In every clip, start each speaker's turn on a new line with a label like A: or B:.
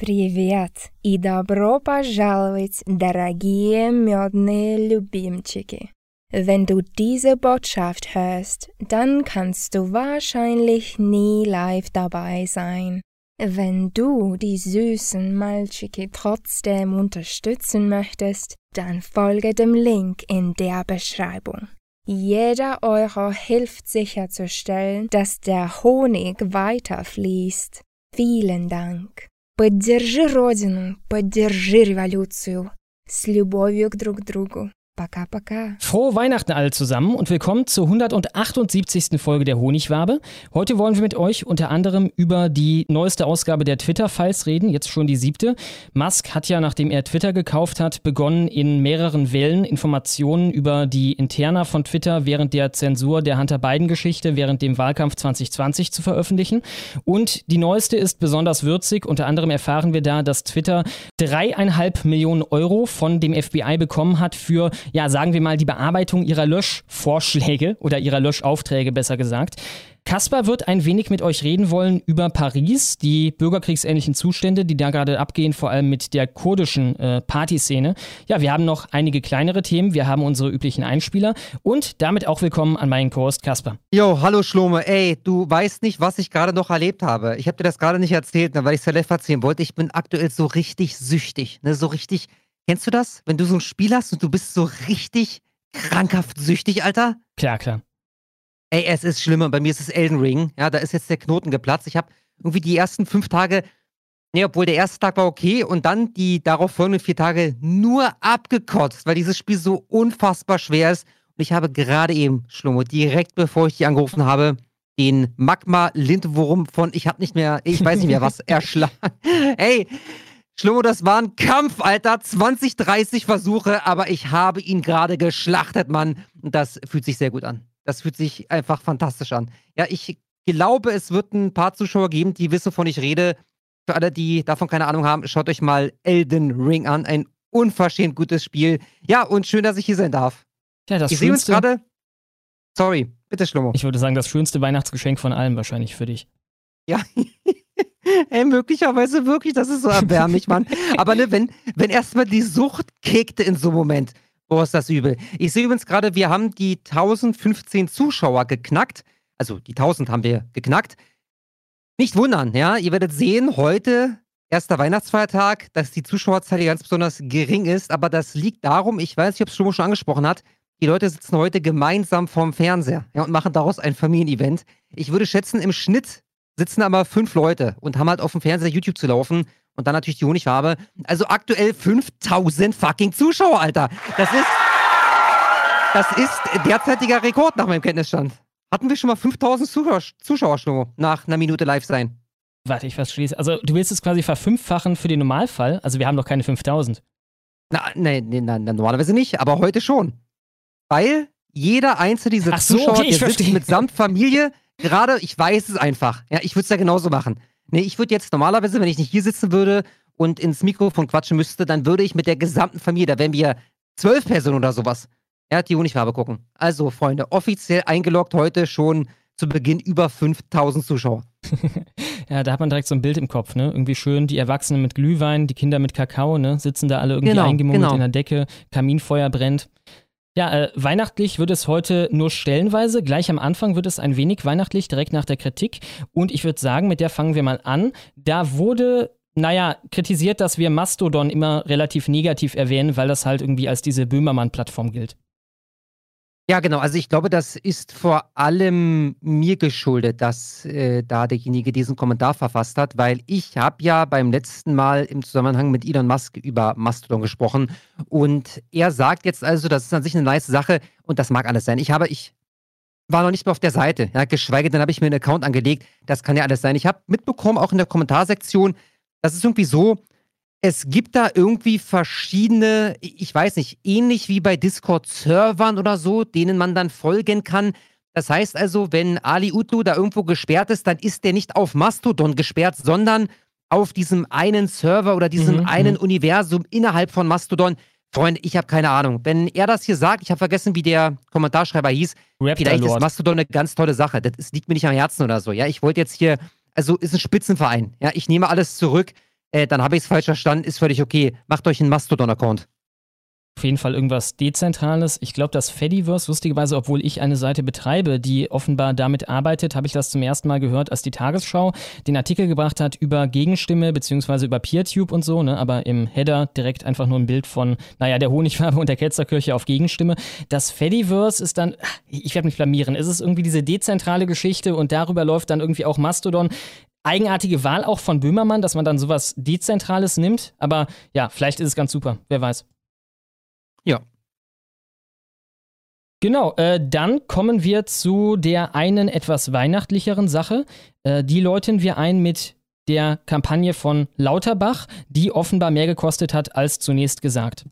A: Привет и добро пожаловать, дорогие медные Любимчики. Wenn du diese Botschaft hörst, dann kannst du wahrscheinlich nie live dabei sein. Wenn du die süßen Malchiki trotzdem unterstützen möchtest, dann folge dem Link in der Beschreibung. Jeder Euro hilft sicherzustellen, dass der Honig weiterfließt. Vielen Dank. Поддержи Родину, поддержи революцию. С любовью к друг другу. Baka, baka.
B: Frohe Weihnachten alle zusammen und willkommen zur 178. Folge der Honigwabe. Heute wollen wir mit euch unter anderem über die neueste Ausgabe der Twitter-Files reden, jetzt schon die siebte. Musk hat ja, nachdem er Twitter gekauft hat, begonnen, in mehreren Wellen Informationen über die Interna von Twitter während der Zensur der Hunter-Biden-Geschichte, während dem Wahlkampf 2020 zu veröffentlichen. Und die neueste ist besonders würzig. Unter anderem erfahren wir da, dass Twitter dreieinhalb Millionen Euro von dem FBI bekommen hat für ja, sagen wir mal, die Bearbeitung ihrer Löschvorschläge oder ihrer Löschaufträge besser gesagt. Kaspar wird ein wenig mit euch reden wollen über Paris, die bürgerkriegsähnlichen Zustände, die da gerade abgehen, vor allem mit der kurdischen äh, Partyszene. Ja, wir haben noch einige kleinere Themen, wir haben unsere üblichen Einspieler und damit auch willkommen an meinen Co-Host Kaspar.
C: Jo, hallo Schlome, ey, du weißt nicht, was ich gerade noch erlebt habe. Ich habe dir das gerade nicht erzählt, ne, weil ich es Salef erzählen wollte. Ich bin aktuell so richtig süchtig, ne, so richtig Kennst du das? Wenn du so ein Spiel hast und du bist so richtig krankhaft süchtig, Alter?
B: Klar, klar.
C: Ey, es ist schlimmer. Bei mir ist es Elden Ring. Ja, da ist jetzt der Knoten geplatzt. Ich habe irgendwie die ersten fünf Tage, nee, obwohl der erste Tag war okay und dann die darauf folgenden vier Tage nur abgekotzt, weil dieses Spiel so unfassbar schwer ist. Und ich habe gerade eben, Schlummo, direkt bevor ich dich angerufen habe, den Magma-Lindwurm von ich habe nicht mehr, ich weiß nicht mehr was, erschlagen. Ey, Schlummo, das war ein Kampf, Alter. 20, 30 Versuche, aber ich habe ihn gerade geschlachtet, Mann. Und das fühlt sich sehr gut an. Das fühlt sich einfach fantastisch an. Ja, ich glaube, es wird ein paar Zuschauer geben, die wissen, wovon ich rede. Für alle, die davon keine Ahnung haben, schaut euch mal Elden Ring an. Ein unverschämt gutes Spiel. Ja, und schön, dass ich hier sein darf.
B: Ja, das
C: ich sehe uns gerade. Sorry, bitte Schlummo.
B: Ich würde sagen, das schönste Weihnachtsgeschenk von allen wahrscheinlich für dich.
C: Ja, Ey, möglicherweise wirklich, das ist so erbärmlich, Mann. Aber ne, wenn, wenn erstmal die Sucht kickte in so einem Moment, boah, ist das übel. Ich sehe übrigens gerade, wir haben die 1015 Zuschauer geknackt. Also die 1000 haben wir geknackt. Nicht wundern, ja. Ihr werdet sehen, heute, erster Weihnachtsfeiertag, dass die Zuschauerzahl ganz besonders gering ist. Aber das liegt darum, ich weiß nicht, ob es schon schon angesprochen hat, die Leute sitzen heute gemeinsam vorm Fernseher ja, und machen daraus ein Familienevent. Ich würde schätzen, im Schnitt sitzen aber fünf Leute und haben halt auf dem Fernseher YouTube zu laufen und dann natürlich die Honigfarbe. Also aktuell 5000 fucking Zuschauer, Alter. Das ist, das ist derzeitiger Rekord nach meinem Kenntnisstand. Hatten wir schon mal 5000 Zuschauer, Zuschauer nach einer Minute live sein?
B: Warte, ich verschließe. Also, du willst es quasi verfünffachen für den Normalfall? Also, wir haben doch keine 5000.
C: Na, nee, nee, na, normalerweise nicht, aber heute schon. Weil jeder einzelne dieser
B: so,
C: Zuschauer,
B: okay,
C: der sitzt mitsamt Familie, gerade, ich weiß es einfach. Ja, ich würde es ja genauso machen. Nee, ich würde jetzt normalerweise, wenn ich nicht hier sitzen würde und ins Mikrofon quatschen müsste, dann würde ich mit der gesamten Familie, da wären wir zwölf Personen oder sowas, ja, die Honigfarbe gucken. Also, Freunde, offiziell eingeloggt heute schon zu Beginn über 5000 Zuschauer.
B: ja, da hat man direkt so ein Bild im Kopf, ne? Irgendwie schön, die Erwachsenen mit Glühwein, die Kinder mit Kakao, ne? Sitzen da alle irgendwie
C: Genau,
B: eingemummelt
C: genau.
B: in der Decke, Kaminfeuer brennt. Ja, äh, weihnachtlich wird es heute nur stellenweise. Gleich am Anfang wird es ein wenig weihnachtlich, direkt nach der Kritik. Und ich würde sagen, mit der fangen wir mal an. Da wurde, naja, kritisiert, dass wir Mastodon immer relativ negativ erwähnen, weil das halt irgendwie als diese Böhmermann-Plattform gilt.
C: Ja, genau. Also ich glaube, das ist vor allem mir geschuldet, dass äh, da derjenige diesen Kommentar verfasst hat, weil ich habe ja beim letzten Mal im Zusammenhang mit Elon Musk über Mastodon gesprochen und er sagt jetzt also, das ist an sich eine nice Sache und das mag alles sein. Ich habe, ich war noch nicht mal auf der Seite, ja, geschweige denn habe ich mir einen Account angelegt. Das kann ja alles sein. Ich habe mitbekommen, auch in der Kommentarsektion, das ist irgendwie so, es gibt da irgendwie verschiedene, ich weiß nicht, ähnlich wie bei Discord-Servern oder so, denen man dann folgen kann. Das heißt also, wenn Ali Utlu da irgendwo gesperrt ist, dann ist der nicht auf Mastodon gesperrt, sondern auf diesem einen Server oder diesem
B: Mhm,
C: einen Universum innerhalb von Mastodon. Freunde, ich habe keine Ahnung. Wenn er das hier sagt, ich habe vergessen, wie der Kommentarschreiber hieß,
B: Raptor
C: vielleicht ist
B: Lord.
C: Mastodon eine ganz tolle Sache. Das ist, liegt mir nicht am Herzen oder so. Ja, ich wollte jetzt hier, also ist ein Spitzenverein. Ja, ich nehme alles zurück. Äh, dann habe ich es falsch verstanden, ist völlig okay. Macht euch einen Mastodon-Account
B: auf jeden Fall irgendwas Dezentrales. Ich glaube, das Fediverse, lustigerweise, obwohl ich eine Seite betreibe, die offenbar damit arbeitet, habe ich das zum ersten Mal gehört, als die Tagesschau den Artikel gebracht hat über Gegenstimme beziehungsweise über PeerTube und so, ne? aber im Header direkt einfach nur ein Bild von, naja, der Honigfarbe und der Ketzerkirche auf Gegenstimme. Das Fediverse ist dann, ich werde mich blamieren, ist es irgendwie diese dezentrale Geschichte und darüber läuft dann irgendwie auch Mastodon eigenartige Wahl auch von Böhmermann, dass man dann sowas Dezentrales nimmt. Aber ja, vielleicht ist es ganz super. Wer weiß.
C: Ja.
B: Genau, äh, dann kommen wir zu der einen etwas weihnachtlicheren Sache. Äh, die läuten wir ein mit der Kampagne von Lauterbach, die offenbar mehr gekostet hat als zunächst gesagt.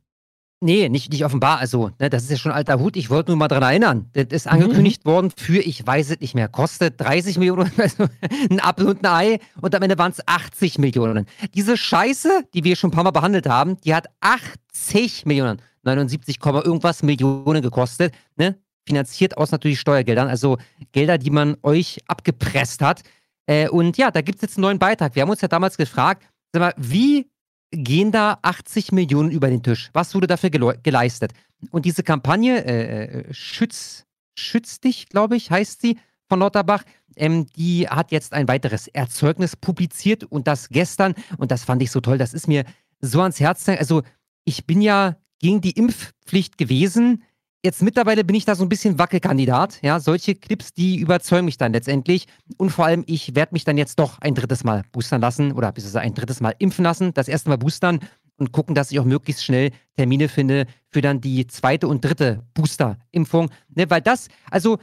C: Nee, nicht, nicht offenbar. Also, ne, das ist ja schon alter Hut. Ich wollte nur mal dran erinnern. Das ist angekündigt mhm. worden für, ich weiß es nicht mehr, kostet 30 Millionen, also ein Apfel und ein Ei. Und am Ende waren es 80 Millionen. Diese Scheiße, die wir schon ein paar Mal behandelt haben, die hat 80 Millionen. 79, irgendwas Millionen gekostet, ne? finanziert aus natürlich Steuergeldern, also Gelder, die man euch abgepresst hat. Äh, und ja, da gibt es jetzt einen neuen Beitrag. Wir haben uns ja damals gefragt, sag mal, wie gehen da 80 Millionen über den Tisch? Was wurde dafür geleistet? Und diese Kampagne, äh, äh, Schütz, Schütz dich, glaube ich, heißt sie, von Lauterbach, ähm, die hat jetzt ein weiteres Erzeugnis publiziert und das gestern, und das fand ich so toll, das ist mir so ans Herz. Also, ich bin ja gegen die Impfpflicht gewesen. Jetzt mittlerweile bin ich da so ein bisschen Wackelkandidat. Ja, solche Clips, die überzeugen mich dann letztendlich. Und vor allem, ich werde mich dann jetzt doch ein drittes Mal boostern lassen oder bis ein drittes Mal impfen lassen. Das erste Mal boostern und gucken, dass ich auch möglichst schnell Termine finde für dann die zweite und dritte Booster-Impfung. Ne, weil das, also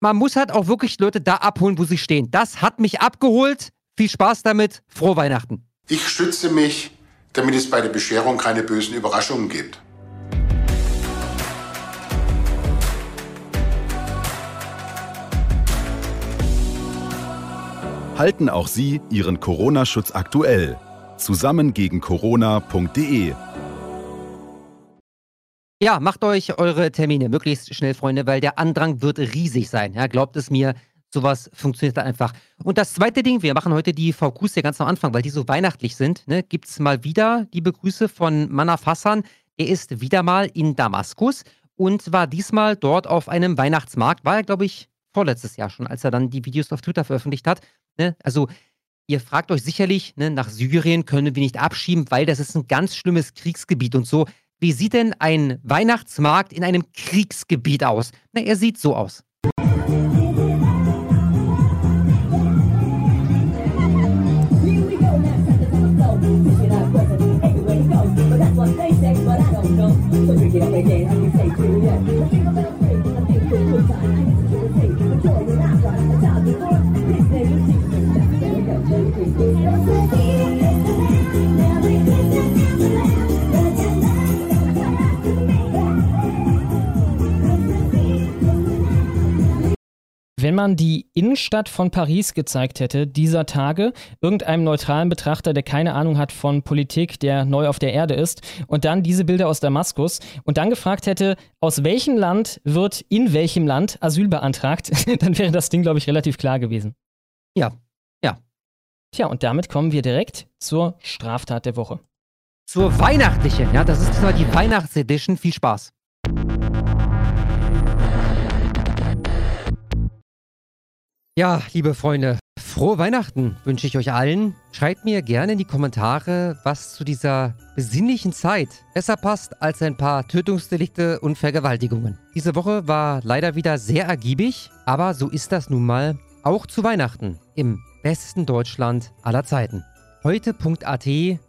C: man muss halt auch wirklich Leute da abholen, wo sie stehen. Das hat mich abgeholt. Viel Spaß damit. Frohe Weihnachten.
D: Ich schütze mich damit es bei der Bescherung keine bösen Überraschungen gibt.
E: Halten auch Sie Ihren Corona-Schutz aktuell. Zusammen gegen Corona.de
C: ja, macht euch eure Termine möglichst schnell, Freunde, weil der Andrang wird riesig sein. Ja, glaubt es mir, Sowas funktioniert da einfach. Und das zweite Ding, wir machen heute die VQs ja ganz am Anfang, weil die so weihnachtlich sind. Ne, Gibt es mal wieder liebe Grüße von Manaf Hassan. Er ist wieder mal in Damaskus und war diesmal dort auf einem Weihnachtsmarkt. War er, glaube ich, vorletztes Jahr schon, als er dann die Videos auf Twitter veröffentlicht hat. Ne? Also, ihr fragt euch sicherlich, ne, nach Syrien können wir nicht abschieben, weil das ist ein ganz schlimmes Kriegsgebiet und so. Wie sieht denn ein Weihnachtsmarkt in einem Kriegsgebiet aus? Na, er sieht so aus.
B: Wenn man die Innenstadt von Paris gezeigt hätte, dieser Tage, irgendeinem neutralen Betrachter, der keine Ahnung hat von Politik, der neu auf der Erde ist, und dann diese Bilder aus Damaskus und dann gefragt hätte, aus welchem Land wird in welchem Land Asyl beantragt, dann wäre das Ding, glaube ich, relativ klar gewesen.
C: Ja, ja.
B: Tja, und damit kommen wir direkt zur Straftat der Woche.
C: Zur weihnachtlichen, ja, das ist die Weihnachtsedition. Viel Spaß. Ja, liebe Freunde, frohe Weihnachten wünsche ich euch allen. Schreibt mir gerne in die Kommentare, was zu dieser besinnlichen Zeit besser passt als ein paar Tötungsdelikte und Vergewaltigungen. Diese Woche war leider wieder sehr ergiebig, aber so ist das nun mal auch zu Weihnachten im besten Deutschland aller Zeiten. Heute.at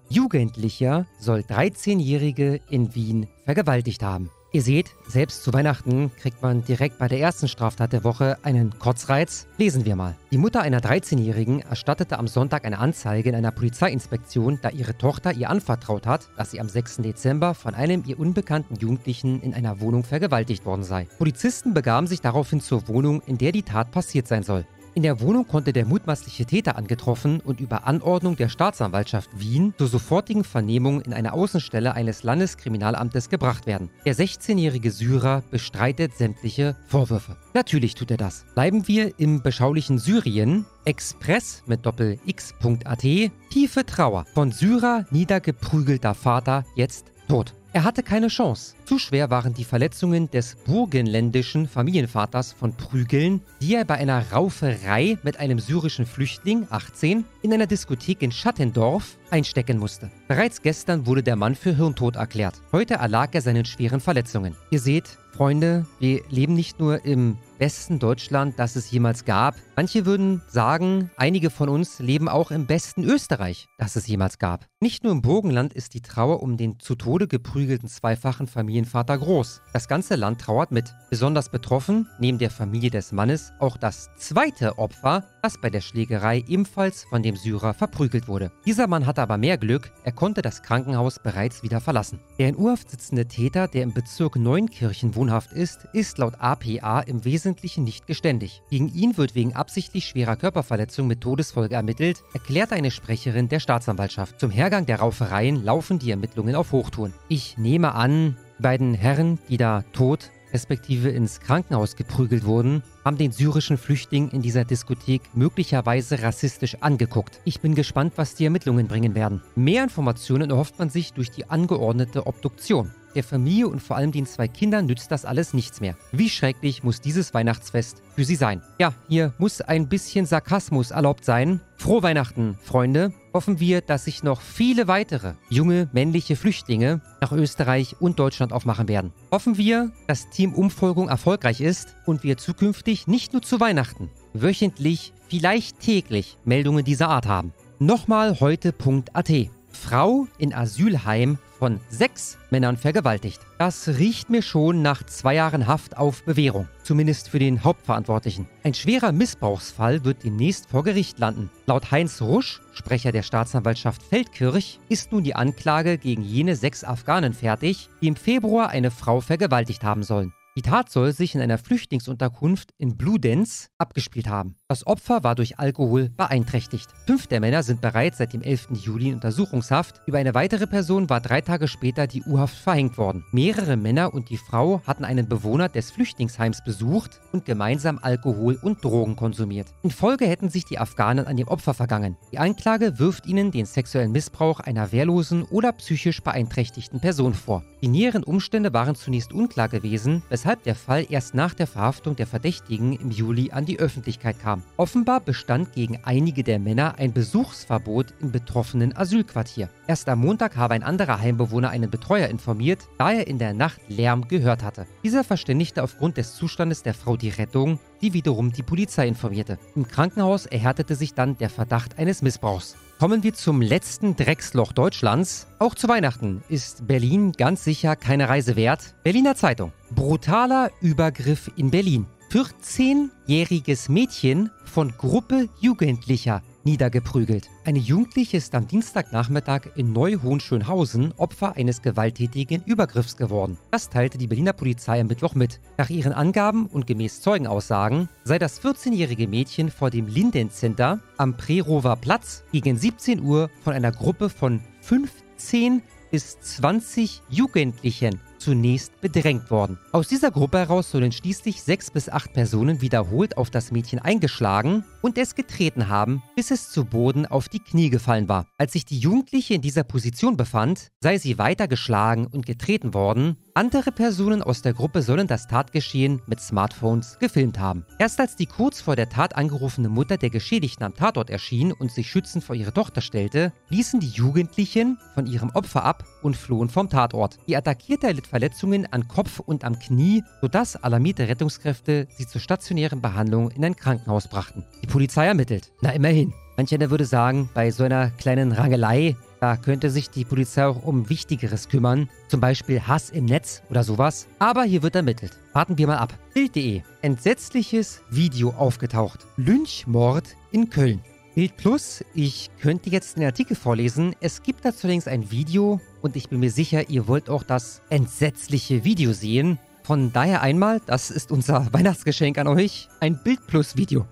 C: Jugendlicher soll 13-Jährige in Wien vergewaltigt haben. Ihr seht, selbst zu Weihnachten kriegt man direkt bei der ersten Straftat der Woche einen Kotzreiz. Lesen wir mal. Die Mutter einer 13-Jährigen erstattete am Sonntag eine Anzeige in einer Polizeiinspektion, da ihre Tochter ihr anvertraut hat, dass sie am 6. Dezember von einem ihr unbekannten Jugendlichen in einer Wohnung vergewaltigt worden sei. Polizisten begaben sich daraufhin zur Wohnung, in der die Tat passiert sein soll. In der Wohnung konnte der mutmaßliche Täter angetroffen und über Anordnung der Staatsanwaltschaft Wien zur sofortigen Vernehmung in eine Außenstelle eines Landeskriminalamtes gebracht werden. Der 16-jährige Syrer bestreitet sämtliche Vorwürfe. Natürlich tut er das. Bleiben wir im beschaulichen Syrien. Express mit Doppel-X.at. Tiefe Trauer. Von Syrer niedergeprügelter Vater jetzt tot. Er hatte keine Chance. Zu schwer waren die Verletzungen des burgenländischen Familienvaters von Prügeln, die er bei einer Rauferei mit einem syrischen Flüchtling, 18, in einer Diskothek in Schattendorf einstecken musste. Bereits gestern wurde der Mann für Hirntod erklärt. Heute erlag er seinen schweren Verletzungen. Ihr seht, Freunde, wir leben nicht nur im besten Deutschland, das es jemals gab. Manche würden sagen, einige von uns leben auch im besten Österreich, das es jemals gab. Nicht nur im Burgenland ist die Trauer um den zu Tode geprügelten zweifachen Familienvater groß. Das ganze Land trauert mit. Besonders betroffen, neben der Familie des Mannes, auch das zweite Opfer, das bei der Schlägerei ebenfalls von dem Syrer verprügelt wurde. Dieser Mann hatte aber mehr Glück, er konnte das Krankenhaus bereits wieder verlassen. Der in Urhaft sitzende Täter, der im Bezirk Neunkirchen wohnhaft ist, ist laut APA im Wesentlichen nicht geständig. Gegen ihn wird wegen absichtlich schwerer Körperverletzung mit Todesfolge ermittelt, erklärte eine Sprecherin der Staatsanwaltschaft. Zum Hergang der Raufereien laufen die Ermittlungen auf Hochtouren. Ich nehme an, die beiden Herren, die da tot respektive ins Krankenhaus geprügelt wurden, haben den syrischen Flüchtling in dieser Diskothek möglicherweise rassistisch angeguckt. Ich bin gespannt, was die Ermittlungen bringen werden. Mehr Informationen erhofft man sich durch die angeordnete Obduktion. Der Familie und vor allem den zwei Kindern nützt das alles nichts mehr. Wie schrecklich muss dieses Weihnachtsfest für sie sein? Ja, hier muss ein bisschen Sarkasmus erlaubt sein. Frohe Weihnachten, Freunde. Hoffen wir, dass sich noch viele weitere junge männliche Flüchtlinge nach Österreich und Deutschland aufmachen werden. Hoffen wir, dass Team Umfolgung erfolgreich ist und wir zukünftig nicht nur zu Weihnachten, wöchentlich, vielleicht täglich Meldungen dieser Art haben. Nochmal heute.at. Frau in Asylheim von sechs Männern vergewaltigt. Das riecht mir schon nach zwei Jahren Haft auf Bewährung. Zumindest für den Hauptverantwortlichen. Ein schwerer Missbrauchsfall wird demnächst vor Gericht landen. Laut Heinz Rusch, Sprecher der Staatsanwaltschaft Feldkirch, ist nun die Anklage gegen jene sechs Afghanen fertig, die im Februar eine Frau vergewaltigt haben sollen. Die Tat soll sich in einer Flüchtlingsunterkunft in Bludenz abgespielt haben. Das Opfer war durch Alkohol beeinträchtigt. Fünf der Männer sind bereits seit dem 11. Juli in Untersuchungshaft. Über eine weitere Person war drei Tage später die U-Haft verhängt worden. Mehrere Männer und die Frau hatten einen Bewohner des Flüchtlingsheims besucht und gemeinsam Alkohol und Drogen konsumiert. In Folge hätten sich die Afghanen an dem Opfer vergangen. Die Anklage wirft ihnen den sexuellen Missbrauch einer wehrlosen oder psychisch beeinträchtigten Person vor. Die näheren Umstände waren zunächst unklar gewesen, weshalb der Fall erst nach der Verhaftung der Verdächtigen im Juli an die Öffentlichkeit kam. Offenbar bestand gegen einige der Männer ein Besuchsverbot im betroffenen Asylquartier. Erst am Montag habe ein anderer Heimbewohner einen Betreuer informiert, da er in der Nacht Lärm gehört hatte. Dieser verständigte aufgrund des Zustandes der Frau die Rettung, die wiederum die Polizei informierte. Im Krankenhaus erhärtete sich dann der Verdacht eines Missbrauchs. Kommen wir zum letzten Drecksloch Deutschlands. Auch zu Weihnachten ist Berlin ganz sicher keine Reise wert. Berliner Zeitung. Brutaler Übergriff in Berlin. 14-jähriges Mädchen von Gruppe Jugendlicher niedergeprügelt. Eine Jugendliche ist am Dienstagnachmittag in Neu-Hohenschönhausen Opfer eines gewalttätigen Übergriffs geworden. Das teilte die Berliner Polizei am Mittwoch mit. Nach ihren Angaben und gemäß Zeugenaussagen sei das 14-jährige Mädchen vor dem Linden Center am Prerover Platz gegen 17 Uhr von einer Gruppe von 15 bis 20 Jugendlichen zunächst bedrängt worden. Aus dieser Gruppe heraus sollen schließlich sechs bis acht Personen wiederholt auf das Mädchen eingeschlagen und es getreten haben, bis es zu Boden auf die Knie gefallen war. Als sich die Jugendliche in dieser Position befand, sei sie weiter geschlagen und getreten worden. Andere Personen aus der Gruppe sollen das Tatgeschehen mit Smartphones gefilmt haben. Erst als die kurz vor der Tat angerufene Mutter der Geschädigten am Tatort erschien und sich schützend vor ihre Tochter stellte, ließen die Jugendlichen von ihrem Opfer ab und flohen vom Tatort. Die Attackierte erlitt Verletzungen an Kopf und am Knie, sodass alarmierte Rettungskräfte sie zur stationären Behandlung in ein Krankenhaus brachten. Die Polizei ermittelt. Na immerhin. Manch einer würde sagen, bei so einer kleinen Rangelei, da könnte sich die Polizei auch um Wichtigeres kümmern, zum Beispiel Hass im Netz oder sowas. Aber hier wird ermittelt. Warten wir mal ab. Bild.de. Entsetzliches Video aufgetaucht. Lynchmord in Köln. Bild Plus, ich könnte jetzt den Artikel vorlesen. Es gibt dazu längst ein Video und ich bin mir sicher, ihr wollt auch das entsetzliche Video sehen. Von daher einmal, das ist unser Weihnachtsgeschenk an euch, ein Bild Plus Video.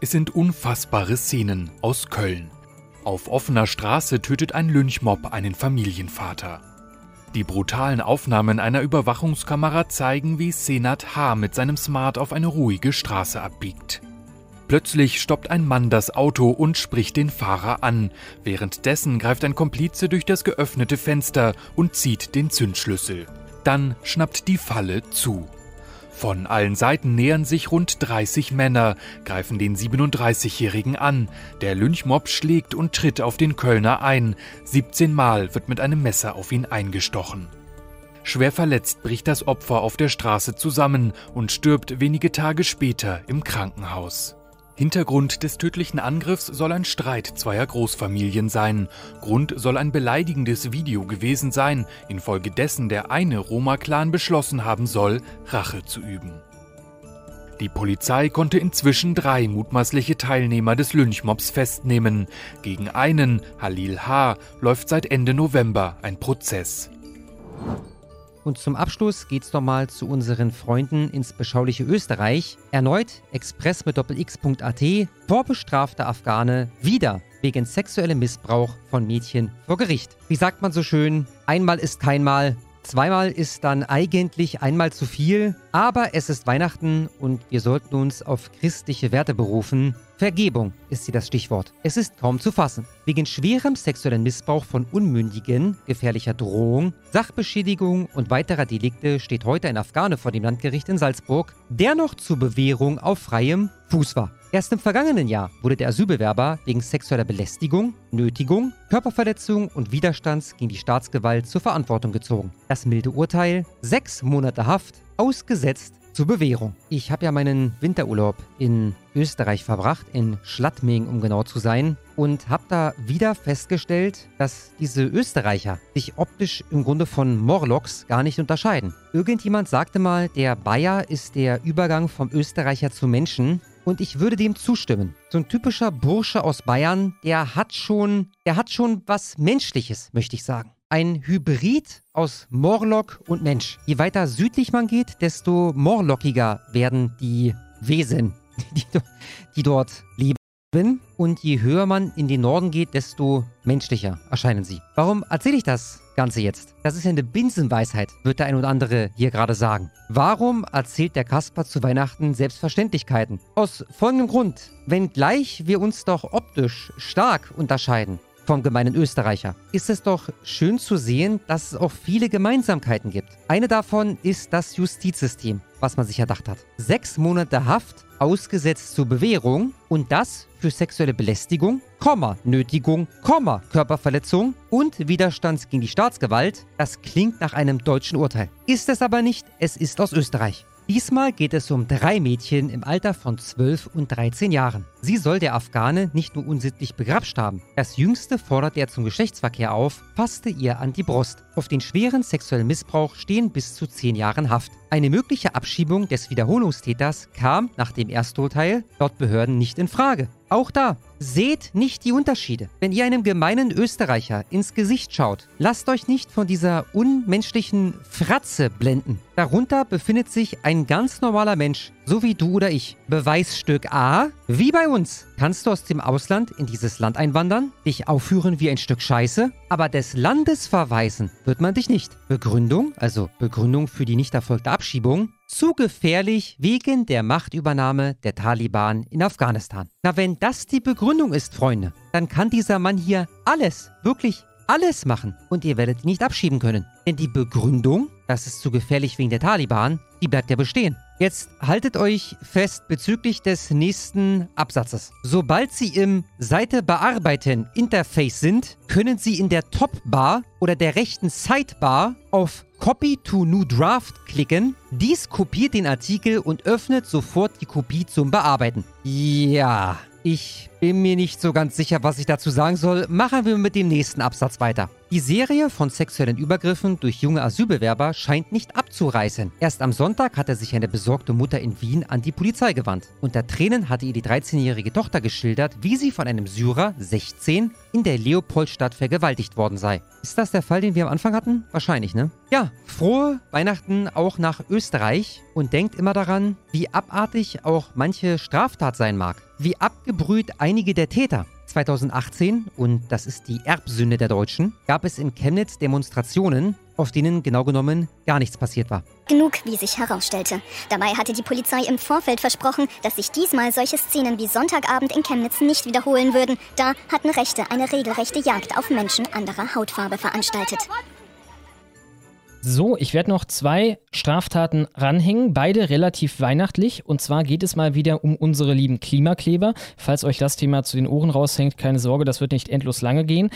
F: Es sind unfassbare Szenen aus Köln. Auf offener Straße tötet ein Lynchmob einen Familienvater. Die brutalen Aufnahmen einer Überwachungskamera zeigen, wie Senat H. mit seinem Smart auf eine ruhige Straße abbiegt. Plötzlich stoppt ein Mann das Auto und spricht den Fahrer an. Währenddessen greift ein Komplize durch das geöffnete Fenster und zieht den Zündschlüssel. Dann schnappt die Falle zu. Von allen Seiten nähern sich rund 30 Männer, greifen den 37-Jährigen an. Der Lynchmob schlägt und tritt auf den Kölner ein. 17 Mal wird mit einem Messer auf ihn eingestochen. Schwer verletzt bricht das Opfer auf der Straße zusammen und stirbt wenige Tage später im Krankenhaus. Hintergrund des tödlichen Angriffs soll ein Streit zweier Großfamilien sein. Grund soll ein beleidigendes Video gewesen sein, infolgedessen der eine Roma-Clan beschlossen haben soll, Rache zu üben. Die Polizei konnte inzwischen drei mutmaßliche Teilnehmer des Lynchmobs festnehmen. Gegen einen, Halil H., läuft seit Ende November ein Prozess.
C: Und zum Abschluss geht's nochmal zu unseren Freunden ins beschauliche Österreich. Erneut Express mit Doppel-X.at, vorbestrafter Afghane, wieder wegen sexuellem Missbrauch von Mädchen vor Gericht. Wie sagt man so schön, einmal ist kein Mal, Zweimal ist dann eigentlich einmal zu viel, aber es ist Weihnachten und wir sollten uns auf christliche Werte berufen. Vergebung ist hier das Stichwort. Es ist kaum zu fassen. Wegen schwerem sexuellen Missbrauch von Unmündigen, gefährlicher Drohung, Sachbeschädigung und weiterer Delikte steht heute ein Afghane vor dem Landgericht in Salzburg, der noch zur Bewährung auf freiem Fuß war. Erst im vergangenen Jahr wurde der Asylbewerber wegen sexueller Belästigung, Nötigung, Körperverletzung und Widerstands gegen die Staatsgewalt zur Verantwortung gezogen. Das milde Urteil, sechs Monate Haft, ausgesetzt zur Bewährung. Ich habe ja meinen Winterurlaub in Österreich verbracht, in Schladming, um genau zu sein, und habe da wieder festgestellt, dass diese Österreicher sich optisch im Grunde von Morlocks gar nicht unterscheiden. Irgendjemand sagte mal, der Bayer ist der Übergang vom Österreicher zum Menschen. Und ich würde dem zustimmen. So ein typischer Bursche aus Bayern, der hat schon, der hat schon was Menschliches, möchte ich sagen. Ein Hybrid aus Morlock und Mensch. Je weiter südlich man geht, desto morlockiger werden die Wesen, die, die dort leben. Und je höher man in den Norden geht, desto menschlicher erscheinen sie. Warum erzähle ich das Ganze jetzt? Das ist ja eine Binsenweisheit, wird der ein oder andere hier gerade sagen. Warum erzählt der Kasper zu Weihnachten Selbstverständlichkeiten? Aus folgendem Grund. Wenngleich wir uns doch optisch stark unterscheiden, vom gemeinen Österreicher, ist es doch schön zu sehen, dass es auch viele Gemeinsamkeiten gibt. Eine davon ist das Justizsystem, was man sich erdacht hat. Sechs Monate Haft, ausgesetzt zur Bewährung und das für sexuelle Belästigung, Komma, Nötigung, Komma, Körperverletzung und Widerstand gegen die Staatsgewalt. Das klingt nach einem deutschen Urteil. Ist es aber nicht, es ist aus Österreich. Diesmal geht es um drei Mädchen im Alter von 12 und 13 Jahren. Sie soll der Afghane nicht nur unsittlich begrapscht haben. Das Jüngste fordert er zum Geschlechtsverkehr auf, fasste ihr an die Brust. Auf den schweren sexuellen Missbrauch stehen bis zu 10 Jahren Haft. Eine mögliche Abschiebung des Wiederholungstäters kam nach dem Ersturteil laut Behörden nicht in Frage. Auch da, seht nicht die Unterschiede. Wenn ihr einem gemeinen Österreicher ins Gesicht schaut, lasst euch nicht von dieser unmenschlichen Fratze blenden. Darunter befindet sich ein ganz normaler Mensch, so wie du oder ich. Beweisstück A, wie bei uns. Kannst du aus dem Ausland in dieses Land einwandern, dich aufführen wie ein Stück Scheiße, aber des Landes verweisen wird man dich nicht. Begründung, also Begründung für die nicht erfolgte Abschiebung, zu gefährlich wegen der Machtübernahme der Taliban in Afghanistan. Na, wenn das die Begründung ist, Freunde, dann kann dieser Mann hier alles, wirklich alles machen und ihr werdet ihn nicht abschieben können. Denn die Begründung, das ist zu gefährlich wegen der Taliban, die bleibt ja bestehen. Jetzt haltet euch fest bezüglich des nächsten Absatzes. Sobald Sie im Seite bearbeiten Interface sind, können Sie in der Top-Bar oder der rechten Sidebar auf Copy to New Draft klicken. Dies kopiert den Artikel und öffnet sofort die Kopie zum Bearbeiten. Ja, ich bin mir nicht so ganz sicher, was ich dazu sagen soll. Machen wir mit dem nächsten Absatz weiter. Die Serie von sexuellen Übergriffen durch junge Asylbewerber scheint nicht abzureißen. Erst am Sonntag hatte sich eine besorgte Mutter in Wien an die Polizei gewandt. Unter Tränen hatte ihr die 13-jährige Tochter geschildert, wie sie von einem Syrer, 16, in der Leopoldstadt vergewaltigt worden sei. Ist das der Fall, den wir am Anfang hatten? Wahrscheinlich, ne? Ja, frohe Weihnachten auch nach Österreich und denkt immer daran, wie abartig auch manche Straftat sein mag. Wie abgebrüht einige der Täter. 2018, und das ist die Erbsünde der Deutschen, gab es in Chemnitz Demonstrationen, auf denen genau genommen gar nichts passiert war.
G: Genug, wie sich herausstellte. Dabei hatte die Polizei im Vorfeld versprochen, dass sich diesmal solche Szenen wie Sonntagabend in Chemnitz nicht wiederholen würden. Da hatten Rechte eine regelrechte Jagd auf Menschen anderer Hautfarbe veranstaltet.
B: So, ich werde noch zwei Straftaten ranhängen, beide relativ weihnachtlich. Und zwar geht es mal wieder um unsere lieben Klimakleber. Falls euch das Thema zu den Ohren raushängt, keine Sorge, das wird nicht endlos lange gehen.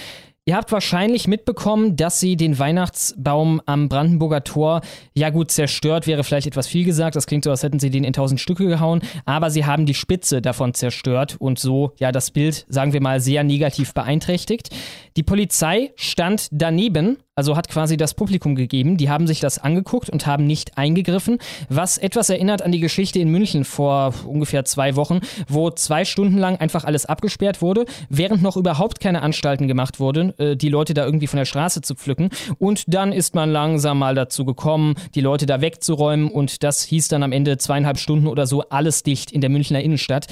B: Ihr habt wahrscheinlich mitbekommen, dass sie den Weihnachtsbaum am Brandenburger Tor, ja gut, zerstört wäre vielleicht etwas viel gesagt. Das klingt so, als hätten sie den in tausend Stücke gehauen. Aber sie haben die Spitze davon zerstört und so, ja, das Bild, sagen wir mal, sehr negativ beeinträchtigt. Die Polizei stand daneben, also hat quasi das Publikum gegeben. Die haben sich das angeguckt und haben nicht eingegriffen, was etwas erinnert an die Geschichte in München vor ungefähr zwei Wochen, wo zwei Stunden lang einfach alles abgesperrt wurde, während noch überhaupt keine Anstalten gemacht wurden, äh, die Leute da irgendwie von der Straße zu pflücken. Und dann ist man langsam mal dazu gekommen, die Leute da wegzuräumen und das hieß dann am Ende zweieinhalb Stunden oder so alles dicht in der Münchner Innenstadt.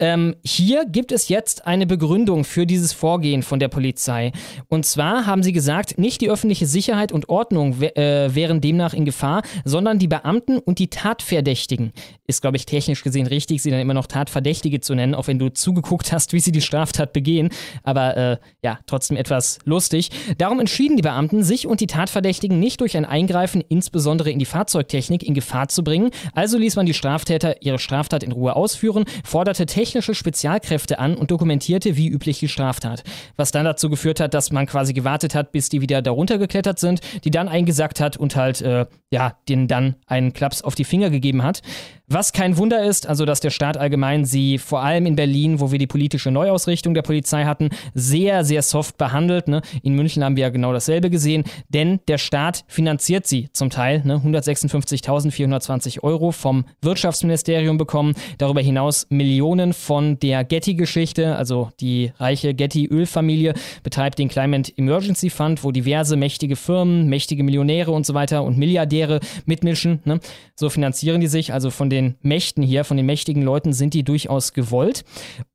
B: Ähm, hier gibt es jetzt eine Begründung für dieses Vorgehen von der Polizei. Und zwar haben sie gesagt, nicht die öffentliche Sicherheit und Ordnung äh, wären demnach in Gefahr, sondern die Beamten und die Tatverdächtigen. Ist, glaube ich, technisch gesehen richtig, sie dann immer noch Tatverdächtige zu nennen, auch wenn du zugeguckt hast, wie sie die Straftat begehen. Aber äh, ja, trotzdem etwas lustig. Darum entschieden die Beamten, sich und die Tatverdächtigen nicht durch ein Eingreifen, insbesondere in die Fahrzeugtechnik, in Gefahr zu bringen. Also ließ man die Straftäter ihre Straftat in Ruhe ausführen, forderte technisch technische Spezialkräfte an und dokumentierte wie üblich die Straftat. Was dann dazu geführt hat, dass man quasi gewartet hat, bis die wieder darunter geklettert sind, die dann eingesackt hat und halt, äh, ja, denen dann einen Klaps auf die Finger gegeben hat. Was kein Wunder ist, also dass der Staat allgemein sie vor allem in Berlin, wo wir die politische Neuausrichtung der Polizei hatten, sehr, sehr soft behandelt. Ne? In München haben wir ja genau dasselbe gesehen, denn der Staat finanziert sie zum Teil. Ne? 156.420 Euro vom Wirtschaftsministerium bekommen, darüber hinaus Millionen von der Getty-Geschichte, also die reiche Getty-Ölfamilie betreibt den Climate Emergency Fund, wo diverse mächtige Firmen, mächtige Millionäre und so weiter und Milliardäre mitmischen. Ne? So finanzieren die sich, also von den Mächten hier, von den mächtigen Leuten sind die durchaus gewollt.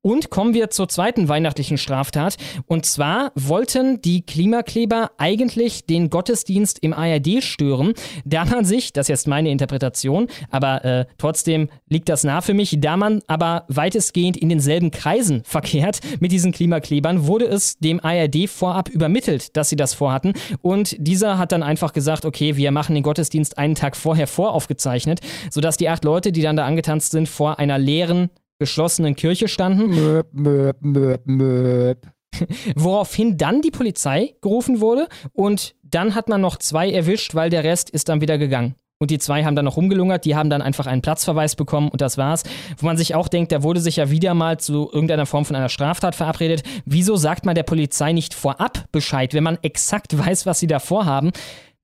B: Und kommen wir zur zweiten weihnachtlichen Straftat. Und zwar wollten die Klimakleber eigentlich den Gottesdienst im ARD stören, da man sich, das ist jetzt meine Interpretation, aber äh, trotzdem liegt das nah für mich, da man aber weitestgehend in denselben Kreisen verkehrt mit diesen Klimaklebern, wurde es dem ARD vorab übermittelt, dass sie das vorhatten. Und dieser hat dann einfach gesagt, okay, wir machen den Gottesdienst einen Tag vorher voraufgezeichnet, sodass die acht Leute, die dann da angetanzt sind, vor einer leeren, geschlossenen Kirche standen. Möp, möp, möp, möp. Woraufhin dann die Polizei gerufen wurde und dann hat man noch zwei erwischt, weil der Rest ist dann wieder gegangen. Und die zwei haben dann noch rumgelungert, die haben dann einfach einen Platzverweis bekommen und das war's. Wo man sich auch denkt, der wurde sich ja wieder mal zu irgendeiner Form von einer Straftat verabredet. Wieso sagt man der Polizei nicht vorab Bescheid, wenn man exakt weiß, was sie da vorhaben?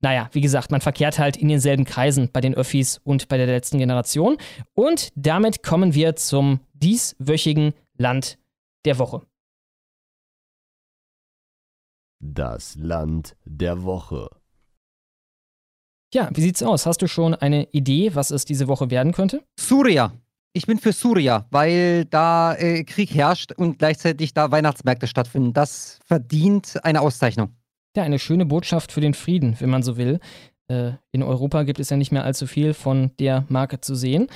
B: Naja, wie gesagt, man verkehrt halt in denselben Kreisen bei den Öffis und bei der letzten Generation. Und damit kommen wir zum dieswöchigen Land der Woche.
H: Das Land der Woche.
B: Ja, wie sieht's aus? Hast du schon eine Idee, was es diese Woche werden könnte?
C: Suria. Ich bin für Suria, weil da äh, Krieg herrscht und gleichzeitig da Weihnachtsmärkte stattfinden. Das verdient eine Auszeichnung
B: ja, eine schöne Botschaft für den Frieden, wenn man so will. Äh, in Europa gibt es ja nicht mehr allzu viel von der Marke zu sehen.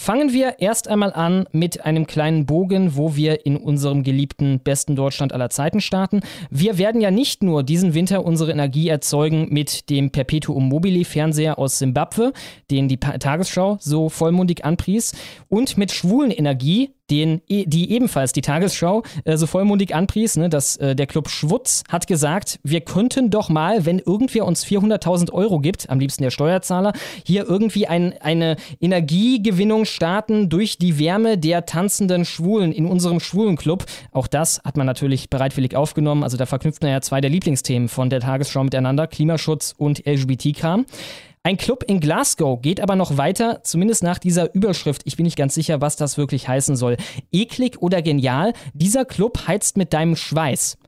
B: Fangen wir erst einmal an mit einem kleinen Bogen, wo wir in unserem geliebten besten Deutschland aller Zeiten starten. Wir werden ja nicht nur diesen Winter unsere Energie erzeugen mit dem Perpetuum mobile Fernseher aus Simbabwe, den die Tagesschau so vollmundig anpries, und mit schwulen Energie, den, e, die ebenfalls die Tagesschau äh, so vollmundig anpries. Ne, dass äh, der Club Schwutz hat gesagt, wir könnten doch mal, wenn irgendwer uns 400.000 Euro gibt, am liebsten der Steuerzahler, hier irgendwie ein, eine Energiegewinnung starten durch die Wärme der tanzenden Schwulen in unserem Schwulenclub. Auch das hat man natürlich bereitwillig aufgenommen. Also da verknüpft man ja zwei der Lieblingsthemen von der Tagesschau miteinander, Klimaschutz und LGBT-Kram. Ein Club in Glasgow geht aber noch weiter, zumindest nach dieser Überschrift. Ich bin nicht ganz sicher, was das wirklich heißen soll. Eklig oder genial? Dieser Club heizt mit deinem Schweiß.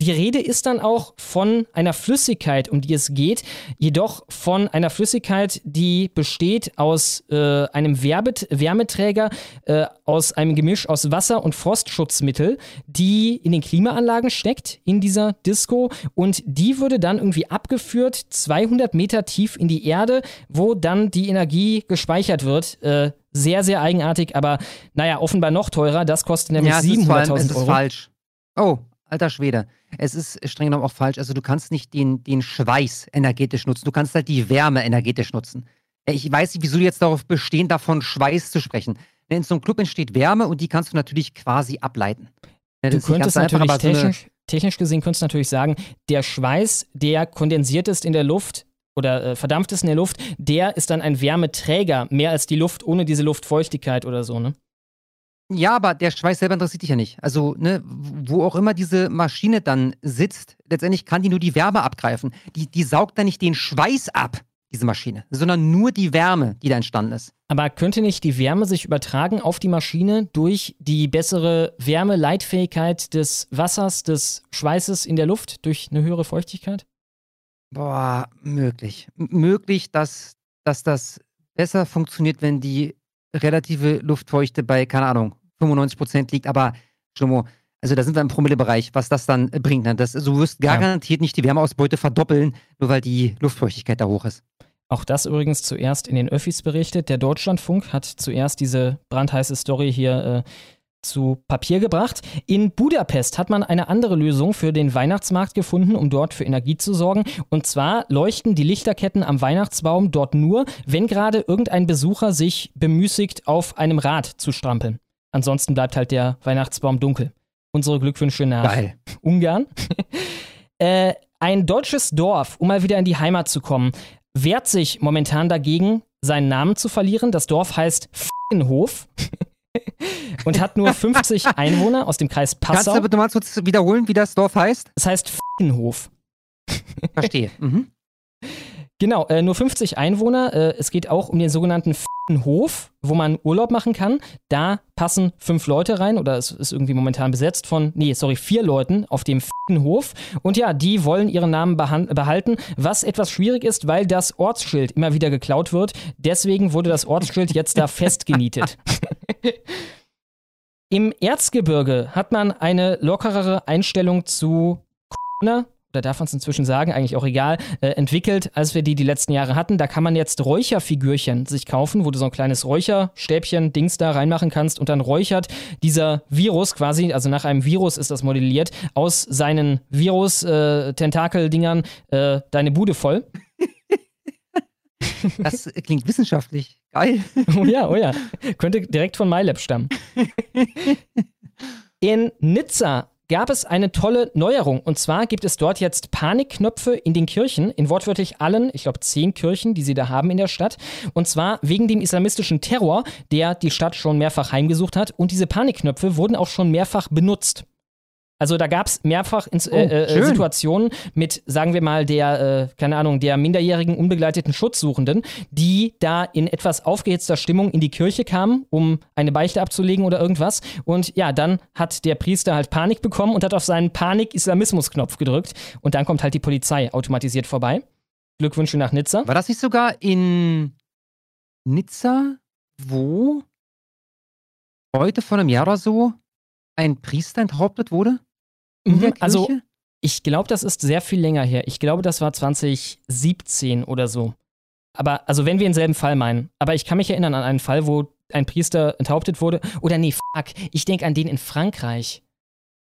B: Die Rede ist dann auch von einer Flüssigkeit, um die es geht, jedoch von einer Flüssigkeit, die besteht aus äh, einem Werbet Wärmeträger, äh, aus einem Gemisch aus Wasser- und Frostschutzmittel, die in den Klimaanlagen steckt, in dieser Disco. Und die würde dann irgendwie abgeführt, 200 Meter tief in die Erde, wo dann die Energie gespeichert wird. Äh, sehr, sehr eigenartig, aber naja, offenbar noch teurer. Das kostet nämlich ja, 700.000 Euro. Es ist
C: falsch. Oh, alter Schwede es ist streng genommen auch falsch. Also du kannst nicht den, den Schweiß energetisch nutzen, du kannst halt die Wärme energetisch nutzen. Ich weiß nicht, wieso du jetzt darauf bestehen, davon Schweiß zu sprechen. In so einem Club entsteht Wärme und die kannst du natürlich quasi ableiten.
B: Das du könntest einfach, natürlich technisch, so technisch gesehen könntest du natürlich sagen, der Schweiß, der kondensiert ist in der Luft, oder äh, verdampft ist in der Luft, der ist dann ein Wärmeträger, mehr als die Luft ohne diese Luftfeuchtigkeit oder so, ne?
C: Ja, aber der Schweiß selber interessiert dich ja nicht. Also, ne, wo auch immer diese Maschine dann sitzt, letztendlich kann die nur die Wärme abgreifen. Die, die saugt dann nicht den Schweiß ab, diese Maschine, sondern nur die Wärme, die da entstanden ist.
B: Aber könnte nicht die Wärme sich übertragen auf die Maschine durch die bessere Wärmeleitfähigkeit des Wassers, des Schweißes in der Luft, durch eine höhere Feuchtigkeit?
C: Boah, möglich. M möglich, dass, dass das besser funktioniert, wenn die relative Luftfeuchte bei, keine Ahnung, 95 Prozent liegt, aber Schlomo, also da sind wir im Promillebereich, was das dann bringt. Ne? Das, also du wirst garantiert ja. nicht die Wärmeausbeute verdoppeln, nur weil die Luftfeuchtigkeit da hoch ist.
B: Auch das übrigens zuerst in den Öffis berichtet. Der Deutschlandfunk hat zuerst diese brandheiße Story hier äh, zu Papier gebracht. In Budapest hat man eine andere Lösung für den Weihnachtsmarkt gefunden, um dort für Energie zu sorgen. Und zwar leuchten die Lichterketten am Weihnachtsbaum dort nur, wenn gerade irgendein Besucher sich bemüßigt, auf einem Rad zu strampeln. Ansonsten bleibt halt der Weihnachtsbaum dunkel. Unsere Glückwünsche nach Geil. Ungarn. äh, ein deutsches Dorf, um mal wieder in die Heimat zu kommen, wehrt sich momentan dagegen, seinen Namen zu verlieren. Das Dorf heißt F***enhof. und hat nur 50 Einwohner aus dem Kreis Passau.
C: Kannst du bitte mal kurz wiederholen, wie das Dorf heißt?
B: Es heißt F***enhof.
C: Verstehe. Mhm.
B: Genau, äh, nur 50 Einwohner. Äh, es geht auch um den sogenannten Hof, wo man Urlaub machen kann. Da passen fünf Leute rein oder es ist irgendwie momentan besetzt von, nee, sorry, vier Leuten auf dem Hof. Und ja, die wollen ihren Namen behalten, was etwas schwierig ist, weil das Ortsschild immer wieder geklaut wird. Deswegen wurde das Ortsschild jetzt da festgenietet. Im Erzgebirge hat man eine lockerere Einstellung zu Corona oder darf man es inzwischen sagen, eigentlich auch egal, äh, entwickelt, als wir die die letzten Jahre hatten. Da kann man jetzt Räucherfigürchen sich kaufen, wo du so ein kleines Räucherstäbchen, Dings da reinmachen kannst und dann räuchert dieser Virus quasi, also nach einem Virus ist das modelliert, aus seinen Virus-Tentakel-Dingern äh, äh, deine Bude voll.
C: Das klingt wissenschaftlich. Geil.
B: Oh ja, oh ja. Könnte direkt von MyLab stammen. In Nizza gab es eine tolle Neuerung. Und zwar gibt es dort jetzt Panikknöpfe in den Kirchen, in wortwörtlich allen, ich glaube, zehn Kirchen, die sie da haben in der Stadt. Und zwar wegen dem islamistischen Terror, der die Stadt schon mehrfach heimgesucht hat. Und diese Panikknöpfe wurden auch schon mehrfach benutzt. Also da gab es mehrfach ins, äh, oh, äh, Situationen mit, sagen wir mal, der, äh, keine Ahnung, der minderjährigen unbegleiteten Schutzsuchenden, die da in etwas aufgehitzter Stimmung in die Kirche kamen, um eine Beichte abzulegen oder irgendwas. Und ja, dann hat der Priester halt Panik bekommen und hat auf seinen Panik-Islamismus-Knopf gedrückt. Und dann kommt halt die Polizei automatisiert vorbei. Glückwünsche nach Nizza.
C: War das nicht sogar in Nizza, wo heute vor einem Jahr oder so ein Priester enthauptet wurde?
B: Mhm, also, ich glaube, das ist sehr viel länger her. Ich glaube, das war 2017 oder so. Aber, also, wenn wir denselben Fall meinen. Aber ich kann mich erinnern an einen Fall, wo ein Priester enthauptet wurde. Oder nee, fuck, ich denke an den in Frankreich.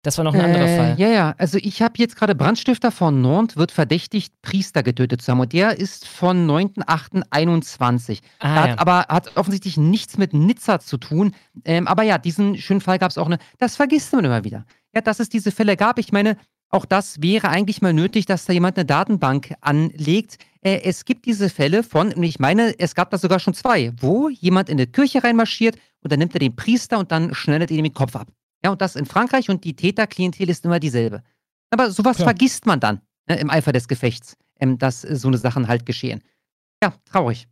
B: Das war noch ein anderer
C: Äh,
B: Fall.
C: Ja, ja. Also ich habe jetzt gerade Brandstifter von Nantes wird verdächtigt, Priester getötet zu haben. Und der ist von 9.8.21.
B: Ah,
C: hat
B: ja.
C: aber hat offensichtlich nichts mit Nizza zu tun. Ähm, aber ja, diesen schönen Fall gab es auch. Ne, das vergisst man immer wieder. Ja, dass es diese Fälle gab. Ich meine, auch das wäre eigentlich mal nötig, dass da jemand eine Datenbank anlegt. Äh, es gibt diese Fälle von, ich meine, es gab da sogar schon zwei, wo jemand in eine Kirche reinmarschiert und dann nimmt er den Priester und dann schneidet er ihm den Kopf ab. Ja, und das in Frankreich und die Täterklientel ist immer dieselbe. Aber sowas
B: Ja.
C: vergisst man dann ne, im Eifer des Gefechts, ähm, dass äh, so eine Sachen halt geschehen. Ja, traurig.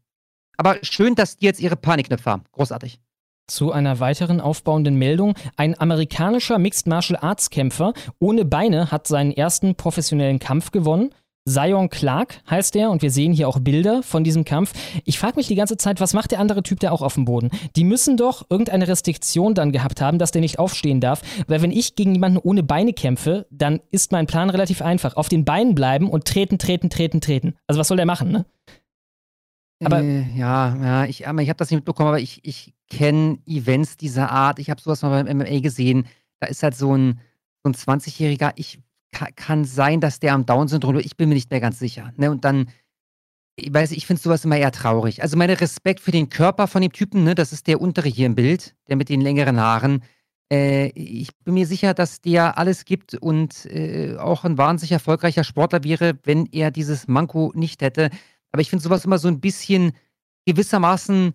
C: Aber schön, dass die jetzt ihre Panikknöpfe haben. Großartig.
B: Zu einer weiteren aufbauenden Meldung. Ein amerikanischer Mixed Martial Arts Kämpfer ohne Beine hat seinen ersten professionellen Kampf gewonnen. Zion Clark heißt er und wir sehen hier auch Bilder von diesem Kampf. Ich frage mich die ganze Zeit, was macht der andere Typ da auch auf dem Boden? Die müssen doch irgendeine Restriktion dann gehabt haben, dass der nicht aufstehen darf. Weil wenn ich gegen jemanden ohne Beine kämpfe, dann ist mein Plan relativ einfach. Auf den Beinen bleiben und treten, treten, treten, treten. Also was soll der machen, ne? Aber-
C: äh, ja, ja, ich, ich habe das nicht mitbekommen, aber ich, ich kenne Events dieser Art. Ich habe sowas mal beim MMA gesehen. Da ist halt so ein, so ein 20-Jähriger. Ich ka- kann sein, dass der am Down-Syndrom, ich bin mir nicht mehr ganz sicher. Ne? Und dann, ich weiß, ich finde sowas immer eher traurig. Also meine Respekt für den Körper von dem Typen, ne? das ist der untere hier im Bild, der mit den längeren Haaren. Äh, ich bin mir sicher, dass der alles gibt und äh, auch ein wahnsinnig erfolgreicher Sportler wäre, wenn er dieses Manko nicht hätte. Aber ich finde sowas immer so ein bisschen gewissermaßen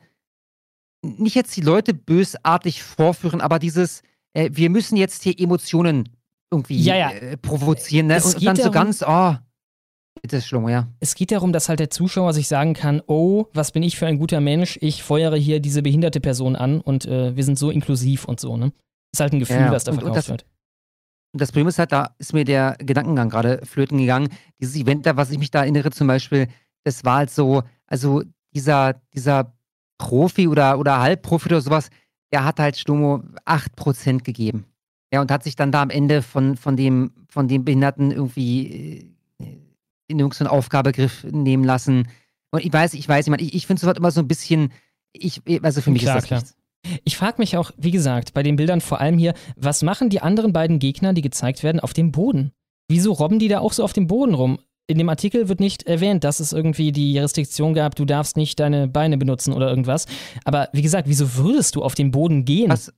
C: nicht jetzt die Leute bösartig vorführen, aber dieses, äh, wir müssen jetzt hier Emotionen irgendwie
B: Ja, ja.
C: Äh, provozieren. Ne?
B: Es
C: Und, dann so
B: darum-
C: ganz, oh, bitte Schlomo, ja.
B: Es geht darum, dass halt der Zuschauer sich sagen kann, oh, was bin ich für ein guter Mensch, ich feuere hier diese behinderte Person an und äh, wir sind so inklusiv und so, ne? Ist halt ein Gefühl,
C: Ja,
B: was da
C: und- und
B: verkauft
C: das-
B: wird.
C: Und das Problem ist halt, da ist mir der Gedankengang gerade flöten gegangen. Dieses Event da, was ich mich da erinnere, zum Beispiel, das war halt so, also dieser, dieser Profi oder, oder Halbprofi oder sowas, der hat halt Stomo 8% gegeben. Ja, und hat sich dann da am Ende von, von, dem, von dem Behinderten irgendwie äh, in irgendeinen Aufgabegriff nehmen lassen. Und ich weiß, ich weiß, ich, meine, ich, ich finde sowas immer so ein bisschen, ich, also für mich
B: Klar,
C: ist das
B: klar.
C: nichts.
B: Ich frage mich auch, wie gesagt, bei den Bildern vor allem hier, was machen die anderen beiden Gegner, die gezeigt werden, auf dem Boden? Wieso robben die da auch so auf dem Boden rum? In dem Artikel wird nicht erwähnt, dass es irgendwie die Restriktion gab, du darfst nicht deine Beine benutzen oder irgendwas. Aber wie gesagt, wieso würdest du auf den Boden gehen?
C: Was,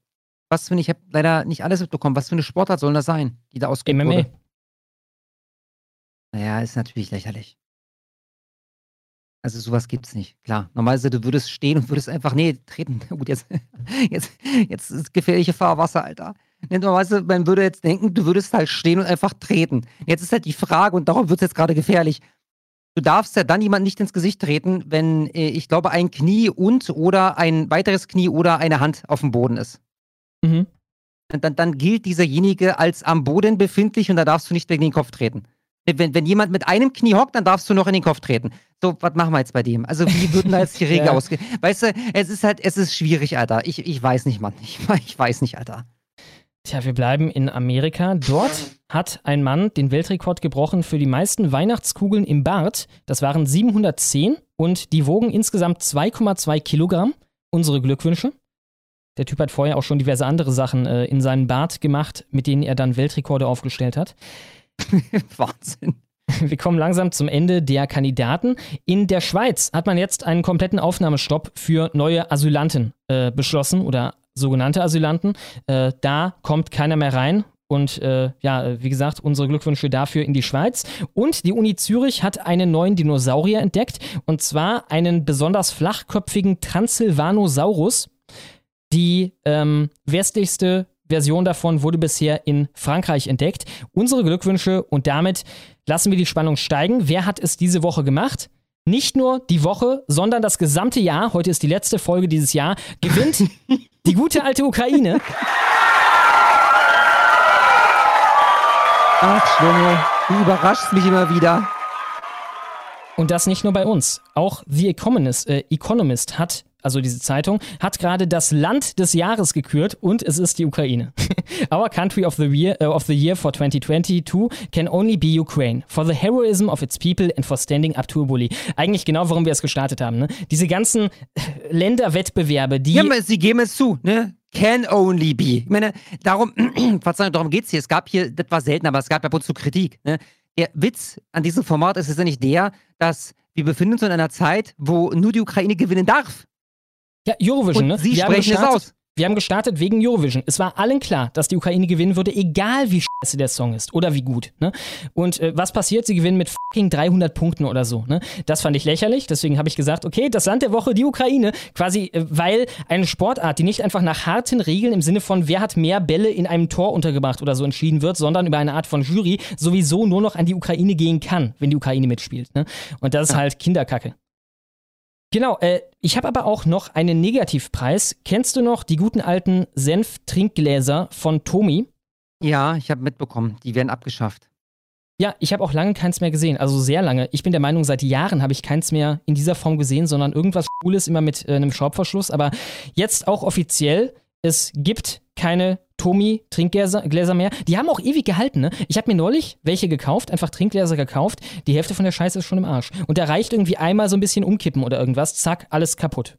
C: was finde ich, habe leider nicht alles mitbekommen. Was für eine Sportart soll das sein, die da ausgeübt
B: MMA.
C: wurde? Naja, ist natürlich lächerlich. Also sowas gibt's nicht. Klar, normalerweise du würdest stehen und würdest einfach, nee, treten. Gut, jetzt, jetzt, jetzt ist gefährliche Fahrwasser, Alter. Normalerweise, man würde jetzt denken, du würdest halt stehen und einfach treten. Jetzt ist halt die Frage, und darum wird es jetzt gerade gefährlich. Du darfst ja dann jemand nicht ins Gesicht treten, wenn, äh, ich glaube, ein Knie und oder ein weiteres Knie oder eine Hand auf dem Boden ist.
B: Mhm.
C: Dann, dann gilt dieserjenige als am Boden befindlich und da darfst du nicht gegen den Kopf treten. Wenn, wenn jemand mit einem Knie hockt, dann darfst du noch in den Kopf treten. So, was machen wir jetzt bei dem? Also, wie würden da jetzt die Regel
B: Ja.
C: ausgehen? Weißt du, es ist halt, es ist schwierig, Alter. Ich, ich weiß nicht, Mann. Ich, ich weiß nicht, Alter.
B: Tja, wir bleiben in Amerika. Dort hat ein Mann den Weltrekord gebrochen für die meisten Weihnachtskugeln im Bart. Das waren 710 und die wogen insgesamt 2,2 Kilogramm. Unsere Glückwünsche. Der Typ hat vorher auch schon diverse andere Sachen äh, in seinen Bart gemacht, mit denen er dann Weltrekorde aufgestellt hat.
C: Wahnsinn.
B: Wir kommen langsam zum Ende der Kandidaten. In der Schweiz hat man jetzt einen kompletten Aufnahmestopp für neue Asylanten äh, beschlossen oder sogenannte Asylanten. Äh, da kommt keiner mehr rein. Und äh, ja, wie gesagt, unsere Glückwünsche dafür in die Schweiz. Und die Uni Zürich hat einen neuen Dinosaurier entdeckt. Und zwar einen besonders flachköpfigen Transylvanosaurus. Die ähm, westlichste Version davon wurde bisher in Frankreich entdeckt. Unsere Glückwünsche und damit lassen wir die Spannung steigen. Wer hat es diese Woche gemacht? Nicht nur die Woche, sondern das gesamte Jahr. Heute ist die letzte Folge dieses Jahr. Gewinnt die gute alte Ukraine.
C: Ach, Schlomo, du überraschst mich immer wieder.
B: Und das nicht nur bei uns. Auch The Economist, äh, Economist hat, also diese Zeitung, hat gerade das Land des Jahres gekürt und es ist die Ukraine. Our country of the year, uh, of the year for 2022 can only be Ukraine. For the heroism of its people and for standing up to a bully. Eigentlich genau, warum wir es gestartet haben. Ne? Diese ganzen äh, Länderwettbewerbe, die...
C: Ja, sie geben es zu, ne? can only be. Ich meine, darum, Verzeihung, darum geht's hier. Es gab hier, das war selten, aber es gab ab und zu Kritik. Ne? Der Witz an diesem Format ist es ja nicht der, dass wir befinden uns in einer Zeit, wo nur die Ukraine gewinnen darf.
B: Ja, Eurovision,
C: Und
B: ne?
C: Sie
B: Wir haben
C: sprechen es aus.
B: Wir haben gestartet wegen Eurovision. Es war allen klar, dass die Ukraine gewinnen würde, egal wie scheiße der Song ist oder wie gut. Ne? Und äh, was passiert? Sie gewinnen mit fucking 300 Punkten oder so. Ne? Das fand ich lächerlich. Deswegen habe ich gesagt, okay, das Land der Woche, die Ukraine, quasi, äh, weil eine Sportart, die nicht einfach nach harten Regeln im Sinne von, wer hat mehr Bälle in einem Tor untergebracht oder so entschieden wird, sondern über eine Art von Jury sowieso nur noch an die Ukraine gehen kann, wenn die Ukraine mitspielt. Ne? Und das ist halt Kinderkacke. Genau, äh, ich habe aber auch noch einen Negativpreis. Kennst du noch die guten alten Senf-Trinkgläser von Tomi?
C: Ja, ich habe mitbekommen, die werden abgeschafft.
B: Ja, ich habe auch lange keins mehr gesehen, also sehr lange. Ich bin der Meinung, seit Jahren habe ich keins mehr in dieser Form gesehen, sondern irgendwas Cooles immer mit äh, einem Schraubverschluss. Aber jetzt auch offiziell, es gibt keine Tomi-Trinkgläser Gläser mehr. Die haben auch ewig gehalten, ne? Ich habe mir neulich welche gekauft, einfach Trinkgläser gekauft. Die Hälfte von der Scheiße ist schon im Arsch. Und da reicht irgendwie einmal so ein bisschen umkippen oder irgendwas, zack, alles kaputt.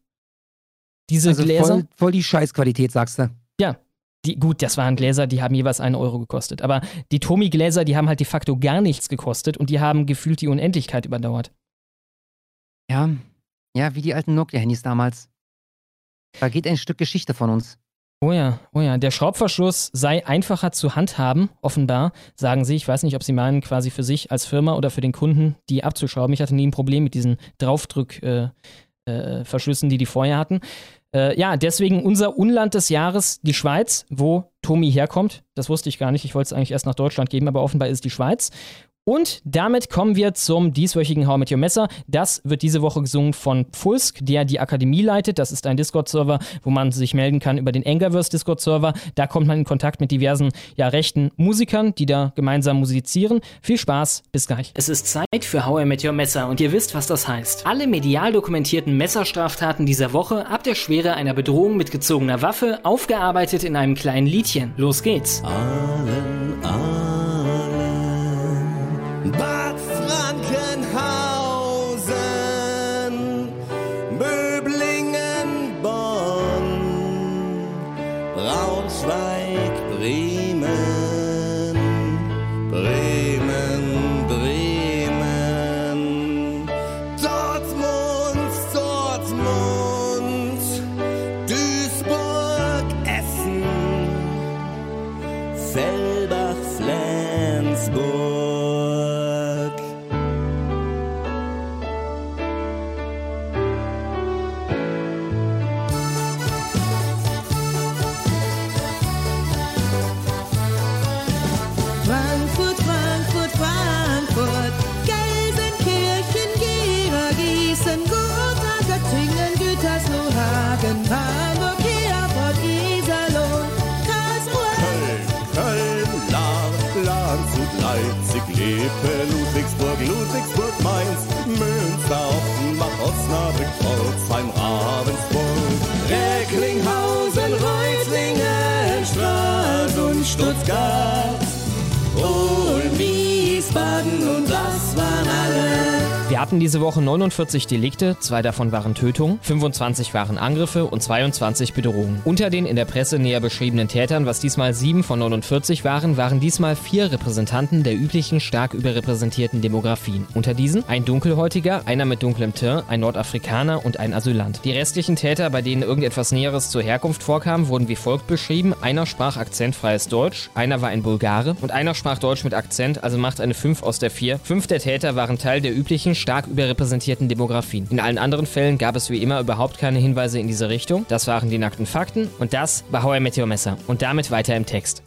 B: Diese
C: Also
B: Gläser.
C: voll, voll die Scheißqualität, sagst du.
B: Ja. Die, gut, das waren Gläser, die haben jeweils einen Euro gekostet. Aber die Tomi-Gläser, die haben halt de facto gar nichts gekostet und die haben gefühlt die Unendlichkeit überdauert.
C: Ja, ja, wie die alten Nokia-Handys damals. Da geht ein Stück Geschichte von uns.
B: Oh ja, oh ja. Der Schraubverschluss sei einfacher zu handhaben, offenbar, sagen sie. Ich weiß nicht, ob sie meinen, quasi für sich als Firma oder für den Kunden, die abzuschrauben. Ich hatte nie ein Problem mit diesen Draufdrück-Verschlüssen, äh, Verschlüssen, die die vorher hatten. Äh, ja, deswegen unser Unland des Jahres, die Schweiz, wo Tomi herkommt. Das wusste ich gar nicht. Ich wollte es eigentlich erst nach Deutschland geben, aber offenbar ist die Schweiz. Und damit kommen wir zum dieswöchigen How mit Your Messer. Das wird diese Woche gesungen von Fulsk, der die Akademie leitet. Das ist ein Discord-Server, wo man sich melden kann über den Angerverse Discord-Server. Da kommt man in Kontakt mit diversen ja, rechten Musikern, die da gemeinsam musizieren. Viel Spaß, bis gleich. Es ist Zeit für How I Met Your Messer und ihr wisst, was das heißt. Alle medial dokumentierten Messerstraftaten dieser Woche ab der Schwere einer Bedrohung mit gezogener Waffe, aufgearbeitet in einem kleinen Liedchen. Los geht's.
I: Allen, allen. Bad Frankenhausen, Böblingen, Bonn, Braunschweig, Landshut, Leipzig, Lepe, Ludwigsburg, Ludwigsburg, Mainz, Münster, Offenbach, Osnabrück, Pforzheim, Ravensburg, Recklinghausen, Reutlingen, Stralsund, Stuttgart,
B: Wir hatten diese Woche 49 Delikte, zwei davon waren Tötungen, 25 waren Angriffe und 22 Bedrohungen. Unter den in der Presse näher beschriebenen Tätern, was diesmal sieben von 49 waren, waren diesmal vier Repräsentanten der üblichen stark überrepräsentierten Demografien. Unter diesen ein Dunkelhäutiger, einer mit dunklem Teint, ein Nordafrikaner und ein Asylant. Die restlichen Täter, bei denen irgendetwas Näheres zur Herkunft vorkam, wurden wie folgt beschrieben. Einer sprach akzentfreies Deutsch, einer war ein Bulgare und einer sprach Deutsch mit Akzent, also macht eine 5 aus der 4. Fünf der Täter waren Teil der üblichen stark überrepräsentierten Demografien. In allen anderen Fällen gab es wie immer überhaupt keine Hinweise in diese Richtung. Das waren die nackten Fakten und das war How I Met Your Messer. Und damit weiter im Text.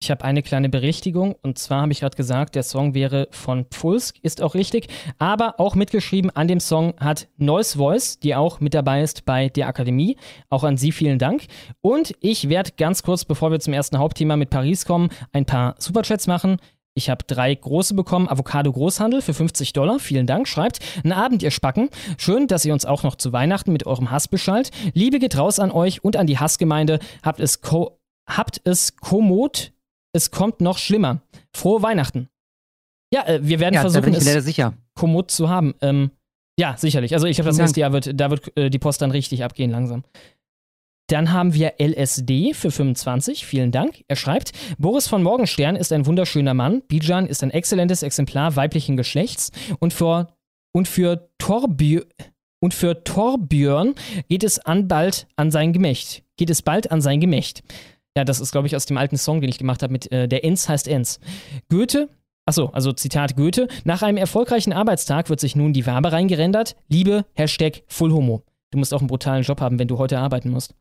B: Ich habe eine kleine Berichtigung und zwar habe ich gerade gesagt, der Song wäre von Pfulsk, ist auch richtig, aber auch mitgeschrieben an dem Song hat Noise Voice, die auch mit dabei ist bei der Akademie. Auch an Sie vielen Dank. Und ich werde ganz kurz, bevor wir zum ersten Hauptthema mit Paris kommen, ein paar Superchats machen. Ich habe drei große bekommen. Avocado Großhandel für 50 Dollar. Vielen Dank. Schreibt, einen Abend, ihr Spacken. Schön, dass ihr uns auch noch zu Weihnachten mit eurem Hass beschallt. Liebe geht raus an euch und an die Hassgemeinde. Habt es, ko habt es kommod. Es kommt noch schlimmer. Frohe Weihnachten. Ja, äh, wir werden
C: Ja, da
B: versuchen,
C: bin ich
B: es
C: sicher.
B: kommod zu haben. Ähm, ja, sicherlich. Also ich glaube, das nächste Jahr wird, da wird äh, die Post dann richtig abgehen langsam. Dann haben wir LSD für 25, vielen Dank. Er schreibt, Boris von Morgenstern ist ein wunderschöner Mann, Bijan ist ein exzellentes Exemplar weiblichen Geschlechts und für, und für, Torbjö, und für Torbjörn geht es an bald an sein Gemächt. Geht es bald an sein Gemächt. Ja, das ist, glaube ich, aus dem alten Song, den ich gemacht habe mit äh, Der Enz heißt Enz. Goethe Achso, also Zitat Goethe. Nach einem erfolgreichen Arbeitstag wird sich nun die Wabe reingerendert. Liebe, Hashtag Full Homo. Du musst auch einen brutalen Job haben, wenn du heute arbeiten musst.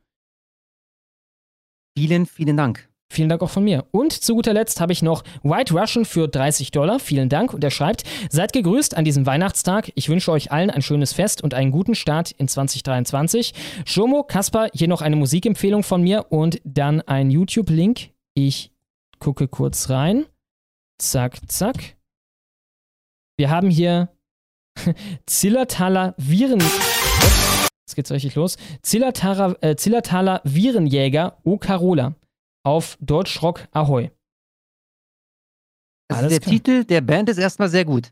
C: Vielen, vielen Dank.
B: Vielen Dank auch von mir. Und zu guter Letzt habe ich noch White Russian für 30 Dollar. Vielen Dank. Und er schreibt, seid gegrüßt an diesem Weihnachtstag. Ich wünsche euch allen ein schönes Fest und einen guten Start in 2023. Jomo, Kasper, hier noch eine Musikempfehlung von mir und dann ein YouTube-Link. Ich gucke kurz rein. Zack, zack. Wir haben hier Zillertaler Viren. Jetzt geht's richtig los. Zillertaler, äh, Zillertaler Virenjäger O Carola auf Deutschrock Ahoi.
C: Also der klar. Titel der Band ist erstmal sehr gut.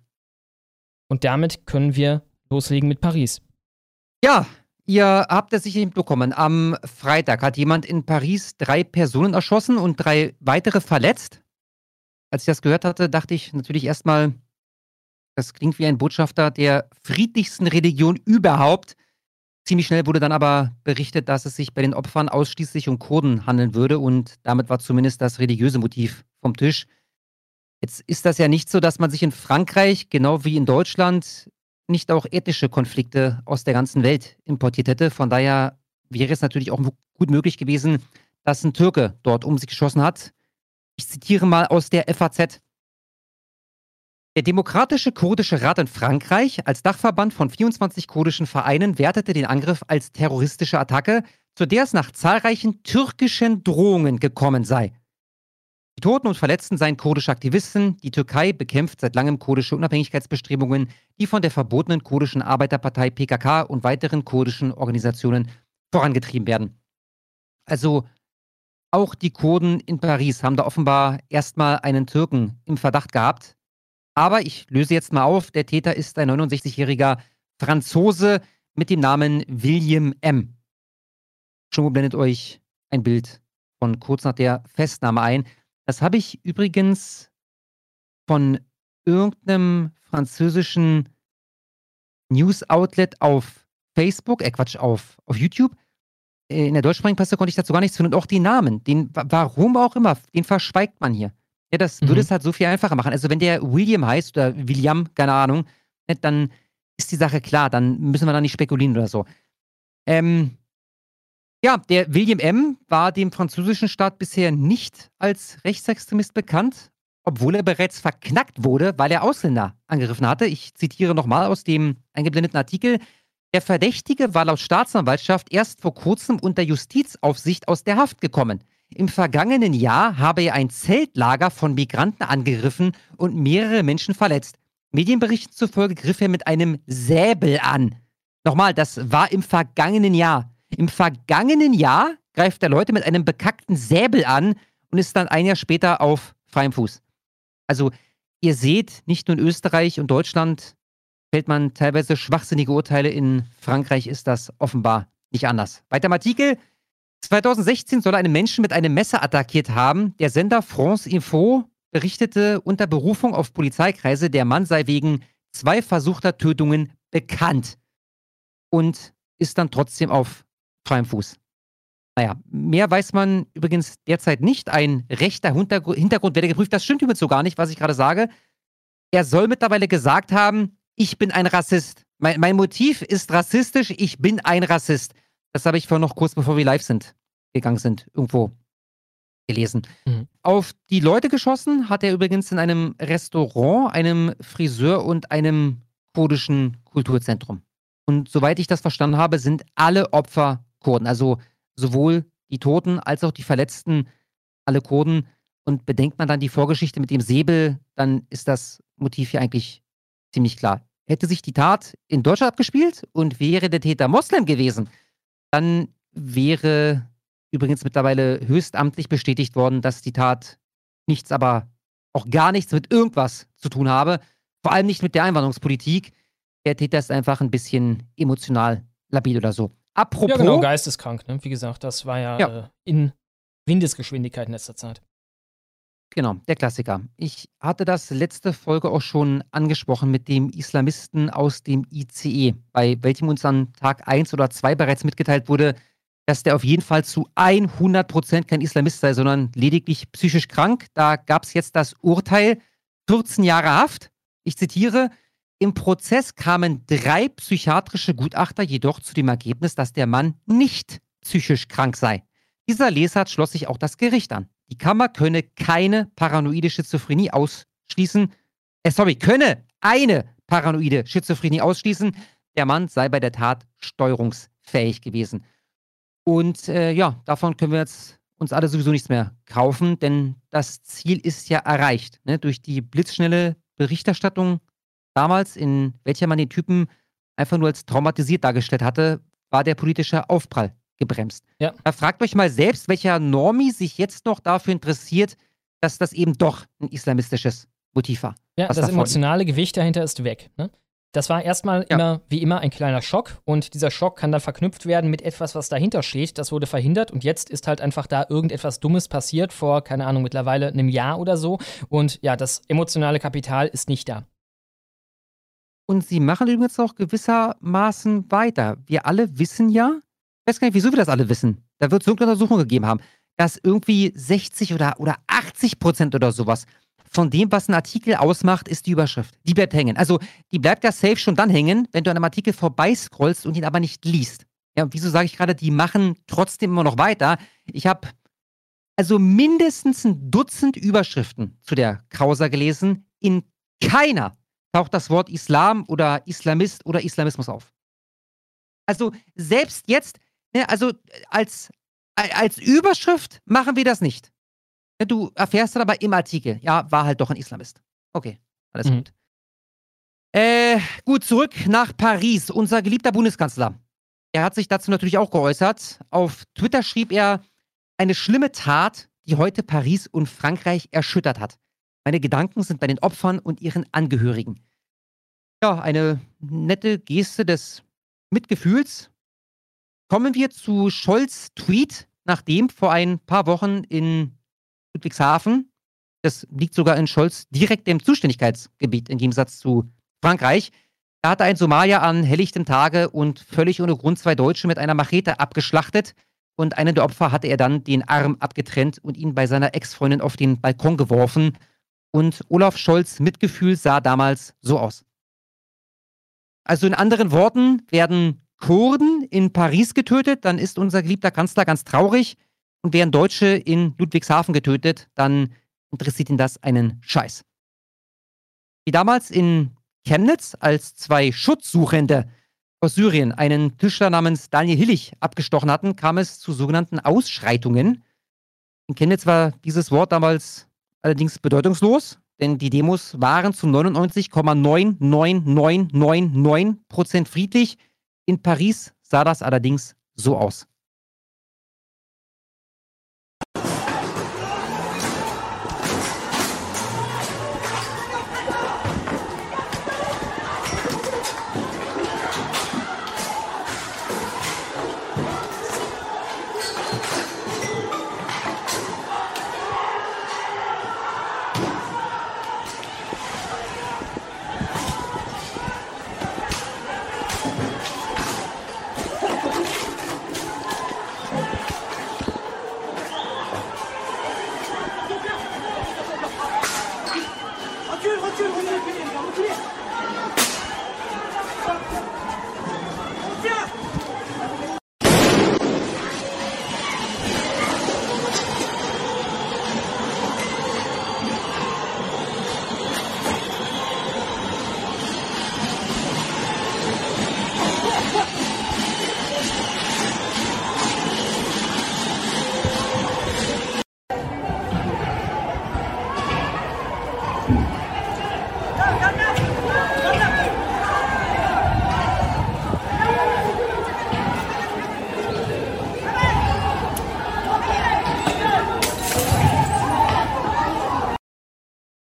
B: Und damit können wir loslegen mit Paris.
C: Ja, ihr habt es sicher mitbekommen. Am Freitag hat jemand in Paris drei Personen erschossen und drei weitere verletzt. Als ich das gehört hatte, dachte ich natürlich erstmal, das klingt wie ein Botschafter der friedlichsten Religion überhaupt. Ziemlich schnell wurde dann aber berichtet, dass es sich bei den Opfern ausschließlich um Kurden handeln würde und damit war zumindest das religiöse Motiv vom Tisch. Jetzt ist das ja nicht so, dass man sich in Frankreich, genau wie in Deutschland, nicht auch ethnische Konflikte aus der ganzen Welt importiert hätte. Von daher wäre es natürlich auch gut möglich gewesen, dass ein Türke dort um sich geschossen hat. Ich zitiere mal aus der FAZ. Der Demokratische Kurdische Rat in Frankreich als Dachverband von 24 kurdischen Vereinen wertete den Angriff als terroristische Attacke, zu der es nach zahlreichen türkischen Drohungen gekommen sei. Die Toten und Verletzten seien kurdische Aktivisten. Die Türkei bekämpft seit langem kurdische Unabhängigkeitsbestrebungen, die von der verbotenen kurdischen Arbeiterpartei PKK und weiteren kurdischen Organisationen vorangetrieben werden. Also auch die Kurden in Paris haben da offenbar erstmal einen Türken im Verdacht gehabt. Aber ich löse jetzt mal auf, der Täter ist ein 69-jähriger Franzose mit dem Namen William M. Schon blendet euch ein Bild von kurz nach der Festnahme ein. Das habe ich übrigens von irgendeinem französischen News-Outlet auf Facebook, äh Quatsch, auf, auf YouTube äh, in der deutschsprachigen Presse konnte ich dazu gar nichts finden. Und auch die Namen, den, warum auch immer, den verschweigt man hier. Ja, das mhm. würde es halt so viel einfacher machen. Also wenn der William heißt oder William, keine Ahnung, ne, dann ist die Sache klar, dann müssen wir da nicht spekulieren oder so. Ähm, ja, der William M. war dem französischen Staat bisher nicht als Rechtsextremist bekannt, obwohl er bereits verknackt wurde, weil er Ausländer angegriffen hatte. Ich zitiere nochmal aus dem eingeblendeten Artikel. Der Verdächtige war laut Staatsanwaltschaft erst vor kurzem unter Justizaufsicht aus der Haft gekommen. Im vergangenen Jahr habe er ein Zeltlager von Migranten angegriffen und mehrere Menschen verletzt. Medienberichten zufolge griff er mit einem Säbel an. Nochmal, das war im vergangenen Jahr. Im vergangenen Jahr greift er Leute mit einem bekackten Säbel an und ist dann ein Jahr später auf freiem Fuß. Also, ihr seht, nicht nur in Österreich und Deutschland fällt man teilweise schwachsinnige Urteile. In Frankreich ist das offenbar nicht anders. Weiter im Artikel. 2016 soll er einen Menschen mit einem Messer attackiert haben. Der Sender France Info berichtete unter Berufung auf Polizeikreise, der Mann sei wegen zwei versuchter Tötungen bekannt und ist dann trotzdem auf freiem Fuß. Naja, mehr weiß man übrigens derzeit nicht. Ein rechter Hintergrund werde geprüft. Das stimmt übrigens so gar nicht, was ich gerade sage. Er soll mittlerweile gesagt haben, ich bin ein Rassist. Mein, mein Motiv ist rassistisch, ich bin ein Rassist. Das habe ich vorhin noch kurz bevor wir live sind, gegangen sind, irgendwo gelesen. Mhm. Auf die Leute geschossen hat er übrigens in einem Restaurant, einem Friseur und einem kurdischen Kulturzentrum. Und soweit ich das verstanden habe, sind alle Opfer Kurden. Also sowohl die Toten als auch die Verletzten, alle Kurden. Und bedenkt man dann die Vorgeschichte mit dem Säbel, dann ist das Motiv hier eigentlich ziemlich klar. Hätte sich die Tat in Deutschland abgespielt und wäre der Täter Moslem gewesen, dann wäre übrigens mittlerweile höchstamtlich bestätigt worden, dass die Tat nichts, aber auch gar nichts mit irgendwas zu tun habe. Vor allem nicht mit der Einwanderungspolitik. Der Täter ist einfach ein bisschen emotional labil oder so. apropos.
B: Ja, genau, geisteskrank, ne? Wie gesagt, das war ja,
C: Ja.
B: Äh, in Windesgeschwindigkeit in letzter Zeit.
C: Genau, der Klassiker. Ich hatte das letzte Folge auch schon angesprochen mit dem Islamisten aus dem ICE, bei welchem uns an Tag 1 oder 2 bereits mitgeteilt wurde, dass der auf jeden Fall zu 100% kein Islamist sei, sondern lediglich psychisch krank. Da gab es jetzt das Urteil, 14 Jahre Haft. Ich zitiere, im Prozess kamen drei psychiatrische Gutachter jedoch zu dem Ergebnis, dass der Mann nicht psychisch krank sei. Dieser Lesart schloss sich auch das Gericht an. Die Kammer könne keine paranoide Schizophrenie ausschließen. Äh, sorry, könne eine paranoide Schizophrenie ausschließen. Der Mann sei bei der Tat steuerungsfähig gewesen. Und äh, ja, davon können wir jetzt uns alle sowieso nichts mehr kaufen, denn das Ziel ist ja erreicht. Ne? Durch die blitzschnelle Berichterstattung damals, in welcher man den Typen einfach nur als traumatisiert dargestellt hatte, war der politische Aufprall gebremst.
B: Ja.
C: Da fragt euch mal selbst, welcher Normie sich jetzt noch dafür interessiert, dass das eben doch ein islamistisches Motiv war.
B: Ja, das emotionale Gewicht dahinter ist weg. Ne? Das war erstmal
C: Ja.
B: immer, wie immer, ein kleiner Schock und dieser Schock kann dann verknüpft werden mit etwas, was dahinter steht. Das wurde verhindert und jetzt ist halt einfach da irgendetwas Dummes passiert vor, keine Ahnung, mittlerweile einem Jahr oder so. Und ja, das emotionale Kapital ist nicht da.
C: Und sie machen übrigens auch gewissermaßen weiter. Wir alle wissen ja, ich weiß gar nicht, wieso wir das alle wissen. Da wird es irgendeine Untersuchung gegeben haben, dass irgendwie 60 oder, oder 80 Prozent oder sowas von dem, was ein Artikel ausmacht, ist die Überschrift. Die bleibt hängen. Also, die bleibt ja safe schon dann hängen, wenn du an einem Artikel vorbeiscrollst und ihn aber nicht liest. Ja, und wieso sage ich gerade, die machen trotzdem immer noch weiter? Ich habe also mindestens ein Dutzend Überschriften zu der Causa gelesen. In keiner taucht das Wort Islam oder Islamist oder Islamismus auf. Also selbst jetzt, ne, also als, als Überschrift machen wir das nicht. Ne, Du erfährst dann aber im Artikel, ja, war halt doch ein Islamist. Okay, alles
B: Mhm.
C: gut. Äh, gut, zurück nach Paris. Unser geliebter Bundeskanzler. Er hat sich dazu natürlich auch geäußert. Auf Twitter schrieb er, eine schlimme Tat, die heute Paris und Frankreich erschüttert hat. Meine Gedanken sind bei den Opfern und ihren Angehörigen. Ja, eine nette Geste des Mitgefühls. Kommen wir zu Scholz' Tweet, nachdem vor ein paar Wochen in Ludwigshafen, das liegt sogar in Scholz direkt im Zuständigkeitsgebiet im Gegensatz zu Frankreich, da hatte ein Somalier an helllichtem Tage und völlig ohne Grund zwei Deutsche mit einer Machete abgeschlachtet und einem der Opfer hatte er dann den Arm abgetrennt und ihn bei seiner Ex-Freundin auf den Balkon geworfen. Und Olaf Scholz Mitgefühl sah damals so aus. Also in anderen Worten, werden Kurden in Paris getötet, dann ist unser geliebter Kanzler ganz traurig. Und werden Deutsche in Ludwigshafen getötet, dann interessiert ihn das einen Scheiß. Wie damals in Chemnitz, als zwei Schutzsuchende aus Syrien einen Tischler namens Daniel Hillig abgestochen hatten, kam es zu sogenannten Ausschreitungen. In Chemnitz war dieses Wort damals allerdings bedeutungslos, denn die Demos waren zu 99,99999% friedlich. In Paris sah das allerdings so aus.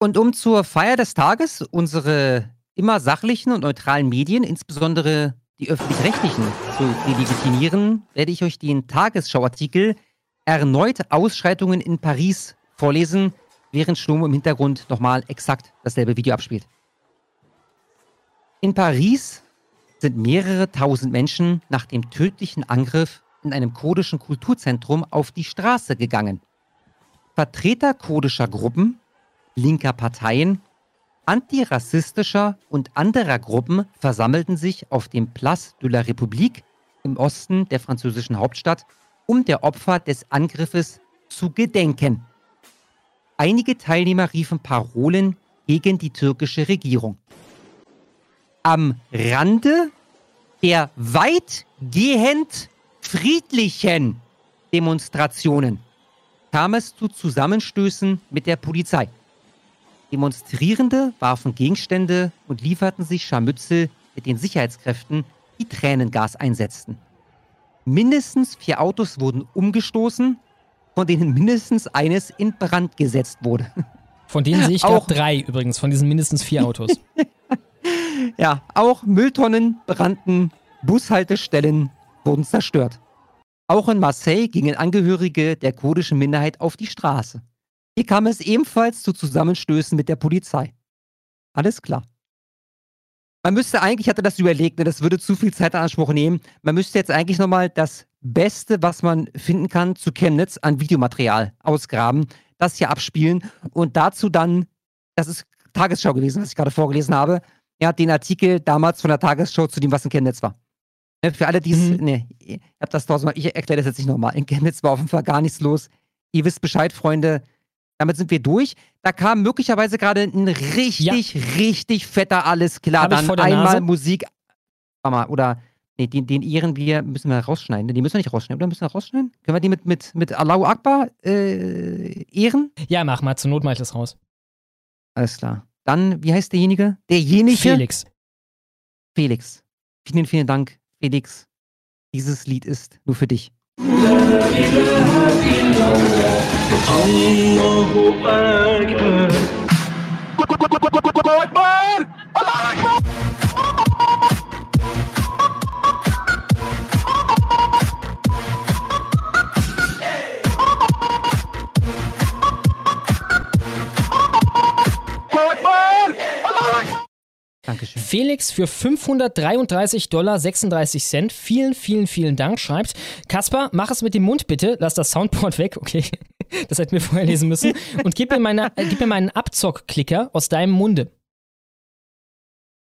C: Und um zur Feier des Tages unsere immer sachlichen und neutralen Medien, insbesondere die öffentlich-rechtlichen zu delegitimieren, werde ich euch den Tagesschauartikel erneut Ausschreitungen in Paris vorlesen, während Schlomo im Hintergrund nochmal exakt dasselbe Video abspielt. In Paris sind mehrere tausend Menschen nach dem tödlichen Angriff in einem kurdischen Kulturzentrum auf die Straße gegangen. Vertreter kurdischer Gruppen, linker Parteien, antirassistischer und anderer Gruppen versammelten sich auf dem Place de la République im Osten der französischen Hauptstadt, um der Opfer des Angriffes zu gedenken. Einige Teilnehmer riefen Parolen gegen die türkische Regierung. Am Rande der weitgehend friedlichen Demonstrationen kam es zu Zusammenstößen mit der Polizei. Demonstrierende warfen Gegenstände und lieferten sich Scharmützel mit den Sicherheitskräften, die Tränengas einsetzten. Mindestens vier Autos wurden umgestoßen, von denen mindestens eines in Brand gesetzt wurde.
B: Von denen sehe ich auch drei übrigens, von diesen mindestens vier Autos.
C: ja, auch Mülltonnen brannten, Bushaltestellen wurden zerstört. Auch in Marseille gingen Angehörige der kurdischen Minderheit auf die Straße. Hier kam es ebenfalls zu Zusammenstößen mit der Polizei. Alles klar. Man müsste eigentlich, ich hatte das überlegt, ne, das würde zu viel Zeit in Anspruch nehmen. Man müsste jetzt eigentlich nochmal das Beste, was man finden kann, zu Chemnitz an Videomaterial ausgraben, das hier abspielen und dazu dann, das ist Tagesschau gewesen, was ich gerade vorgelesen habe, ja, den Artikel damals von der Tagesschau zu dem, was in Chemnitz war. Ne, für alle, die es, mhm. ne, das tausendmal, ich erkläre das jetzt nicht nochmal. In Chemnitz war auf jeden Fall gar nichts los. Ihr wisst Bescheid, Freunde. Damit sind wir durch. Da kam möglicherweise gerade ein richtig, ja. richtig fetter Alles klar. Dann einmal Nase? Musik. Oder, nee, den, den ehren wir, müssen wir rausschneiden. Den müssen wir nicht rausschneiden, oder? Müssen wir rausschneiden? Können wir die mit, mit, mit Allahu Akbar äh, ehren?
B: Ja, mach mal. Zur Not mal das raus.
C: Alles klar. Dann, wie heißt derjenige? Derjenige?
B: Felix.
C: Felix. Vielen, vielen Dank, Felix. Dieses Lied ist nur für dich. الله أكبر الله أكبر Dankeschön.
B: Felix für 533 Dollar 36 Cent. Vielen, vielen, vielen Dank. Schreibt, Kaspar, mach es mit dem Mund bitte. Lass das Soundboard weg. Okay, das hätten wir vorher lesen müssen. Und gib mir, meine, äh, gib mir meinen Abzock-Klicker aus deinem Munde.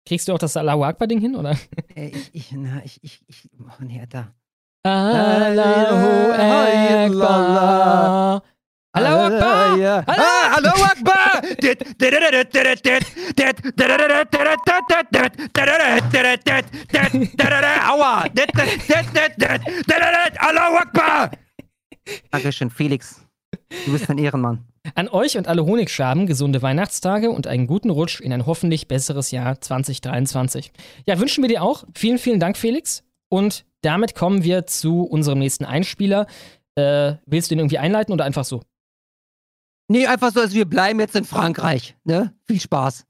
B: Kriegst du auch das Allahu Akbar-Ding hin, oder?
C: Äh, ich, ich, na, ich, ich, ich, oh, nee, da.
B: Allahu Akbar. Allahu Akbar!
C: Allahu Akbar! Aua! Allahu Akbar! Dankeschön, Felix. Du bist ein Ehrenmann.
B: An euch und alle Honigschaben gesunde Weihnachtstage und einen guten Rutsch in ein hoffentlich besseres Jahr 2023. Ja, wünschen wir dir auch. Vielen, vielen Dank, Felix. Und damit kommen wir zu unserem nächsten Einspieler. Äh, willst du ihn irgendwie einleiten oder einfach so?
C: Nee, einfach so, als wir bleiben jetzt in Frankreich. Ne? Viel Spaß.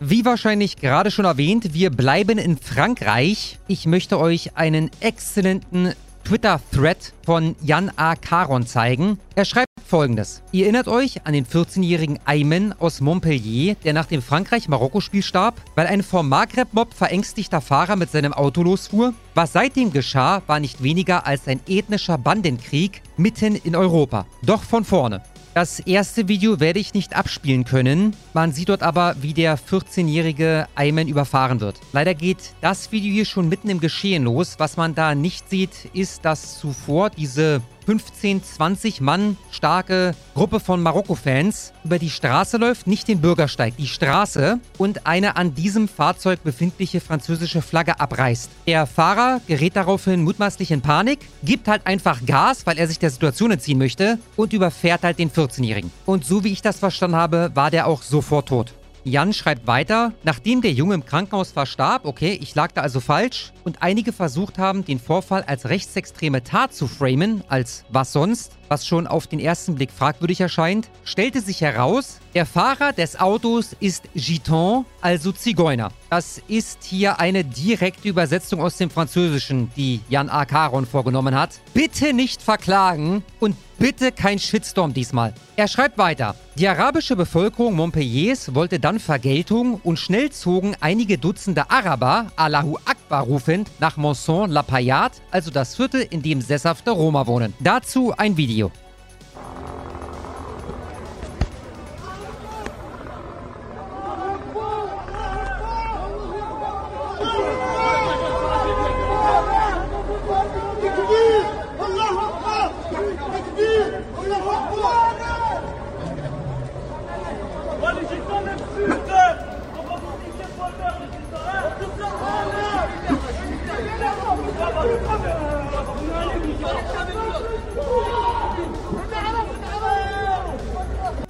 C: Wie wahrscheinlich gerade schon erwähnt, wir bleiben in Frankreich. Ich möchte euch einen exzellenten Twitter-Thread von Jan A. Caron zeigen. Er schreibt folgendes. Ihr erinnert euch an den 14-jährigen Ayman aus Montpellier, der nach dem Frankreich-Marokko-Spiel starb, weil ein vom Maghreb-Mob verängstigter Fahrer mit seinem Auto losfuhr? Was seitdem geschah, war nicht weniger als ein ethnischer Bandenkrieg mitten in Europa. Doch von vorne. Das erste Video werde ich nicht abspielen können. Man sieht dort aber, wie der 14-jährige Ayman überfahren wird. Leider geht das Video hier schon mitten im Geschehen los. Was man da nicht sieht, ist, dass zuvor diese 15, 20 Mann starke Gruppe von Marokko-Fans über die Straße läuft, nicht den Bürgersteig, die Straße und eine an diesem Fahrzeug befindliche französische Flagge abreißt. Der Fahrer gerät daraufhin mutmaßlich in Panik, gibt halt einfach Gas, weil er sich der Situation entziehen möchte und überfährt halt den 14-Jährigen. Und so wie ich das verstanden habe, war der auch sofort tot. Jan schreibt weiter, nachdem der Junge im Krankenhaus verstarb, okay, ich lag da also falsch, und einige versucht haben, den Vorfall als rechtsextreme Tat zu framen, als was sonst, was schon auf den ersten Blick fragwürdig erscheint, stellte sich heraus, der Fahrer des Autos ist Giton, also Zigeuner. Das ist hier eine direkte Übersetzung aus dem Französischen, die Jan A. Caron vorgenommen hat. Bitte nicht verklagen und bitte kein Shitstorm diesmal. Er schreibt weiter. Die arabische Bevölkerung Montpelliers wollte dann Vergeltung und schnell zogen einige Dutzende Araber, Allahu Akbar rufend, nach Monson-La Payade, also das Viertel, in dem sesshafte Roma wohnen. Dazu ein Video.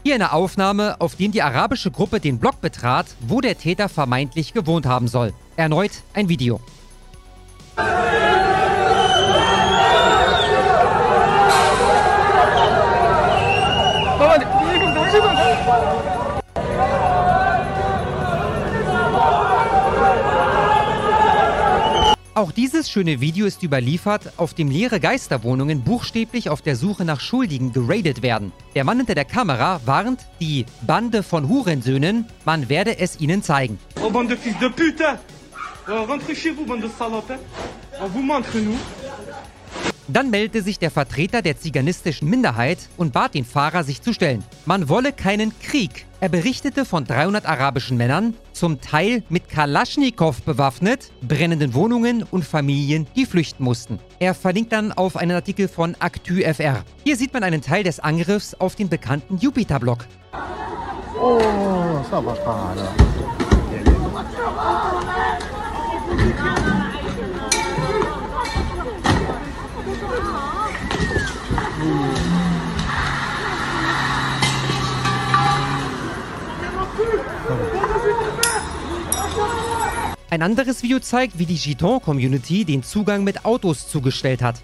C: Hier eine Aufnahme, auf dem die arabische Gruppe den Block betrat, wo der Täter vermeintlich gewohnt haben soll. Erneut ein Video. Auch dieses schöne Video ist überliefert, auf dem leere Geisterwohnungen buchstäblich auf der Suche nach Schuldigen geradet werden. Der Mann hinter der Kamera warnt die Bande von Hurensöhnen, man werde es ihnen zeigen.
J: Oh bande de fils de pute Rentrez chez vous, bande de salopes On vous montre, nous
C: Dann meldete sich der Vertreter der ziganistischen Minderheit und bat den Fahrer, sich zu stellen. Man wolle keinen Krieg. Er berichtete von 300 arabischen Männern, zum Teil mit Kalaschnikow bewaffnet, brennenden Wohnungen und Familien, die flüchten mussten. Er verlinkt dann auf einen Artikel von ActuFR. Hier sieht man einen Teil des Angriffs auf den bekannten Jupiter-Block.
K: Oh, ist aber
C: Ein anderes Video zeigt, wie die Giton-Community den Zugang mit Autos zugestellt hat.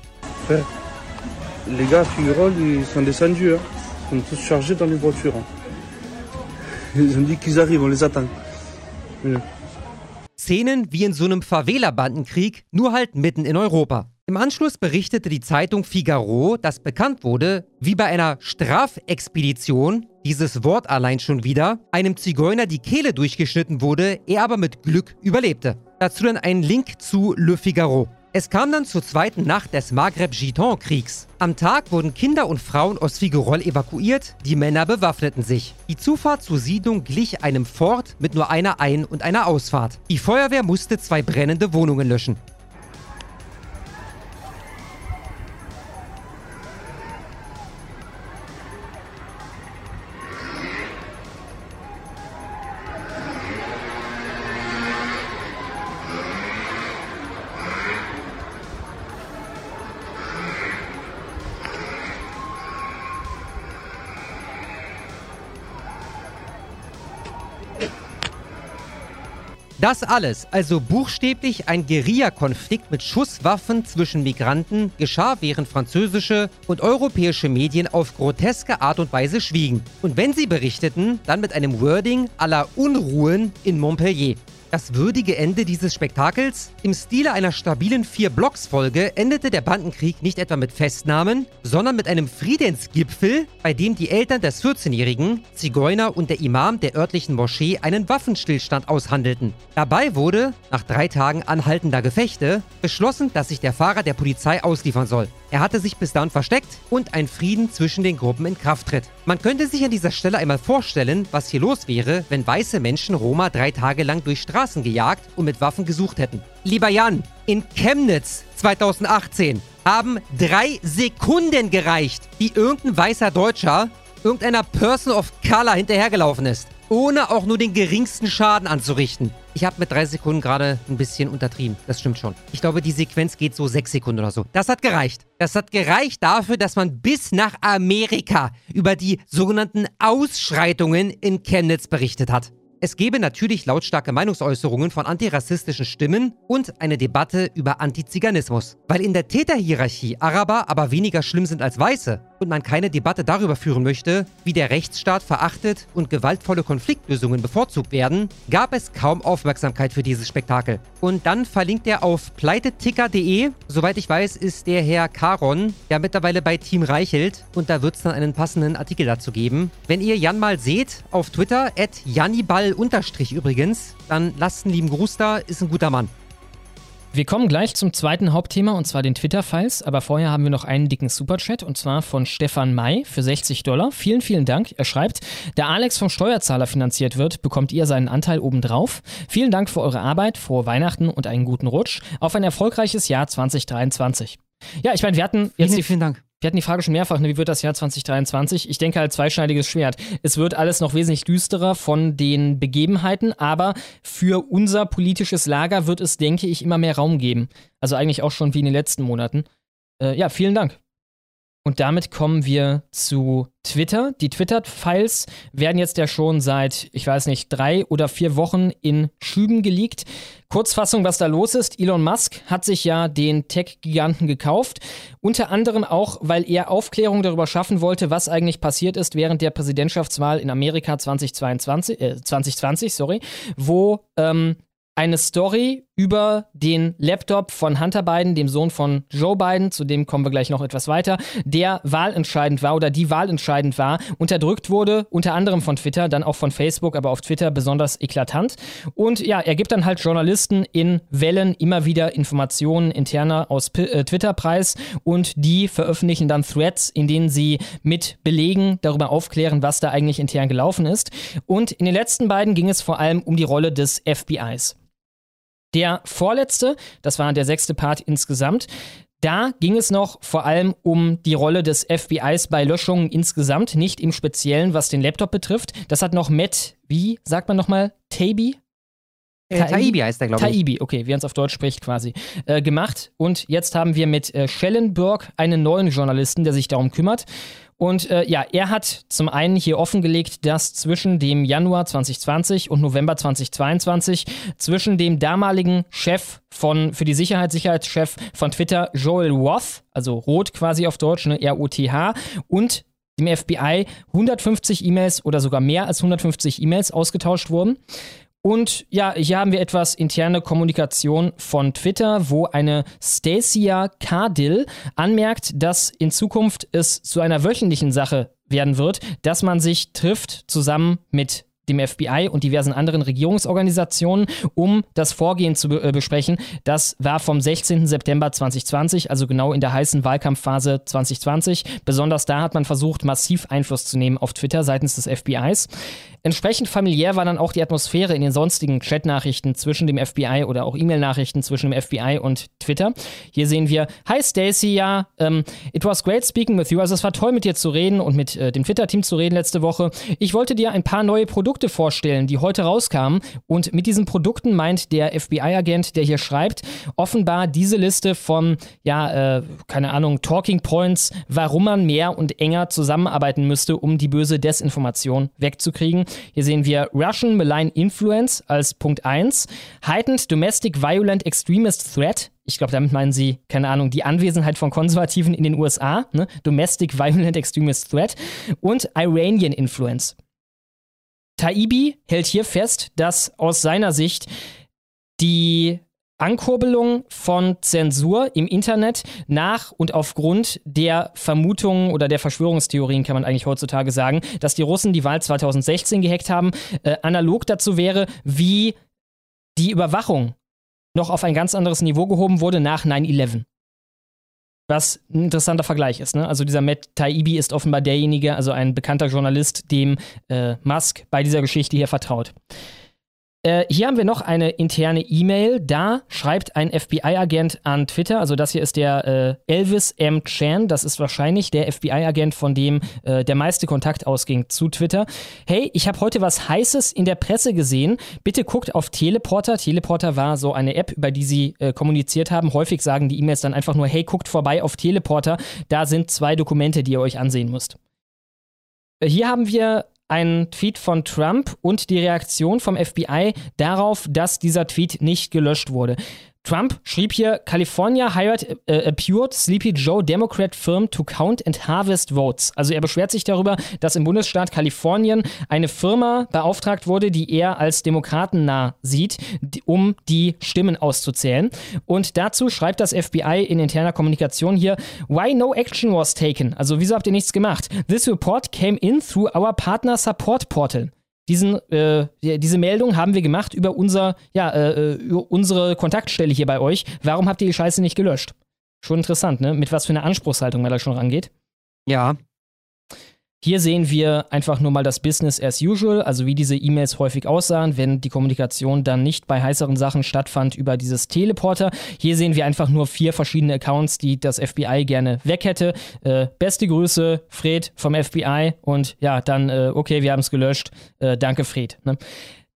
L: Les gars, figurons, ils sont descendus. Ils sont tous chargés dans les voitures. Ils ont dit qu'ils arrivent, on les attend.
C: Szenen wie in so einem Favela-Bandenkrieg, nur halt mitten in Europa. Im Anschluss berichtete die Zeitung Figaro, dass bekannt wurde, wie bei einer Strafexpedition, dieses Wort allein schon wieder, einem Zigeuner die Kehle durchgeschnitten wurde, er aber mit Glück überlebte. Dazu dann ein Link zu Le Figaro. Es kam dann zur zweiten Nacht des Maghreb-Giton-Kriegs. Am Tag wurden Kinder und Frauen aus Figuerol evakuiert, die Männer bewaffneten sich. Die Zufahrt zur Siedlung glich einem Fort mit nur einer Ein- und einer Ausfahrt. Die Feuerwehr musste zwei brennende Wohnungen löschen. Das alles, also buchstäblich ein Guerilla-Konflikt mit Schusswaffen zwischen Migranten, geschah, während französische und europäische Medien auf groteske Art und Weise schwiegen. Und wenn sie berichteten, dann mit einem Wording aller Unruhen in Montpellier. Das würdige Ende dieses Spektakels? Im Stile einer stabilen Vier-Blocks-Folge endete der Bandenkrieg nicht etwa mit Festnahmen, sondern mit einem Friedensgipfel, bei dem die Eltern des 14-Jährigen, Zigeuner und der Imam der örtlichen Moschee einen Waffenstillstand aushandelten. Dabei wurde, nach drei Tagen anhaltender Gefechte, beschlossen, dass sich der Fahrer der Polizei ausliefern soll. Er hatte sich bis dahin versteckt und ein Frieden zwischen den Gruppen in Kraft tritt. Man könnte sich an dieser Stelle einmal vorstellen, was hier los wäre, wenn weiße Menschen Roma drei Tage lang durch Straßen gejagt und mit Waffen gesucht hätten. Lieber Jan, in Chemnitz 2018 haben drei Sekunden gereicht, die irgendein weißer Deutscher irgendeiner Person of Color hinterhergelaufen ist, ohne auch nur den geringsten Schaden anzurichten. Ich habe mit drei Sekunden gerade ein bisschen untertrieben. Das stimmt schon. Ich glaube, die Sequenz geht so sechs Sekunden oder so. Das hat gereicht. Das hat gereicht dafür, dass man bis nach Amerika über die sogenannten Ausschreitungen in Chemnitz berichtet hat. Es gebe natürlich lautstarke Meinungsäußerungen von antirassistischen Stimmen und eine Debatte über Antiziganismus. Weil in der Täterhierarchie Araber aber weniger schlimm sind als Weiße und man keine Debatte darüber führen möchte, wie der Rechtsstaat verachtet und gewaltvolle Konfliktlösungen bevorzugt werden, gab es kaum Aufmerksamkeit für dieses Spektakel. Und dann verlinkt er auf pleiteticker.de. Soweit ich weiß, ist der Herr Caron ja mittlerweile bei Team Reichelt und da wird es dann einen passenden Artikel dazu geben. Wenn ihr Jan mal seht, auf Twitter, at Janniball unterstrich übrigens, dann lasst einen lieben Gruß da, ist ein guter Mann.
B: Wir kommen gleich zum zweiten Hauptthema und zwar den Twitter-Files, aber vorher haben wir noch einen dicken Superchat und zwar von Stefan May für 60 Dollar. Vielen, vielen Dank. Er schreibt, da Alex vom Steuerzahler finanziert wird, bekommt ihr seinen Anteil obendrauf. Vielen Dank für eure Arbeit, frohe Weihnachten und einen guten Rutsch auf ein erfolgreiches Jahr 2023. Ja, ich meine, wir hatten jetzt
C: Vielen, vielen Dank.
B: Wir hatten die Frage schon mehrfach, ne, wie wird das Jahr 2023? Ich denke halt zweischneidiges Schwert. Es wird alles noch wesentlich düsterer von den Begebenheiten, aber für unser politisches Lager wird es, denke ich, immer mehr Raum geben. Also eigentlich auch schon wie in den letzten Monaten. Äh, ja, vielen Dank. Und damit kommen wir zu Twitter. Die Twitter-Files werden jetzt ja schon seit, ich weiß nicht, drei oder vier Wochen in Schüben geleakt. Kurzfassung, was da los ist. Elon Musk hat sich ja den Tech-Giganten gekauft. Unter anderem auch, weil er Aufklärung darüber schaffen wollte, was eigentlich passiert ist während der Präsidentschaftswahl in Amerika 2022, äh, 2020, sorry, wo ähm, eine Story über den Laptop von Hunter Biden, dem Sohn von Joe Biden, zu dem kommen wir gleich noch etwas weiter, der wahlentscheidend war oder die wahlentscheidend war, unterdrückt wurde, unter anderem von Twitter, dann auch von Facebook, aber auf Twitter besonders eklatant. Und ja, er gibt dann halt Journalisten in Wellen immer wieder Informationen interner aus P äh, Twitter preis und die veröffentlichen dann Threads, in denen sie mit Belegen darüber aufklären, was da eigentlich intern gelaufen ist. Und in den letzten beiden ging es vor allem um die Rolle des FBIs. Der vorletzte, das war der sechste Part insgesamt, da ging es noch vor allem um die Rolle des FBIs bei Löschungen insgesamt, nicht im Speziellen, was den Laptop betrifft. Das hat noch Matt, wie sagt man nochmal, Taibbi?
C: Äh, Taibbi heißt der, glaube ich.
B: Taibbi, okay, wie er es auf Deutsch spricht quasi, äh, gemacht. Und jetzt haben wir mit äh, Schellenberg einen neuen Journalisten, der sich darum kümmert. Und äh, ja, er hat zum einen hier offengelegt, dass zwischen dem Januar 2020 und November 2022 zwischen dem damaligen Chef von für die Sicherheit, Sicherheitschef von Twitter, Joel Roth, also Rot quasi auf Deutsch, ne, R-O-T-H, und dem FBI 150 E-Mails oder sogar mehr als 150 E-Mails ausgetauscht wurden. Und ja, hier haben wir etwas interne Kommunikation von Twitter, wo eine Stacia Cardill anmerkt, dass in Zukunft es zu einer wöchentlichen Sache werden wird, dass man sich trifft zusammen mit dem FBI und diversen anderen Regierungsorganisationen, um das Vorgehen zu be äh, besprechen. Das war vom 16. September 2020, also genau in der heißen Wahlkampfphase 2020. Besonders da hat man versucht, massiv Einfluss zu nehmen auf Twitter seitens des FBIs. Entsprechend familiär war dann auch die Atmosphäre in den sonstigen Chatnachrichten zwischen dem FBI oder auch E-Mail-Nachrichten zwischen dem FBI und Twitter. Hier sehen wir, Hi Stacy, ja, ähm, it was great speaking with you. Also es war toll mit dir zu reden und mit äh, dem Twitter-Team zu reden letzte Woche. Ich wollte dir ein paar neue Produkte vorstellen, die heute rauskamen. Und mit diesen Produkten meint der FBI-Agent, der hier schreibt, offenbar diese Liste von, ja, äh, keine Ahnung, Talking Points, warum man mehr und enger zusammenarbeiten müsste, um die böse Desinformation wegzukriegen. Hier sehen wir Russian Malign Influence als Punkt 1, Heightened Domestic Violent Extremist Threat. Ich glaube, damit meinen sie, keine Ahnung, die Anwesenheit von Konservativen in den USA, ne? Domestic Violent Extremist Threat und Iranian Influence. Taibi hält hier fest, dass aus seiner Sicht die Ankurbelung von Zensur im Internet nach und aufgrund der Vermutungen oder der Verschwörungstheorien kann man eigentlich heutzutage sagen, dass die Russen die Wahl 2016 gehackt haben, äh, analog dazu wäre, wie die Überwachung noch auf ein ganz anderes Niveau gehoben wurde nach 9-11. Was ein interessanter Vergleich ist. Ne? Also dieser Matt Taibbi ist offenbar derjenige, also ein bekannter Journalist, dem äh, Musk bei dieser Geschichte hier vertraut. Äh, hier haben wir noch eine interne E-Mail. Da schreibt ein FBI-Agent an Twitter, also das hier ist der äh, Elvis M. Chan, das ist wahrscheinlich der FBI-Agent, von dem äh, der meiste Kontakt ausging zu Twitter. Hey, ich habe heute was Heißes in der Presse gesehen. Bitte guckt auf Teleporter. Teleporter war so eine App, über die sie äh, kommuniziert haben. Häufig sagen die E-Mails dann einfach nur, hey, guckt vorbei auf Teleporter. Da sind zwei Dokumente, die ihr euch ansehen müsst. Äh, hier haben wir ein Tweet von Trump und die Reaktion vom FBI darauf, dass dieser Tweet nicht gelöscht wurde. Trump schrieb hier, California hired a, a pure Sleepy Joe Democrat firm to count and harvest votes. Also er beschwert sich darüber, dass im Bundesstaat Kalifornien eine Firma beauftragt wurde, die er als demokratennah sieht, um die Stimmen auszuzählen. Und dazu schreibt das FBI in interner Kommunikation hier, why no action was taken? Also wieso habt ihr nichts gemacht? This report came in through our partner support portal. Diesen, äh, diese Meldung haben wir gemacht über, unser, ja, äh, über unsere Kontaktstelle hier bei euch. Warum habt ihr die Scheiße nicht gelöscht? Schon interessant, ne? Mit was für einer Anspruchshaltung man da schon rangeht.
C: Ja.
B: Hier sehen wir einfach nur mal das Business as usual, also wie diese E-Mails häufig aussahen, wenn die Kommunikation dann nicht bei heißeren Sachen stattfand über dieses Teleporter. Hier sehen wir einfach nur vier verschiedene Accounts, die das FBI gerne weg hätte. Äh, beste Grüße, Fred vom FBI und ja, dann, äh, okay, wir haben es gelöscht. Äh, danke, Fred. Ne?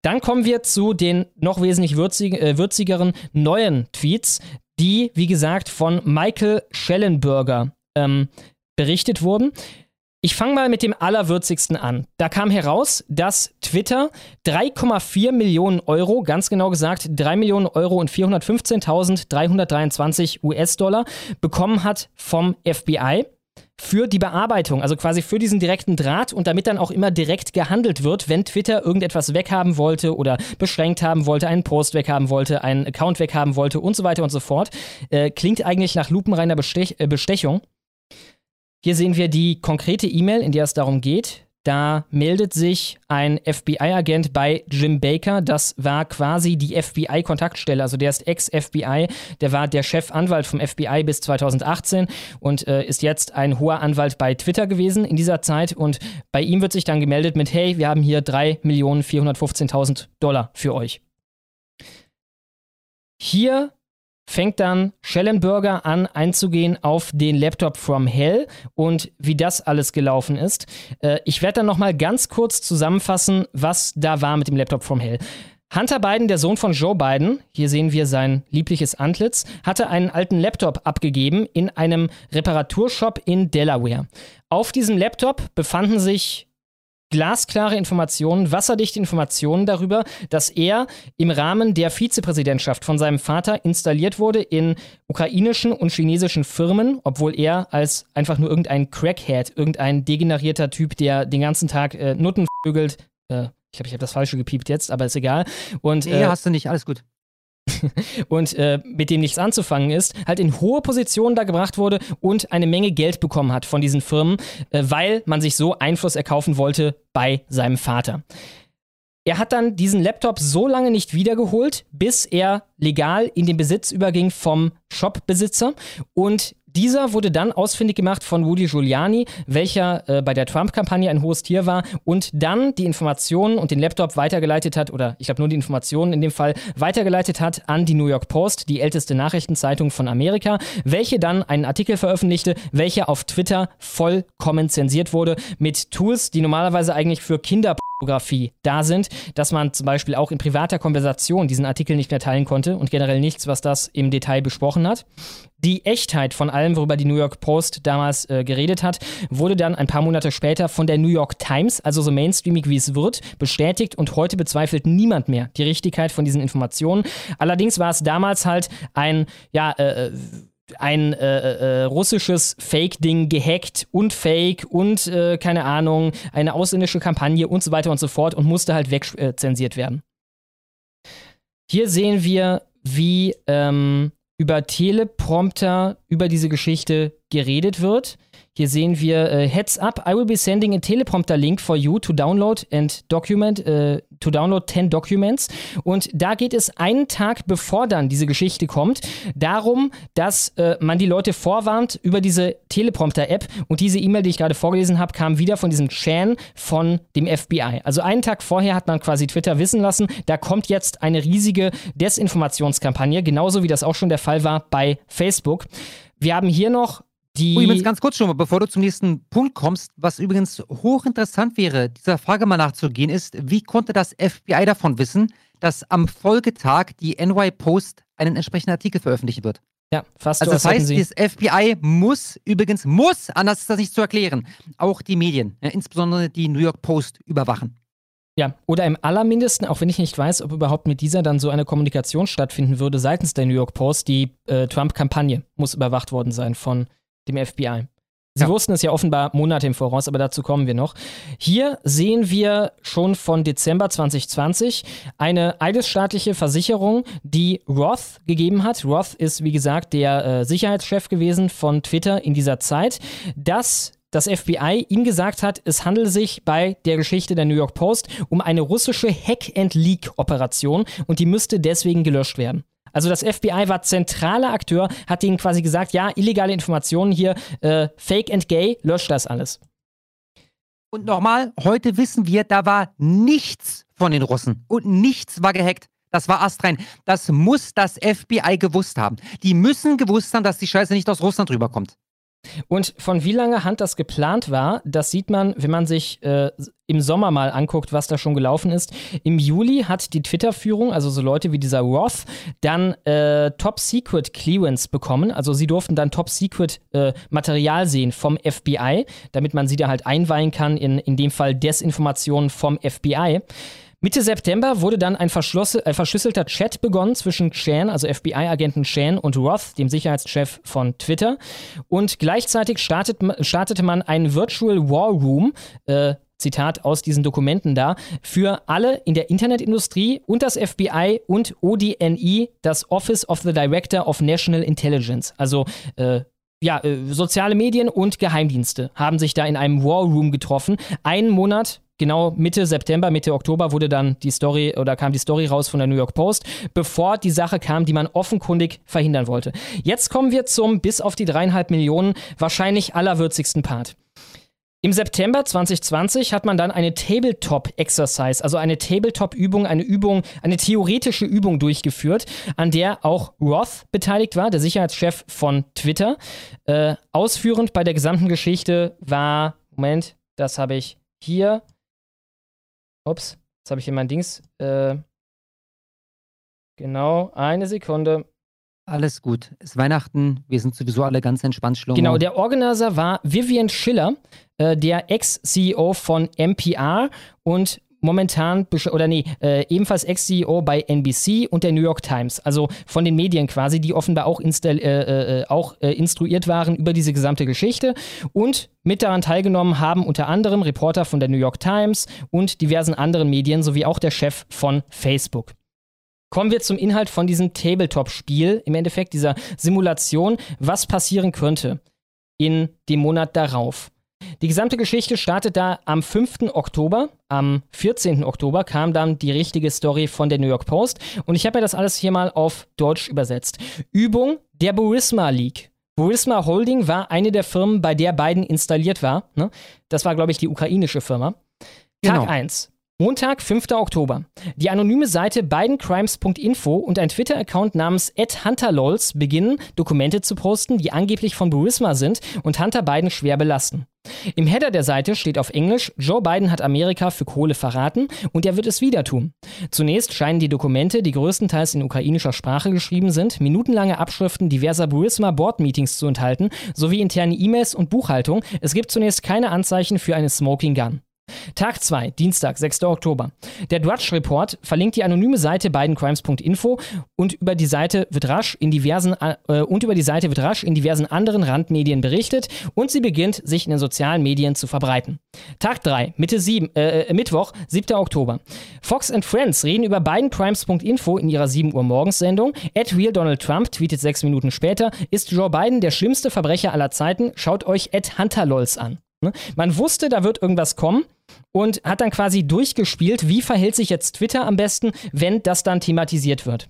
B: Dann kommen wir zu den noch wesentlich würzig, äh, würzigeren neuen Tweets, die, wie gesagt, von Michael Schellenberger ähm, berichtet wurden. Ich fange mal mit dem allerwürzigsten an. Da kam heraus, dass Twitter 3,4 Millionen Euro, ganz genau gesagt 3 Millionen Euro und 415.323 US-Dollar bekommen hat vom FBI für die Bearbeitung, also quasi für diesen direkten Draht und damit dann auch immer direkt gehandelt wird, wenn Twitter irgendetwas weghaben wollte oder beschränkt haben wollte, einen Post weghaben wollte, einen Account weghaben wollte und so weiter und so fort. Äh, klingt eigentlich nach lupenreiner Bestech äh, Bestechung. Hier sehen wir die konkrete E-Mail, in der es darum geht. Da meldet sich ein FBI-Agent bei Jim Baker. Das war quasi die FBI-Kontaktstelle. Also der ist Ex-FBI. Der war der Chefanwalt vom FBI bis 2018 und äh, ist jetzt ein hoher Anwalt bei Twitter gewesen in dieser Zeit. Und bei ihm wird sich dann gemeldet mit: Hey, wir haben hier 3.415.000 Dollar für euch. Hier fängt dann Schellenberger an einzugehen auf den Laptop from Hell und wie das alles gelaufen ist. Äh, ich werde dann nochmal ganz kurz zusammenfassen, was da war mit dem Laptop from Hell. Hunter Biden, der Sohn von Joe Biden, hier sehen wir sein liebliches Antlitz, hatte einen alten Laptop abgegeben in einem Reparaturshop in Delaware. Auf diesem Laptop befanden sich glasklare Informationen, wasserdichte Informationen darüber, dass er im Rahmen der Vizepräsidentschaft von seinem Vater installiert wurde in ukrainischen und chinesischen Firmen, obwohl er als einfach nur irgendein Crackhead, irgendein degenerierter Typ, der den ganzen Tag äh, Nutten vögelt, äh, ich glaube, ich habe das Falsche gepiept jetzt, aber ist egal. Und,
C: nee,
B: äh,
C: hast du nicht, alles gut.
B: und äh, mit dem nichts anzufangen ist, halt in hohe Positionen da gebracht wurde und eine Menge Geld bekommen hat von diesen Firmen, äh, weil man sich so Einfluss erkaufen wollte bei seinem Vater. Er hat dann diesen Laptop so lange nicht wiedergeholt, bis er legal in den Besitz überging vom Shopbesitzer und dieser wurde dann ausfindig gemacht von Rudy Giuliani, welcher äh, bei der Trump-Kampagne ein hohes Tier war und dann die Informationen und den Laptop weitergeleitet hat, oder ich glaube nur die Informationen in dem Fall, weitergeleitet hat an die New York Post, die älteste Nachrichtenzeitung von Amerika, welche dann einen Artikel veröffentlichte, welcher auf Twitter vollkommen zensiert wurde mit Tools, die normalerweise eigentlich für Kinder Fotografie da sind, dass man zum Beispiel auch in privater Konversation diesen Artikel nicht mehr teilen konnte und generell nichts, was das im Detail besprochen hat. Die Echtheit von allem, worüber die New York Post damals äh, geredet hat, wurde dann ein paar Monate später von der New York Times, also so mainstreamig wie es wird, bestätigt und heute bezweifelt niemand mehr die Richtigkeit von diesen Informationen. Allerdings war es damals halt ein, ja, äh, ein äh, äh, russisches Fake-Ding gehackt und Fake und äh, keine Ahnung, eine ausländische Kampagne und so weiter und so fort und musste halt wegzensiert werden. Hier sehen wir, wie ähm, über Teleprompter über diese Geschichte geredet wird. Hier sehen wir uh, Heads up, I will be sending a teleprompter link for you to download and document, uh, to download 10 documents. Und da geht es einen Tag bevor dann diese Geschichte kommt, darum, dass uh, man die Leute vorwarnt über diese Teleprompter-App. Und diese E-Mail, die ich gerade vorgelesen habe, kam wieder von diesem Chan von dem FBI. Also einen Tag vorher hat man quasi Twitter wissen lassen, da kommt jetzt eine riesige Desinformationskampagne, genauso wie das auch schon der Fall war bei Facebook. Wir haben hier noch die.
C: Übrigens ganz kurz schon mal, bevor du zum nächsten Punkt kommst, was übrigens hochinteressant wäre, dieser Frage mal nachzugehen, ist, wie konnte das FBI davon wissen, dass am Folgetag die NY Post einen entsprechenden Artikel veröffentlichen wird?
B: Ja, fast
C: Also
B: so,
C: das heißt,
B: sie.
C: das FBI muss übrigens, muss, anders ist das nicht zu erklären, auch die Medien, ja, insbesondere die New York Post, überwachen.
B: Ja, oder im allermindesten, auch wenn ich nicht weiß, ob überhaupt mit dieser dann so eine Kommunikation stattfinden würde seitens der New York Post, die äh, Trump-Kampagne muss überwacht worden sein von dem FBI. Sie wussten es ja offenbar Monate im Voraus, aber dazu kommen wir noch. Hier sehen wir schon von Dezember 2020 eine eidesstaatliche Versicherung, die Roth gegeben hat. Roth ist, wie gesagt, der äh, Sicherheitschef gewesen von Twitter in dieser Zeit, dass das FBI ihm gesagt hat, es handele sich bei der Geschichte der New York Post um eine russische Hack-and-Leak-Operation und die müsste deswegen gelöscht werden. Also das FBI war zentraler Akteur, hat ihnen quasi gesagt, ja, illegale Informationen hier, äh, Fake and Gay, löscht das alles.
C: Und nochmal, heute wissen wir, da war nichts von den Russen und nichts war gehackt. Das war astrein. Das muss das FBI gewusst haben. Die müssen gewusst haben, dass die Scheiße nicht aus Russland rüberkommt.
B: Und von wie langer Hand das geplant war, das sieht man, wenn man sich äh, im Sommer mal anguckt, was da schon gelaufen ist. Im Juli hat die Twitter-Führung, also so Leute wie dieser Roth, dann äh, Top-Secret-Clearance bekommen. Also sie durften dann Top-Secret-Material sehen vom FBI, damit man sie da halt einweihen kann, in, in dem Fall Desinformationen vom FBI. Mitte September wurde dann ein äh, verschlüsselter Chat begonnen zwischen Chan, also FBI-Agenten Chan und Roth, dem Sicherheitschef von Twitter. Und gleichzeitig startet, startete man einen Virtual War Room, äh, Zitat aus diesen Dokumenten da, für alle in der Internetindustrie und das FBI und ODNI, das Office of the Director of National Intelligence. Also äh, ja, äh, soziale Medien und Geheimdienste haben sich da in einem War Room getroffen. Einen Monat, genau Mitte September, Mitte Oktober wurde dann die Story oder kam die Story raus von der New York Post, bevor die Sache kam, die man offenkundig verhindern wollte. Jetzt kommen wir zum bis auf die dreieinhalb Millionen wahrscheinlich allerwürzigsten Part. Im September 2020 hat man dann eine Tabletop-Exercise, also eine Tabletop-Übung, eine Übung, eine theoretische Übung durchgeführt, an der auch Roth beteiligt war, der Sicherheitschef von Twitter. Äh, ausführend bei der gesamten Geschichte war, Moment, das habe ich hier. Ups, das habe ich in mein Dings. Äh, genau, eine Sekunde.
C: Alles gut. Es ist Weihnachten, wir sind sowieso alle ganz entspannt schlummer.
B: Genau, der Organizer war Vivian Schiller, äh, der Ex-CEO von NPR und momentan, oder nee, äh, ebenfalls Ex-CEO bei NBC und der New York Times. Also von den Medien quasi, die offenbar auch, äh, äh, auch äh, instruiert waren über diese gesamte Geschichte. Und mit daran teilgenommen haben unter anderem Reporter von der New York Times und diversen anderen Medien sowie auch der Chef von Facebook. Kommen wir zum Inhalt von diesem Tabletop-Spiel, im Endeffekt dieser Simulation, was passieren könnte in dem Monat darauf. Die gesamte Geschichte startet da am 5. Oktober. Am 14. Oktober kam dann die richtige Story von der New York Post. Und ich habe mir das alles hier mal auf Deutsch übersetzt. Übung der Burisma League. Burisma Holding war eine der Firmen, bei der Biden installiert war. Ne? Das war, glaube ich, die ukrainische Firma.
C: Genau.
B: Tag 1. Montag, 5. Oktober. Die anonyme Seite bidencrimes.info und ein Twitter-Account namens @hunterlols beginnen, Dokumente zu posten, die angeblich von Burisma sind und Hunter Biden schwer belasten. Im Header der Seite steht auf Englisch, Joe Biden hat Amerika für Kohle verraten und er wird es wieder tun. Zunächst scheinen die Dokumente, die größtenteils in ukrainischer Sprache geschrieben sind, minutenlange Abschriften diverser Burisma Board-Meetings zu enthalten, sowie interne E-Mails und Buchhaltung. Es gibt zunächst keine Anzeichen für eine Smoking Gun. Tag 2, Dienstag, 6. Oktober. Der Drudge Report verlinkt die anonyme Seite bidencrimes.info und über die Seite wird rasch in diversen äh, und über die Seite wird rasch in diversen anderen Randmedien berichtet und sie beginnt sich in den sozialen Medien zu verbreiten. Tag 3, Mitte 7, äh, Mittwoch, 7. Oktober. Fox and Friends reden über bidencrimes.info in ihrer 7 Uhr morgens Sendung. At Real Donald Trump tweetet sechs Minuten später, ist Joe Biden der schlimmste Verbrecher aller Zeiten? Schaut euch Ed Hunterlols an. Ne? Man wusste, da wird irgendwas kommen und hat dann quasi durchgespielt, wie verhält sich jetzt Twitter am besten, wenn das dann thematisiert wird.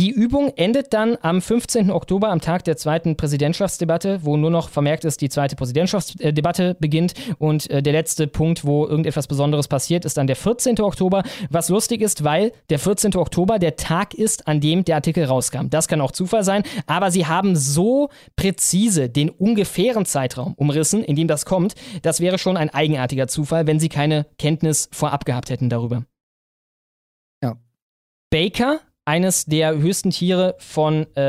B: Die Übung endet dann am 15. Oktober, am Tag der zweiten Präsidentschaftsdebatte, wo nur noch vermerkt ist, die zweite Präsidentschaftsdebatte beginnt. Und äh, der letzte Punkt, wo irgendetwas Besonderes passiert, ist dann der 14. Oktober. Was lustig ist, weil der 14. Oktober der Tag ist, an dem der Artikel rauskam. Das kann auch Zufall sein, aber sie haben so präzise den ungefähren Zeitraum umrissen, in dem das kommt. Das wäre schon ein eigenartiger Zufall, wenn sie keine Kenntnis vorab gehabt hätten darüber.
C: Ja.
B: Baker eines der höchsten Tiere von, äh,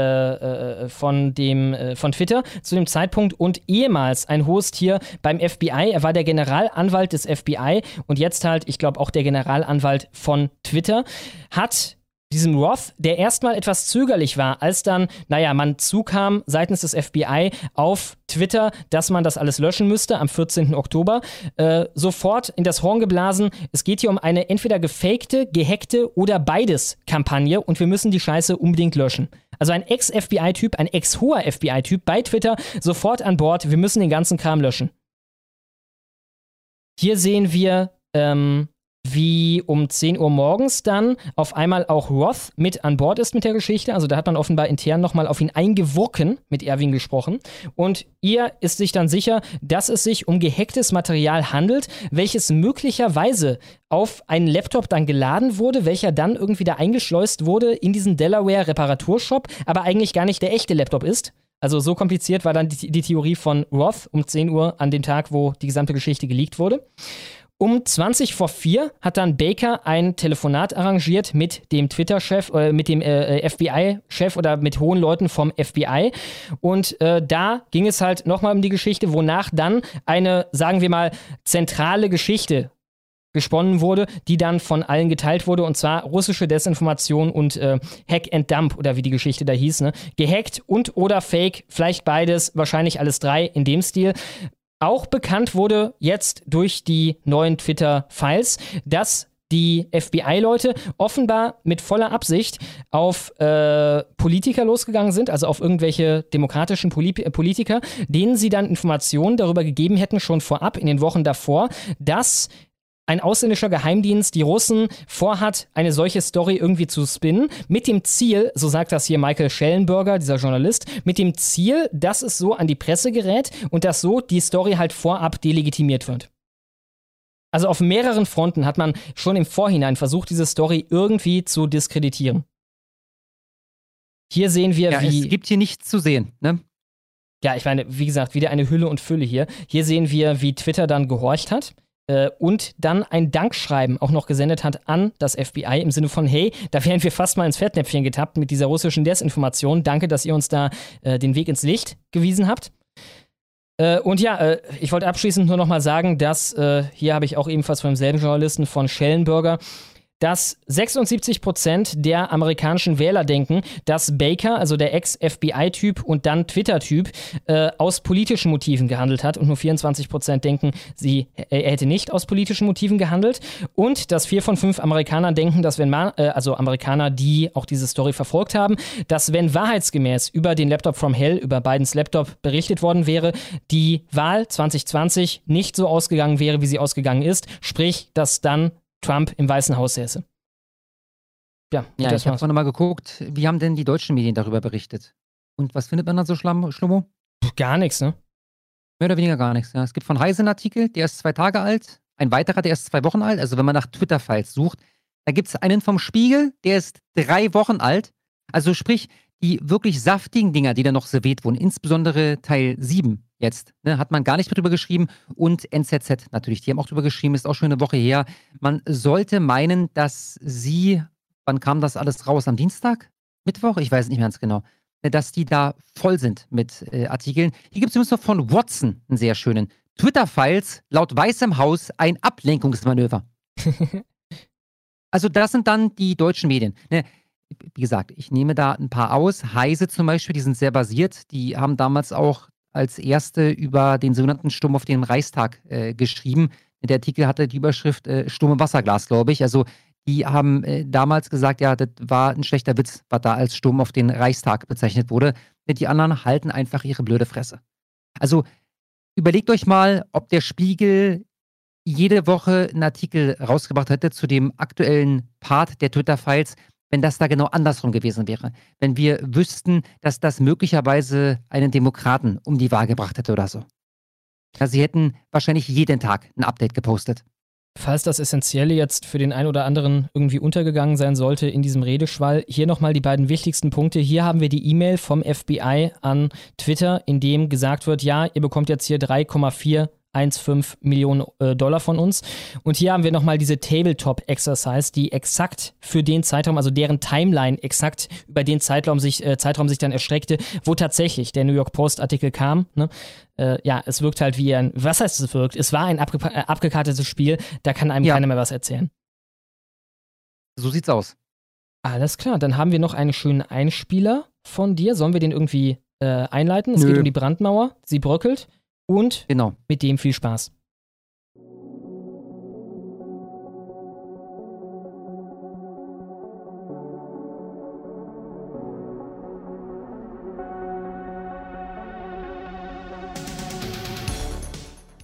B: äh, von, dem, äh, von Twitter zu dem Zeitpunkt und ehemals ein hohes Tier beim FBI. Er war der Generalanwalt des FBI und jetzt halt, ich glaube, auch der Generalanwalt von Twitter, hat diesem Roth, der erstmal etwas zögerlich war, als dann, naja, man zukam seitens des FBI auf Twitter, dass man das alles löschen müsste am 14. Oktober, äh, sofort in das Horn geblasen. Es geht hier um eine entweder gefakte, gehackte oder beides Kampagne und wir müssen die Scheiße unbedingt löschen. Also ein Ex-FBI-Typ, ein ex-hoher FBI-Typ bei Twitter sofort an Bord. Wir müssen den ganzen Kram löschen. Hier sehen wir ähm, wie um 10 Uhr morgens dann auf einmal auch Roth mit an Bord ist mit der Geschichte. Also da hat man offenbar intern nochmal auf ihn eingewurken, mit Erwin gesprochen. Und ihr ist sich dann sicher, dass es sich um gehacktes Material handelt, welches möglicherweise auf einen Laptop dann geladen wurde, welcher dann irgendwie da eingeschleust wurde in diesen Delaware Reparaturshop, aber eigentlich gar nicht der echte Laptop ist. Also so kompliziert war dann die, die Theorie von Roth um 10 Uhr an dem Tag, wo die gesamte Geschichte geleakt wurde. Um 20 vor 4 hat dann Baker ein Telefonat arrangiert mit dem Twitter-Chef, äh, mit dem äh, FBI-Chef oder mit hohen Leuten vom FBI. Und äh, da ging es halt nochmal um die Geschichte, wonach dann eine, sagen wir mal, zentrale Geschichte gesponnen wurde, die dann von allen geteilt wurde, und zwar russische Desinformation und äh, Hack and Dump, oder wie die Geschichte da hieß, ne? Gehackt und oder Fake, vielleicht beides, wahrscheinlich alles drei in dem Stil. Auch bekannt wurde jetzt durch die neuen Twitter-Files, dass die FBI-Leute offenbar mit voller Absicht auf äh, Politiker losgegangen sind, also auf irgendwelche demokratischen Poli Politiker, denen sie dann Informationen darüber gegeben hätten, schon vorab in den Wochen davor, dass ein ausländischer Geheimdienst die Russen vorhat, eine solche Story irgendwie zu spinnen, mit dem Ziel, so sagt das hier Michael Schellenberger, dieser Journalist, mit dem Ziel, dass es so an die Presse gerät und dass so die Story halt vorab delegitimiert wird. Also auf mehreren Fronten hat man schon im Vorhinein versucht, diese Story irgendwie zu diskreditieren. Hier sehen wir,
C: ja,
B: wie.
C: Es gibt hier nichts zu sehen, ne?
B: Ja, ich meine, wie gesagt, wieder eine Hülle und Fülle hier. Hier sehen wir, wie Twitter dann gehorcht hat äh, und dann ein Dankschreiben auch noch gesendet hat an das FBI im Sinne von, hey, da wären wir fast mal ins Fettnäpfchen getappt mit dieser russischen Desinformation. Danke, dass ihr uns da äh, den Weg ins Licht gewiesen habt. Äh, und ja, äh, ich wollte abschließend nur noch mal sagen, dass äh, hier habe ich auch ebenfalls von demselben Journalisten von Schellenberger dass 76 Prozent der amerikanischen Wähler denken, dass Baker, also der Ex-FBI-Typ und dann Twitter-Typ, äh, aus politischen Motiven gehandelt hat. Und nur 24 Prozent denken, sie, er hätte nicht aus politischen Motiven gehandelt. Und dass vier von fünf Amerikanern denken, dass wenn man, äh, also Amerikaner, die auch diese Story verfolgt haben, dass wenn wahrheitsgemäß über den Laptop from Hell, über Bidens Laptop berichtet worden wäre, die Wahl 2020 nicht so ausgegangen wäre, wie sie ausgegangen ist, sprich, dass dann Trump im Weißen Haus säße.
C: Ja, ja ich habe vorhin mal geguckt, wie haben denn die deutschen Medien darüber berichtet? Und was findet man da so schlimm, Schlummo?
B: Gar nichts, ne?
C: Mehr oder weniger gar nichts. Ja. Es gibt von Heise einen Artikel, der ist zwei Tage alt, ein weiterer, der ist zwei Wochen alt. Also wenn man nach Twitter-Files sucht, da gibt es einen vom Spiegel, der ist drei Wochen alt. Also sprich, die wirklich saftigen Dinger, die da noch serviert wurden, insbesondere Teil 7 jetzt, ne, hat man gar nicht mehr drüber geschrieben und NZZ natürlich, die haben auch drüber geschrieben, ist auch schon eine Woche her. Man sollte meinen, dass sie, wann kam das alles raus? Am Dienstag? Mittwoch? Ich weiß nicht mehr ganz genau. Dass die da voll sind mit äh, Artikeln. Hier gibt es übrigens noch von Watson einen sehr schönen. Twitter-Files, laut Weißem Haus ein Ablenkungsmanöver. also das sind dann die deutschen Medien. Ne, wie gesagt, ich nehme da ein paar aus. Heise zum Beispiel, die sind sehr basiert. Die haben damals auch als erste über den sogenannten Sturm auf den Reichstag äh, geschrieben. Der Artikel hatte die Überschrift äh, Sturm im Wasserglas, glaube ich. Also die haben äh, damals gesagt, ja, das war ein schlechter Witz, was da als Sturm auf den Reichstag bezeichnet wurde. Die anderen halten einfach ihre blöde Fresse. Also überlegt euch mal, ob der Spiegel jede Woche einen Artikel rausgebracht hätte zu dem aktuellen Part der Twitter-Files, wenn das da genau andersrum gewesen wäre. Wenn wir wüssten, dass das möglicherweise einen Demokraten um die Wahl gebracht hätte oder so. Also sie hätten wahrscheinlich jeden Tag ein Update gepostet.
B: Falls das Essentielle jetzt für den einen oder anderen irgendwie untergegangen sein sollte in diesem Redeschwall, hier nochmal die beiden wichtigsten Punkte. Hier haben wir die E-Mail vom FBI an Twitter, in dem gesagt wird, ja, ihr bekommt jetzt hier 3,4 1,5 Millionen äh, Dollar von uns. Und hier haben wir nochmal diese Tabletop-Exercise, die exakt für den Zeitraum, also deren Timeline exakt über den Zeitraum sich, äh, Zeitraum sich dann erstreckte, wo tatsächlich der New York Post-Artikel kam. Ne? Äh, ja, es wirkt halt wie ein, was heißt es wirkt? Es war ein abge äh, abgekartetes Spiel, da kann einem
C: Ja.
B: keiner mehr was erzählen.
C: So sieht's aus.
B: Alles klar, dann haben wir noch einen schönen Einspieler von dir. Sollen wir den irgendwie äh, einleiten? Es
C: Nö.
B: geht um die Brandmauer, sie bröckelt und
C: Genau.
B: mit dem viel Spaß.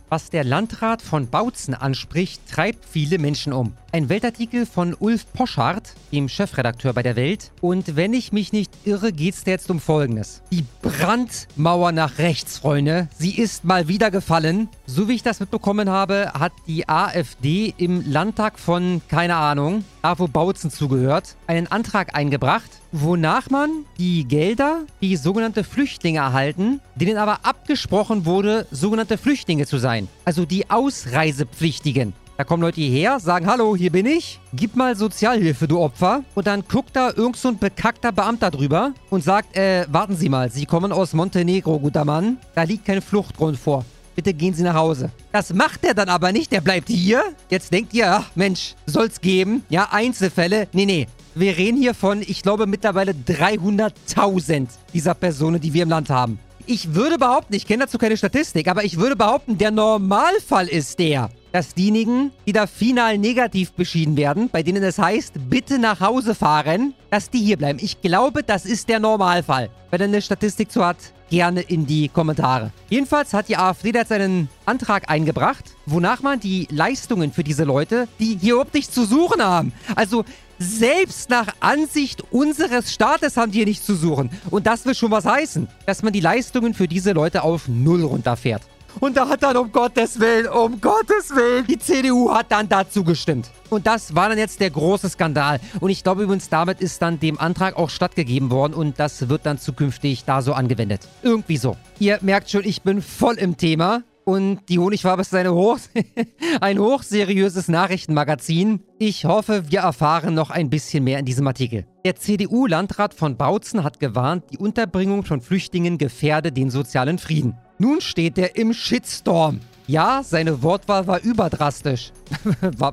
C: Was der Landrat von Bautzen anspricht, treibt viele Menschen um. Ein Weltartikel von Ulf Poschardt, dem Chefredakteur bei der Welt. Und wenn ich mich nicht irre, geht's da jetzt um Folgendes. Die Brandmauer nach rechts, Freunde. Sie ist mal wieder gefallen. So wie ich das mitbekommen habe, hat die AfD im Landtag von, keine Ahnung, da wo Bautzen zugehört, einen Antrag eingebracht, wonach man die Gelder, die sogenannte Flüchtlinge erhalten, denen aber abgesprochen wurde, sogenannte Flüchtlinge zu sein. Also die Ausreisepflichtigen. Da kommen Leute hierher, sagen, hallo, hier bin ich, gib mal Sozialhilfe, du Opfer. Und dann guckt da irgend so ein bekackter Beamter drüber und sagt, äh, warten Sie mal, Sie kommen aus Montenegro, guter Mann. Da liegt kein Fluchtgrund vor. Bitte gehen Sie nach Hause. Das macht er dann aber nicht, der bleibt hier. Jetzt denkt ihr, ach Mensch, soll's geben. Ja, Einzelfälle. Nee, nee. Wir reden hier von, ich glaube, mittlerweile 300.000 dieser Personen, die wir im Land haben. Ich würde behaupten, ich kenne dazu keine Statistik, aber ich würde behaupten, der Normalfall ist der, dass diejenigen, die da final negativ beschieden werden, bei denen es heißt, bitte nach Hause fahren, dass die hier bleiben. Ich glaube, das ist der Normalfall. Wer da eine Statistik zu hat, gerne in die Kommentare. Jedenfalls hat die AfD jetzt einen Antrag eingebracht, wonach man die Leistungen für diese Leute, die hier überhaupt nichts zu suchen haben, also selbst nach Ansicht unseres Staates haben die hier nichts zu suchen. Und das will schon was heißen, dass man die Leistungen für diese Leute auf Null runterfährt. Und da hat dann um Gottes Willen, um Gottes Willen, die CDU hat dann dazu gestimmt. Und das war dann jetzt der große Skandal. Und ich glaube übrigens, damit ist dann dem Antrag auch stattgegeben worden und das wird dann zukünftig da so angewendet. Irgendwie so. Ihr merkt schon, ich bin voll im Thema. Und die Honigfarbe ist eine hoch ein hochseriöses Nachrichtenmagazin. Ich hoffe, wir erfahren noch ein bisschen mehr in diesem Artikel. Der CDU-Landrat von Bautzen hat gewarnt, die Unterbringung von Flüchtlingen gefährde den sozialen Frieden. Nun steht er im Shitstorm. Ja, seine Wortwahl war überdrastisch. Wa-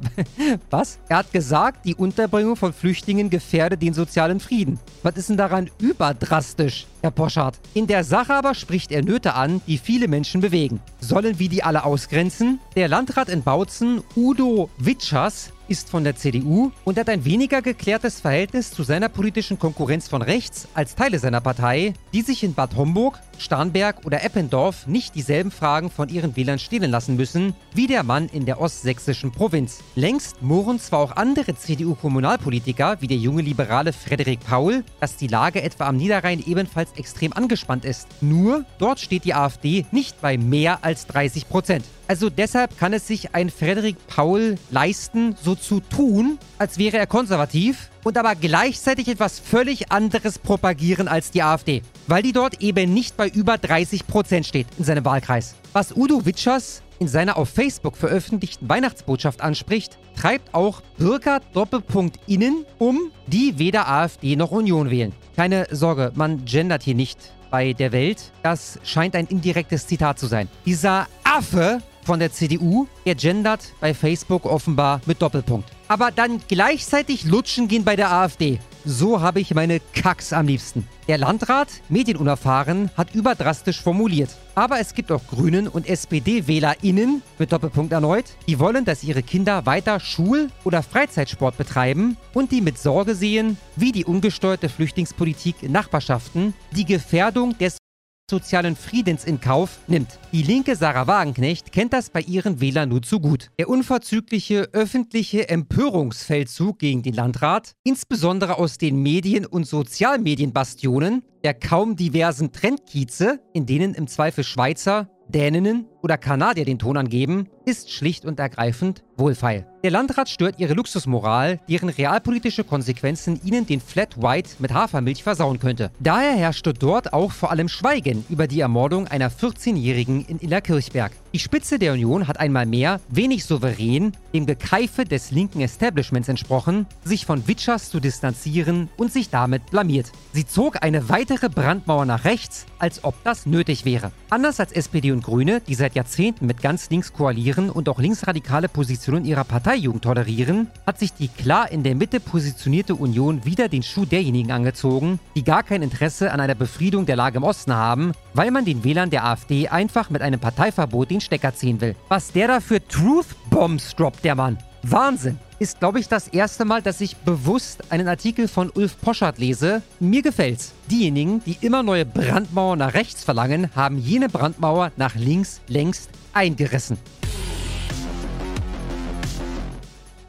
C: Was? Er hat gesagt, die Unterbringung von Flüchtlingen gefährde den sozialen Frieden. Was ist denn daran überdrastisch, Herr Poschardt? In der Sache aber spricht er Nöte an, die viele Menschen bewegen. Sollen wir die alle ausgrenzen? Der Landrat in Bautzen, Udo Witschers, ist von der CDU und hat ein weniger geklärtes Verhältnis zu seiner politischen Konkurrenz von rechts als Teile seiner Partei, die sich in Bad Homburg, Starnberg oder Eppendorf nicht dieselben Fragen von ihren Wählern stehlen lassen müssen, wie der Mann in der ostsächsischen Provinz. Längst murren zwar auch andere CDU-Kommunalpolitiker, wie der junge Liberale Frederik Paul, dass die Lage etwa am Niederrhein ebenfalls extrem angespannt ist. Nur, dort steht die AfD nicht bei mehr als 30 Prozent. Also deshalb kann es sich ein Frederik Paul leisten, so zu tun, als wäre er konservativ und aber gleichzeitig etwas völlig anderes propagieren als die AfD. Weil die dort eben nicht bei über 30 Prozent steht in seinem Wahlkreis. Was Udo Witschers in seiner auf Facebook veröffentlichten Weihnachtsbotschaft anspricht, treibt auch Bürger Doppelpunkt innen um, die weder AfD noch Union wählen. Keine Sorge, man gendert hier nicht bei der Welt. Das scheint ein indirektes Zitat zu sein. Dieser Affe von der CDU, er gendert bei Facebook offenbar mit Doppelpunkt. Aber dann gleichzeitig lutschen gehen bei der AfD. So habe ich meine Kacks am liebsten. Der Landrat, medienunerfahren, hat überdrastisch formuliert. Aber es gibt auch Grünen und SPD-WählerInnen, mit Doppelpunkt erneut, die wollen, dass ihre Kinder weiter Schul- oder Freizeitsport betreiben und die mit Sorge sehen, wie die ungesteuerte Flüchtlingspolitik in Nachbarschaften die Gefährdung des sozialen Friedens in Kauf nimmt. Die linke Sarah Wagenknecht kennt das bei ihren Wählern nur zu gut. Der unverzügliche öffentliche Empörungsfeldzug gegen den Landrat, insbesondere aus den Medien- und Sozialmedienbastionen, der kaum diversen Trendkieze, in denen im Zweifel Schweizer, Däninnen oder Kanadier den Ton angeben, ist schlicht und ergreifend wohlfeil. Der Landrat stört ihre Luxusmoral, deren realpolitische Konsequenzen ihnen den Flat White mit Hafermilch versauen könnte. Daher herrschte dort auch vor allem Schweigen über die Ermordung einer 14-Jährigen in Illerkirchberg. Die Spitze der Union hat einmal mehr, wenig souverän, dem Gekeife des linken Establishments entsprochen, sich von Witschers zu distanzieren und sich damit blamiert. Sie zog eine weitere Brandmauer nach rechts, als ob das nötig wäre. Anders als SPD und Grüne, die seit Jahrzehnten mit ganz links koalieren und auch linksradikale Positionen ihrer Parteijugend tolerieren, hat sich die klar in der Mitte positionierte Union wieder den Schuh derjenigen angezogen, die gar kein Interesse an einer Befriedung der Lage im Osten haben, weil man den Wählern der AfD einfach mit einem Parteiverbot den Stecker ziehen will. Was der da für Truth Bombs droppt, der Mann. Wahnsinn. Ist, glaube ich, das erste Mal, dass ich bewusst einen Artikel von Ulf Poschardt lese. Mir gefällt's. Diejenigen, die immer neue Brandmauern nach rechts verlangen, haben jene Brandmauer nach links längst eingerissen.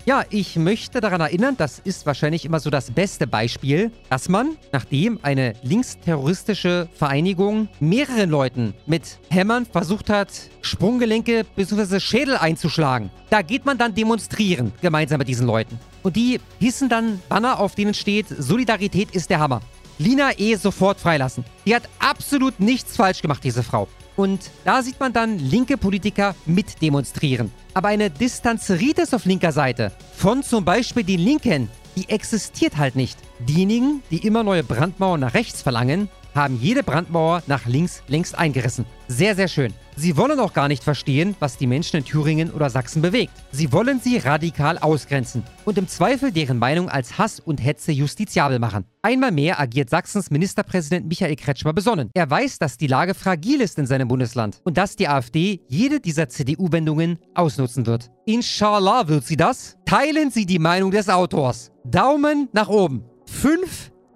C: Ja, ich möchte daran erinnern, das ist wahrscheinlich immer so das beste Beispiel, dass man, nachdem eine linksterroristische Vereinigung mehreren Leuten mit Hämmern versucht hat, Sprunggelenke bzw. Schädel einzuschlagen, da geht man dann demonstrieren, gemeinsam mit diesen Leuten. Und die hissen dann Banner, auf denen steht, Solidarität ist der Hammer. Lina E. sofort freilassen. Die hat absolut nichts falsch gemacht, diese Frau. Und da sieht man dann linke Politiker mit demonstrieren. Aber eine Distanzeritis auf linker Seite von zum Beispiel den Linken, die existiert halt nicht. Diejenigen, die immer neue Brandmauern nach rechts verlangen, haben jede Brandmauer nach links längst eingerissen. Sehr, sehr schön. Sie wollen auch gar nicht verstehen, was die Menschen in Thüringen oder Sachsen bewegt. Sie wollen sie radikal ausgrenzen und im Zweifel deren Meinung als Hass und Hetze justiziabel machen. Einmal mehr agiert Sachsens Ministerpräsident Michael Kretschmer besonnen. Er weiß, dass die Lage fragil ist in seinem Bundesland und dass die AfD jede dieser CDU-Wendungen ausnutzen wird. Inshallah wird sie das. Teilen Sie die Meinung des Autors. Daumen nach oben.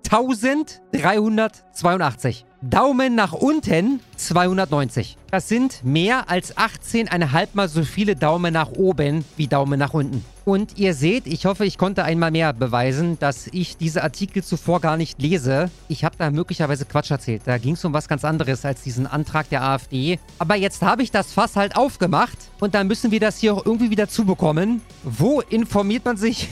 C: 5382. Daumen nach unten 290. Das sind mehr als 18,5 mal so viele Daumen nach oben wie Daumen nach unten. Und ihr seht, ich hoffe, ich konnte einmal mehr beweisen, dass ich diese Artikel zuvor gar nicht lese. Ich habe da möglicherweise Quatsch erzählt. Da ging es um was ganz anderes als diesen Antrag der AfD. Aber jetzt habe ich das Fass halt aufgemacht und dann müssen wir das hier auch irgendwie wieder zubekommen. Wo informiert man sich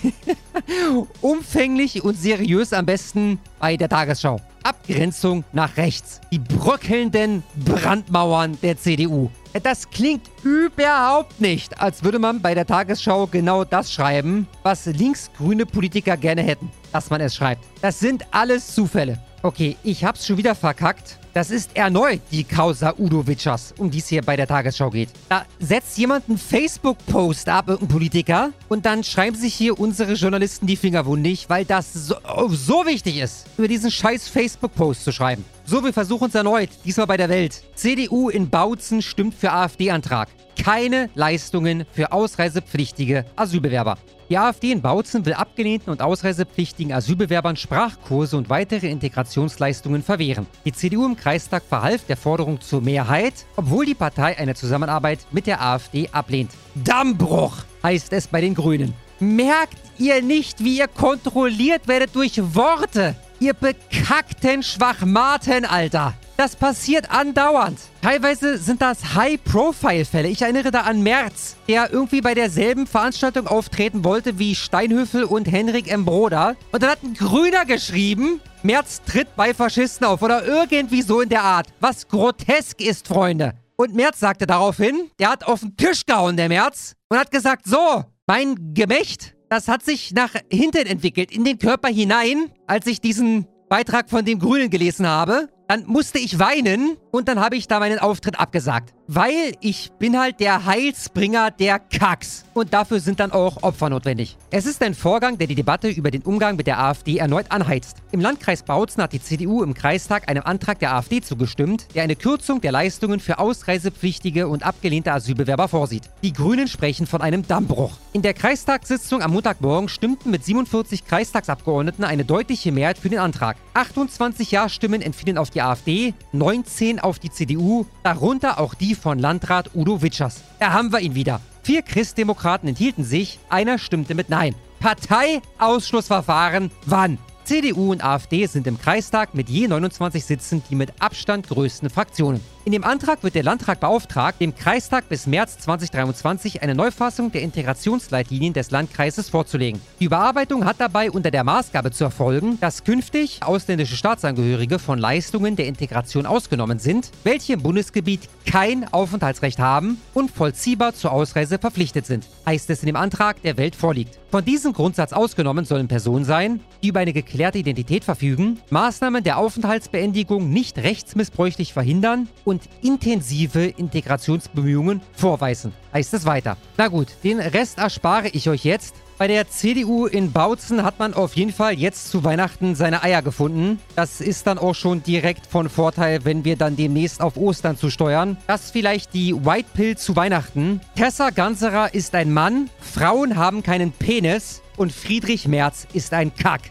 C: umfänglich und seriös am besten bei der Tagesschau? Abgrenzung nach rechts. Die bröckelnden Brandmauern der CDU. Das klingt überhaupt nicht, als würde man bei der Tagesschau genau das schreiben, was linksgrüne Politiker gerne hätten, dass man es schreibt. Das sind alles Zufälle. Okay, ich hab's schon wieder verkackt. Das ist erneut die Causa Udo Witschers, um die es hier bei der Tagesschau geht. Da setzt jemand einen Facebook-Post ab, irgendein Politiker, und dann schreiben sich hier unsere Journalisten die Finger wundig, weil das so, so wichtig ist, über diesen scheiß Facebook-Post zu schreiben. So, wir versuchen es erneut, diesmal bei der Welt. CDU in Bautzen stimmt für AfD-Antrag. Keine Leistungen für ausreisepflichtige Asylbewerber. Die AfD in Bautzen will abgelehnten und ausreisepflichtigen Asylbewerbern Sprachkurse und weitere Integrationsleistungen verwehren. Die CDU im Kreistag verhalf der Forderung zur Mehrheit, obwohl die Partei eine Zusammenarbeit mit der AfD ablehnt. Dammbruch heißt es bei den Grünen. Merkt ihr nicht, wie ihr kontrolliert werdet durch Worte? Ihr bekackten Schwachmaten, Alter. Das passiert andauernd. Teilweise sind das High-Profile-Fälle. Ich erinnere da an Merz, der irgendwie bei derselben Veranstaltung auftreten wollte wie Steinhöfel und Henrik M. Broder. Und dann hat ein Grüner geschrieben, Merz tritt bei Faschisten auf oder irgendwie so in der Art. Was grotesk ist, Freunde. Und Merz sagte daraufhin, der hat auf den Tisch gehauen, der Merz, und hat gesagt, so, mein Gemächt, das hat sich nach hinten entwickelt, in den Körper hinein, als ich diesen Beitrag von dem Grünen gelesen habe. Dann musste ich weinen und dann habe ich da meinen Auftritt abgesagt. Weil ich bin halt der Heilsbringer der Kacks. Und dafür sind dann auch Opfer notwendig. Es ist ein Vorgang, der die Debatte über den Umgang mit der AfD erneut anheizt. Im Landkreis Bautzen hat die CDU im Kreistag einem Antrag der AfD zugestimmt, der eine Kürzung der Leistungen für ausreisepflichtige und abgelehnte Asylbewerber vorsieht. Die Grünen sprechen von einem Dammbruch. In der Kreistagssitzung am Montagmorgen stimmten mit 47 Kreistagsabgeordneten eine deutliche Mehrheit für den Antrag. 28 Ja-Stimmen entfielen auf die AfD, 19 auf die CDU, darunter auch die von Landrat Udo Witschers. Da haben wir ihn wieder. Vier Christdemokraten enthielten sich, einer stimmte mit Nein. Parteiausschlussverfahren wann? CDU und AfD sind im Kreistag mit je 29 Sitzen die mit Abstand größten Fraktionen. In dem Antrag wird der Landtag beauftragt, dem Kreistag bis März 2023 eine Neufassung der Integrationsleitlinien des Landkreises vorzulegen. Die Überarbeitung hat dabei unter der Maßgabe zu erfolgen, dass künftig ausländische Staatsangehörige von Leistungen der Integration ausgenommen sind, welche im Bundesgebiet kein Aufenthaltsrecht haben und vollziehbar zur Ausreise verpflichtet sind, heißt es in dem Antrag, der Welt vorliegt. Von diesem Grundsatz ausgenommen sollen Personen sein, die über eine geklärte Identität verfügen, Maßnahmen der Aufenthaltsbeendigung nicht rechtsmissbräuchlich verhindern und intensive Integrationsbemühungen vorweisen. Heißt es weiter. Na gut, den Rest erspare ich euch jetzt. Bei der CDU in Bautzen hat man auf jeden Fall jetzt zu Weihnachten seine Eier gefunden. Das ist dann auch schon direkt von Vorteil, wenn wir dann demnächst auf Ostern zusteuern. Das ist vielleicht die White Pill zu Weihnachten. Tessa Ganserer ist ein Mann, Frauen haben keinen Penis und Friedrich Merz ist ein Kack.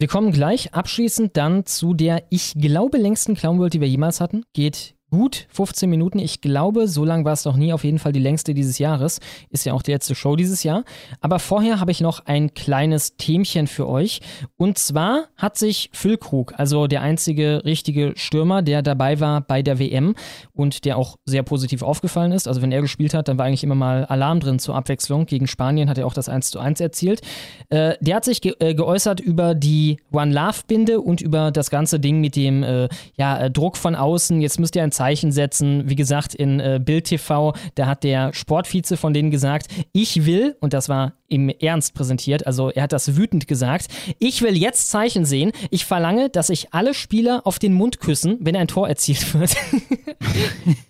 B: Wir kommen gleich abschließend dann zu der, ich glaube, längsten Clown World, die wir jemals hatten. Geht gut 15 Minuten. Ich glaube, so lang war es noch nie. Auf jeden Fall die längste dieses Jahres. Ist ja auch die letzte Show dieses Jahr. Aber vorher habe ich noch ein kleines Themchen für euch. Und zwar hat sich Füllkrug, also der einzige richtige Stürmer, der dabei war bei der WM und der auch sehr positiv aufgefallen ist. Also wenn er gespielt hat, dann war eigentlich immer mal Alarm drin zur Abwechslung. Gegen Spanien hat er auch das 1 zu 1 erzielt. Äh, der hat sich ge äh, geäußert über die One Love Binde und über das ganze Ding mit dem äh, ja, äh, Druck von außen. Jetzt müsst ihr ein Zeichen setzen. Wie gesagt, in äh, Bild TV, da hat der Sportvize von denen gesagt, ich will, und das war im Ernst präsentiert, also er hat das wütend gesagt, ich will jetzt Zeichen sehen. Ich verlange, dass sich alle Spieler auf den Mund küssen, wenn ein Tor erzielt wird.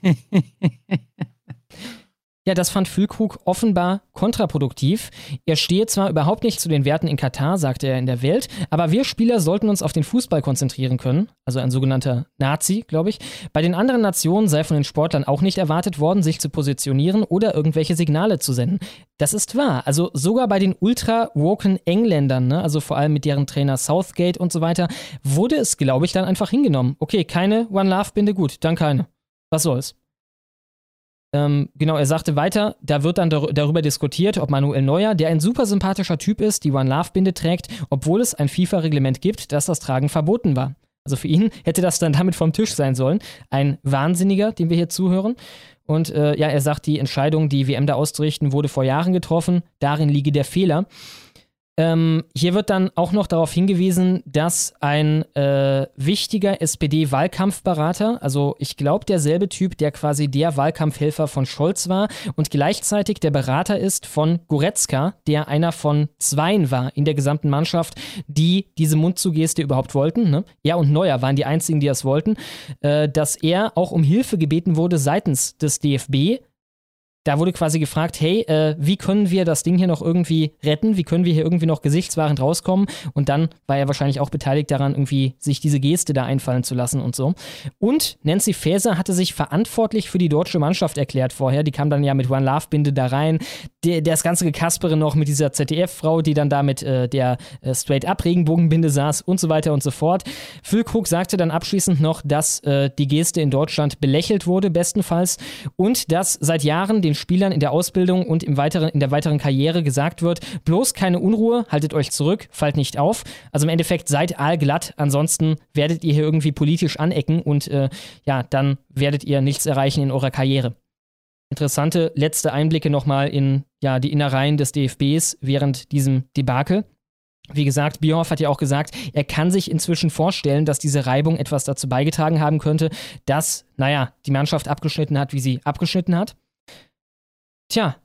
B: Ja, das fand Füllkrug offenbar kontraproduktiv. Er stehe zwar überhaupt nicht zu den Werten in Katar, sagte er in der Welt, aber wir Spieler sollten uns auf den Fußball konzentrieren können. Also ein sogenannter Nazi, glaube ich. Bei den anderen Nationen sei von den Sportlern auch nicht erwartet worden, sich zu positionieren oder irgendwelche Signale zu senden. Das ist wahr. Also sogar bei den ultra-woken Engländern, ne, also vor allem mit deren Trainer Southgate und so weiter, wurde es, glaube ich, dann einfach hingenommen. Okay, keine One Love-Binde, gut, dann keine. Was soll's? Ähm, genau, er sagte weiter, da wird dann dar darüber diskutiert, ob Manuel Neuer, der ein super sympathischer Typ ist, die One Love Binde trägt, obwohl es ein FIFA-Reglement gibt, dass das Tragen verboten war. Also für ihn hätte das dann damit vom Tisch sein sollen. Ein Wahnsinniger, dem wir hier zuhören. Und äh, ja, er sagt, die Entscheidung, die WM da auszurichten, wurde vor Jahren getroffen. Darin liege der Fehler. Ähm, hier wird dann auch noch darauf hingewiesen, dass ein äh, wichtiger SPD-Wahlkampfberater, also ich glaube derselbe Typ, der quasi der Wahlkampfhelfer von Scholz war und gleichzeitig der Berater ist von Goretzka, der einer von zweien war in der gesamten Mannschaft, die diese Mundzugeste überhaupt wollten. Ne? Er und Neuer waren die einzigen, die das wollten, äh, dass er auch um Hilfe gebeten wurde seitens des DFB, da wurde quasi gefragt, hey, äh, wie können wir das Ding hier noch irgendwie retten? Wie können wir hier irgendwie noch gesichtswahrend rauskommen? Und dann war er wahrscheinlich auch beteiligt daran, irgendwie sich diese Geste da einfallen zu lassen und so. Und Nancy Faeser hatte sich verantwortlich für die deutsche Mannschaft erklärt vorher. Die kam dann ja mit One Love Binde da rein. Der, das ganze Gekaspere noch mit dieser ZDF-Frau, die dann da mit äh, der äh, Straight-Up-Regenbogenbinde saß und so weiter und so fort. Füllkrug sagte dann abschließend noch, dass äh, die Geste in Deutschland belächelt wurde, bestenfalls, und dass seit Jahren den Spielern in der Ausbildung und im weiteren, in der weiteren Karriere gesagt wird, bloß keine Unruhe, haltet euch zurück, fallt nicht auf. Also im Endeffekt seid allglatt, ansonsten werdet ihr hier irgendwie politisch anecken und äh, ja, dann werdet ihr nichts erreichen in eurer Karriere. Interessante letzte Einblicke nochmal in ja, die Innereien des DFBs während diesem Debakel. Wie gesagt, Bierhoff hat ja auch gesagt, er kann sich inzwischen vorstellen, dass diese Reibung etwas dazu beigetragen haben könnte, dass, naja, die Mannschaft abgeschnitten hat, wie sie abgeschnitten hat. Tja,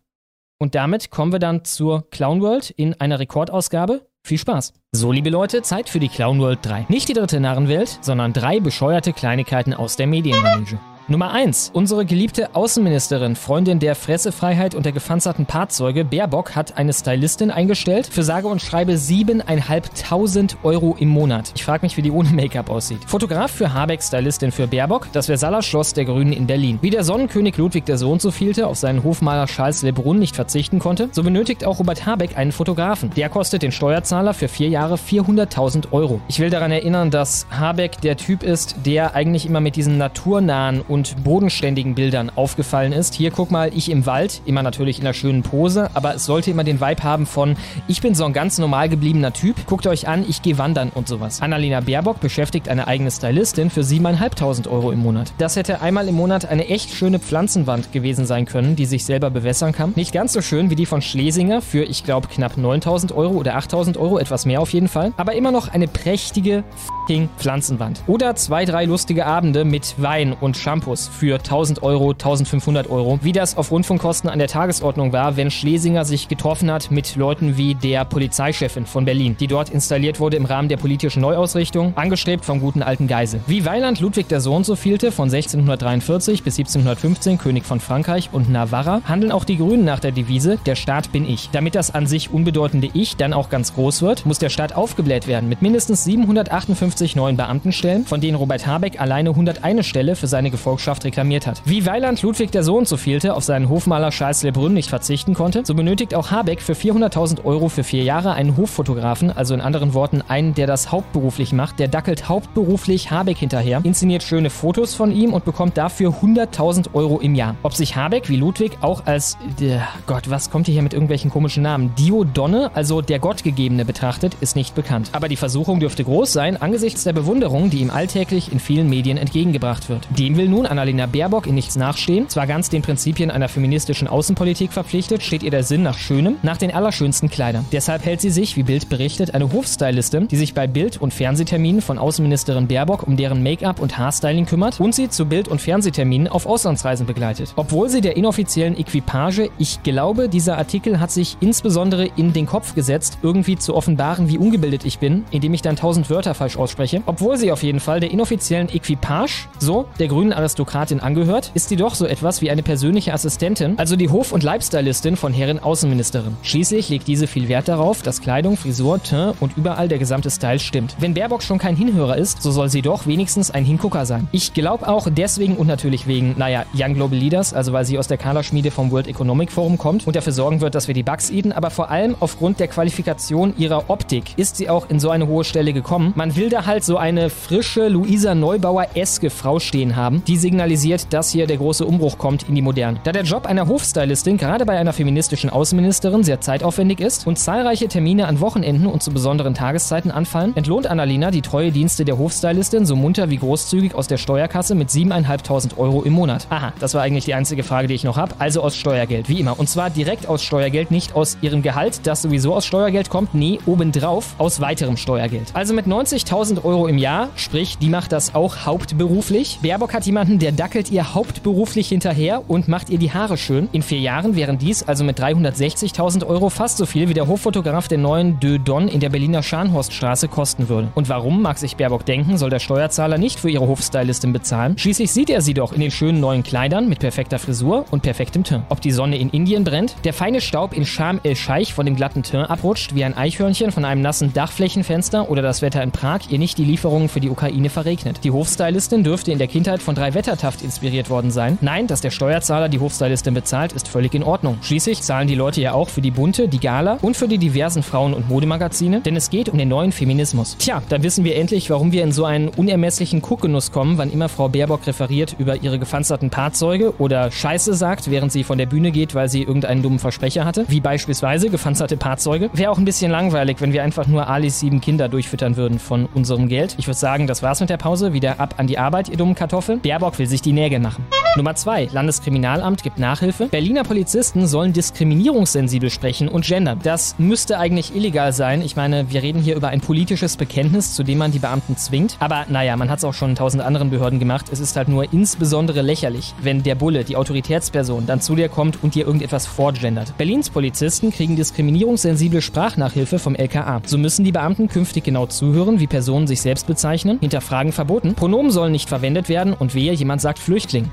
B: und damit kommen wir dann zur Clown World in einer Rekordausgabe. Viel Spaß! So, liebe Leute, Zeit für die Clown World 3. Nicht die dritte Narrenwelt, sondern drei bescheuerte Kleinigkeiten aus der Medienmanege. Nummer 1. Unsere geliebte Außenministerin, Freundin der Fressefreiheit und der gepanzerten Fahrzeuge, Baerbock, hat eine Stylistin eingestellt für sage und schreibe 7.500 Euro im Monat. Ich frage mich, wie die ohne Make-up aussieht. Fotograf für Habeck, Stylistin für Baerbock, das Versailler Schloss der Grünen in Berlin. Wie der Sonnenkönig Ludwig der Sohn so vielte auf seinen Hofmaler Charles Lebrun nicht verzichten konnte, so benötigt auch Robert Habeck einen Fotografen. Der kostet den Steuerzahler für vier Jahre 400.000 Euro. Ich will daran erinnern, dass Habeck der Typ ist, der eigentlich immer mit diesen naturnahen und bodenständigen Bildern aufgefallen ist. Hier guck mal, ich im Wald, immer natürlich in einer schönen Pose, aber es sollte immer den Vibe haben von, ich bin so ein ganz normal gebliebener Typ, guckt euch an, ich gehe wandern und sowas. Annalena Baerbock beschäftigt eine eigene Stylistin für 7.500 Euro im Monat. Das hätte einmal im Monat eine echt schöne Pflanzenwand gewesen sein können, die sich selber bewässern kann. Nicht ganz so schön wie die von Schlesinger für, ich glaube, knapp 9.000 Euro oder 8.000 Euro, etwas mehr auf jeden Fall. Aber immer noch eine prächtige f***ing Pflanzenwand. Oder zwei, drei lustige Abende mit Wein und Shampoos für 1000 Euro, 1500 Euro, wie das auf Rundfunkkosten an der Tagesordnung war, wenn Schlesinger sich getroffen hat mit Leuten wie der Polizeichefin von Berlin, die dort installiert wurde im Rahmen der politischen Neuausrichtung, angestrebt vom guten alten Geisel. Wie Weiland Ludwig der Sohn so vielte von 1643 bis 1715 König von Frankreich und Navarra, handeln auch die Grünen nach der Devise Der Staat bin ich. Damit das an sich unbedeutende Ich dann auch ganz groß wird, muss der Staat aufgebläht werden mit mindestens 758 neuen Beamtenstellen, von denen Robert Habeck alleine 101 Stelle für seine Gefolgschaft reklamiert hat. Wie Weiland Ludwig der Sohn so vielte auf seinen Hofmaler Charles Lebrun nicht verzichten konnte, so benötigt auch Habeck für 400.000 Euro für vier Jahre einen Hoffotografen, also in anderen Worten einen, der das hauptberuflich macht. Der dackelt hauptberuflich Habeck hinterher, inszeniert schöne Fotos von ihm und bekommt dafür 100.000 Euro im Jahr. Ob sich Habeck wie Ludwig auch als, äh, Gott, was kommt hier mit irgendwelchen komischen Namen, Diodonne, also der Gottgegebene betrachtet, ist nicht bekannt. Aber die Versuchung dürfte groß sein, angesichts der Bewunderung, die ihm alltäglich in vielen Medien entgegengebracht wird. Dem will nun Annalena Baerbock in nichts nachstehen. Zwar ganz den Prinzipien einer feministischen Außenpolitik verpflichtet, steht ihr der Sinn nach Schönem, nach den allerschönsten Kleidern. Deshalb hält sie sich, wie Bild berichtet, eine Hofstylistin, die sich bei Bild- und Fernsehterminen von Außenministerin Baerbock um deren Make-up und Haarstyling kümmert und sie zu Bild- und Fernsehterminen auf Auslandsreisen begleitet. Obwohl sie der inoffiziellen Equipage, ich glaube, dieser Artikel hat sich insbesondere in den Kopf gesetzt, irgendwie zu offenbaren, wie ungebildet ich bin, indem ich dann tausend Wörter falsch ausspreche. Obwohl sie auf jeden Fall der inoffiziellen Equipage, so der grünen Aristokratin angehört, ist sie doch so etwas wie eine persönliche Assistentin, also die Hof- und Lifestylistin von Herren Außenministerin. Schließlich legt diese viel Wert darauf, dass Kleidung, Frisur, Teint und überall der gesamte Style stimmt. Wenn Baerbock schon kein Hinhörer ist, so soll sie doch wenigstens ein Hingucker sein. Ich glaube auch deswegen und natürlich wegen, naja, Young Global Leaders, also weil sie aus der Kaderschmiede vom World Economic Forum kommt und dafür sorgen wird, dass wir die Bugs eden, aber vor allem aufgrund der Qualifikation ihrer Optik ist sie auch in so eine hohe Stelle gekommen. Man will da halt so eine frische Luisa Neubauer-eske Frau stehen haben, die signalisiert, dass hier der große Umbruch kommt in die Moderne. Da der Job einer Hofstylistin gerade bei einer feministischen Außenministerin sehr zeitaufwendig ist und zahlreiche Termine an Wochenenden und zu besonderen Tageszeiten anfallen, entlohnt Annalena die treue Dienste der Hofstylistin so munter wie großzügig aus der Steuerkasse mit 7.500 Euro im Monat. Aha, das war eigentlich die einzige Frage, die ich noch habe. Also aus Steuergeld, wie immer. Und zwar direkt aus Steuergeld, nicht aus ihrem Gehalt, das sowieso aus Steuergeld kommt. Nee, obendrauf aus weiterem Steuergeld. Also mit 90.000 Euro im Jahr, sprich, die macht das auch hauptberuflich. Baerbock hat jemanden, der dackelt ihr hauptberuflich hinterher und macht ihr die Haare schön. In vier Jahren wären dies also mit 360.000 Euro fast so viel wie der Hoffotograf der neuen Deux Don in der Berliner Scharnhorststraße kosten würde. Und warum, mag sich Baerbock denken, soll der Steuerzahler nicht für ihre Hofstylistin bezahlen? Schließlich sieht er sie doch in den schönen neuen Kleidern mit perfekter Frisur und perfektem Teint. Ob die Sonne in Indien brennt, der feine Staub in Sharm el-Scheich von dem glatten Teint abrutscht wie ein Eichhörnchen von einem nassen Dachflächenfenster oder das Wetter in Prag ihr nicht die Lieferungen für die Ukraine verregnet. Die Hofstylistin dürfte in der Kindheit von drei Wettertaft inspiriert worden sein. Nein, dass der Steuerzahler die Hofstylistin bezahlt, ist völlig in Ordnung. Schließlich zahlen die Leute ja auch für die Bunte, die Gala und für die diversen Frauen- und Modemagazine, denn es geht um den neuen Feminismus. Tja, dann wissen wir endlich, warum wir in so einen unermesslichen Guckgenuss kommen, wann immer Frau Baerbock referiert über ihre gepanzerten Fahrzeuge oder Scheiße sagt, während sie von der Bühne geht, weil sie irgendeinen dummen Versprecher hatte, wie beispielsweise gepanzerte Fahrzeuge. Wäre auch ein bisschen langweilig, wenn wir einfach nur Alis sieben Kinder durchfüttern würden von unserem Geld. Ich würde sagen, das war's mit der Pause. Wieder ab an die Arbeit, ihr dummen Kartoffeln. Baerbock will sich die Nägel machen. Nummer 2. Landeskriminalamt gibt Nachhilfe. Berliner Polizisten sollen diskriminierungssensibel sprechen und gendern. Das müsste eigentlich illegal sein. Ich meine, wir reden hier über ein politisches Bekenntnis, zu dem man die Beamten zwingt. Aber naja, man hat es auch schon in tausend anderen Behörden gemacht. Es ist halt nur insbesondere lächerlich, wenn der Bulle, die Autoritätsperson, dann zu dir kommt und dir irgendetwas vorgendert. Berlins Polizisten kriegen diskriminierungssensible Sprachnachhilfe vom LKA. So müssen die Beamten künftig genau zuhören, wie Personen sich selbst bezeichnen. Hinterfragen verboten. Pronomen sollen nicht verwendet werden und wehe, jemand sagt Flüchtling.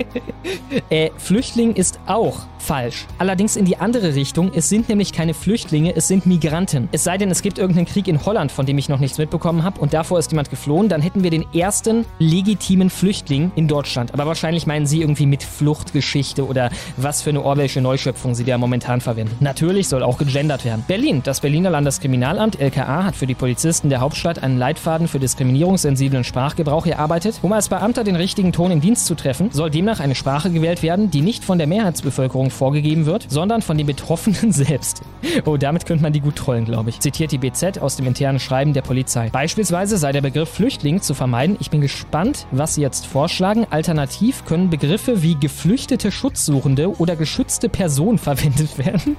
B: äh, Flüchtling ist auch falsch. Allerdings in die andere Richtung. Es sind nämlich keine Flüchtlinge, es sind Migranten. Es sei denn, es gibt irgendeinen Krieg in Holland, von dem ich noch nichts mitbekommen habe und davor ist jemand geflohen, dann hätten wir den ersten legitimen Flüchtling in Deutschland. Aber wahrscheinlich meinen Sie irgendwie mit Fluchtgeschichte oder was für eine Orwellsche Neuschöpfung Sie da momentan verwenden. Natürlich soll auch gegendert werden. Berlin. Das Berliner Landeskriminalamt LKA hat für die Polizisten der Hauptstadt einen Leitfaden für diskriminierungssensiblen Sprachgebrauch erarbeitet. Um als Beamter den richtigen Ton im Dienst zu treffen, soll demnach eine Sprache gewählt werden, die nicht von der Mehrheitsbevölkerung vorgegeben wird, sondern von den Betroffenen selbst. Oh, damit könnte man die gut trollen, glaube ich. Zitiert die BZ aus dem internen Schreiben der Polizei. Beispielsweise sei der Begriff Flüchtling zu vermeiden. Ich bin gespannt, was Sie jetzt vorschlagen. Alternativ können Begriffe wie geflüchtete Schutzsuchende oder geschützte Person verwendet werden.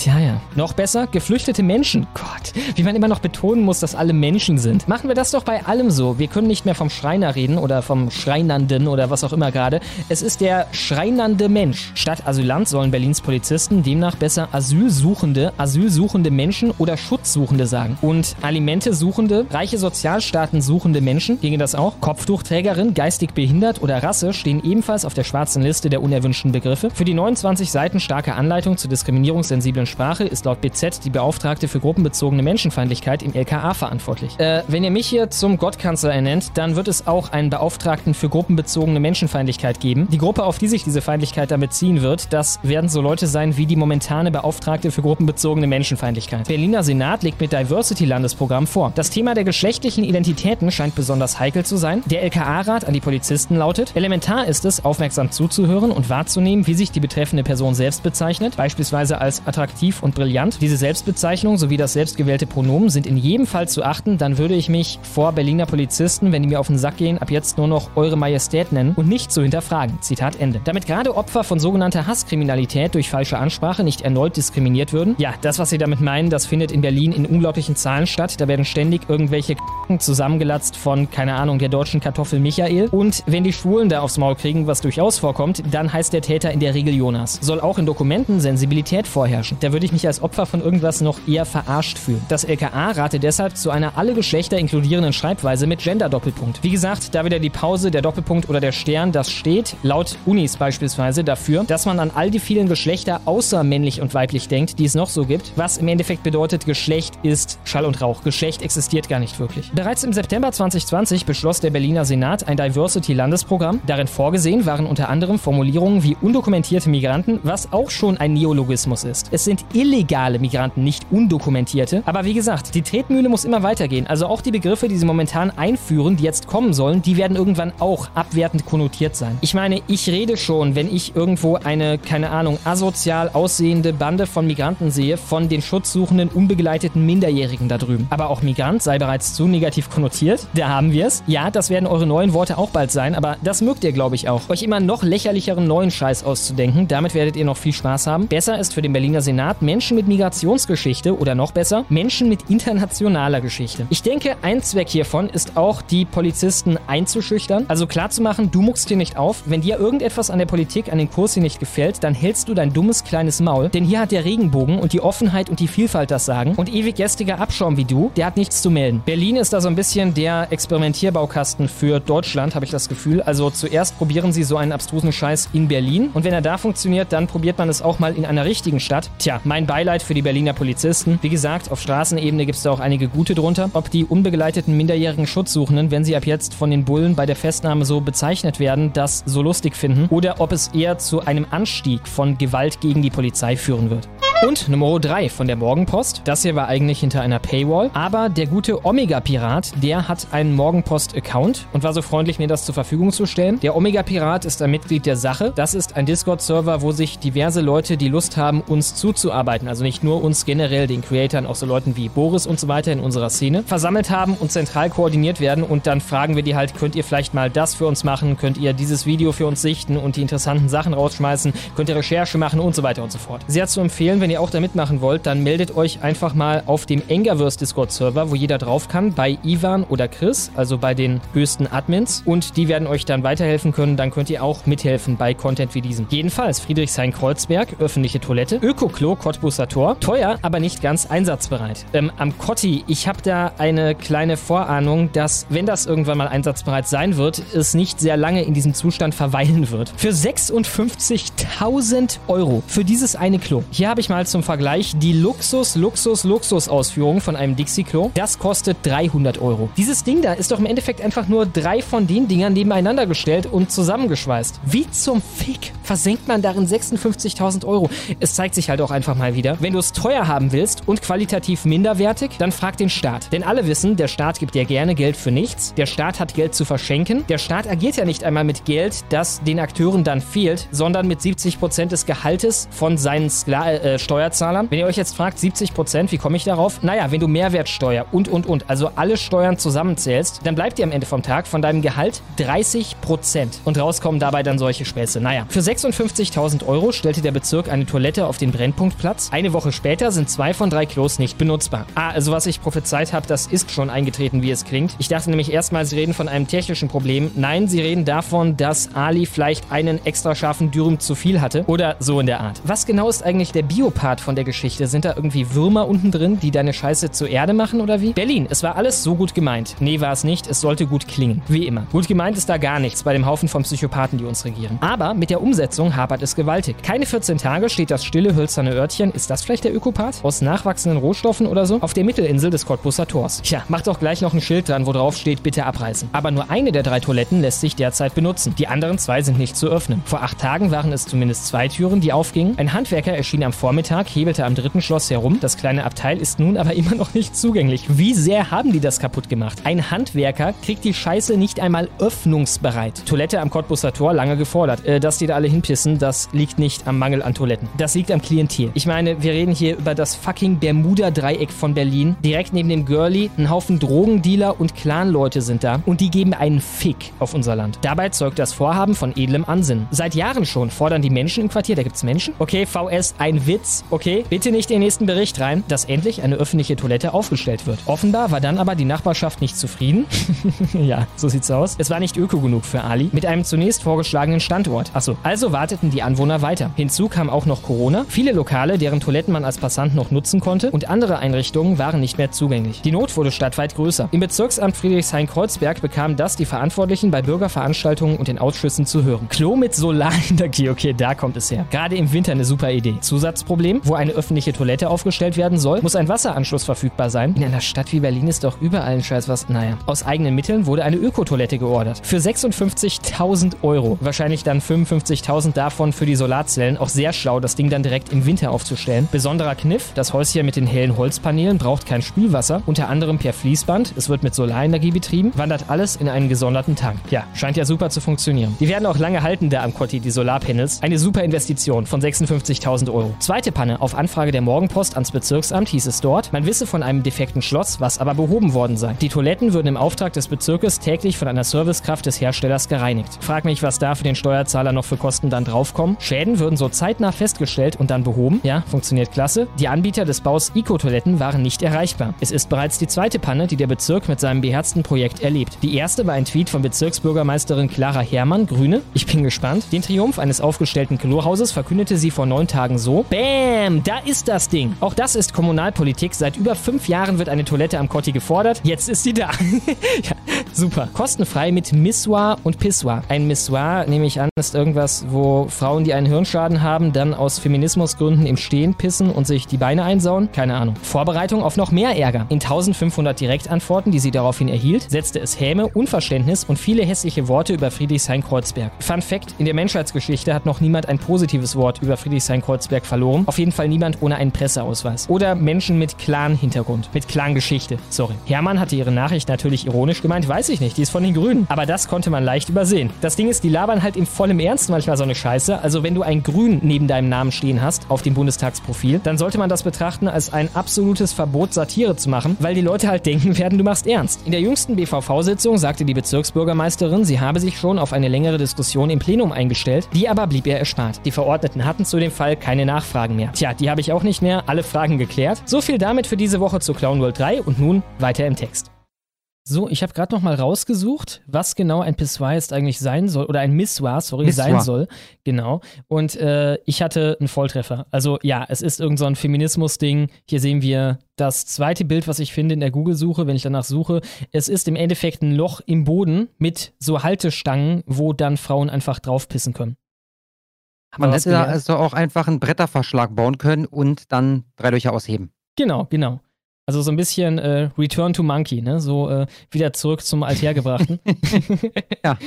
B: Tja, ja. Noch besser, geflüchtete Menschen. Gott, wie man immer noch betonen muss, dass alle Menschen sind. Machen wir das doch bei allem so. Wir können nicht mehr vom Schreiner reden oder vom Schreinernden oder was auch immer gerade. Es ist der schreinernde Mensch. Statt Asylant sollen Berlins Polizisten demnach besser Asylsuchende, Asylsuchende Menschen oder Schutzsuchende sagen. Und Alimente suchende, reiche Sozialstaaten suchende Menschen, ginge das auch? Kopftuchträgerin, geistig behindert oder Rasse stehen ebenfalls auf der schwarzen Liste der unerwünschten Begriffe. Für die 29 Seiten starke Anleitung zur diskriminierungssensiblen Sprache ist laut BZ die Beauftragte für gruppenbezogene Menschenfeindlichkeit im LKA verantwortlich. Äh, wenn ihr mich hier zum Gottkanzler ernennt, dann wird es auch einen Beauftragten für gruppenbezogene Menschenfeindlichkeit geben. Die Gruppe, auf die sich diese Feindlichkeit dann beziehen wird, das werden so Leute sein wie die momentane Beauftragte für gruppenbezogene Menschenfeindlichkeit. Berliner Senat legt mit Diversity-Landesprogramm vor. Das Thema der geschlechtlichen Identitäten scheint besonders heikel zu sein. Der LKA-Rat an die Polizisten lautet, elementar ist es, aufmerksam zuzuhören und wahrzunehmen, wie sich die betreffende Person selbst bezeichnet, beispielsweise als attraktiv und brillant. Diese Selbstbezeichnung sowie das selbstgewählte Pronomen sind in jedem Fall zu achten. Dann würde ich mich vor Berliner Polizisten, wenn die mir auf den Sack gehen, ab jetzt nur noch Eure Majestät nennen und nicht zu hinterfragen. Zitat Ende. Damit gerade Opfer von sogenannter Hasskriminalität durch falsche Ansprache nicht erneut diskriminiert würden. Ja, das, was Sie damit meinen, das findet in Berlin in unglaublichen Zahlen statt. Da werden ständig irgendwelche zusammengelatzt von, keine Ahnung, der deutschen Kartoffel Michael. Und wenn die Schwulen da aufs Maul kriegen, was durchaus vorkommt, dann heißt der Täter in der Regel Jonas. Soll auch in Dokumenten Sensibilität vorherrschen. Würde ich mich als Opfer von irgendwas noch eher verarscht fühlen. Das LKA rate deshalb zu einer alle Geschlechter inkludierenden Schreibweise mit Gender-Doppelpunkt. Wie gesagt, da wieder die Pause, der Doppelpunkt oder der Stern, das steht laut Unis beispielsweise dafür, dass man an all die vielen Geschlechter außer männlich und weiblich denkt, die es noch so gibt, was im Endeffekt bedeutet, Geschlecht ist Schall und Rauch. Geschlecht existiert gar nicht wirklich. Bereits im September 2020 beschloss der Berliner Senat ein Diversity-Landesprogramm. Darin vorgesehen waren unter anderem Formulierungen wie undokumentierte Migranten, was auch schon ein Neologismus ist. Es sind illegale Migranten, nicht undokumentierte. Aber wie gesagt, die Tretmühle muss immer weitergehen. Also auch die Begriffe, die sie momentan einführen, die jetzt kommen sollen, die werden irgendwann auch abwertend konnotiert sein. Ich meine, ich rede schon, wenn ich irgendwo eine, keine Ahnung, asozial aussehende Bande von Migranten sehe, von den schutzsuchenden, unbegleiteten Minderjährigen da drüben. Aber auch Migrant sei bereits zu negativ konnotiert. Da haben wir es. Ja, das werden eure neuen Worte auch bald sein, aber das mögt ihr, glaube ich, auch. Euch immer noch lächerlicheren neuen Scheiß auszudenken. Damit werdet ihr noch viel Spaß haben. Besser ist für den Berliner Senat Menschen mit Migrationsgeschichte oder noch besser, Menschen mit internationaler Geschichte. Ich denke, ein Zweck hiervon ist auch, die Polizisten einzuschüchtern. Also klarzumachen, du muckst hier nicht auf. Wenn dir irgendetwas an der Politik, an den Kurs hier nicht gefällt, dann hältst du dein dummes kleines Maul. Denn hier hat der Regenbogen und die Offenheit und die Vielfalt das Sagen. Und ewig gästiger Abschaum wie du, der hat nichts zu melden. Berlin ist da so ein bisschen der Experimentierbaukasten für Deutschland, habe ich das Gefühl. Also zuerst probieren sie so einen abstrusen Scheiß in Berlin. Und wenn er da funktioniert, dann probiert man es auch mal in einer richtigen Stadt. Tja, mein Beileid für die Berliner Polizisten. Wie gesagt, auf Straßenebene gibt es da auch einige gute drunter. Ob die unbegleiteten minderjährigen Schutzsuchenden, wenn sie ab jetzt von den Bullen bei der Festnahme so bezeichnet werden, das so lustig finden oder ob es eher zu einem Anstieg von Gewalt gegen die Polizei führen wird. Und Nummer 3 von der Morgenpost. Das hier war eigentlich hinter einer Paywall. Aber der gute Omega-Pirat, der hat einen Morgenpost-Account und war so freundlich, mir das zur Verfügung zu stellen. Der Omega-Pirat ist ein Mitglied der Sache. Das ist ein Discord-Server, wo sich diverse Leute, die Lust haben, uns zuzuarbeiten, also nicht nur uns generell, den Creatoren, auch so Leuten wie Boris und so weiter in unserer Szene, versammelt haben und zentral koordiniert werden. Und dann fragen wir die halt, könnt ihr vielleicht mal das für uns machen? Könnt ihr dieses Video für uns sichten und die interessanten Sachen rausschmeißen? Könnt ihr Recherche machen und so weiter und so fort. Sehr zu empfehlen, wenn wenn ihr auch da mitmachen wollt, dann meldet euch einfach mal auf dem Engerverse Discord-Server, wo jeder drauf kann, bei Ivan oder Chris, also bei den höchsten Admins. Und die werden euch dann weiterhelfen können. Dann könnt ihr auch mithelfen bei Content wie diesem. Jedenfalls Friedrichshain-Kreuzberg, öffentliche Toilette, Ökoklo, Cottbuser Tor. Teuer, aber nicht ganz einsatzbereit. Ähm, am Kotti, ich habe da eine kleine Vorahnung, dass, wenn das irgendwann mal einsatzbereit sein wird, es nicht sehr lange in diesem Zustand verweilen wird. Für 56.000 Euro für dieses eine Klo. Hier habe ich mal zum Vergleich die Luxus, Luxus, Luxus-Ausführung von einem Dixie-Klo. Das kostet 300 Euro. Dieses Ding da ist doch im Endeffekt einfach nur drei von den Dingern nebeneinander gestellt und zusammengeschweißt. Wie zum Fick versenkt man darin 56.000 Euro? Es zeigt sich halt auch einfach mal wieder. Wenn du es teuer haben willst und qualitativ minderwertig, dann frag den Staat. Denn alle wissen, der Staat gibt ja gerne Geld für nichts. Der Staat hat Geld zu verschenken. Der Staat agiert ja nicht einmal mit Geld, das den Akteuren dann fehlt, sondern mit 70% des Gehaltes von seinen Skla äh, Steuerzahlern. Wenn ihr euch jetzt fragt, 70%, wie komme ich darauf? Naja, wenn du Mehrwertsteuer und, und, und, also alle Steuern zusammenzählst, dann bleibt dir am Ende vom Tag von deinem Gehalt 30%. Und rauskommen dabei dann solche Späße. Naja, für 56.000 Euro stellte der Bezirk eine Toilette auf den Brennpunktplatz. Eine Woche später sind zwei von drei Klos nicht benutzbar. Ah, also was ich prophezeit habe, das ist schon eingetreten, wie es klingt. Ich dachte nämlich erstmal, sie reden von einem technischen Problem. Nein, sie reden davon, dass Ali vielleicht einen extra scharfen Dürüm zu viel hatte oder so in der Art. Was genau ist eigentlich der Biopart von der Geschichte? Sind da irgendwie Würmer unten drin, die deine Scheiße zur Erde machen oder wie? Berlin, es war alles so gut gemeint. Nee, war es nicht. Es sollte gut klingen. Wie immer. Gut gemeint ist da gar nichts bei dem Haufen von Psychopathen, die uns regieren. Aber mit der Umsetzung hapert es gewaltig. Keine 14 Tage steht das stille hölzerne Örtchen, ist das vielleicht der Ökopath? Aus nachwachsenden Rohstoffen oder so? Auf der Mittelinsel des Cottbuser Tors. Tja, macht doch gleich noch ein Schild dran, wo drauf steht, bitte abreißen. Aber nur eine der drei Toiletten lässt sich derzeit benutzen. Die anderen zwei sind nicht zu öffnen. Vor acht Tagen waren es zumindest zwei Türen, die aufgingen. Ein Handwerker erschien am Vormittag, hebelte am dritten Schloss herum. Das kleine Abteil ist nun aber immer noch nicht zugänglich. Wie sehr haben die das kaputt gemacht? Ein Handwerker kriegt die Scheiße nicht einmal öffnungsbereit. Toilette am Cottbuser Tor lange gefordert. Äh, dass die da alle hinpissen, das liegt nicht am Mangel an Toiletten. Das liegt am Klientel. Ich meine, wir reden hier über das fucking Bermuda-Dreieck von Berlin. Direkt neben dem Girlie, ein Haufen Drogendealer und Clanleute sind da und die geben einen Fick auf unser Land. Dabei zeugt das Vorhaben von edlem Ansinnen. Seit Jahren schon fordern die Menschen im Quartier, da gibt's Menschen? Okay, VS, ein Witz, okay? Bitte nicht den nächsten Bericht rein, dass endlich eine öffentliche Toilette aufgestellt wird. Offenbar war dann aber die Nachbarschaft nicht zufrieden. ja, so sieht's aus. Es war nicht öko genug für Ali. Mit einem zunächst vorgeschlagenen Standort. Achso, also warteten die Anwohner weiter. Hinzu kam auch noch Corona. Viele Lokale, deren Toiletten man als Passant noch nutzen konnte und andere Einrichtungen waren nicht mehr zugänglich. Die Not wurde stadtweit größer. Im Bezirksamt Friedrichshain-Kreuzberg bekamen das die Verantwortlichen bei Bürgerveranstaltungen und den Ausschüssen zu hören. Klo mit Solarenergie, okay, da kommt es her. Gerade im Winter eine super Idee. Zusatzproblem, wo eine öffentliche Toilette aufgestellt werden soll, muss ein Wasseranschluss verfügbar sein. In einer Stadt wie Berlin ist doch überall ein Scheiß was. Naja. Aus eigenen Mitteln wurde eine Ökotoilette geordert. Für 56.000 Euro. Wahrscheinlich dann 55.000 davon für die Solarzellen. Auch sehr schlau, das Ding dann direkt im Winter aufzustellen. Besonderer Kniff, das Häuschen mit den hellen Holzpaneelen braucht kein Spülwasser, unter anderem per Fließband. Es wird mit Solarenergie betrieben, wandert alles in einen gesonderten Tank. Ja, scheint ja super zu funktionieren. Die werden auch lange halten da am Kotti, die Solarpanels. Eine super Investition von 56.000 Euro. Zweite Panne. Auf Anfrage der Morgenpost ans Bezirksamt hieß es dort, man wisse von einem defekten Schloss, was aber behoben worden sei. Die Toiletten würden im Auftrag des Bezirkes täglich von einer Servicekraft des Herstellers gereinigt. Frag mich, was da für den Steuerzahler noch für Kosten dann draufkommen. Schäden würden so zeitnah festgestellt und dann behoben. Ja, funktioniert klasse. Die Anbieter des Baus Eco-Toiletten waren nicht erreichbar. Es ist bereits die zweite Panne, die der Bezirk mit seinem beherzten Projekt erlebt. Die erste war ein Tweet von Bezirksbürgermeisterin Clara Herrmann, Grüne. Ich bin gespannt. Den Triumph eines aufgestellten Klohauses verkündete sie vor neun Tagen so. Bäm, da ist das Ding. Auch das ist Kommunalpolitik. Seit über fünf Jahren wird eine Toilette am Kotti gefordert. Jetzt ist sie da. ja, super. Kostenfrei mit Missoir und Pissoir. Ein Missoir, nehme ich an, ist irgendwas, wo Frauen, die einen Hirnschaden haben, dann aus Feminismusgründen im Stehen pissen und sich die Beine einsauen? Keine Ahnung. Vorbereitung auf noch mehr Ärger. In 1500 Direktantworten, die sie daraufhin erhielt, setzte es Häme, Unverständnis und viele hässliche Worte über Friedrichshain-Kreuzberg. Fun Fact: In der Menschheitsgeschichte hat noch niemand ein positives Wort über Friedrichshain-Kreuzberg verloren. Auf jeden Fall niemand ohne einen Presseausweis. Oder Menschen mit Clan-Hintergrund. Mit Clan-Geschichte. Sorry. Hermann hatte ihre Nachricht natürlich ironisch gemeint, weiß ich nicht, die ist von den Grünen. Aber das konnte man leicht übersehen. Das Ding ist, die labern halt im vollen Ernst manchmal so eine Scheiße. Also wenn du ein Grün neben deinem Namen stehen hast auf dem Bundestagsprofil, dann sollte man das betrachten als ein absolutes Verbot, Satire zu machen, weil die Leute halt denken werden, du machst ernst. In der jüngsten BVV-Sitzung sagte die Bezirksbürgermeisterin, sie habe sich schon auf eine längere Diskussion im Plenum eingestellt, die aber blieb ihr erspart. Die Verordneten hatten zu dem Fall keine Nachfragen mehr. Tja, die habe ich auch nicht mehr, alle Fragen geklärt. So viel damit für diese Woche zu Clown World 3 und nun weiter im Text. So, ich habe gerade noch mal rausgesucht, was genau ein Pissoir jetzt eigentlich sein soll oder ein Missoir, sorry,
C: Missoir.
B: sein soll. Genau. Und äh, ich hatte einen Volltreffer. Also ja, es ist irgend so ein Feminismus-Ding. Hier sehen wir das zweite Bild, was ich finde in der Google-Suche, wenn ich danach suche. Es ist im Endeffekt ein Loch im Boden mit so Haltestangen, wo dann Frauen einfach draufpissen können.
C: Man hätte da also auch einfach einen Bretterverschlag bauen können und dann drei Löcher ausheben.
B: Genau, genau. Also so ein bisschen äh, Return to Monkey, ne? So äh, wieder zurück zum Althergebrachten.
C: ja.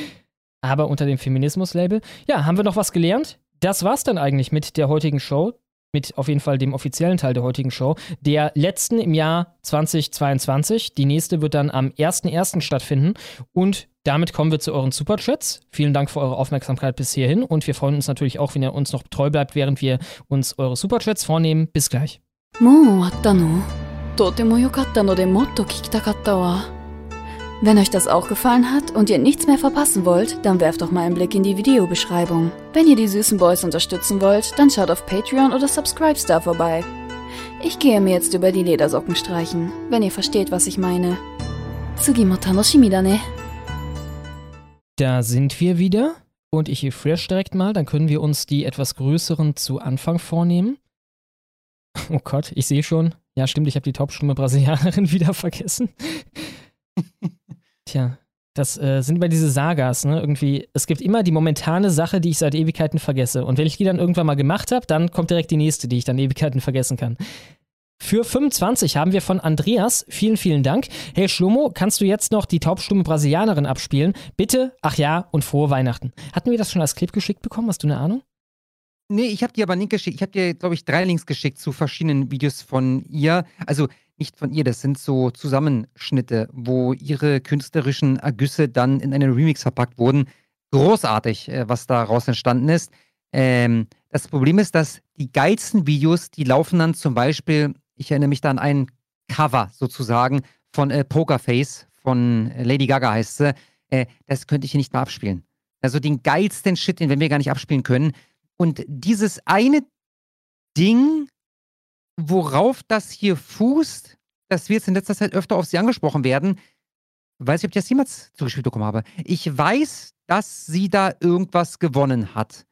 B: Aber unter dem Feminismus-Label. Ja, haben wir noch was gelernt? Das war's dann eigentlich mit der heutigen Show Mit auf jeden Fall dem offiziellen Teil der heutigen Show. Der letzten im Jahr 2022. Die nächste wird dann am 1.1. stattfinden. Und damit kommen wir zu euren Superchats. Vielen Dank für eure Aufmerksamkeit bis hierhin. Und wir freuen uns natürlich auch, wenn ihr uns noch treu bleibt, während wir uns eure Superchats vornehmen. Bis gleich.
M: もう終わったのとても良かったのでもっと聞きたかったわ。 Wenn euch das auch gefallen hat und ihr nichts mehr verpassen wollt, dann werft doch mal einen Blick in die Videobeschreibung. Wenn ihr die süßen Boys unterstützen wollt, dann schaut auf Patreon oder Subscribestar vorbei. Ich gehe mir jetzt über die Ledersocken streichen, wenn ihr versteht, was ich meine. Tsugi mo tanoshimi da ne.
B: Da sind wir wieder und ich refresh direkt mal, dann können wir uns die etwas größeren zu Anfang vornehmen. Oh Gott, ich sehe schon. Ja, stimmt, ich habe die taubstumme Brasilianerin wieder vergessen. Tja, das äh, sind immer diese Sagas, ne? Irgendwie, es gibt immer die momentane Sache, die ich seit Ewigkeiten vergesse. Und wenn ich die dann irgendwann mal gemacht habe, dann kommt direkt die nächste, die ich dann Ewigkeiten vergessen kann. Für 25 haben wir von Andreas, vielen, vielen Dank. Hey Schlomo, kannst du jetzt noch die taubstumme Brasilianerin abspielen? Bitte, ach ja, und frohe Weihnachten. Hatten wir das schon als Clip geschickt bekommen? Hast du eine Ahnung?
C: Nee, ich habe dir aber einen Link geschickt. Ich habe dir, glaube ich, drei Links geschickt zu verschiedenen Videos von ihr. Also nicht von ihr, das sind so Zusammenschnitte, wo ihre künstlerischen Ergüsse dann in einen Remix verpackt wurden. Großartig, äh, was daraus entstanden ist. Ähm, das Problem ist, dass die geilsten Videos, die laufen dann zum Beispiel, ich erinnere mich da an ein Cover sozusagen von äh, Pokerface, von äh, Lady Gaga heißt sie. Äh, das könnte ich hier nicht mehr abspielen. Also den geilsten Shit, den wir gar nicht abspielen können. Und dieses eine Ding, worauf das hier fußt, dass wir jetzt in letzter Zeit öfter auf sie angesprochen werden, weiß ich, ob ich das jemals zugespielt bekommen habe. Ich weiß, dass sie da irgendwas gewonnen hat.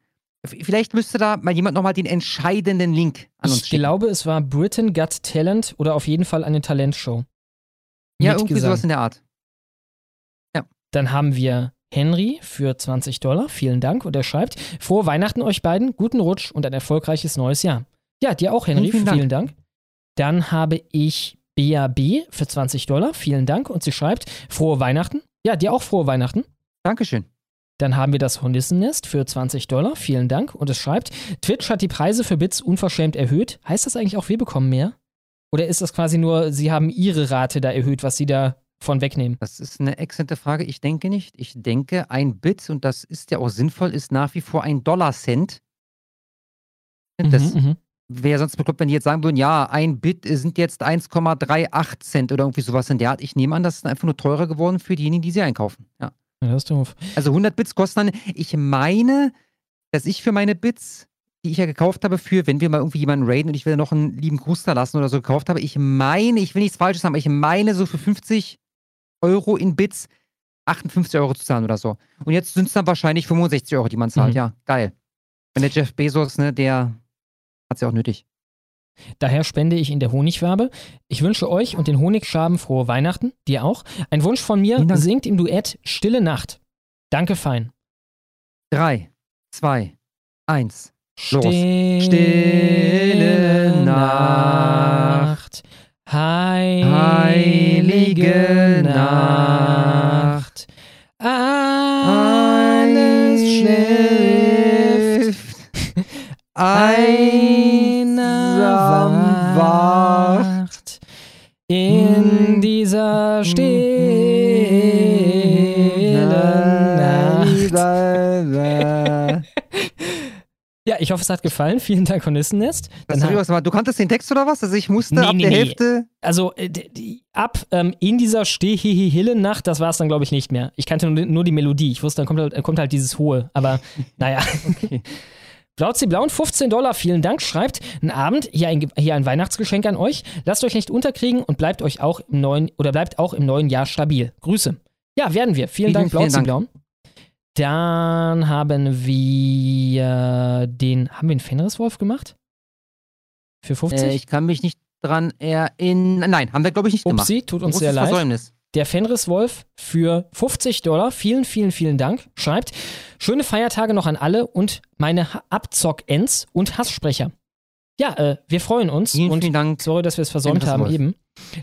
C: Vielleicht müsste da mal jemand nochmal den entscheidenden Link an uns
B: Ich
C: schicken.
B: glaube, es war Britain Got Talent oder auf jeden Fall eine Talentshow.
C: ja, irgendwie
B: Gesang.
C: sowas in der Art.
B: Dann haben wir Henry für 20 Dollar. Vielen Dank. Und er schreibt: Frohe Weihnachten euch beiden, guten Rutsch und ein erfolgreiches neues Jahr. Ja, dir auch, Henry.
C: Vielen, vielen
B: vielen Dank. Dann habe ich BAB für 20 Dollar. Vielen Dank. Und sie schreibt: Frohe Weihnachten. Ja, dir auch frohe Weihnachten.
C: Dankeschön.
B: Dann haben wir das Hornissennest für 20 Dollar. Vielen Dank. Und es schreibt: Twitch hat die Preise für Bits unverschämt erhöht. Heißt das eigentlich auch, wir bekommen mehr? Oder ist das quasi nur, sie haben ihre Rate da erhöht, was sie da von wegnehmen?
C: Das ist eine exzellente Frage. Ich denke nicht. Ich denke, ein Bit, und das ist ja auch sinnvoll, ist nach wie vor ein Dollar-Cent. Das
B: Mhm, mhm.
C: Wäre sonst bekloppt, wenn die jetzt sagen würden, ja, ein Bit sind jetzt 1,38 Cent oder irgendwie sowas in der Art. Ich nehme an, das ist einfach nur teurer geworden für diejenigen, die sie einkaufen. Ja.
B: Ja, das ist doof.
C: Also 100 Bits kosten dann, ich meine, dass ich für meine Bits, die ich ja gekauft habe, für, wenn wir mal irgendwie jemanden raiden und ich will noch einen lieben Gruß da lassen oder so gekauft habe, ich meine, ich will nichts Falsches haben, aber ich meine, so für 50 Euro in Bits 58 Euro zu zahlen oder so. Und jetzt sind es dann wahrscheinlich 65 Euro, die man zahlt.
B: Mhm.
C: Ja, geil. Wenn der Jeff Bezos, ne, der hat ja auch nötig.
B: Daher spende ich in der Honigwabe. Ich wünsche euch und den Honigschaben frohe Weihnachten, dir auch. Ein Wunsch von mir, singt im Duett Stille Nacht. Danke fein.
C: Drei, zwei, eins. Los.
B: Stille Nacht, heilige Nacht, ich hoffe, es hat gefallen. Vielen Dank, Hornissennest.
C: Du kanntest den Text oder was? Also ich musste
B: Nee,
C: ab
B: nee,
C: der
B: nee.
C: Hälfte.
B: Also äh, die, ab ähm, in dieser Stehhihi-Hille-Nacht, das war es dann, glaube ich, nicht mehr. Ich kannte nur, nur die Melodie. Ich wusste, dann kommt halt, kommt halt dieses Hohe. Aber naja. Blauzi Blauen, 15 Dollar, vielen Dank, schreibt, ein Abend, hier ein, hier ein Weihnachtsgeschenk an euch. Lasst euch nicht unterkriegen und bleibt euch auch im neuen, oder bleibt auch im neuen Jahr stabil. Grüße. Ja, werden wir. Vielen,
C: Vielen,
B: Dank, Blauzi. Blauen. Dann haben wir den, haben wir den Fenriswolf gemacht? Für 50?
C: Äh, ich kann mich nicht dran erinnern. Nein, haben wir, glaube ich, nicht gemacht.
B: Upsi, tut uns sehr leid.
C: Versäumnis.
B: Der Fenriswolf für 50 Dollar. Vielen, vielen, vielen Dank. Schreibt, schöne Feiertage noch an alle und meine Abzock-Ends und Hasssprecher. Ja, äh, wir freuen uns.
C: Vielen,
B: und
C: vielen Dank.
B: Sorry, dass wir es versäumt haben eben.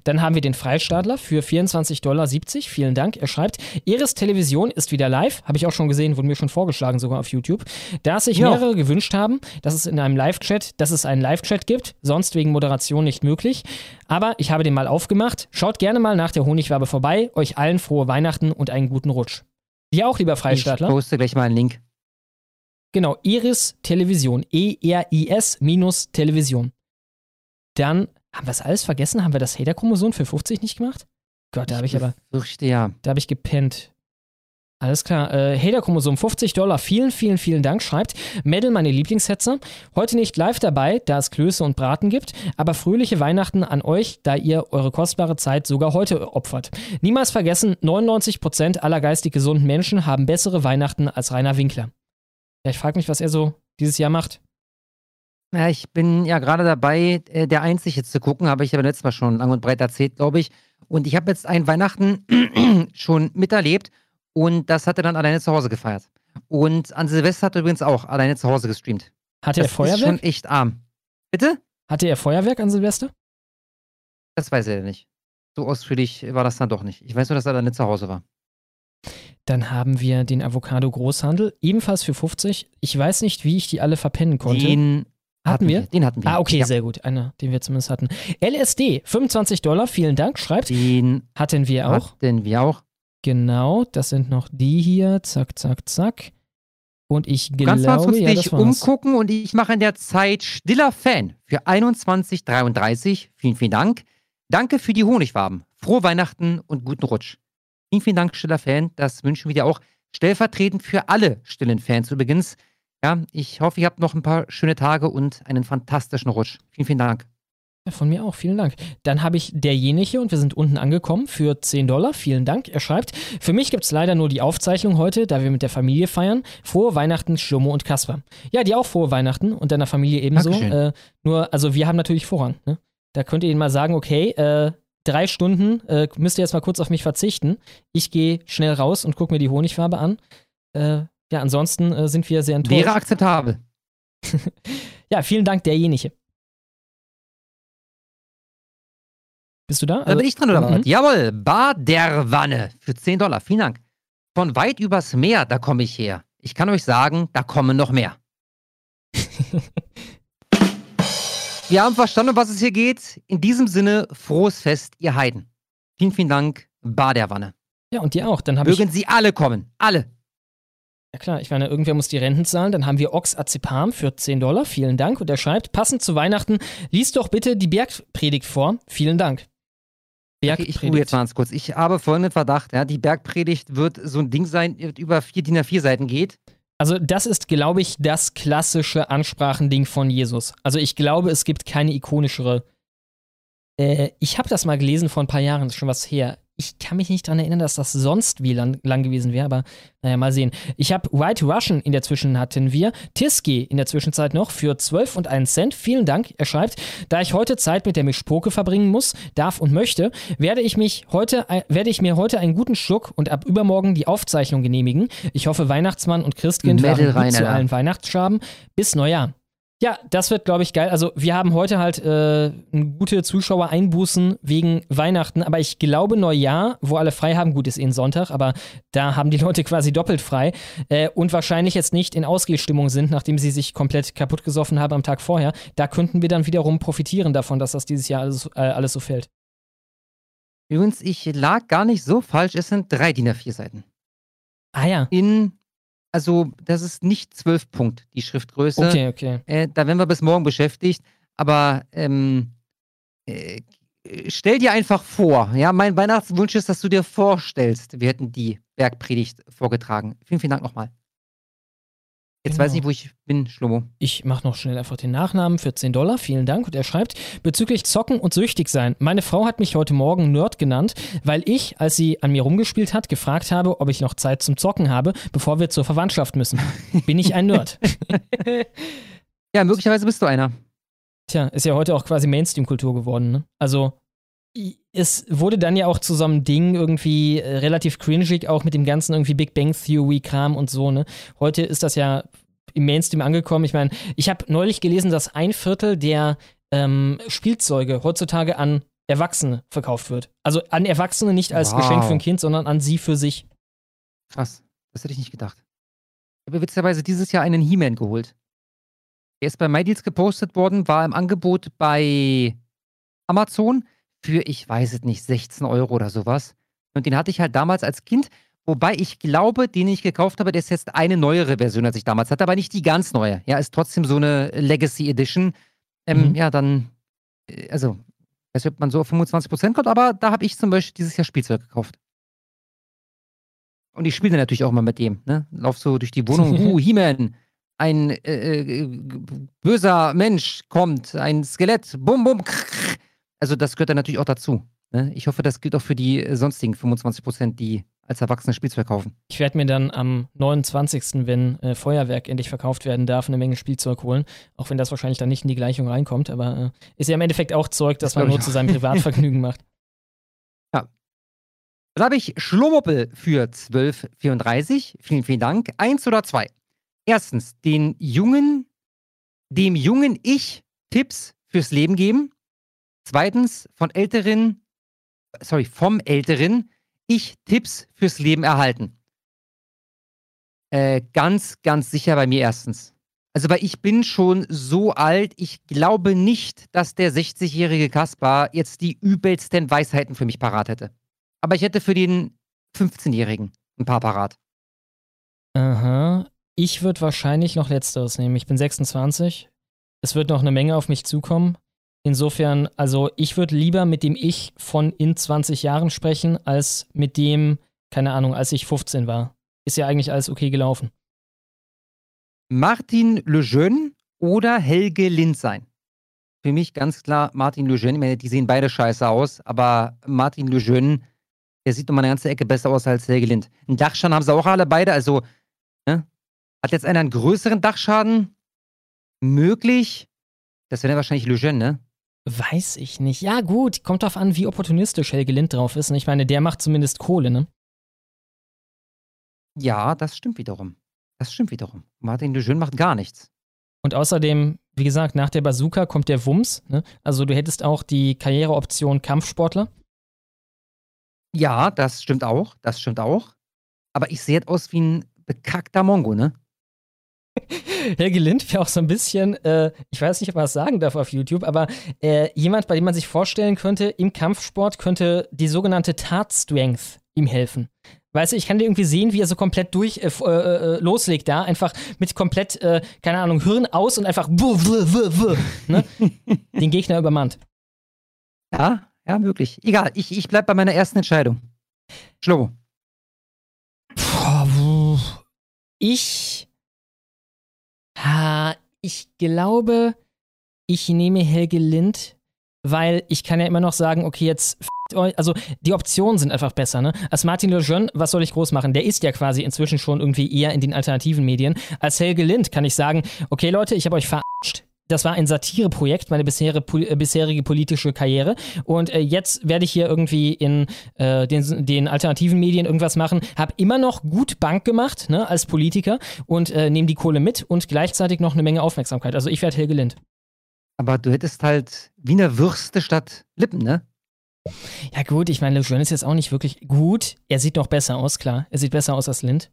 B: Dann haben wir den Freistaatler für 24,70 Dollar. Vielen Dank. Er schreibt, Eris Television ist wieder live. Habe ich auch schon gesehen, wurde mir schon vorgeschlagen, sogar auf YouTube. Da sich
C: Ja.
B: mehrere gewünscht haben, dass es in einem Live-Chat, dass es einen Live-Chat gibt, sonst wegen Moderation nicht möglich. Aber ich habe den mal aufgemacht. Schaut gerne mal nach der Honigwabe vorbei. Euch allen frohe Weihnachten und einen guten Rutsch. Dir auch, lieber
C: Ich
B: Freistaatler.
C: poste gleich mal einen Link.
B: Genau, Iris Television. E-R-I-S minus Television. Dann haben wir es alles vergessen? Haben wir das Hater-Chromosom für 50 nicht gemacht? Gott, da habe ich aber,
C: Fürchte ja.
B: da habe ich gepennt. Alles klar. Äh, Hater-Chromosom 50 Dollar. Vielen, vielen, vielen Dank. Schreibt Medal, meine Lieblingshetzer. Heute nicht live dabei, da es Klöße und Braten gibt, aber fröhliche Weihnachten an euch, da ihr eure kostbare Zeit sogar heute opfert. Niemals vergessen, 99% aller geistig gesunden Menschen haben bessere Weihnachten als Rainer Winkler. Ja, ich frage mich, was er so dieses Jahr macht.
C: Ja, ich bin ja gerade dabei, äh, der Einzig jetzt zu gucken, habe ich aber letztes Mal schon lang und breit erzählt, glaube ich. Und ich habe jetzt ein Weihnachten schon miterlebt und das hat er dann alleine zu Hause gefeiert. Und an Silvester hat er übrigens auch alleine zu Hause gestreamt.
B: Hatte er
C: das ist
B: Feuerwerk?
C: schon echt arm. Bitte?
B: Hatte er Feuerwerk an Silvester?
C: Das weiß er nicht. So ausführlich war das dann doch nicht. Ich weiß nur, dass er alleine zu Hause war.
B: Dann haben wir den Avocado Großhandel, ebenfalls für 50. Ich weiß nicht, wie ich die alle verpennen konnte.
C: Den
B: hatten wir?
C: Den hatten wir.
B: Ah, okay,
C: Ja.
B: sehr gut. Einer, den wir zumindest hatten. LSD, 25 Dollar, vielen Dank. Schreibt,
C: Den
B: hatten wir auch.
C: hatten wir auch.
B: Genau, das sind noch die hier. Zack, zack, zack. Und ich
C: Du kannst mal
B: glaube,
C: kurz
B: ja, das
C: dich umgucken und ich mache in der Zeit stiller Fan für 2133. Vielen, vielen Dank. Danke für die Honigwaben. Frohe Weihnachten und guten Rutsch. Vielen, vielen Dank, stiller Fan. Das wünschen wir dir auch stellvertretend für alle stillen Fans übrigens. Ja, ich hoffe, ihr habt noch ein paar schöne Tage und einen fantastischen Rutsch. Vielen, vielen Dank.
B: Ja, von mir auch, vielen Dank. Dann habe ich derjenige und wir sind unten angekommen für 10 Dollar. Vielen Dank. Er schreibt, für mich gibt es leider nur die Aufzeichnung heute, da wir mit der Familie feiern. Frohe Weihnachten, Schlummo und Kasper. Ja, dir auch frohe Weihnachten und deiner Familie ebenso. Äh, nur, also wir haben natürlich Vorrang. Ne? Da könnt ihr ihnen mal sagen, okay, äh, drei Stunden äh, müsst ihr jetzt mal kurz auf mich verzichten. Ich gehe schnell raus und gucke mir die Honigfarbe an. Äh, ja, ansonsten äh, sind wir sehr enttäuscht.
C: Wäre akzeptabel.
B: ja, vielen Dank, derjenige. Bist du da?
C: Da bin ich dran, oder
B: Mhm.
C: was? Jawohl, Baderwanne für 10 Dollar. Vielen Dank. Von weit übers Meer, da komme ich her. Ich kann euch sagen, da kommen noch mehr. Wir haben verstanden, um was es hier geht. In diesem Sinne, frohes Fest, ihr Heiden. Vielen, vielen Dank, Baderwanne.
B: Ja, und dir auch. Dann habe ich.
C: Mögen sie alle kommen. Alle.
B: Ja klar, ich meine, irgendwer muss die Renten zahlen. Dann haben wir Ox Azepam für 10 Dollar. Vielen Dank. Und er schreibt, passend zu Weihnachten, lies doch bitte die Bergpredigt vor. Vielen Dank.
C: Okay, ich ruhe jetzt mal ganz kurz. Ich habe folgenden Verdacht. Ja, die Bergpredigt wird so ein Ding sein, die über vier DIN A4 Seiten geht.
B: Also das ist, glaube ich, das klassische Ansprachending von Jesus. Also ich glaube, es gibt keine ikonischere. Äh, ich habe das mal gelesen vor ein paar Jahren, das ist schon was her. Ich kann mich nicht daran erinnern, dass das sonst wie lang, lang gewesen wäre, aber naja, mal sehen. Ich habe White Russian in der Zwischen hatten wir, Tiski in der Zwischenzeit noch für 12 und 1 Cent. Vielen Dank. Er schreibt, da ich heute Zeit mit der Mischpoke verbringen muss, darf und möchte, werde ich mich heute, äh, werde ich mir heute einen guten Schluck und ab übermorgen die Aufzeichnung genehmigen. Ich hoffe, Weihnachtsmann und Christkind
C: Mädel
B: waren gut
C: rein,
B: zu allen Weihnachtsschaben. Bis Neujahr. Ja, das wird, glaube ich, geil. Also, wir haben heute halt äh, gute Zuschauer einbußen wegen Weihnachten, aber ich glaube, Neujahr, wo alle frei haben, gut, ist eh ein Sonntag, aber da haben die Leute quasi doppelt frei äh, und wahrscheinlich jetzt nicht in Ausgehstimmung sind, nachdem sie sich komplett kaputt gesoffen haben am Tag vorher. Da könnten wir dann wiederum profitieren davon, dass das dieses Jahr alles, äh, alles so fällt.
C: Übrigens, ich lag gar nicht so falsch. Es sind drei DIN A4 Seiten.
B: Ah ja.
C: In Also, das ist nicht 12 Punkt, die Schriftgröße.
B: Okay, okay.
C: Äh, da werden wir bis morgen beschäftigt. Aber ähm, äh, stell dir einfach vor, ja, mein Weihnachtswunsch ist, dass du dir vorstellst, wir hätten die Bergpredigt vorgetragen. Vielen, vielen Dank nochmal. Jetzt
B: Genau.
C: weiß ich, wo ich bin, Schlomo.
B: Ich mache noch schnell einfach den Nachnamen für 10 Dollar. Vielen Dank. Und er schreibt, bezüglich Zocken und süchtig sein. Meine Frau hat mich heute Morgen Nerd genannt, weil ich, als sie an mir rumgespielt hat, gefragt habe, ob ich noch Zeit zum Zocken habe, bevor wir zur Verwandtschaft müssen. Bin ich ein Nerd?
C: Ja, möglicherweise bist du einer.
B: Tja, ist ja heute auch quasi Mainstream-Kultur geworden, ne? Also, es wurde dann ja auch zu so einem Ding irgendwie äh, relativ cringig, auch mit dem ganzen irgendwie Big Bang Theory-Kram und so, ne? Heute ist das ja im Mainstream angekommen. Ich meine, ich habe neulich gelesen, dass ein Viertel der ähm, Spielzeuge heutzutage an Erwachsene verkauft wird. Also an Erwachsene nicht als
C: Wow.
B: Geschenk für ein Kind, sondern an sie für sich.
C: Krass. Das hätte ich nicht gedacht. Ich habe witzigerweise dieses Jahr einen He-Man geholt. Der ist bei MyDeals gepostet worden, war im Angebot bei Amazon für, ich weiß es nicht, 16 Euro oder sowas. Und den hatte ich halt damals als Kind. Wobei ich glaube, den ich gekauft habe, der ist jetzt eine neuere Version, als ich damals hatte, aber nicht die ganz neue. Ja, ist trotzdem so eine Legacy Edition. Ähm,
B: Mhm.
C: Ja, dann, äh, also, ich weiß nicht, ob man so auf 25% kommt, aber da habe ich zum Beispiel dieses Jahr Spielzeug gekauft. Und ich spiele dann natürlich auch mal mit dem, ne? Lauf so durch die Wohnung, uh, He-Man, ein äh, äh, böser Mensch kommt, ein Skelett, bum, bum, krr, krr. Also das gehört dann natürlich auch dazu. Ne? Ich hoffe, das gilt auch für die äh, sonstigen 25%, die als Erwachsene Spielzeug kaufen.
B: Ich werde mir dann am 29., wenn äh, Feuerwerk endlich verkauft werden darf, eine Menge Spielzeug holen. Auch wenn das wahrscheinlich dann nicht in die Gleichung reinkommt. Aber äh, ist ja im Endeffekt auch Zeug, das
C: Das
B: man nur
C: ich
B: zu
C: auch.
B: seinem Privatvergnügen macht.
C: Dann habe ich Schlomoppel für 12,34. Vielen, vielen Dank. Eins oder zwei? Erstens, den jungen, dem jungen Ich Tipps fürs Leben geben. Zweitens, von älteren, sorry, vom älteren Ich Tipps fürs Leben erhalten. Äh, ganz, ganz sicher bei mir erstens. Also, weil ich bin schon so alt, ich glaube nicht, dass der 60-jährige Kaspar jetzt die übelsten Weisheiten für mich parat hätte. Aber ich hätte für den 15-Jährigen ein paar parat.
B: Aha. Ich würde wahrscheinlich noch Letzteres nehmen. Ich bin 26. Es wird noch eine Menge auf mich zukommen. Insofern, also ich würde lieber mit dem Ich von in 20 Jahren sprechen, als mit dem, keine Ahnung, als ich 15 war. Ist ja eigentlich alles okay gelaufen.
C: Martin Lejeune oder Helge Lindssein? Für mich ganz klar Martin Lejeune. Ich meine, die sehen beide scheiße aus, aber Martin Lejeune, der sieht um eine ganze Ecke besser aus als Helge Lind. Einen Dachschaden haben sie auch alle beide, also ne? hat jetzt einer einen größeren Dachschaden? Möglich? Das wäre dann wahrscheinlich Lejeune, ne?
B: Weiß ich nicht. Ja, gut, kommt drauf an, wie opportunistisch Helge Lind drauf ist. Und ich meine, der macht zumindest Kohle, ne?
C: Ja, das stimmt wiederum. Das stimmt wiederum. Martin Lejeune macht gar nichts.
B: Und außerdem, wie gesagt, nach der Bazooka kommt der Wumms. Ne? Also du hättest auch die Karriereoption Kampfsportler.
C: Ja, das stimmt auch. Das stimmt auch. Aber ich sehe aus wie ein bekackter Mongo, ne?
B: Helge Lind wäre auch so ein bisschen, äh, ich weiß nicht, ob man das sagen darf auf YouTube, aber äh, jemand, bei dem man sich vorstellen könnte, im Kampfsport könnte die sogenannte Tat-Strength ihm helfen. Weißt du, ich kann dir irgendwie sehen, wie er so komplett durch äh, äh, äh, loslegt da, einfach mit komplett, äh, keine Ahnung, Hirn aus und einfach wuh, wuh, wuh, wuh, ne? den Gegner übermannt.
C: Ja, ja, möglich. Egal, ich, ich bleib bei meiner ersten Entscheidung. Schlomo.
B: Ich. Ha, ich glaube, ich nehme Helge Lind, weil ich kann ja immer noch sagen, okay, jetzt also die Optionen sind einfach besser, ne? Als Martin Lejeune, was soll ich groß machen? Der ist ja quasi inzwischen schon irgendwie eher in den alternativen Medien. Als Helge Lind kann ich sagen, okay Leute, ich habe euch verarscht. Das war ein Satireprojekt, meine bisherige, äh, bisherige politische Karriere. Und äh, jetzt werde ich hier irgendwie in äh, den, den alternativen Medien irgendwas machen. Hab immer noch gut Bank gemacht, ne, als Politiker und äh, nehme die Kohle mit und gleichzeitig noch eine Menge Aufmerksamkeit. Also ich werde Helge Lind.
C: Aber du hättest halt Wiener Würste statt Lippen, ne?
B: Ja gut, ich meine, Lejeune ist jetzt auch nicht wirklich gut. Er sieht noch besser aus, klar. Er sieht besser aus als Lind.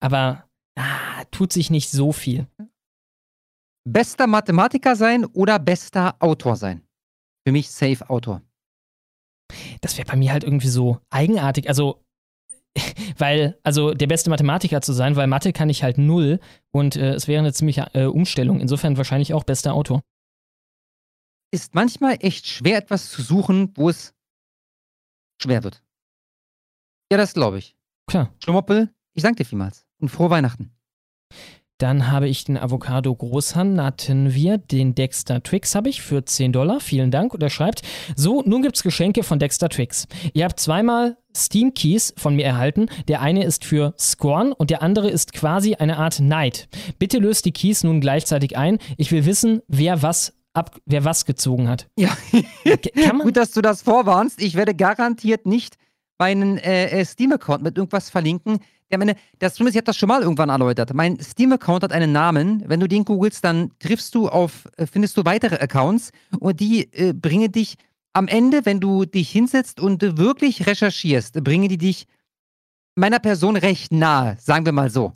B: Aber ah, tut sich nicht so viel.
C: Bester Mathematiker sein oder bester Autor sein? Für mich safe Autor.
B: Das wäre bei mir halt irgendwie so eigenartig. Also weil, also der beste Mathematiker zu sein, weil Mathe kann ich halt null und äh, es wäre eine ziemliche äh, Umstellung. Insofern wahrscheinlich auch bester Autor.
C: Ist manchmal echt schwer, etwas zu suchen, wo es schwer wird. Ja, das glaube ich.
B: Klar.
C: Schlumoppel, ich danke dir vielmals und frohe Weihnachten.
B: Dann habe ich den Avocado Großhahn, hatten wir. Den Dexter Twix habe ich für 10 Dollar. Vielen Dank. Und er schreibt, so, nun gibt's Geschenke von Dexter Twix. Ihr habt zweimal Steam Keys von mir erhalten. Der eine ist für Scorn und der andere ist quasi eine Art Knight. Bitte löst die Keys nun gleichzeitig ein. Ich will wissen, wer was ab, wer was gezogen hat.
C: Ja, gut, dass du das vorwarnst. Ich werde garantiert nicht meinen äh, Steam-Account mit irgendwas verlinken. Der meine, das zumindest, ich habe das schon mal irgendwann erläutert. Mein Steam-Account hat einen Namen. Wenn du den googelst, dann triffst du auf, äh, findest du weitere Accounts und die äh, bringen dich am Ende, wenn du dich hinsetzt und äh, wirklich recherchierst, bringen die dich meiner Person recht nahe, sagen wir mal so.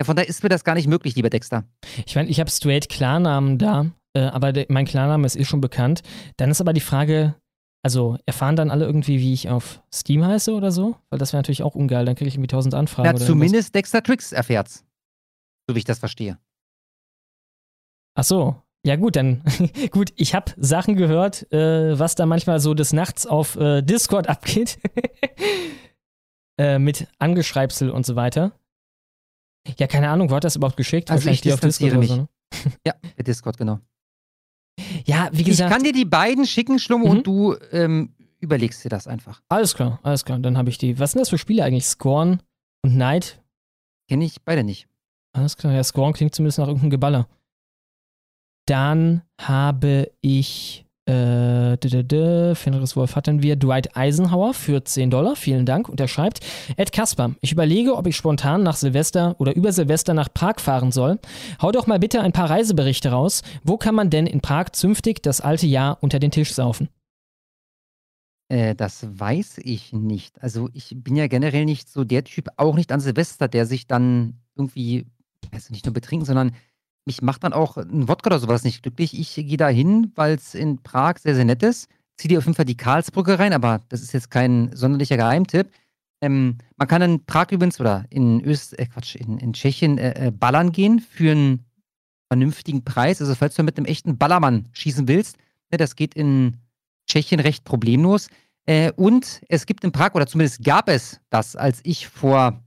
C: Ja, von daher ist mir das gar nicht möglich, lieber Dexter.
B: Ich meine, ich habe straight Klarnamen da, äh, aber mein Klarname ist eh schon bekannt. Dann ist aber die Frage, also erfahren dann alle irgendwie, wie ich auf Steam heiße oder so? Weil das wäre natürlich auch ungeil, dann kriege ich irgendwie tausend Anfragen.
C: Na, zumindest irgendwas. Dexter Tricks erfährt's. So wie ich das verstehe.
B: Ach so. Ja gut, dann gut, ich habe Sachen gehört, äh, was da manchmal so des Nachts auf äh, Discord abgeht. äh, mit Angeschreibsel und so weiter. Ja, keine Ahnung, wo hat das überhaupt geschickt?
C: Also ich dir auf Discord mich. So, ne? ja, Discord, genau.
B: Ja, wie gesagt.
C: Ich kann dir die beiden schicken, Schlummo, mhm. und du ähm, überlegst dir das einfach.
B: Alles klar, alles klar. Dann habe ich die. Was sind das für Spiele eigentlich? Scorn und Knight?
C: Kenne ich beide nicht.
B: Alles klar, ja, Scorn klingt zumindest nach irgendeinem Geballer. Dann habe ich äh, Fenris Wolf hatten wir Dwight Eisenhower für 10 Dollar. Vielen Dank. Und er schreibt: Ed Kasper, ich überlege, ob ich spontan nach Silvester oder über Silvester nach Prag fahren soll. Hau doch mal bitte ein paar Reiseberichte raus. Wo kann man denn in Prag zünftig das alte Jahr unter den Tisch saufen?
C: Äh, das weiß ich nicht. Also, ich bin ja generell nicht so der Typ, auch nicht an Silvester, der sich dann irgendwie, also nicht nur betrinken, sondern mich macht dann auch ein Wodka oder sowas nicht glücklich. Ich gehe da hin, weil es in Prag sehr, sehr nett ist. Zieh dir auf jeden Fall die Karlsbrücke rein, aber das ist jetzt kein sonderlicher Geheimtipp. Ähm, man kann in Prag übrigens oder in Öst, äh, Quatsch, in, in Tschechien äh, äh, ballern gehen für einen vernünftigen Preis. Also falls du mit einem echten Ballermann schießen willst, ne, das geht in Tschechien recht problemlos. Äh, und es gibt in Prag, oder zumindest gab es das, als ich vor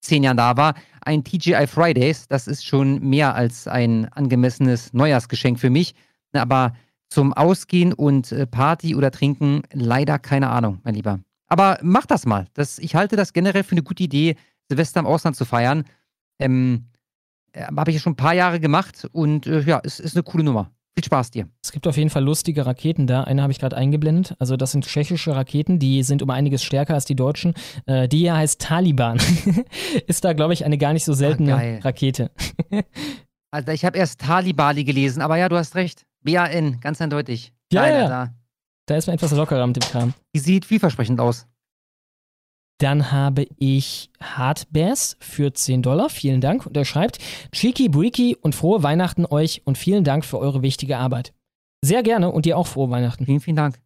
C: zehn Jahren da war, ein TGI Fridays. Das ist schon mehr als ein angemessenes Neujahrsgeschenk für mich. Aber zum Ausgehen und äh, Party oder Trinken leider keine Ahnung, mein Lieber. Aber mach das mal. Das, ich halte das generell für eine gute Idee, Silvester im Ausland zu feiern. Ähm, äh, Habe ich ja schon ein paar Jahre gemacht und äh, ja, es ist eine coole Nummer. Viel Spaß dir.
B: Es gibt auf jeden Fall lustige Raketen da. Eine habe ich gerade eingeblendet. Also das sind tschechische Raketen, die sind um einiges stärker als die deutschen. Äh, die hier heißt Taliban. Ist da, glaube ich, eine gar nicht so seltene ah, Rakete.
C: also ich habe erst Talibali gelesen, aber ja, du hast recht. BAN, ganz eindeutig.
B: Ja, ja. Da. da ist man etwas lockerer mit dem Kram.
C: Die sieht vielversprechend aus.
B: Dann habe ich Hardbass für 10 Dollar. Vielen Dank. Und er schreibt, Cheeky Breaky und frohe Weihnachten euch und vielen Dank für eure wichtige Arbeit. Sehr gerne und dir auch frohe Weihnachten.
C: Vielen, vielen Dank.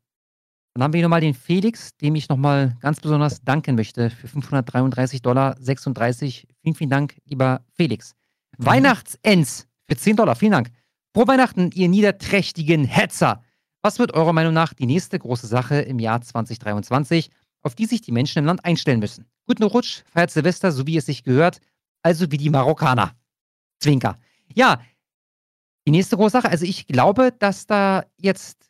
C: Dann haben wir hier nochmal den Felix, dem ich nochmal ganz besonders danken möchte für 533 Dollar 36. Vielen, vielen Dank, lieber Felix. Mhm. Weihnachtsends für 10 Dollar. Vielen Dank. Frohe Weihnachten, ihr niederträchtigen Hetzer. Was wird eurer Meinung nach die nächste große Sache im Jahr 2023? Auf die sich die Menschen im Land einstellen müssen. Guten Rutsch, feiert Silvester, so wie es sich gehört, also wie die Marokkaner. Zwinker. Ja, die nächste große Sache, also ich glaube, dass da jetzt,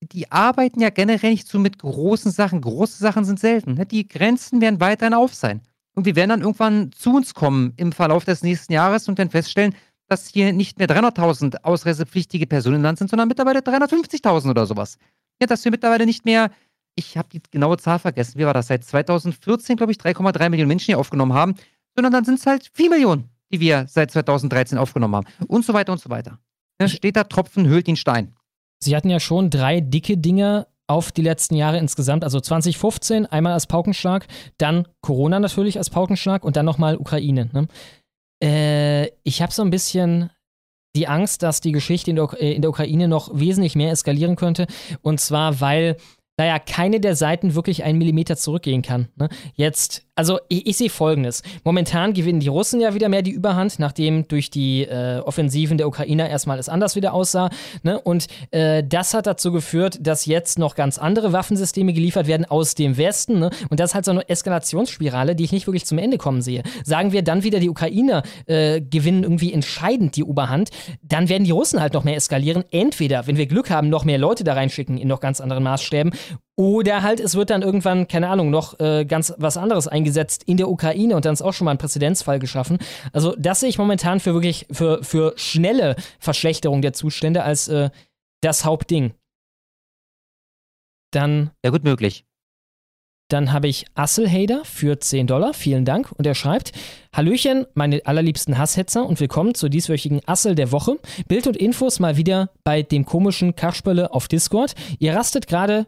C: die arbeiten ja generell nicht so mit großen Sachen. Große Sachen sind selten. Ne? Die Grenzen werden weiterhin auf sein. Und wir werden dann irgendwann zu uns kommen im Verlauf des nächsten Jahres und dann feststellen, dass hier nicht mehr 300.000 ausreisepflichtige Personen im Land sind, sondern mittlerweile 350.000 oder sowas. Ja, dass wir mittlerweile nicht mehr ich habe die genaue Zahl vergessen, wie war das, seit 2014, glaube ich, 3,3 Millionen Menschen hier aufgenommen haben, sondern dann sind es halt 4 Millionen, die wir seit 2013 aufgenommen haben. Und so weiter und so weiter. Da steht da Tropfen höhlt den Stein.
B: Sie hatten ja schon drei dicke Dinge auf die letzten Jahre insgesamt. Also 2015 einmal als Paukenschlag, dann Corona natürlich als Paukenschlag und dann nochmal Ukraine. Ne? Äh, ich habe so ein bisschen die Angst, dass die Geschichte in der, in der Ukraine noch wesentlich mehr eskalieren könnte. Und zwar, weil naja, keine der Seiten wirklich einen Millimeter zurückgehen kann. Ne? Jetzt, also ich, ich sehe folgendes. Momentan gewinnen die Russen ja wieder mehr die Überhand, nachdem durch die äh, Offensiven der Ukrainer erstmal es anders wieder aussah. Ne? Und äh, das hat dazu geführt, dass jetzt noch ganz andere Waffensysteme geliefert werden aus dem Westen. Ne? Und das ist halt so eine Eskalationsspirale, die ich nicht wirklich zum Ende kommen sehe. Sagen wir dann wieder, die Ukrainer äh, gewinnen irgendwie entscheidend die Oberhand, dann werden die Russen halt noch mehr eskalieren. Entweder, wenn wir Glück haben, noch mehr Leute da reinschicken in noch ganz anderen Maßstäben oder halt, es wird dann irgendwann, keine Ahnung, noch äh, ganz was anderes eingesetzt in der Ukraine und dann ist auch schon mal ein Präzedenzfall geschaffen. Also, das sehe ich momentan für wirklich, für, für schnelle Verschlechterung der Zustände als äh, das Hauptding. Dann.
C: Ja, gut möglich.
B: Dann habe ich Asselhader für 10 Dollar. Vielen Dank. Und er schreibt: Hallöchen, meine allerliebsten Hasshetzer und willkommen zur dieswöchigen Assel der Woche. Bild und Infos mal wieder bei dem komischen Kaschbölle auf Discord. Ihr rastet gerade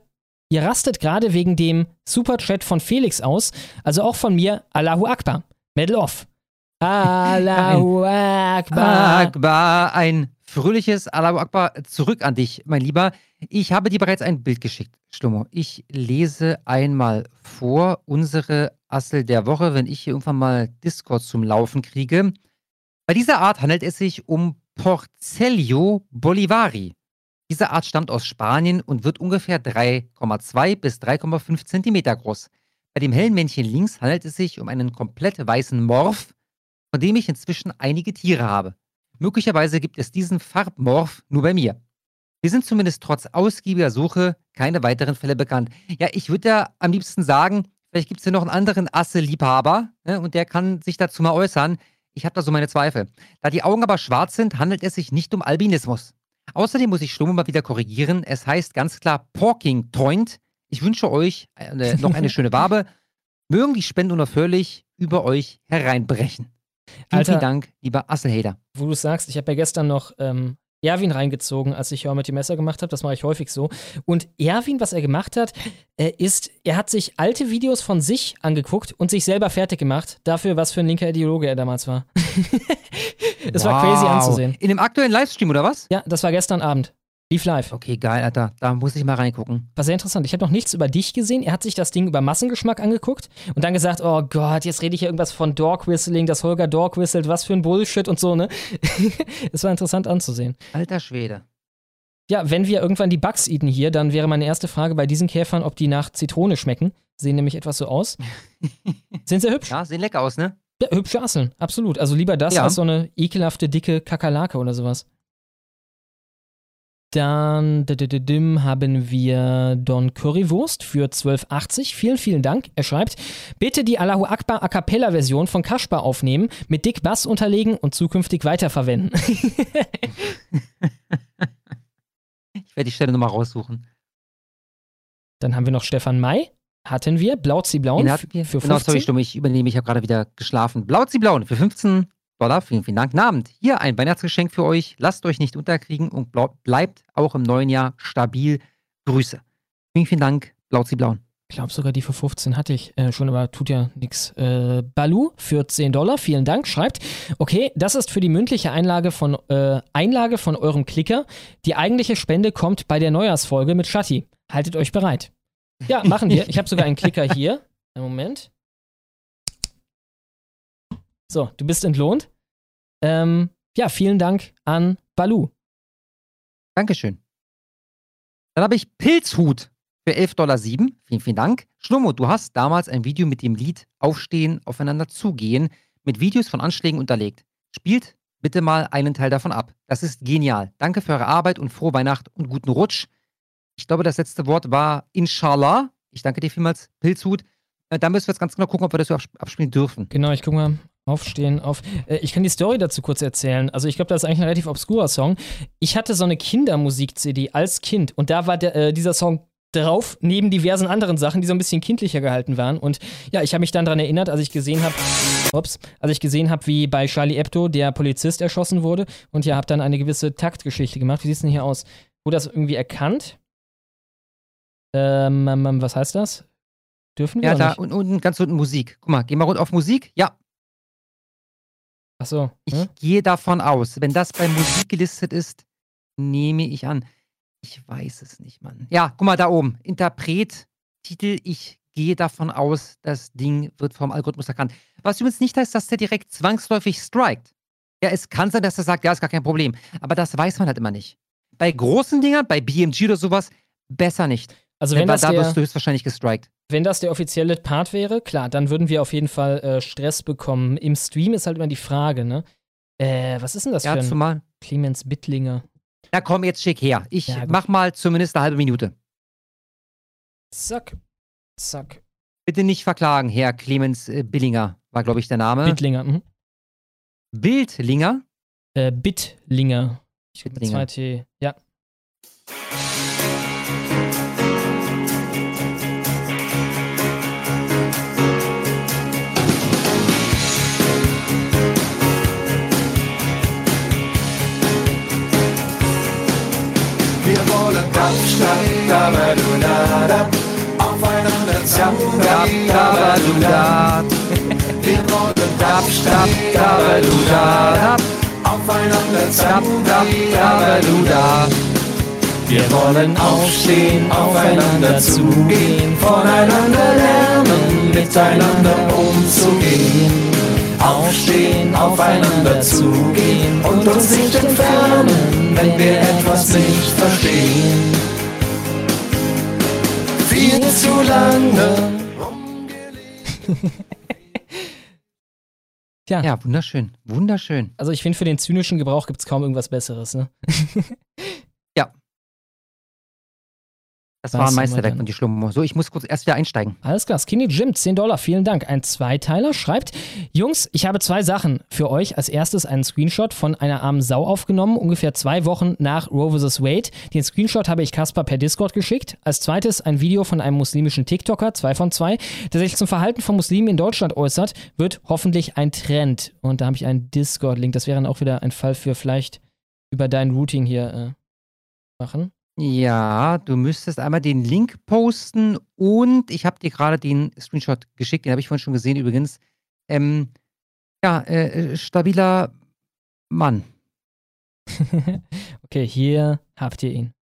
B: Ihr rastet gerade wegen dem Superchat von Felix aus, also auch von mir, Allahu Akbar. Medal off. Allahu Akbar.
C: Akbar, ein fröhliches Allahu Akbar zurück an dich, mein Lieber. Ich habe dir bereits ein Bild geschickt, Schlummo. Ich lese einmal vor unsere Assel der Woche, wenn ich hier irgendwann mal Discord zum Laufen kriege. Bei dieser Art handelt es sich um Porcelio bolivari. Diese Art stammt aus Spanien und wird ungefähr 3,2 bis 3,5 Zentimeter groß. Bei dem hellen Männchen links handelt es sich um einen komplett weißen Morph, von dem ich inzwischen einige Tiere habe. Möglicherweise gibt es diesen Farbmorph nur bei mir. Wir sind zumindest trotz ausgiebiger Suche keine weiteren Fälle bekannt. Ja, ich würde ja am liebsten sagen, vielleicht gibt es hier noch einen anderen Asse-Liebhaber ne, und der kann sich dazu mal äußern. Ich habe da so meine Zweifel. Da die Augen aber schwarz sind, handelt es sich nicht um Albinismus. Außerdem muss ich Stumme mal wieder korrigieren. Es heißt ganz klar Porking Toint. Ich wünsche euch eine, noch eine schöne Wabe. Mögen die Spenden unaufhörlich über euch hereinbrechen. Vielen,
B: Alter,
C: vielen Dank, lieber Asselhader.
B: Wo du sagst, ich habe ja gestern noch ähm, Erwin reingezogen, als ich Hör mit dem Messer gemacht habe. Das mache ich häufig so. Und Erwin, was er gemacht hat, äh, ist, er hat sich alte Videos von sich angeguckt und sich selber fertig gemacht. Dafür, was für ein linker Ideologe er damals war. das war crazy anzusehen.
C: In dem aktuellen Livestream, oder was?
B: Ja, das war gestern Abend. Lief live.
C: Okay, geil, Alter. Da muss ich mal reingucken.
B: War sehr interessant. Ich habe noch nichts über dich gesehen. Er hat sich das Ding über Massengeschmack angeguckt und dann gesagt, oh Gott, jetzt rede ich hier irgendwas von Dog Whistling, dass Holger Dog whistelt, was für ein Bullshit und so, ne? Es war interessant anzusehen.
C: Alter Schwede.
B: Ja, wenn wir irgendwann die Bugs eaten hier, dann wäre meine erste Frage bei diesen Käfern, ob die nach Zitrone schmecken. Sehen nämlich etwas so aus. Sind sehr hübsch.
C: Ja, sehen lecker aus, ne?
B: Ja, hübsche Asseln, absolut. Also lieber das
C: Ja.
B: als so eine ekelhafte, dicke Kakerlake oder sowas. Dann haben wir Don Currywurst für 12,80. Vielen, vielen Dank. Er schreibt, bitte die Allahu Akbar A Cappella Version von Kaspar aufnehmen, mit Dick Bass unterlegen und zukünftig weiterverwenden.
C: Ich werde die Stelle nochmal raussuchen.
B: Dann haben wir noch Stefan May. Hatten wir. Blauzi Blauen
C: Den hatten wir.
B: für
C: Genau,
B: 15.
C: sorry, Stumme, ich übernehme, ich habe gerade wieder geschlafen. Blauzi Blauen für 15 Dollar. Vielen, vielen Dank. Guten Abend. Hier ein Weihnachtsgeschenk für euch. Lasst euch nicht unterkriegen und bleibt auch im neuen Jahr stabil. Grüße. Vielen, vielen Dank, Blauzi Blauen.
B: Ich glaube sogar die für 15 hatte ich äh, schon, aber tut ja nichts. Äh, Balu für 10 Dollar, vielen Dank, schreibt, okay, das ist für die mündliche Einlage von, äh, Einlage von eurem Klicker. Die eigentliche Spende kommt bei der Neujahrsfolge mit Shatti. Haltet euch bereit. Ja, machen wir. Ich habe sogar einen Klicker hier. Einen Moment. So, du bist entlohnt. Ähm, ja, vielen Dank an Balu.
C: Dankeschön. Dann habe ich Pilzhut für 11,07 Dollar. Vielen, vielen Dank. Schlummo, du hast damals ein Video mit dem Lied Aufstehen, Aufeinander zugehen mit Videos von Anschlägen unterlegt. Spielt bitte mal einen Teil davon ab. Das ist genial. Danke für eure Arbeit und frohe Weihnacht und guten Rutsch. Ich glaube, das letzte Wort war Inshallah. Ich danke dir vielmals, Pilzhut. Äh, Da müssen wir jetzt ganz genau gucken, ob wir das so absp- abspielen dürfen.
B: Genau, ich guck mal. Aufstehen, auf. Äh, ich kann die Story dazu kurz erzählen. Also, ich glaube, das ist eigentlich ein relativ obskurer Song. Ich hatte so eine Kindermusik-CD als Kind und da war der, äh, dieser Song drauf, neben diversen anderen Sachen, die so ein bisschen kindlicher gehalten waren. Und ja, ich habe mich dann daran erinnert, als ich gesehen habe, ups, als ich gesehen habe, wie bei Charlie Hebdo der Polizist erschossen wurde. Und ja, habe dann eine gewisse Taktgeschichte gemacht. Wie sieht es denn hier aus? Wurde das irgendwie erkannt? Ähm, ähm, ähm, was heißt das? Dürfen wir
C: Ja, da
B: nicht?
C: und unten ganz unten Musik. Guck mal, geh mal runter auf Musik. Ja,
B: Ach so.
C: ich
B: hm?
C: gehe davon aus, wenn das bei Musik gelistet ist, nehme ich an. Ich weiß es nicht, Mann. Ja, guck mal da oben. Interpret, Titel, ich gehe davon aus, das Ding wird vom Algorithmus erkannt. Was übrigens nicht heißt, dass der direkt zwangsläufig strikt. Ja, es kann sein, dass er sagt, ja, ist gar kein Problem. Aber das weiß man halt immer nicht. Bei großen Dingern, bei BMG oder sowas, besser nicht.
B: Also wenn
C: da
B: das
C: da
B: der-
C: wirst du höchstwahrscheinlich gestrikt.
B: Wenn das der offizielle Part wäre, klar, dann würden wir auf jeden Fall äh, Stress bekommen. Im Stream ist halt immer die Frage, ne? Äh, was ist denn das
C: Ja,
B: für ein
C: zumal.
B: Clemens Bittlinger?
C: Na komm, jetzt schick her. Ich
B: Ja,
C: mach mal zumindest eine halbe Minute.
B: Zack, zack.
C: Bitte nicht verklagen, Herr Clemens äh, Billinger, war, glaube ich, der Name.
B: Bittlinger, mhm.
C: Bildlinger?
B: Äh, Bittlinger. Ich mit
C: Bittlinger.
B: zwei T. Ja.
I: Kapstadt, Dabadudada, aufeinander Dabadudada. Wir wollen Kapstadt, Dabadudada, aufeinander Dabadudada. Wir wollen aufstehen, aufeinander zugehen, voneinander lernen, miteinander umzugehen. Aufstehen, aufeinander zugehen und uns nicht entfernen, wenn wir etwas nicht verstehen. Viel zu lange.
B: Tja.
C: Ja, wunderschön. Wunderschön.
B: Also ich finde, für den zynischen Gebrauch gibt es kaum irgendwas Besseres, ne?
C: Das
B: Was
C: war ein Meisterwerk von die Schlummo. So, ich muss kurz erst wieder einsteigen.
B: Alles klar, Skinny Jim, 10 Dollar, vielen Dank. Ein Zweiteiler schreibt, Jungs, ich habe zwei Sachen für euch. Als erstes einen Screenshot von einer armen Sau aufgenommen, ungefähr zwei Wochen nach Roe vs. Wade. Den Screenshot habe ich Kasper per Discord geschickt. Als zweites ein Video von einem muslimischen TikToker, zwei von zwei, der sich zum Verhalten von Muslimen in Deutschland äußert, wird hoffentlich ein Trend. Und da habe ich einen Discord-Link. Das wäre dann auch wieder ein Fall für vielleicht über dein Routing hier äh, machen.
C: Ja, du müsstest einmal den Link posten und ich habe dir gerade den Screenshot geschickt, den habe ich vorhin schon gesehen übrigens. Ähm, ja, äh, äh, stabiler Mann.
B: okay, hier habt ihr ihn.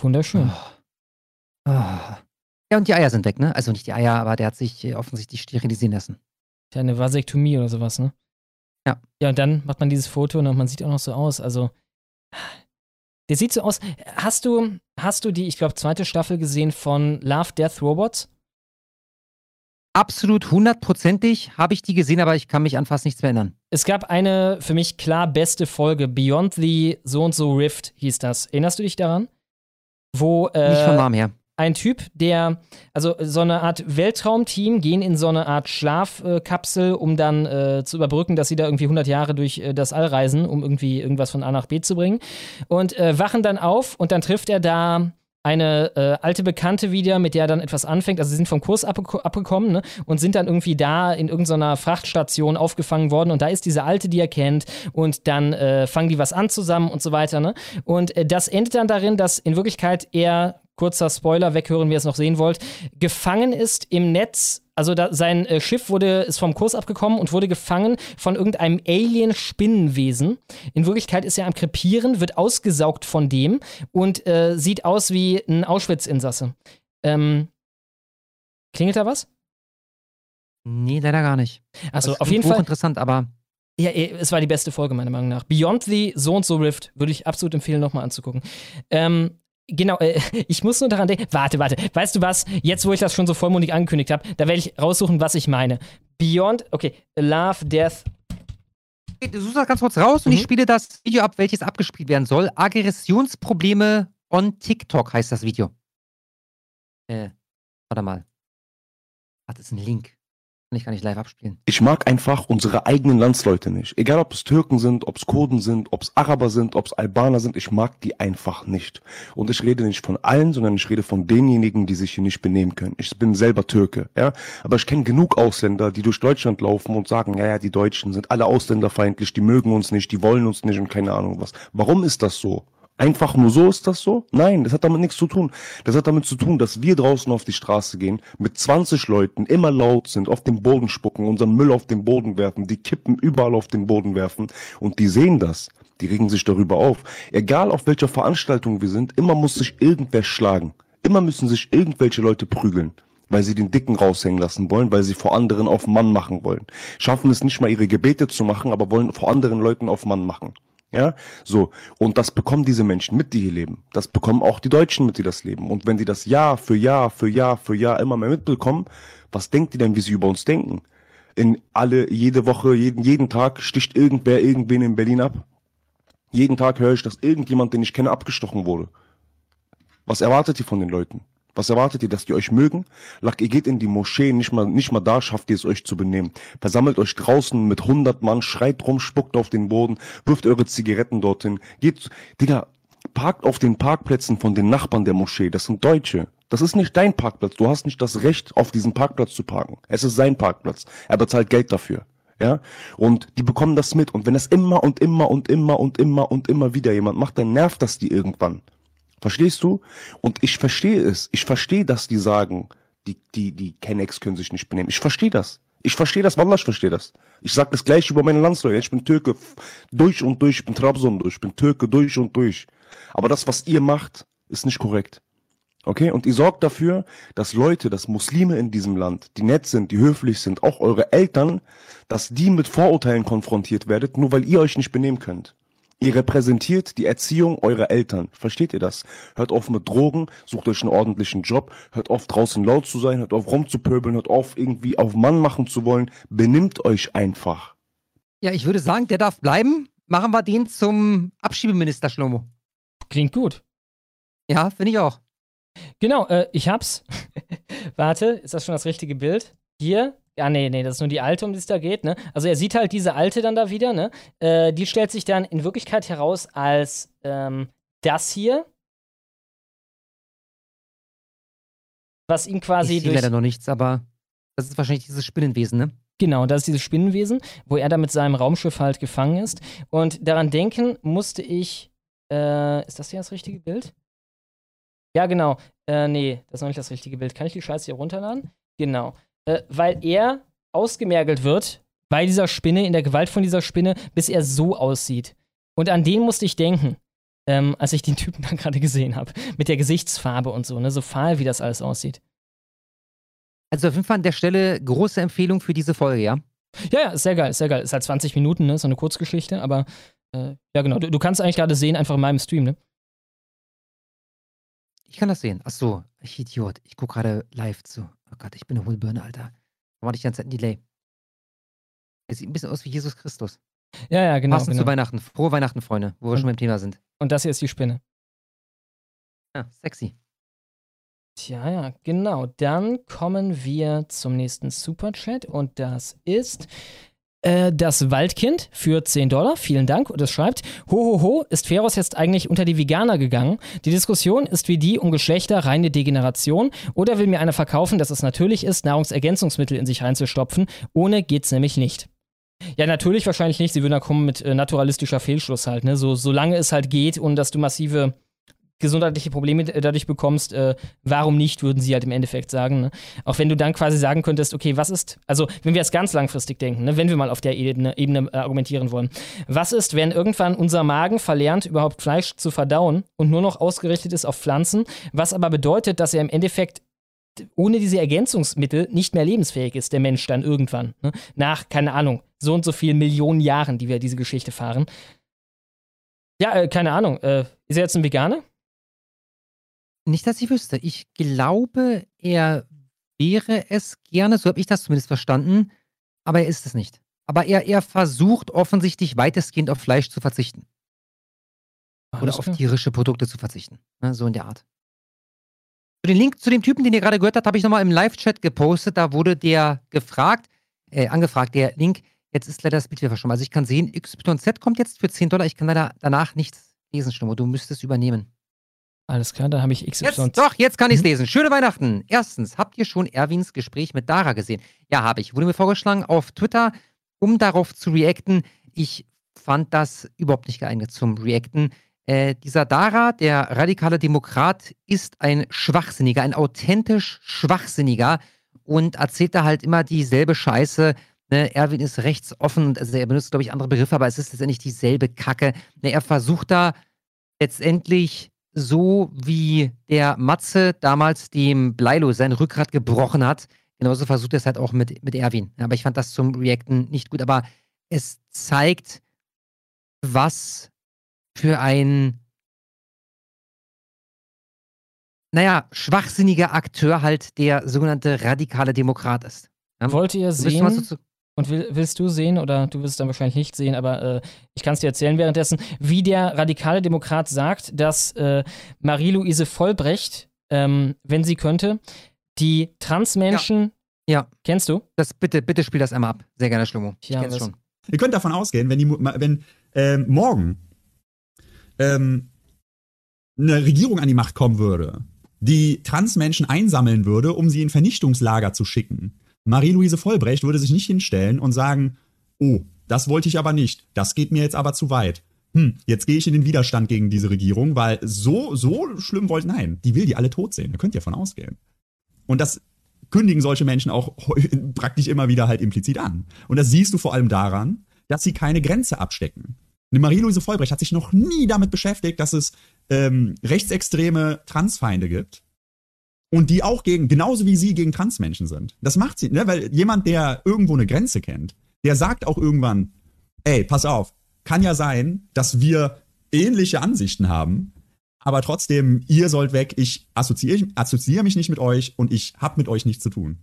B: Wunderschön.
C: Ah. Ja, und die Eier sind weg, ne? Also nicht die Eier, aber der hat sich offensichtlich sterilisieren lassen.
B: Ja, eine Vasektomie oder sowas, ne?
C: Ja.
B: Ja, und dann macht man dieses Foto und man sieht auch noch so aus. Also, der sieht so aus. Hast du, hast du die, ich glaube, zweite Staffel gesehen von Love, Death, Robots?
C: Absolut hundertprozentig habe ich die gesehen, aber ich kann mich an fast nichts mehr erinnern.
B: Es gab eine für mich klar beste Folge, Beyond the So und so Rift hieß das. Erinnerst du dich daran? Wo äh,
C: Nicht vom Namen her.
B: Ein Typ, der, also so eine Art Weltraumteam gehen in so eine Art Schlafkapsel, um dann äh, zu überbrücken, dass sie da irgendwie 100 Jahre durch äh, das All reisen, um irgendwie irgendwas von A nach B zu bringen. Und äh, wachen dann auf und dann trifft er da eine äh, alte Bekannte wieder, mit der er dann etwas anfängt. Also sie sind vom Kurs abgeko- abgekommen ne? und sind dann irgendwie da in irgendeiner Frachtstation aufgefangen worden. Und da ist diese Alte, die er kennt. Und dann äh, fangen die was an zusammen und so weiter. Ne? Und äh, das endet dann darin, dass in Wirklichkeit er, kurzer Spoiler, weghören, wie ihr es noch sehen wollt, gefangen ist im Netz. Also da, sein äh, Schiff wurde, ist vom Kurs abgekommen und wurde gefangen von irgendeinem Alien-Spinnenwesen. In Wirklichkeit ist er am Krepieren, wird ausgesaugt von dem und äh, sieht aus wie ein Auschwitz-Insasse. Ähm, klingelt da was?
C: Nee, leider gar nicht.
B: Also
C: Das
B: auf jeden Fall.
C: hochinteressant, aber
B: Ja, eh, es war die beste Folge meiner Meinung nach. Beyond the So und So Rift würde ich absolut empfehlen, nochmal anzugucken. Ähm, genau, äh, ich muss nur daran denken. Warte, warte. Weißt du was? Jetzt, wo ich das schon so vollmundig angekündigt habe, da werde ich raussuchen, was ich meine. Beyond, okay, Love, Death.
C: Du suchst das ganz kurz raus und ich
B: Mhm.
C: spiele das Video ab, welches abgespielt werden soll. Aggressionsprobleme on TikTok heißt das Video. Äh, warte mal. Ach, das ist ein Link. Kann ich gar nicht live abspielen.
N: Ich mag einfach unsere eigenen Landsleute nicht. Egal ob es Türken sind, ob es Kurden sind, ob es Araber sind, ob es Albaner sind, ich mag die einfach nicht. Und ich rede nicht von allen, sondern ich rede von denjenigen, die sich hier nicht benehmen können. Ich bin selber Türke, ja. Aber ich kenne genug Ausländer, die durch Deutschland laufen und sagen, ja, ja, die Deutschen sind alle ausländerfeindlich, die mögen uns nicht, die wollen uns nicht und keine Ahnung was. Warum ist das so? Einfach nur so ist das so? Nein, das hat damit nichts zu tun. Das hat damit zu tun, dass wir draußen auf die Straße gehen, mit 20 Leuten immer laut sind, auf den Boden spucken, unseren Müll auf den Boden werfen, die Kippen überall auf den Boden werfen und die sehen das. Die regen sich darüber auf. Egal auf welcher Veranstaltung wir sind, immer muss sich irgendwer schlagen. Immer müssen sich irgendwelche Leute prügeln, weil sie den Dicken raushängen lassen wollen, weil sie vor anderen auf Mann machen wollen. Schaffen es nicht mal ihre Gebete zu machen, aber wollen vor anderen Leuten auf Mann machen. Ja, so. Und das bekommen diese Menschen mit, die hier leben. Das bekommen auch die Deutschen mit, die das leben. Und wenn die das Jahr für Jahr für Jahr für Jahr immer mehr mitbekommen, was denkt ihr denn, wie sie über uns denken? In alle, jede Woche, jeden, jeden Tag sticht irgendwer irgendwen in Berlin ab. Jeden Tag höre ich, dass irgendjemand, den ich kenne, abgestochen wurde. Was erwartet ihr von den Leuten? Was erwartet ihr, dass die euch mögen? Lack, ihr geht in die Moschee, nicht mal, nicht mal da schafft ihr es euch zu benehmen. Versammelt euch draußen mit 100 Mann, schreit rum, spuckt auf den Boden, wirft eure Zigaretten dorthin. Geht, Digga, parkt auf den Parkplätzen von den Nachbarn der Moschee. Das sind Deutsche. Das ist nicht dein Parkplatz. Du hast nicht das Recht, auf diesen Parkplatz zu parken. Es ist sein Parkplatz. Er bezahlt Geld dafür. Ja, und die bekommen das mit. Und wenn das immer und immer und immer und immer und immer wieder jemand macht, dann nervt das die irgendwann. Verstehst du? Und ich verstehe es. Ich verstehe, dass die sagen, die, die, die Kennex können sich nicht benehmen. Ich verstehe das. Ich verstehe das, Wallah, ich verstehe das. Ich sag das gleiche über meine Landsleute. Ich bin Türke durch und durch, ich bin Trabzon durch, ich bin Türke durch und durch. Aber das, was ihr macht, ist nicht korrekt. Okay? Und ihr sorgt dafür, dass Leute, dass Muslime in diesem Land, die nett sind, die höflich sind, auch eure Eltern, dass die mit Vorurteilen konfrontiert werdet, nur weil ihr euch nicht benehmen könnt. Ihr repräsentiert die Erziehung eurer Eltern. Versteht ihr das? Hört auf mit Drogen, sucht euch einen ordentlichen Job, hört auf draußen laut zu sein, hört auf rumzupöbeln, hört auf irgendwie auf Mann machen zu wollen. Benimmt euch einfach.
C: Ja, ich würde sagen, der darf bleiben. Machen wir den zum Abschiebeminister, Schlomo.
B: Klingt gut.
C: Ja, finde ich auch.
B: Genau, äh, ich hab's. Warte, ist das schon das richtige Bild? Hier, ja, nee, nee, das ist nur die alte, um die es da geht, ne? Also er sieht halt diese alte dann da wieder, ne? Äh, die stellt sich dann in Wirklichkeit heraus als ähm, das hier. Was ihm quasi
C: ich
B: durch.
C: leider noch nichts, aber das ist wahrscheinlich dieses Spinnenwesen, ne?
B: Genau, das ist dieses Spinnenwesen, wo er da mit seinem Raumschiff halt gefangen ist. Und daran denken musste ich. Äh, ist das hier das richtige Bild? Ja, genau. Äh, nee, das ist noch nicht das richtige Bild. Kann ich die Scheiße hier runterladen? Genau äh, weil er ausgemergelt wird bei dieser Spinne, in der Gewalt von dieser Spinne, bis er so aussieht. Und an den musste ich denken, ähm, als ich den Typen dann gerade gesehen habe. Mit der Gesichtsfarbe und so, ne? So fahl, wie das alles aussieht.
C: Also auf jeden Fall an der Stelle große Empfehlung für diese Folge, ja?
B: Ja, ja, ist sehr geil, ist sehr geil. Ist halt 20 Minuten, ne? So eine Kurzgeschichte, aber äh, ja, genau. Du, du kannst eigentlich gerade sehen, einfach in meinem Stream, ne?
C: Ich kann das sehen. Ach so, ich Idiot. Ich gucke gerade live zu. Oh Gott, ich bin eine Hohlbirne, Alter. Da war ich die ganze Zeit ein Delay. Er sieht ein bisschen aus wie Jesus Christus.
B: Ja, ja, genau.
C: Passend
B: genau.
C: zu Weihnachten. Frohe Weihnachten, Freunde, wo wir
B: Und-
C: schon beim Thema sind.
B: Und das hier ist die Spinne.
C: Ja, sexy.
B: Tja, ja, genau. Dann kommen wir zum nächsten Superchat und das ist äh, das Waldkind für 10 Dollar. Vielen Dank. Und es schreibt: Hohoho, ist Feros jetzt eigentlich unter die Veganer gegangen? Die Diskussion ist wie die um Geschlechter reine Degeneration. Oder will mir einer verkaufen, dass es natürlich ist, Nahrungsergänzungsmittel in sich reinzustopfen? Ohne geht's nämlich nicht. Ja, natürlich wahrscheinlich nicht. Sie würden da kommen mit äh, naturalistischer Fehlschluss halt, ne? So, solange es halt geht und dass du massive gesundheitliche Probleme dadurch bekommst, äh, warum nicht, würden sie halt im Endeffekt sagen. Ne? Auch wenn du dann quasi sagen könntest, okay, was ist, also wenn wir es ganz langfristig denken, ne? wenn wir mal auf der Ebene, Ebene äh, argumentieren wollen, was ist, wenn irgendwann unser Magen verlernt, überhaupt Fleisch zu verdauen und nur noch ausgerichtet ist auf Pflanzen, was aber bedeutet, dass er im Endeffekt ohne diese Ergänzungsmittel nicht mehr lebensfähig ist, der Mensch dann irgendwann. Ne? Nach, keine Ahnung, so und so vielen Millionen Jahren, die wir diese Geschichte fahren. Ja, äh, keine Ahnung. Äh, ist er jetzt ein Veganer?
C: Nicht, dass ich wüsste. Ich glaube, er wäre es gerne, so habe ich das zumindest verstanden, aber er ist es nicht. Aber er, er versucht offensichtlich weitestgehend auf Fleisch zu verzichten. Oder
B: Alles
C: auf
B: klar.
C: tierische Produkte zu verzichten. Ne, so in der Art. Den Link zu dem Typen, den ihr gerade gehört habt, habe ich nochmal im Live-Chat gepostet. Da wurde der gefragt, äh, angefragt, der Link. Jetzt ist leider das Bild wieder verschwommen. Also ich kann sehen, XYZ kommt jetzt für 10 Dollar. Ich kann leider danach nichts lesen, Stimmo. Du müsstest übernehmen.
B: Alles klar, da habe ich XY.
C: Jetzt, doch, jetzt kann ich es lesen. Schöne Weihnachten. Erstens, habt ihr schon Erwins Gespräch mit Dara gesehen? Ja, habe ich. Wurde mir vorgeschlagen auf Twitter, um darauf zu reacten. Ich fand das überhaupt nicht geeignet zum Reacten. Äh, dieser Dara, der radikale Demokrat, ist ein Schwachsinniger, ein authentisch Schwachsinniger und erzählt da halt immer dieselbe Scheiße Ne, Erwin ist rechtsoffen und also er benutzt, glaube ich, andere Begriffe, aber es ist letztendlich dieselbe Kacke. Ne, er versucht da letztendlich so wie der Matze damals dem Bleilo sein Rückgrat gebrochen hat, genauso versucht er es halt auch mit, mit Erwin. Aber ich fand das zum Reacten nicht gut, aber es zeigt, was für ein naja, schwachsinniger Akteur halt der sogenannte radikale Demokrat ist.
B: Wollt ihr sehen? Und will, willst du sehen, oder du wirst es dann wahrscheinlich nicht sehen, aber äh, ich kann es dir erzählen währenddessen, wie der radikale Demokrat sagt, dass äh, Marie-Louise Vollbrecht, ähm, wenn sie könnte, die Transmenschen.
C: Ja.
B: Kennst du?
C: Das bitte, bitte spiel das einmal ab. Sehr gerne, Schlomo. Ich
B: Ja,
C: kenn's schon.
O: Ihr könnt davon ausgehen, wenn, die, Mu- ma- wenn ähm, morgen ähm, eine Regierung an die Macht kommen würde, die Transmenschen einsammeln würde, um sie in Vernichtungslager zu schicken. Marie-Louise Vollbrecht würde sich nicht hinstellen und sagen, oh, das wollte ich aber nicht, das geht mir jetzt aber zu weit. Hm, jetzt gehe ich in den Widerstand gegen diese Regierung, weil so, so schlimm wollte, nein, die will die alle tot sehen, da könnt ihr davon ausgehen. Und das kündigen solche Menschen auch praktisch immer wieder halt implizit an. Und das siehst du vor allem daran, dass sie keine Grenze abstecken. Marie-Louise Vollbrecht hat sich noch nie damit beschäftigt, dass es ähm, rechtsextreme Transfeinde gibt. Und die auch gegen, genauso wie sie gegen Transmenschen sind. Das macht sie, ne? Weil jemand, der irgendwo eine Grenze kennt, der sagt auch irgendwann, ey, pass auf, kann ja sein, dass wir ähnliche Ansichten haben, aber trotzdem, ihr sollt weg, ich assoziiere assoziiere mich nicht mit euch und ich hab mit euch nichts zu tun.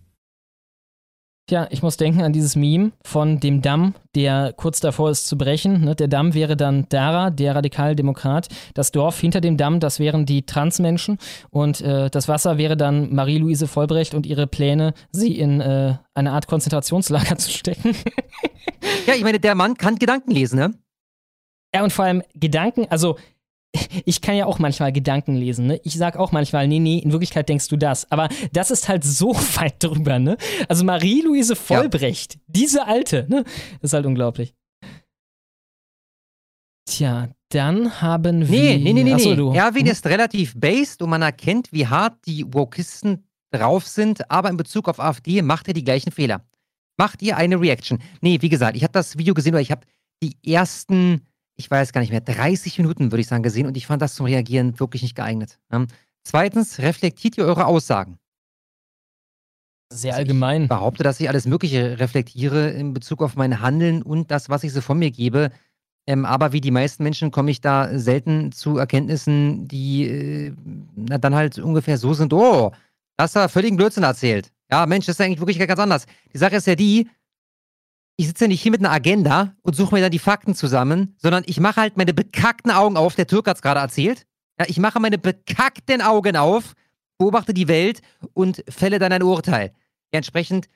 B: Tja, ich muss denken an dieses Meme von dem Damm, der kurz davor ist zu brechen. Ne? Der Damm wäre dann Dara, der Radikaldemokrat. Das Dorf hinter dem Damm, das wären die Transmenschen. Und äh, das Wasser wäre dann Marie-Louise Vollbrecht und ihre Pläne, sie in äh, eine Art Konzentrationslager zu stecken.
C: Ja, ich meine, der Mann kann Gedanken lesen, ne?
B: Ja, und vor allem Gedanken, also ich kann ja auch manchmal Gedanken lesen, ne? Ich sag auch manchmal, nee, nee, in Wirklichkeit denkst du das. Aber das ist halt so weit drüber, ne? Also Marie-Louise Vollbrecht, diese alte, ne? Das ist halt unglaublich. Tja, dann haben wir.
C: Nee, nee, nee, nee.
B: Achso,
C: nee.
B: du.
C: Erwin
B: Mhm.
C: ist relativ based und man erkennt, wie hart die Wokisten drauf sind, aber in Bezug auf AfD macht er die gleichen Fehler. Macht ihr eine Reaction? Nee, wie gesagt, ich habe das Video gesehen, oder ich habe die ersten, ich weiß gar nicht mehr, 30 Minuten, würde ich sagen, gesehen und ich fand das zum Reagieren wirklich nicht geeignet. Ähm, zweitens, reflektiert ihr eure Aussagen?
B: Sehr allgemein.
C: Ich behaupte, dass ich alles Mögliche reflektiere in Bezug auf mein Handeln und das, was ich so von mir gebe. Ähm, aber wie die meisten Menschen komme ich da selten zu Erkenntnissen, die äh, na, dann halt ungefähr so sind, oh, das hat völligen Blödsinn erzählt. Ja, Mensch, das ist eigentlich wirklich ganz anders. Die Sache ist ja die, ich sitze ja nicht hier mit einer Agenda und suche mir dann die Fakten zusammen, sondern ich mache halt meine bekackten Augen auf, der Türk hat es gerade erzählt. Ja, ich mache meine bekackten Augen auf, beobachte die Welt und fälle dann ein Urteil. Ja, entsprechend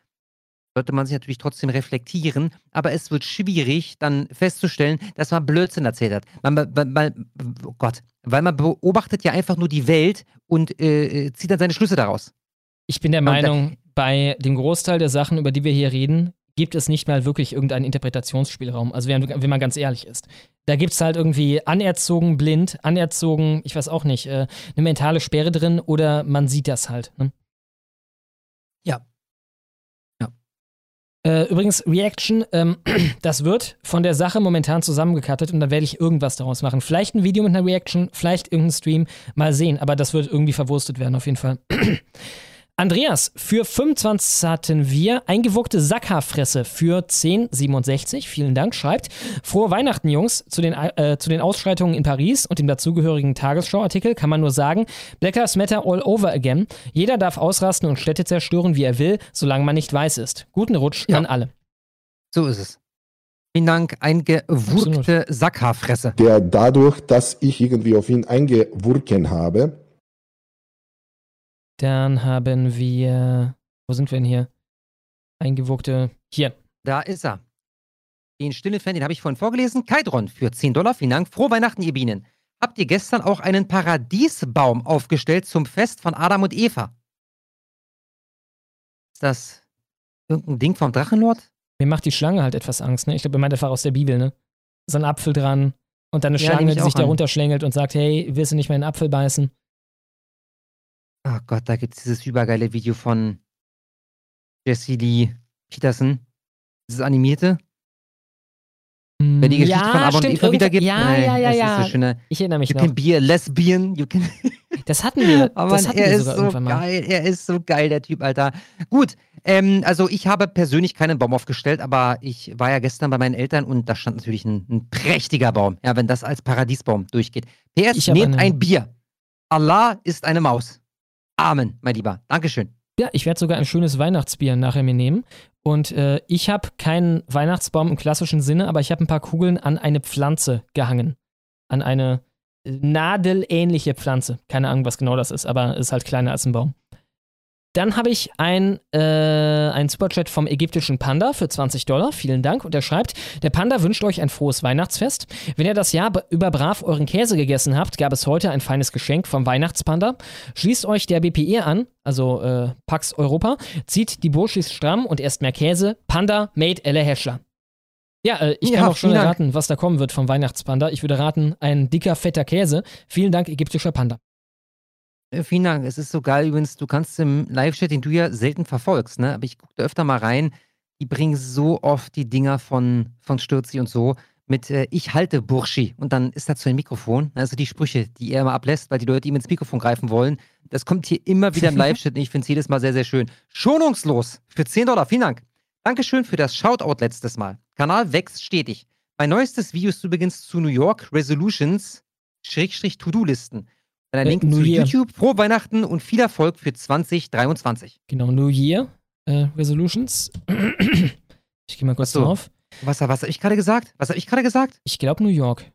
C: sollte man sich natürlich trotzdem reflektieren, aber es wird schwierig, dann festzustellen, dass man Blödsinn erzählt hat. Man, man, man, oh Gott, weil man beobachtet ja einfach nur die Welt und äh, zieht dann seine Schlüsse daraus.
B: Ich bin der Meinung, bei dem Großteil der Sachen, über die wir hier reden, gibt es nicht mal wirklich irgendeinen Interpretationsspielraum. Also wenn, wenn man ganz ehrlich ist. Da gibt es halt irgendwie anerzogen blind, anerzogen, ich weiß auch nicht, äh, eine mentale Sperre drin oder man sieht das halt. Ne?
C: Ja.
B: Äh, übrigens, Reaction, ähm, das wird von der Sache momentan zusammengekattet und dann werde ich irgendwas daraus machen. Vielleicht ein Video mit einer Reaction, vielleicht irgendein Stream, mal sehen, aber das wird irgendwie verwurstet werden auf jeden Fall. Andreas, für 25 hatten wir eingewuckte Sackhaarfresse für 10,67. Vielen Dank, schreibt. Frohe Weihnachten, Jungs. Zu den, äh, zu den Ausschreitungen in Paris und dem dazugehörigen Tagesschau-Artikel kann man nur sagen, Black Lives Matter all over again. Jeder darf ausrasten und Städte zerstören, wie er will, solange man nicht weiß ist. Guten Rutsch an alle.
C: So ist es. Vielen Dank, eingewurkte Sackhaarfresse.
K: Der dadurch, dass ich irgendwie auf ihn eingewurken habe,
B: Dann haben wir, wo sind wir denn hier? Eingewuckte, hier.
C: Da ist er. Den stille Fan, den habe ich vorhin vorgelesen. Kaidron für 10 Dollar. Vielen Dank. Frohe Weihnachten, ihr Bienen. Habt ihr gestern auch einen Paradiesbaum aufgestellt zum Fest von Adam und Eva? Ist das irgendein Ding vom Drachenlord?
B: Mir macht die Schlange halt etwas Angst, ne? Ich glaube, er meint einfach aus der Bibel, ne? So ein Apfel dran und dann eine
C: Ja,
B: Schlange, die sich da
C: an.
B: runterschlängelt und sagt, hey, willst du nicht mehr einen Apfel beißen?
C: Oh Gott, da gibt es dieses übergeile Video von Jesse Lee Peterson, Dieses animierte? Wer die Geschichte
B: ja,
C: von und
B: stimmt,
C: Eva wiedergibt?
B: Ja,
C: Nein,
B: ja, ja,
C: das
B: ja.
C: Ist so schöne,
B: ich erinnere mich
C: you
B: noch.
C: can be a lesbian, you can...
B: Das hatten wir.
C: Aber
B: das
C: Mann,
B: hatten
C: er
B: wir
C: ist
B: sogar
C: so
B: irgendwann mal.
C: geil, er ist so geil, der Typ, Alter. Gut, ähm, also ich habe persönlich keinen Baum aufgestellt, aber ich war ja gestern bei meinen Eltern und da stand natürlich ein, ein prächtiger Baum, ja, wenn das als Paradiesbaum durchgeht. PS, nehmt
B: eine-
C: ein Bier. Allah ist eine Maus. Amen, mein Lieber. Dankeschön.
B: Ja, ich werde sogar ein schönes Weihnachtsbier nachher mir nehmen. Und äh, ich habe keinen Weihnachtsbaum im klassischen Sinne, aber ich habe ein paar Kugeln an eine Pflanze gehangen. An eine äh, nadelähnliche Pflanze. Keine Ahnung, was genau das ist, aber ist halt kleiner als ein Baum. Dann habe ich ein, äh, ein Superchat vom ägyptischen Panda für 20 Dollar. Vielen Dank. Und er schreibt, der Panda wünscht euch ein frohes Weihnachtsfest. Wenn ihr das Jahr über brav euren Käse gegessen habt, gab es heute ein feines Geschenk vom Weihnachtspanda. Schließt euch der BPE an, also äh, Pax Europa, zieht die Burschis stramm und esst mehr Käse. Panda made Elle Heschler. Ja, äh, ich
C: Ja,
B: kann auch schon
C: Dank.
B: erraten, was da kommen wird vom Weihnachtspanda. Ich würde raten, ein dicker, fetter Käse. Vielen Dank, ägyptischer Panda.
C: Äh, Vielen Dank. Es ist so geil übrigens, du kannst im Live-Chat, den du ja selten verfolgst, ne? Aber ich gucke da öfter mal rein. Die bringen so oft die Dinger von, von Stürzi und so mit äh, Ich halte Burschi. Und dann ist dazu ein Mikrofon. Also die Sprüche, die er immer ablässt, weil die Leute ihm ins Mikrofon greifen wollen. Das kommt hier immer wieder im Live-Chat und ich finde es jedes Mal sehr, sehr schön. Schonungslos für 10 Dollar. Vielen Dank. Dankeschön für das Shoutout letztes Mal. Kanal wächst stetig. Mein neuestes Video ist übrigens zu New York Resolutions Schrägstrich To-Do-Listen. Ein
B: Äh,
C: Link
B: New
C: zu
B: Year.
C: YouTube. Frohe Weihnachten und viel Erfolg für 2023.
B: Genau, New Year äh, Resolutions. ich gehe mal kurz
C: so.
B: drauf.
C: Was, was habe ich gerade gesagt? Was habe ich gerade gesagt?
B: Ich glaube New York.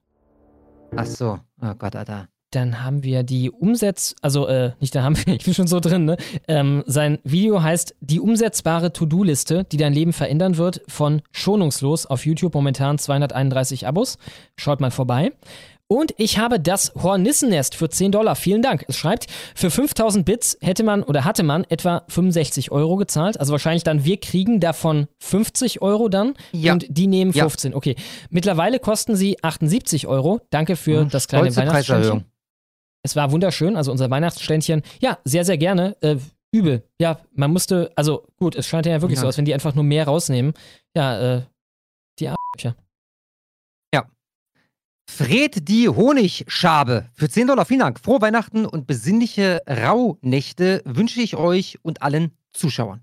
C: Ach so. Oh Gott, Alter.
B: Dann haben wir die Umsetz, also äh, nicht da haben wir, ich bin schon so drin, ne? Ähm, sein Video heißt Die umsetzbare To-Do-Liste, die dein Leben verändern wird, von Schonungslos auf YouTube momentan 231 Abos. Schaut mal vorbei. Und ich habe das Hornissennest für 10 Dollar. Vielen Dank. Es schreibt, für 5000 Bits hätte man oder hatte man etwa 65 Euro gezahlt. Also wahrscheinlich dann, wir kriegen davon 50 Euro dann
C: Ja.
B: und die nehmen
C: Ja.
B: 15. Okay. Mittlerweile kosten sie 78 Euro. Danke für
C: Mhm,
B: das kleine Weihnachtsständchen. Es war wunderschön, also unser Weihnachtsständchen. Ja, sehr, sehr gerne. Äh, übel. Ja, man musste, also gut, es scheint ja wirklich
C: Ja.
B: so aus, wenn die einfach nur mehr rausnehmen. Ja, äh, die Arschlöcher.
C: Fred die Honigschabe für 10 Dollar. Vielen Dank. Frohe Weihnachten und besinnliche Rauhnächte wünsche ich euch und allen Zuschauern.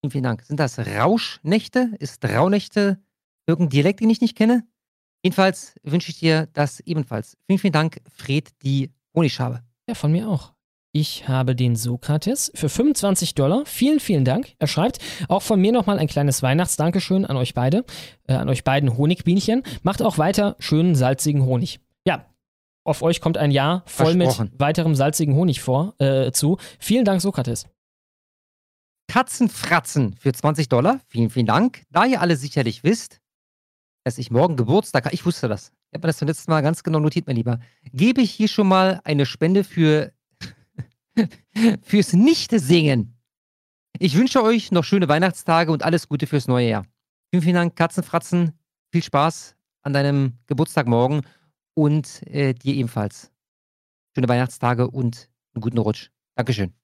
C: Vielen, vielen Dank. Sind das Rauschnächte? Ist Rauhnächte irgendein Dialekt, den ich nicht kenne? Jedenfalls wünsche ich dir das ebenfalls. Vielen, vielen Dank, Fred die Honigschabe.
B: Ja, von mir auch. Ich habe den Sokrates für 25 Dollar. Vielen, vielen Dank. Er schreibt auch von mir nochmal ein kleines Weihnachtsdankeschön an euch beide, äh, an euch beiden Honigbienchen. Macht auch weiter schönen salzigen Honig. Ja, auf euch kommt ein Jahr voll mit weiterem salzigen Honig vor, äh, zu. Vielen Dank, Sokrates.
C: Katzenfratzen für 20 Dollar. Vielen, vielen Dank. Da ihr alle sicherlich wisst, dass ich morgen Geburtstag habe, ich wusste das. Ich habe mir das beim letzten Mal ganz genau notiert, mein Lieber. Gebe ich hier schon mal eine Spende für fürs Nicht-Singen. Ich wünsche euch noch schöne Weihnachtstage und alles Gute fürs neue Jahr. Vielen, vielen Dank, Katzenfratzen. Viel Spaß an deinem Geburtstag morgen und äh, dir ebenfalls. Schöne Weihnachtstage und einen guten Rutsch. Dankeschön.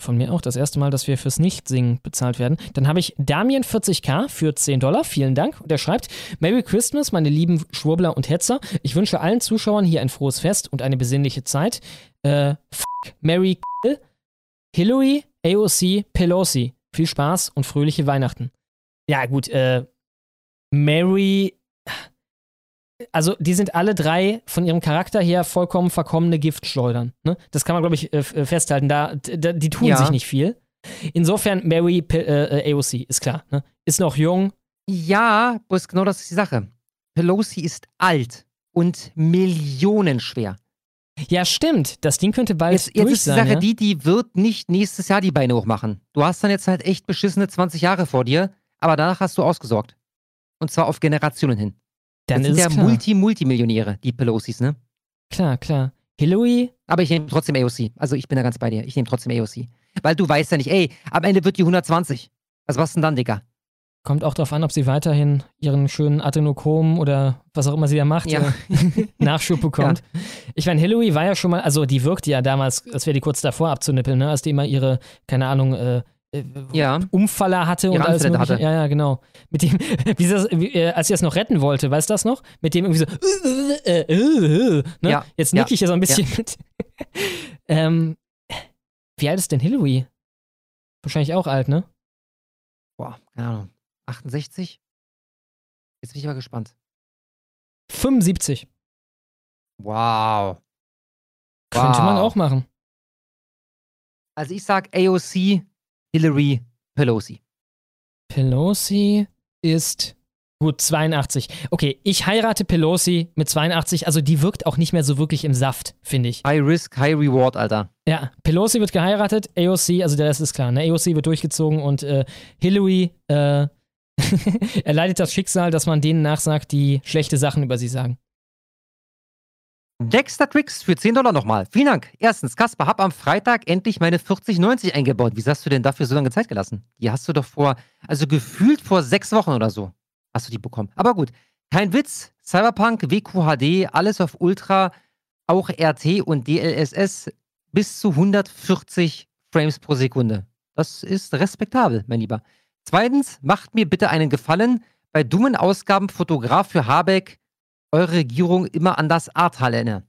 B: Von mir auch das erste Mal, dass wir fürs Nichtsingen bezahlt werden. Dann habe ich Damien 40k für 10 Dollar. Vielen Dank. Und er schreibt: Merry Christmas, meine lieben Schwurbler und Hetzer. Ich wünsche allen Zuschauern hier ein frohes Fest und eine besinnliche Zeit. Äh, fuck, Merry Kill, Hillary, AOC, Pelosi. Viel Spaß und fröhliche Weihnachten. Ja, gut, äh, Mary. Also, die sind alle drei von ihrem Charakter her vollkommen verkommene Giftschleudern. Ne? Das kann man, glaube ich, äh, äh, festhalten. Da, da, die tun
C: Ja.
B: sich nicht viel. Insofern, Mary P äh, äh, AOC, ist klar. Ne? Ist noch jung.
C: Ja, bloß genau das ist die Sache. Pelosi ist alt und millionenschwer.
B: Ja, stimmt. Das Ding könnte bald
C: Jetzt, jetzt
B: durch
C: ist die
B: sein.
C: Sache
B: ja?
C: die, die wird nicht nächstes Jahr die Beine hochmachen. Du hast dann jetzt halt echt beschissene 20 Jahre vor dir, aber danach hast du ausgesorgt. Und zwar auf Generationen hin.
B: Dann
C: das
B: ist
C: sind ja
B: klar.
C: Multi-Multimillionäre, die Pelosis, ne?
B: Klar, klar. Hillary,
C: Aber ich nehme trotzdem AOC. Also ich bin da ganz bei dir. Ich nehme trotzdem AOC. Weil du weißt ja nicht, ey, am Ende wird die 120. Was war's denn dann, Digga?
B: kommt auch darauf an, ob sie weiterhin ihren schönen Adenochrom oder was auch immer sie da macht,
C: Ja.
B: äh, Nachschub bekommt. Ich meine, Hillary war ja schon mal, also die wirkte ja damals, als wäre die kurz davor abzunippeln, ne? als die immer ihre, keine Ahnung, äh,
C: Ja.
B: Umfaller hatte und alles mögliche.
C: hatte.
B: Ja, ja, genau. Mit dem, wie das, äh, als sie das noch retten wollte, weißt du das noch? Mit dem irgendwie so, äh, äh, äh, äh, ne?
C: Ja,
B: Jetzt
C: ja,
B: nick ich ja so ein bisschen
C: ja.
B: mit. ähm, wie alt ist denn Hillary? Wahrscheinlich auch alt, ne?
C: Boah, keine Ahnung. 68? Jetzt bin ich mal gespannt.
B: 75.
C: Wow.
B: Könnte man
C: Wow.
B: auch machen.
C: Also ich sag AOC Hillary Pelosi.
B: Pelosi ist gut 82. Okay, ich heirate Pelosi mit 82. Also die wirkt auch nicht mehr so wirklich im Saft, finde ich.
C: High Risk, High Reward, Alter.
B: Ja, Pelosi wird geheiratet, AOC, also der Rest ist klar, ne? AOC wird durchgezogen und äh, Hillary äh, erleidet das Schicksal, dass man denen nachsagt, die schlechte Sachen über sie sagen.
C: Dexter Tricks für 10 Dollar nochmal. Vielen Dank. Erstens, Kasper, hab am Freitag endlich meine 4090 eingebaut. Wieso hast du denn dafür so lange Zeit gelassen? Die hast du doch vor, also gefühlt vor sechs Wochen oder so, hast du die bekommen. Aber gut, kein Witz. Cyberpunk, WQHD, alles auf Ultra, auch RT und DLSS bis zu 140 Frames pro Sekunde. Das ist respektabel, mein Lieber. Zweitens, macht mir bitte einen Gefallen. Bei dummen Ausgaben Fotograf für Habeck eure Regierung immer an das Ahrtal erinnern.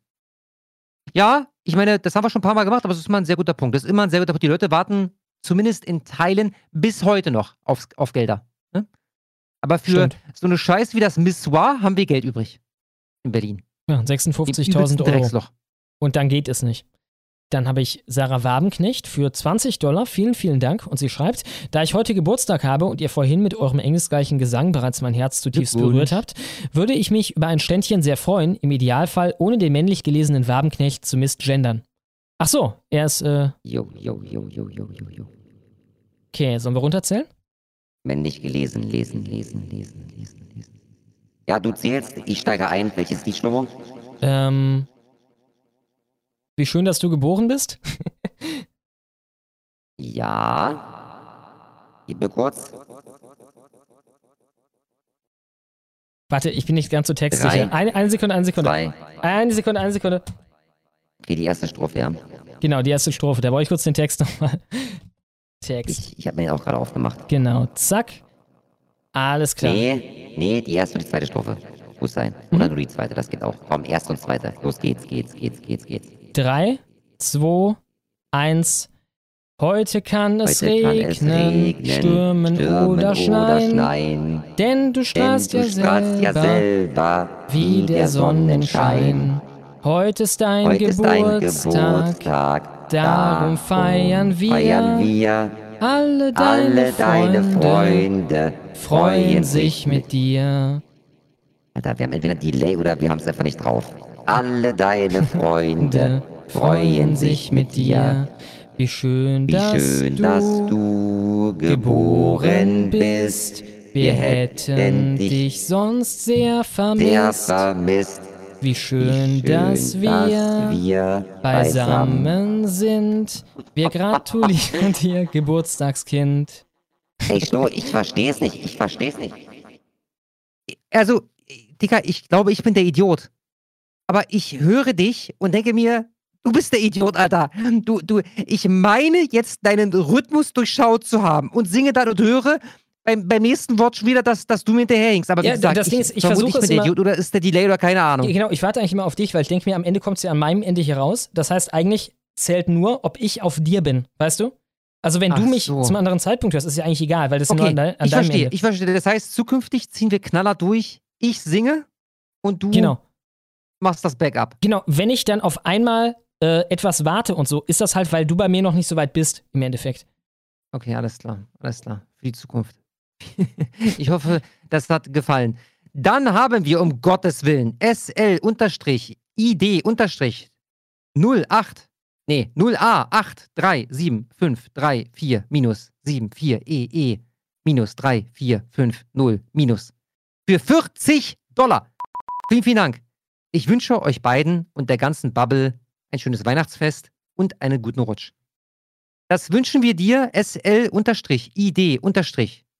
C: Ja, ich meine, das haben wir schon ein paar Mal gemacht, aber es ist immer ein sehr guter Punkt. Das ist immer ein sehr guter Punkt. Die Leute warten zumindest in Teilen bis heute noch auf, auf Gelder. Ne? Aber für
B: Stimmt.
C: so eine Scheiß wie das Missoir haben wir Geld übrig. In Berlin.
B: Ja,
C: Im übelsten
B: 56.000 Euro.
C: Drecksloch.
B: Und dann geht es nicht. Dann habe ich Sarah Wabenknecht für 20 Dollar. Vielen, vielen Dank. Und sie schreibt, da ich heute Geburtstag habe und ihr vorhin mit eurem engelsgleichen Gesang bereits mein Herz zutiefst berührt habt, würde ich mich über ein Ständchen sehr freuen, im Idealfall ohne den männlich gelesenen Wabenknecht zu misgendern. Ach so, er ist, äh,
P: Jo, jo, jo, jo, jo, jo, jo.
B: okay, sollen wir runterzählen?
P: Männlich gelesen, lesen, lesen, lesen, lesen, lesen. Ja, du zählst, ich steige ein. Welches die Schnurrung?
B: Ähm, wie schön, dass du geboren bist.
P: Ja. Gib mir kurz.
B: Warte, ich bin nicht ganz so textsicher. Eine, eine Sekunde, eine Sekunde.
P: zwei.
B: Eine Sekunde, eine Sekunde.
P: Okay, die erste Strophe, ja.
B: Genau, die erste Strophe. Da brauche ich kurz den Text nochmal. Text.
P: Ich habe mir den auch gerade aufgemacht.
B: Genau, zack. Alles klar.
P: Nee, nee, die erste und die zweite Strophe. Muss sein.
B: Mhm.
P: Oder nur die zweite, das geht auch. Komm, erste und zweite. Los geht's, geht's, geht's, geht's, geht's.
B: 3, 2, 1. Heute kann es,
P: Heute kann
B: regnen,
P: es regnen,
B: stürmen,
P: stürmen
B: oder,
P: oder
B: schneien,
P: schneien.
B: Denn du
P: Denn
B: strahlst,
P: du
B: ja,
P: strahlst
B: selber
P: ja selber
B: wie der Sonnenschein. Heute ist dein
P: Heute ist dein
B: Geburtstag,
P: Geburtstag.
B: darum feiern wir.
P: Feiern wir.
B: Alle deine,
P: Alle deine
B: Freunde,
P: Freunde
B: freuen sich mit dir.
P: Alter, wir haben entweder Delay oder wir haben es einfach nicht drauf. Alle deine Freunde freuen sich mit dir.
B: Wie schön,
P: Wie
B: dass,
P: schön,
B: du
P: dass du geboren bist.
B: Wir hätten dich sonst sehr vermisst.
P: Sehr vermisst.
B: Wie schön,
P: Wie schön,
B: dass wir,
P: dass wir
B: beisammen sind. Wir gratulieren dir, Geburtstagskind.
P: Ey, Schnur, ich verstehe es nicht. Ich verstehe es nicht.
C: Also, Digga, ich glaube, ich bin der Idiot. Aber ich höre dich und denke mir, du bist der Idiot, Alter. Du, du, ich meine jetzt deinen Rhythmus durchschaut zu haben und singe dann und höre beim, beim nächsten Wort schon wieder, dass, dass du mir hinterherhingst. Aber wie
B: Ja,
C: gesagt,
B: das
C: ich,
B: Ding ist, ich
C: vermute,
B: versuche
C: ich
B: es immer-
C: Idiot oder ist der Delay oder keine Ahnung.
B: Genau, ich warte eigentlich immer auf dich, weil ich denke mir, am Ende kommt es ja an meinem Ende hier raus. Das heißt, eigentlich zählt nur, ob ich auf dir bin, weißt du? Also wenn du
C: Ach
B: mich
C: so.
B: zum anderen Zeitpunkt hörst, ist ja eigentlich egal, weil das ist nur
C: Okay,
B: an, dein, an
C: ich
B: deinem
C: verstehe,
B: Ende.
C: ich verstehe. Das heißt, zukünftig ziehen wir Knaller durch. Ich singe und du
B: Genau.
C: Machst das Backup.
B: Genau, wenn ich dann auf einmal äh, etwas warte und so, ist das halt, weil du bei mir noch nicht so weit bist, im Endeffekt.
C: Okay, alles klar, alles klar. Für die Zukunft. ich hoffe, das hat gefallen. Dann haben wir um Gottes Willen SL unterstrich ID unterstrich 08, nee, 0A837534 minus 74EE minus 3450 minus für 40 Dollar. Vielen, vielen Dank. Ich wünsche euch beiden und der ganzen Bubble ein schönes Weihnachtsfest und einen guten Rutsch. Das wünschen wir dir, SL-ID-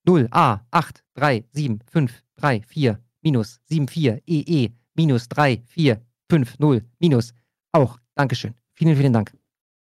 C: 0A837534 minus 74EE minus 3450 minus auch. Dankeschön. Vielen, vielen Dank.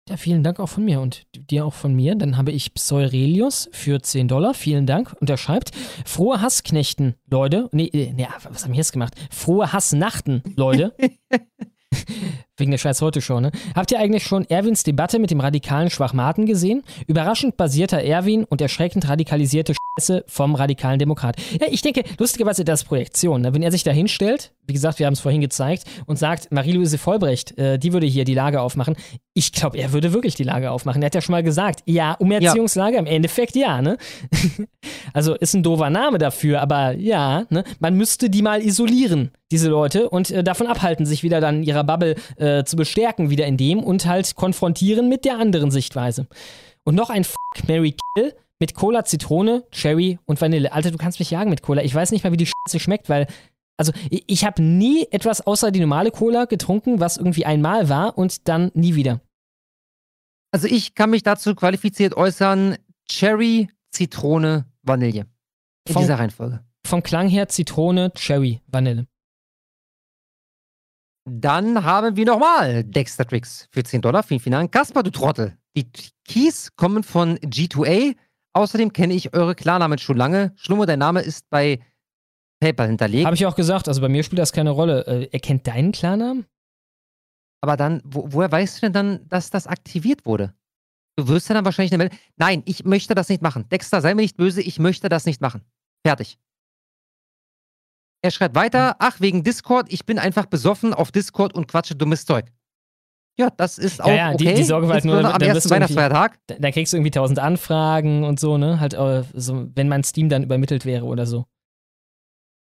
B: Ja, vielen Dank auch von mir und dir auch von mir. Dann habe ich Pseurelius für 10 Dollar. Vielen Dank. Und er schreibt, frohe Hassknechten, Leute. Nee, äh, nee, was haben wir jetzt gemacht? Frohe Hassnachten, Leute. Wegen der scheiß Heute-Show, ne? Habt ihr eigentlich schon Erwins Debatte mit dem radikalen Schwachmaten gesehen? Überraschend basierter Erwin und erschreckend radikalisierte Scheiße vom radikalen Demokrat. Ja, ich denke, lustigerweise das ist Projektion, ne? Wenn er sich da hinstellt, wie gesagt, wir haben es vorhin gezeigt, und sagt, Marie-Louise Vollbrecht, äh, die würde hier die Lage aufmachen. Ich glaube, er würde wirklich die Lage aufmachen. Er hat ja schon mal gesagt, ja, Umerziehungslage, im Endeffekt ja, ne? also ist ein doofer Name dafür, aber ja, ne? Man müsste die mal isolieren, diese Leute, und äh, davon abhalten, sich wieder dann ihrer Bubble äh, zu bestärken, wieder in dem und halt konfrontieren mit der anderen Sichtweise. Und noch ein Fuck Mary Kill mit Cola, Zitrone, Cherry und Vanille. Alter, du kannst mich jagen mit Cola. Ich weiß nicht mal, wie die Scheiße schmeckt, weil also ich, ich habe nie etwas außer die normale Cola getrunken, was irgendwie einmal war und dann nie wieder.
C: Also ich kann mich dazu qualifiziert äußern, Cherry, Zitrone, Vanille. In
B: Vom-
C: dieser Reihenfolge.
B: Vom Klang her Zitrone, Cherry, Vanille.
C: Dann haben wir nochmal Dexter Tricks für 10 Dollar. Vielen, vielen Dank. Kasper, du Trottel. Die Keys kommen von G2A. Außerdem kenne ich eure Klarnamen schon lange. Schlummer, dein Name ist bei PayPal hinterlegt.
B: Habe ich auch gesagt, also bei mir spielt das keine Rolle. Äh, er kennt deinen Klarnamen?
C: Aber dann, wo, woher weißt du denn dann, dass das aktiviert wurde? Du wirst ja dann wahrscheinlich eine Meldung. Nein, ich möchte das nicht machen. Dexter, sei mir nicht böse, ich möchte das nicht machen. Fertig. Er schreibt weiter, ach, wegen Discord, ich bin einfach besoffen auf Discord und quatsche dummes Zeug. Ja, das ist auch
B: ja, ja,
C: okay.
B: die, die Sorge war halt nur,
C: am ersten Weihnachtsfeiertag.
B: Da, kriegst du irgendwie tausend Anfragen und so, ne? Halt, äh, so, wenn mein Steam dann übermittelt wäre oder so.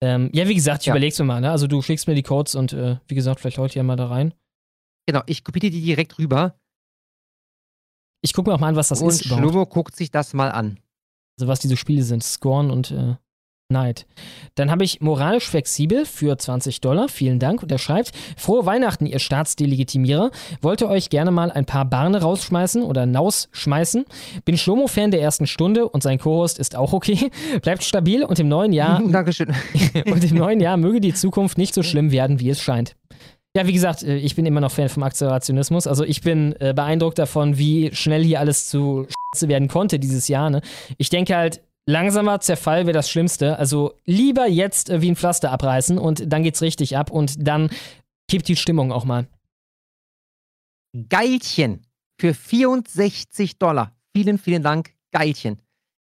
B: Ähm, ja, wie gesagt, ich
C: Ja.
B: überleg's mir mal, ne? Also du schickst mir die Codes und äh, wie gesagt, vielleicht heute ja mal da rein.
C: Genau, ich kopiere die direkt rüber.
B: Ich gucke mir auch mal an, was das
C: und
B: ist überhaupt.
C: Schlummo guckt sich das mal an.
B: Also was diese Spiele sind, Scorn und äh, Night. Dann habe ich moralisch flexibel für 20 Dollar. Vielen Dank. Und er schreibt, frohe Weihnachten, ihr Staatsdelegitimierer. Wollte euch gerne mal ein paar Barne rausschmeißen oder nausschmeißen. Bin Schlomo-Fan der ersten Stunde und sein Co-Host ist auch okay. Bleibt stabil und im neuen Jahr
C: Dankeschön.
B: und im neuen Jahr möge die Zukunft nicht so schlimm werden, wie es scheint. Ja, wie gesagt, äh, ich bin immer noch Fan vom Akzelerationismus. Also ich bin äh, beeindruckt davon, wie schnell hier alles zu werden konnte dieses Jahr. Ne? Ich denke halt, langsamer Zerfall wäre das Schlimmste. Also lieber jetzt äh, wie ein Pflaster abreißen und dann geht's richtig ab und dann kippt die Stimmung auch mal.
C: Geilchen für 64 Dollar. Vielen, vielen Dank, Geilchen.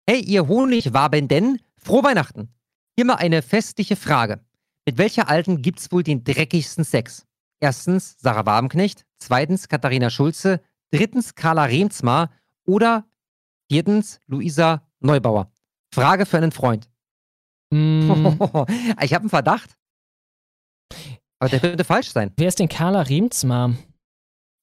C: Hey, ihr Honigwabenden, frohe Weihnachten. Hier mal eine festliche Frage. Mit welcher Alten gibt's wohl den dreckigsten Sex? Erstens Sarah Wabenknecht, zweitens Katharina Schulze, drittens Carla Remzmar oder viertens Luisa Neubauer. Frage für einen Freund.
B: Mm,
C: ich habe einen Verdacht. Aber der könnte falsch sein.
B: wer ist denn Carla Remzmar?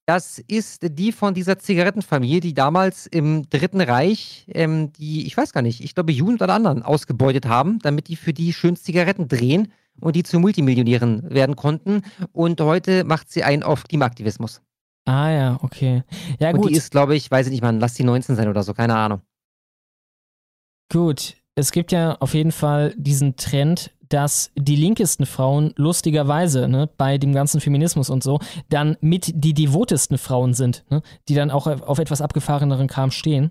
C: Das ist die von dieser Zigarettenfamilie, die damals im Dritten Reich ähm, die, ich weiß gar nicht, ich glaube Juden oder anderen ausgebeutet haben, damit die für die schön Zigaretten drehen und die zu Multimillionären werden konnten. Und heute macht sie einen auf Klimaaktivismus.
B: Ah ja, okay. Ja
C: und
B: gut.
C: die ist, glaube ich, weiß ich nicht, man, lass die 19 sein oder so, keine Ahnung.
B: Gut, es gibt ja auf jeden Fall diesen Trend, dass die linkesten Frauen lustigerweise ne, bei dem ganzen Feminismus und so dann mit die devotesten Frauen sind, ne, die dann auch auf etwas abgefahreneren Kram stehen.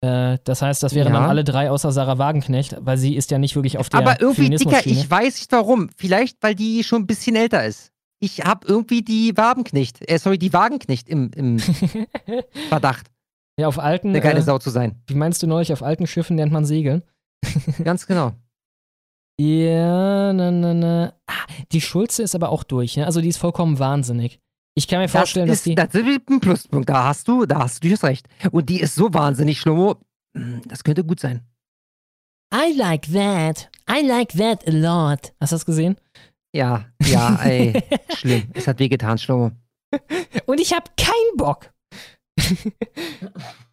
B: Äh, das heißt, das wären
C: Ja.
B: dann alle drei außer Sarah Wagenknecht, weil sie ist ja nicht wirklich auf der
C: Aber irgendwie, Dicker, ich weiß nicht warum. Vielleicht, weil die schon ein bisschen älter ist. Ich habe irgendwie die Wabenknecht, äh, sorry, die Wagenknecht im, im Verdacht,
B: Ja, auf alten.
C: eine geile
B: äh,
C: Sau zu sein.
B: Wie meinst du neulich, auf alten Schiffen lernt man segeln?
C: Ganz genau.
B: Ja, na, na, na. Ah, die Schulze ist aber auch durch, ne? Also die ist vollkommen wahnsinnig. Ich kann mir vorstellen,
C: das
B: dass die.
C: ist, Das ist ein Pluspunkt. Da hast du, da hast du durchaus recht. Und die ist so wahnsinnig schlummo. Das könnte gut sein.
B: I like that. I like that a lot. Hast du das gesehen?
C: Ja, ja, ey. schlimm. Es hat wehgetan, Schlummo.
B: Und ich hab keinen Bock.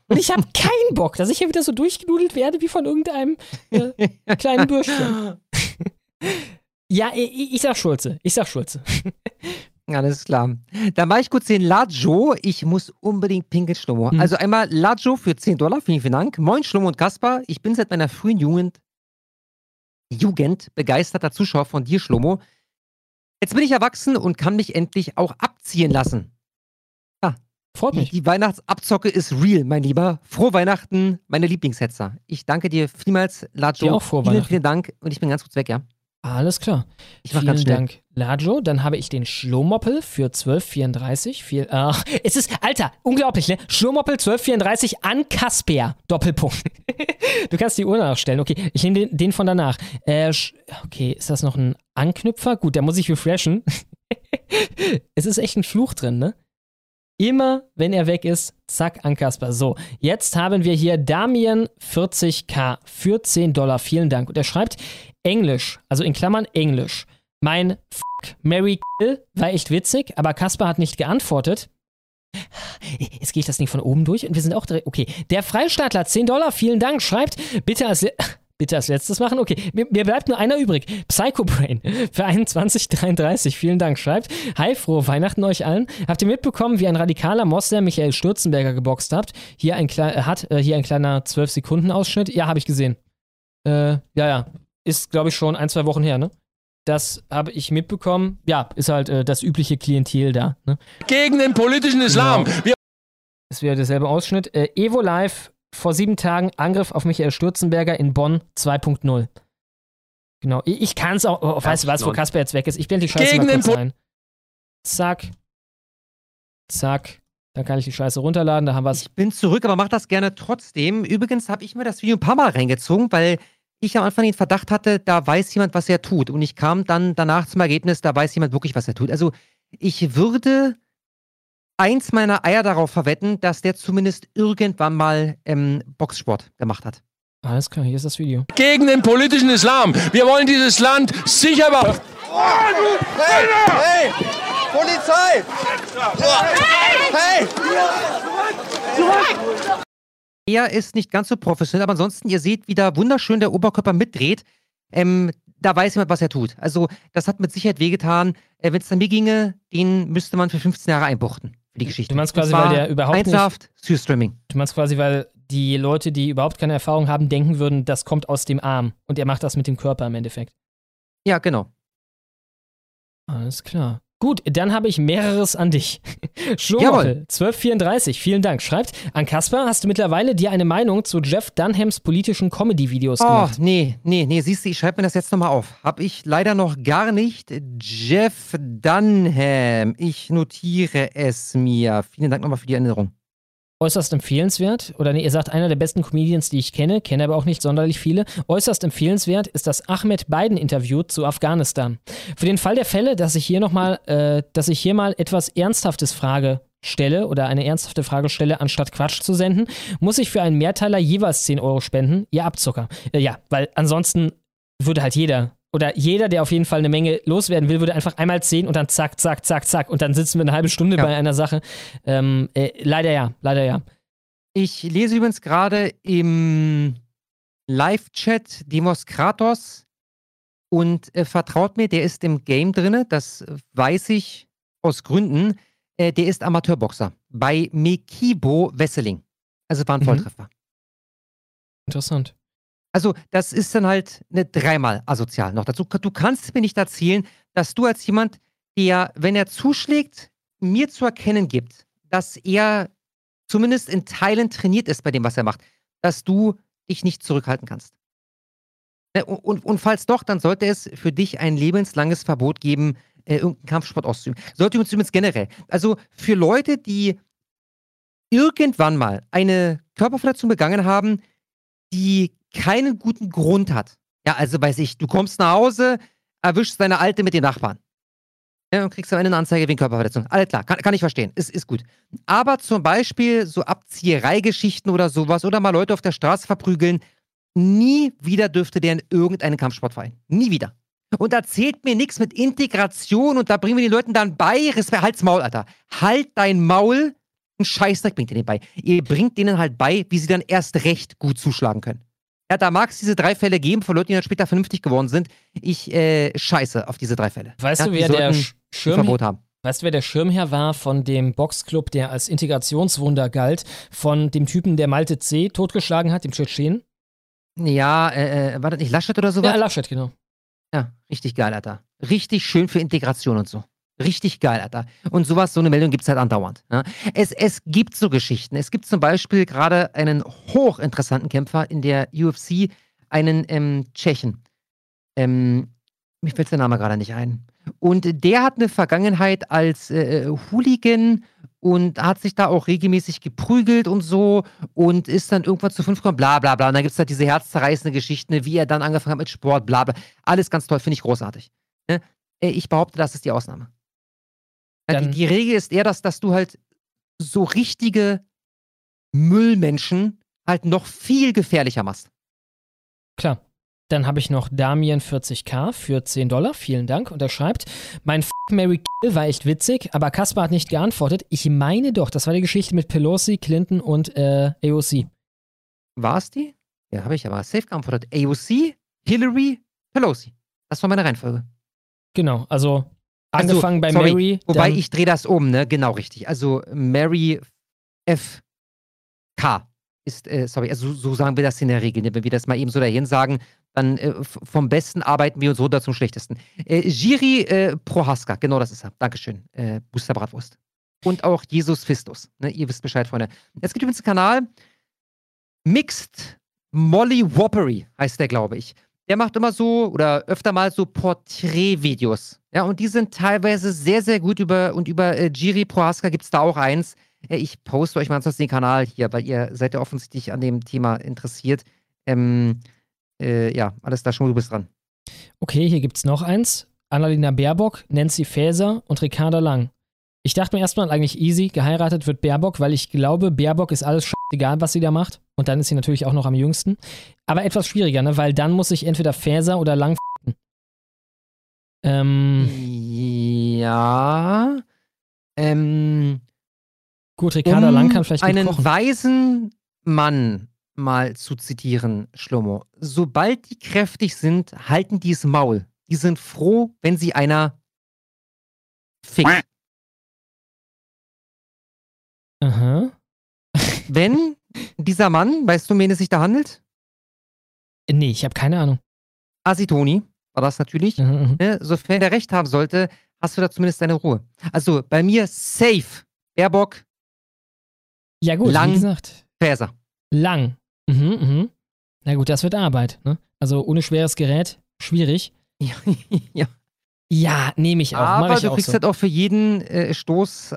B: Und ich hab keinen Bock, dass ich hier wieder so durchgenudelt werde wie von irgendeinem äh, kleinen Bürschchen. ja, ich, ich sag Schulze. Ich sag Schulze.
C: Alles klar. Dann mache ich kurz den Lajo. Ich muss unbedingt pinkeln, Schlummo.
B: Hm.
C: Also einmal Lajo für 10 Dollar. Vielen, vielen Dank. Moin, Schlummo und Kaspar. Ich bin seit meiner frühen Jugend, Jugend begeisterter Zuschauer von dir, Schlummo. Jetzt bin ich erwachsen und kann mich endlich auch abziehen lassen.
B: Freut mich.
C: Die, Weihnachtsabzocke ist real, mein Lieber. Frohe Weihnachten, meine Lieblingshetzer. Ich danke dir vielmals, Lajo.
B: Dir auch frohe
C: vielen,
B: Weihnachten.
C: vielen Dank und ich bin ganz kurz weg, ja.
B: Alles klar.
C: Ich mach
B: Vielen
C: ganz schnell.
B: Dank, Lajo. Dann habe ich den Schlomoppel für 12,34. Viel, ach, es ist, Alter, unglaublich, ne? Schlomoppel 12,34 an Kasper. Doppelpunkt. du kannst die Uhr nachstellen. Okay, ich nehme den, den von danach. Äh, okay, ist das noch ein Anknüpfer? Gut, da muss ich refreshen. es ist echt ein Fluch drin, ne? Immer, wenn er weg ist, zack, an Kasper. So, jetzt haben wir hier Damien 40k für 10 Dollar. Vielen Dank. Und er schreibt Englisch, also in Klammern Englisch. Mein Fuck, Mary Kill war echt witzig, aber Kasper hat nicht geantwortet. Jetzt gehe ich das nicht von oben durch und wir sind auch direkt. Okay, der Freistaatler 10 Dollar, vielen Dank, schreibt, bitte als, bitte als letztes machen. Okay, mir, mir bleibt nur einer übrig. Psychobrain für 21,33, vielen Dank, schreibt. Hi, frohe Weihnachten euch allen. Habt ihr mitbekommen, wie ein radikaler Moslem Michael Stürzenberger geboxt habt? Hier ein, klei- äh, hat? Äh, hier ein kleiner 12-Sekunden-Ausschnitt. Ja, habe ich gesehen. Äh, ja, ja. Ist, glaube ich, schon ein, zwei Wochen her, ne? Das habe ich mitbekommen. Ja, ist halt äh, das übliche Klientel da. Ne?
Q: Gegen den politischen Islam.
B: Genau. Ist wieder derselbe Ausschnitt. Äh, Evo Live vor sieben Tagen Angriff auf Michael Stürzenberger in Bonn 2.0. Genau. Ich, ich kann es auch. Oh, weißt du was, wo Kasper jetzt weg ist? Ich blende die Scheiße
Q: Gegen
B: mal kurz
Q: Po-
B: ein. Zack. Zack. Dann kann ich die Scheiße runterladen. Da haben wir es.
C: Ich bin zurück, aber mach das gerne trotzdem. Übrigens habe ich mir das Video ein paar Mal reingezogen, weil ich am Anfang den Verdacht hatte, da weiß jemand, was er tut. Und ich kam dann danach zum Ergebnis, da weiß jemand wirklich, was er tut. Also ich würde eins meiner Eier darauf verwetten, dass der zumindest irgendwann mal ähm, Boxsport gemacht hat.
B: Alles klar, hier ist das Video.
Q: gegen den politischen Islam. Wir wollen dieses Land sicher behalten.
I: Hey, hey, Polizei! Hey!
C: Er ist nicht ganz so professionell, aber ansonsten, ihr seht, wie da wunderschön der Oberkörper mitdreht. Ähm, da weiß jemand, was er tut. Also, das hat mit Sicherheit wehgetan. Äh, Wenn es an mir ginge, den müsste man für 15 Jahre einbuchten. Für die Geschichte.
B: Du meinst quasi, weil der überhaupt nicht-
C: Einzelhaft, Streaming.
B: Du meinst quasi, weil die Leute, die überhaupt keine Erfahrung haben, denken würden, das kommt aus dem Arm. Und er macht das mit dem Körper im Endeffekt.
C: Ja, genau.
B: Alles klar. Gut, dann habe ich mehreres an dich. Schlomoppel, 1234, vielen Dank. Schreibt, an Kasper hast du mittlerweile dir eine Meinung zu Jeff Dunhams politischen Comedy-Videos
C: Oh,
B: gemacht.
C: nee, nee, nee, siehst du, ich schreibe mir das jetzt nochmal auf. Hab ich leider noch gar nicht. Jeff Dunham. Ich notiere es mir. Vielen Dank nochmal für die Erinnerung.
B: Äußerst empfehlenswert, oder nee, ihr sagt einer der besten Comedians, die ich kenne, kenne aber auch nicht sonderlich viele. Äußerst empfehlenswert ist das Ahmed Biden-Interview zu Afghanistan. Für den Fall der Fälle, dass ich hier nochmal, äh, dass ich hier mal etwas Ernsthaftes frage, stelle oder eine ernsthafte Frage stelle, anstatt Quatsch zu senden, muss ich für einen Mehrteiler jeweils 10 Euro spenden. Ihr Abzucker. Äh, ja, weil ansonsten würde halt jeder oder jeder, der auf jeden Fall eine Menge loswerden will, würde einfach einmal 10 und dann zack, zack, zack, zack und dann sitzen wir eine halbe Stunde bei einer Sache. Ähm, äh, leider ja, leider ja.
C: Ich lese übrigens gerade im Live-Chat Demos Kratos und äh, vertraut mir, der ist im Game drinne, das weiß ich aus Gründen. Äh, der ist Amateurboxer bei Mekibo Wesseling. Also war ein
B: Mhm.
C: Volltreffer.
B: Interessant.
C: Also, das ist dann halt eine dreimal asozial noch dazu. Du kannst mir nicht erzählen, dass du als jemand, der, wenn er zuschlägt, mir zu erkennen gibt, dass er zumindest in Teilen trainiert ist bei dem, was er macht, dass du dich nicht zurückhalten kannst. Ne, Und, und, und falls doch, dann sollte es für dich ein lebenslanges Verbot geben, äh, irgendeinen Kampfsport auszuüben. Sollte übrigens zumindest generell. Also für Leute, die irgendwann mal eine Körperverletzung begangen haben, die keinen guten Grund hat. Ja, also weiß ich, du kommst nach Hause, erwischst deine Alte mit den Nachbarn. Ja, und kriegst am Ende eine Anzeige wegen Körperverletzung. Alles klar, kann, kann ich verstehen. Ist, ist gut. Aber zum Beispiel so Abziehereigeschichten oder sowas oder mal Leute auf der Straße verprügeln, nie wieder dürfte der in irgendeinen Kampfsportverein. Nie wieder. Und erzählt mir nichts mit Integration und da bringen wir den Leuten dann bei, halt's Maul, Alter. Halt dein Maul, ein Scheißdreck bringt ihr denen bei. Ihr bringt denen halt bei, wie sie dann erst recht gut zuschlagen können. Ja, da mag es diese drei Fälle geben von Leuten, die dann später vernünftig geworden sind. Ich äh, scheiße auf diese drei Fälle.
B: Weißt
C: ja,
B: du, wer der
C: sollten
B: Sch-
C: ein
B: Schirm
C: Verbot haben.
B: Weißt du, wer der Schirmherr war von dem Boxclub, der als Integrationswunder galt, von dem Typen, der Malte C. totgeschlagen hat, dem Tschetschen?
C: Ja, äh, äh, war das nicht Laschet oder sowas?
B: Ja, Laschet, genau.
C: Ja, richtig geil, Alter. Richtig schön für Integration und so. Richtig geil, Alter. Und sowas, so eine Meldung gibt es halt andauernd. Ja. Es, es gibt so Geschichten. Es gibt zum Beispiel gerade einen hochinteressanten Kämpfer in der UFC, einen ähm, Tschechen. Ähm, mir fällt der Name gerade nicht ein. Und der hat eine Vergangenheit als äh, Hooligan und hat sich da auch regelmäßig geprügelt und so und ist dann irgendwann zu fünf gekommen, bla bla bla. Und dann gibt es halt diese herzzerreißende Geschichte, wie er dann angefangen hat mit Sport, bla bla. Alles ganz toll, finde ich großartig. Ne? Äh, Ich behaupte, das ist die Ausnahme. Ja, die, die Regel ist eher, dass, dass du halt so richtige Müllmenschen halt noch viel gefährlicher machst.
B: Klar. Dann habe ich noch Damien 40k für 10 Dollar. Vielen Dank. Und er schreibt, mein F Mary Kill war echt witzig, aber Kaspar hat nicht geantwortet. Ich meine doch, das war die Geschichte mit Pelosi, Clinton und äh, AOC.
C: War es die? Ja, habe ich aber safe geantwortet. AOC, Hillary, Pelosi. Das war meine Reihenfolge.
B: Genau, also angefangen bei
C: sorry,
B: Mary.
C: Wobei ich drehe das um, ne? Genau richtig. Also Mary F. K. ist, äh, sorry, also so, sagen wir das in der Regel. Ne? Wenn wir das mal eben so dahin sagen, dann äh, vom Besten arbeiten wir uns runter zum Schlechtesten. Äh, Giri äh, Prohaska, genau das ist er. Dankeschön. Äh, Booster Bratwurst. Und auch Jesus Fistus. Ne? Ihr wisst Bescheid, Freunde. Es gibt übrigens einen Kanal, Mixed Molly Whoppery heißt der, glaube ich. Der macht immer so oder öfter mal so Porträtvideos. Ja, und die sind teilweise sehr, sehr gut über und über äh, Giri Prohaska gibt es da auch eins. Äh, ich poste euch mal ansonsten den Kanal hier, weil ihr seid ja offensichtlich an dem Thema interessiert. Ähm, äh, ja, alles da schon, du bist dran.
B: Okay, hier gibt's noch eins. Annalena Baerbock, Nancy Faeser und Ricarda Lang. Ich dachte mir erstmal eigentlich easy, geheiratet wird Baerbock, weil ich glaube, Baerbock ist alles egal, was sie da macht. Und dann ist sie natürlich auch noch am jüngsten. Aber etwas schwieriger, ne? Weil dann muss ich entweder Faeser oder Lang. Ähm,
C: Ja. Ähm,
B: gut, Ricarda Lang kann vielleicht
C: einen
B: kochen.
C: weisen Mann mal zu zitieren, Schlomo. Sobald die kräftig sind, halten die es Maul. Die sind froh, wenn sie einer fickt.
B: Aha.
C: Wenn dieser Mann, weißt du, um wen es sich da handelt?
B: Nee, ich habe keine Ahnung.
C: Asitoni war das natürlich.
B: Mhm,
C: Ne? Sofern er recht haben sollte, hast du da zumindest deine Ruhe. Also bei mir safe. Baerbock,
B: Ja gut,
C: Lang.
B: wie gesagt.
C: Faeser.
B: Lang. Mhm, mhm. Na gut, das wird Arbeit, ne? Also ohne schweres Gerät, schwierig.
C: Ja, ja.
B: Ja, nehme ich auch.
C: Aber
B: ich
C: du
B: auch
C: kriegst
B: so.
C: halt auch für jeden äh, Stoß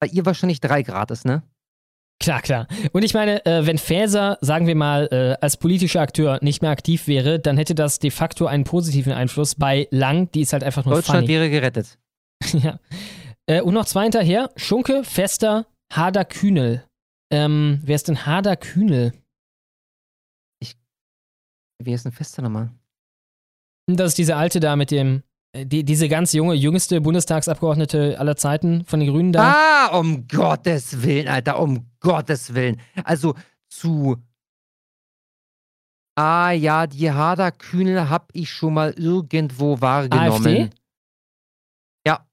C: bei ihr wahrscheinlich drei gratis, ne?
B: Klar, klar. Und ich meine, äh, wenn Faeser, sagen wir mal, äh, als politischer Akteur nicht mehr aktiv wäre, dann hätte das de facto einen positiven Einfluss. Bei Lang, die ist halt einfach nur
C: Deutschland
B: funny.
C: wäre gerettet.
B: ja. Äh, und noch zwei hinterher. Schunke, Fester, Hader Kühnel. Ähm, wer ist denn Hader Kühnel?
C: Wie ist denn Fester nochmal?
B: Das ist diese alte da mit dem, die, diese ganz junge, jüngste Bundestagsabgeordnete aller Zeiten von den Grünen da.
C: Ah, um Gottes Willen, Alter, um Gottes Willen. Also zu. Ah ja, die Hader Kühnel hab ich schon mal irgendwo wahrgenommen.
B: AfD?
C: Ja.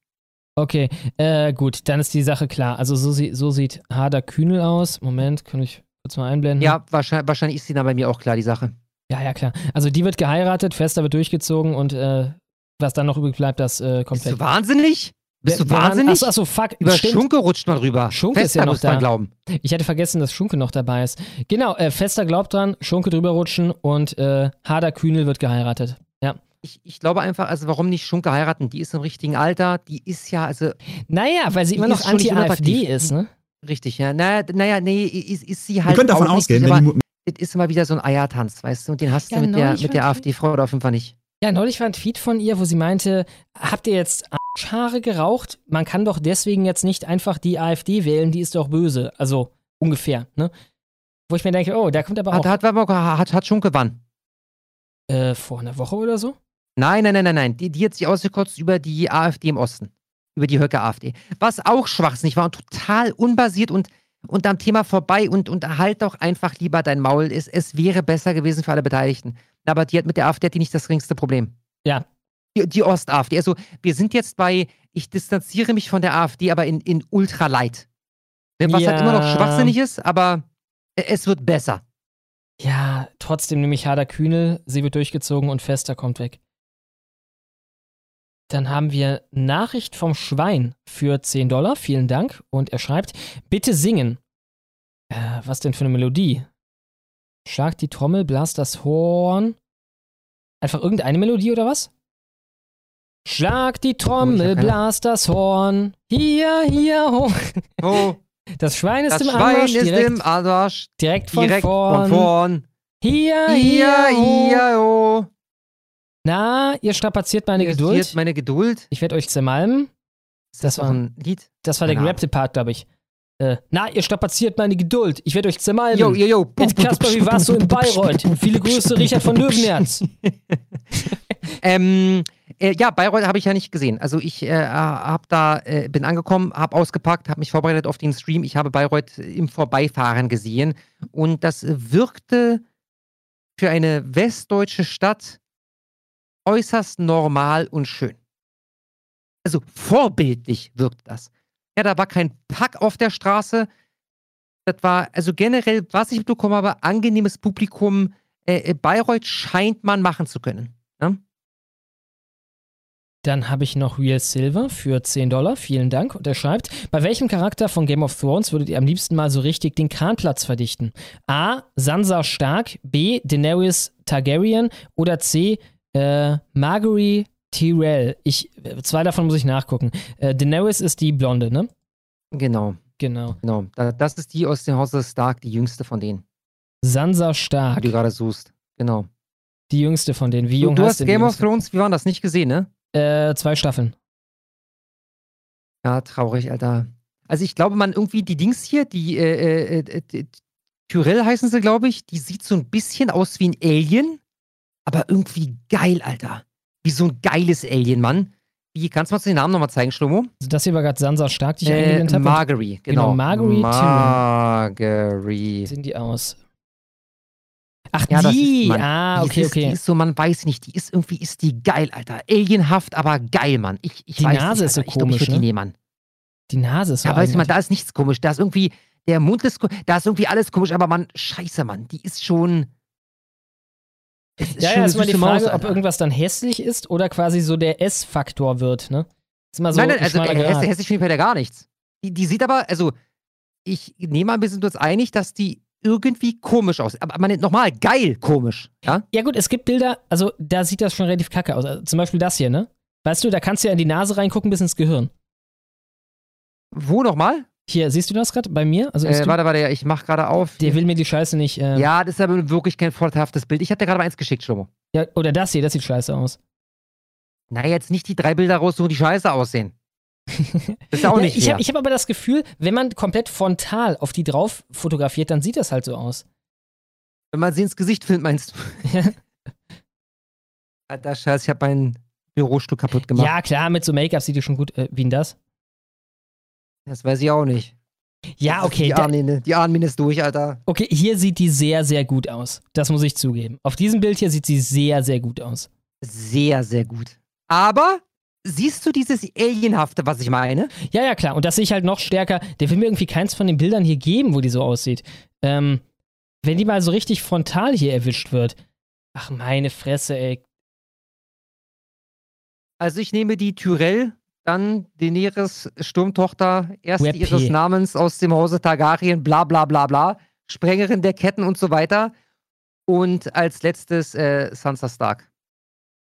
B: Okay, äh, gut, dann ist die Sache klar. Also so, so sieht Hader Kühnel aus. Moment, kann ich kurz mal einblenden?
C: Ja, wahrscheinlich, wahrscheinlich ist sie dann bei mir auch klar, die Sache.
B: Ja, ja, klar. Also die wird geheiratet, Fester wird durchgezogen und äh, was dann noch übrig bleibt, das äh, kommt
C: Bist du wahnsinnig? Bist du wahnsinnig?
B: Achso, achso, fuck.
C: Über
B: stimmt.
C: Schunke rutscht man rüber.
B: Schunke ist
C: Fester
B: ja noch
C: muss man
B: da.
C: glauben.
B: Ich hatte vergessen, dass Schunke noch dabei ist. Genau, äh, Fester glaubt dran, Schunke drüber rutschen und äh, Hader Kühnel wird geheiratet. Ja.
C: Ich, ich glaube einfach, also warum nicht Schunke heiraten? Die ist im richtigen Alter, die ist ja, also.
B: Naja, weil sie immer noch
C: ist
B: anti-AfD ist, ne?
C: Richtig, ja. Naja, naja nee, ist, ist sie halt.
O: können davon
C: auch
O: ausgehen,
C: nicht,
O: wenn
C: aber
O: die
C: das ist immer wieder so ein Eiertanz, weißt du? Und den hast du
B: Ja,
C: mit der, mit der AfD-Frau oder auf jeden Fall nicht.
B: Ja, neulich war ein Tweet von ihr, wo sie meinte, habt ihr jetzt Arschhaare geraucht? Man kann doch deswegen jetzt nicht einfach die AfD wählen, die ist doch böse. Also ungefähr, ne? Wo ich mir denke, oh, da kommt aber auch
C: hat, hat, hat, hat Schunke wann?
B: äh, vor einer Woche oder so.
C: Nein, nein, nein, nein, nein. Die, die hat sich ausgekotzt über die AfD im Osten. Über die Höcke AfD. Was auch schwachsinnig war und total unbasiert und, und am Thema vorbei und, und halt doch einfach lieber dein Maul. Es, es wäre besser gewesen für alle Beteiligten. Aber die hat mit der AfD die nicht das geringste Problem.
B: Ja.
C: Die, die Ost-AfD. Also, wir sind jetzt bei, ich distanziere mich von der AfD, aber in, in ultralight. Ne, Was halt immer noch
B: Ja.
C: schwachsinnig ist, aber es wird besser.
B: Ja, trotzdem nehme ich Hader Kühnel, sie wird durchgezogen und Fester kommt weg. Dann haben wir Nachricht vom Schwein für 10 Dollar. Vielen Dank. Und er schreibt, bitte singen. Äh, was denn für eine Melodie? Schlag die Trommel, blas das Horn. Einfach irgendeine Melodie oder was? Schlag die Trommel,
C: keine-
B: blas das Horn. Hier, hier, hoch.
C: Oh,
B: Das Schwein ist
C: das
B: im
C: Schwein
B: Anmarsch,
C: ist
B: direkt,
C: im Arsch.
B: direkt von
C: Direkt
B: vorn.
C: von vorn.
B: Hier,
C: Hier,
B: hier,
C: hier, oh.
B: Na, ihr strapaziert meine
C: Hier
B: Geduld.
C: ist meine Geduld.
B: Ich werde euch zermalmen. Das
C: doch
B: war,
C: ein Lied.
B: das war der gerappte Part, glaube ich. Äh, na, ihr strapaziert meine Geduld. Ich werde euch zermalmen.
C: Jo, jo, jo.
B: Jetzt Kasper, wie warst du in Bayreuth? Viele Grüße, Richard von Löwenherz.
C: Ähm, äh, ja, Bayreuth habe ich ja nicht gesehen. Also ich äh, hab da, äh, bin angekommen, habe ausgepackt, habe mich vorbereitet auf den Stream. Ich habe Bayreuth im Vorbeifahren gesehen und das wirkte für eine westdeutsche Stadt äußerst normal und schön. Also vorbildlich wirkt das. Ja, da war kein Pack auf der Straße. Das war, also generell, was ich mitbekommen habe, angenehmes Publikum. Äh, äh, Bayreuth scheint man machen zu können. Ja?
B: Dann habe ich noch Real Silver für 10 Dollar. Vielen Dank. Und er schreibt, bei welchem Charakter von Game of Thrones würdet ihr am liebsten mal so richtig den Kranplatz verdichten? A. Sansa Stark, B. Daenerys Targaryen oder C. Äh, Margaery Tyrell. Ich, zwei davon muss ich nachgucken. Äh, Daenerys ist die Blonde, ne?
C: Genau,
B: Genau.
C: genau. Da, das ist die aus dem Hause Stark, die jüngste von denen,
B: Sansa
C: die
B: Stark.
C: du gerade suchst. Genau.
B: Die jüngste von denen. Wie
C: Du,
B: jung
C: du
B: heißt
C: hast
B: die
C: Game of? Thrones, wie war das? Nicht gesehen, ne?
B: Äh, zwei Staffeln.
C: Ja, traurig, Alter. Also ich glaube, man irgendwie die Dings hier, die äh, äh, äh, Tyrell heißen sie, glaube ich, die sieht so ein bisschen aus wie ein Alien, aber irgendwie geil, Alter. Wie so ein geiles Alien, Mann. Wie, kannst du mal den Namen nochmal zeigen, Schlomo?
B: Also das hier war gerade Sansa Stark, die ich
C: Äh,
B: eingeblendet habe.
C: Margery,
B: Genau,
C: genau.
B: Margery
C: Margery.
B: Sehen die aus? Ach,
C: Ja,
B: die!
C: ist, Mann.
B: ah, okay,
C: ist,
B: okay.
C: Die ist so, man weiß nicht, die ist irgendwie, ist die geil, Alter. Alienhaft, aber geil, Mann. Ich, ich
B: Die
C: weiß
B: Nase
C: nicht,
B: ist so
C: ich glaub,
B: komisch,
C: Ich würd die
B: ne?
C: nehmen.
B: Die Nase ist so
C: Ja, aber weißt du, man, da ist nichts komisch. Da ist irgendwie, der Mund ist, ko- da ist irgendwie alles komisch, aber man, scheiße, Mann, die ist schon. Es ist
B: Ja,
C: schon
B: ja, ist mal die Frage,
C: Maus,
B: ob irgendwas dann hässlich ist oder quasi so der S-Faktor wird, ne? Ist immer so
C: nein, nein,
B: ein
C: also äh, hässlich, hässlich finde ich bei der gar nichts. Die, die sieht aber, also, ich nehme mal, wir sind uns einig, dass die irgendwie komisch aussieht. Aber man nochmal, geil komisch. Ja?
B: Ja, gut, es gibt Bilder, also da sieht das schon relativ kacke aus. Also, zum Beispiel das hier, ne? Weißt du, da kannst du ja in die Nase reingucken bis ins Gehirn.
C: Wo nochmal?
B: Hier, siehst du das gerade bei mir? Also
C: Äh, warte, warte, ja, ich mach gerade auf.
B: der will mir die Scheiße nicht. Äh,
C: Ja, das ist aber wirklich kein vorteilhaftes Bild. Ich hatte dir gerade mal eins geschickt, Schlomo.
B: ja. Oder das hier, das sieht scheiße aus.
C: Na, jetzt nicht die drei Bilder raussuchen, die scheiße aussehen. Das ist auch
B: ja,
C: nicht
B: ich habe hab aber das Gefühl, wenn man komplett frontal auf die drauf fotografiert, dann sieht das halt so aus.
C: Wenn man sie ins Gesicht filmt, meinst du? Alter Scheiß, ich habe mein Bürostuhl kaputt gemacht.
B: Ja, klar, mit so Make-up sieht die schon gut. Äh, wie denn das?
C: Das weiß ich auch nicht.
B: Ja, okay.
C: Die
B: Da,
C: Armine, die Armine ist durch, Alter.
B: okay, hier sieht die sehr, sehr gut aus. Das muss ich zugeben. Auf diesem Bild hier sieht sie sehr, sehr gut aus.
C: Sehr, sehr gut. Aber siehst du dieses Alienhafte, was ich meine?
B: Ja, ja, klar. Und das sehe ich halt noch stärker. Der will mir irgendwie keins von den Bildern hier geben, wo die so aussieht. Ähm, wenn die mal so richtig frontal hier erwischt wird. Ach, meine Fresse, ey.
C: Also ich nehme die Tyrell, dann Daenerys Sturmtochter, erst
B: Weppy.
C: ihres Namens aus dem Hause Targaryen, bla bla bla bla, Sprengerin der Ketten und so weiter. Und als letztes äh, Sansa Stark.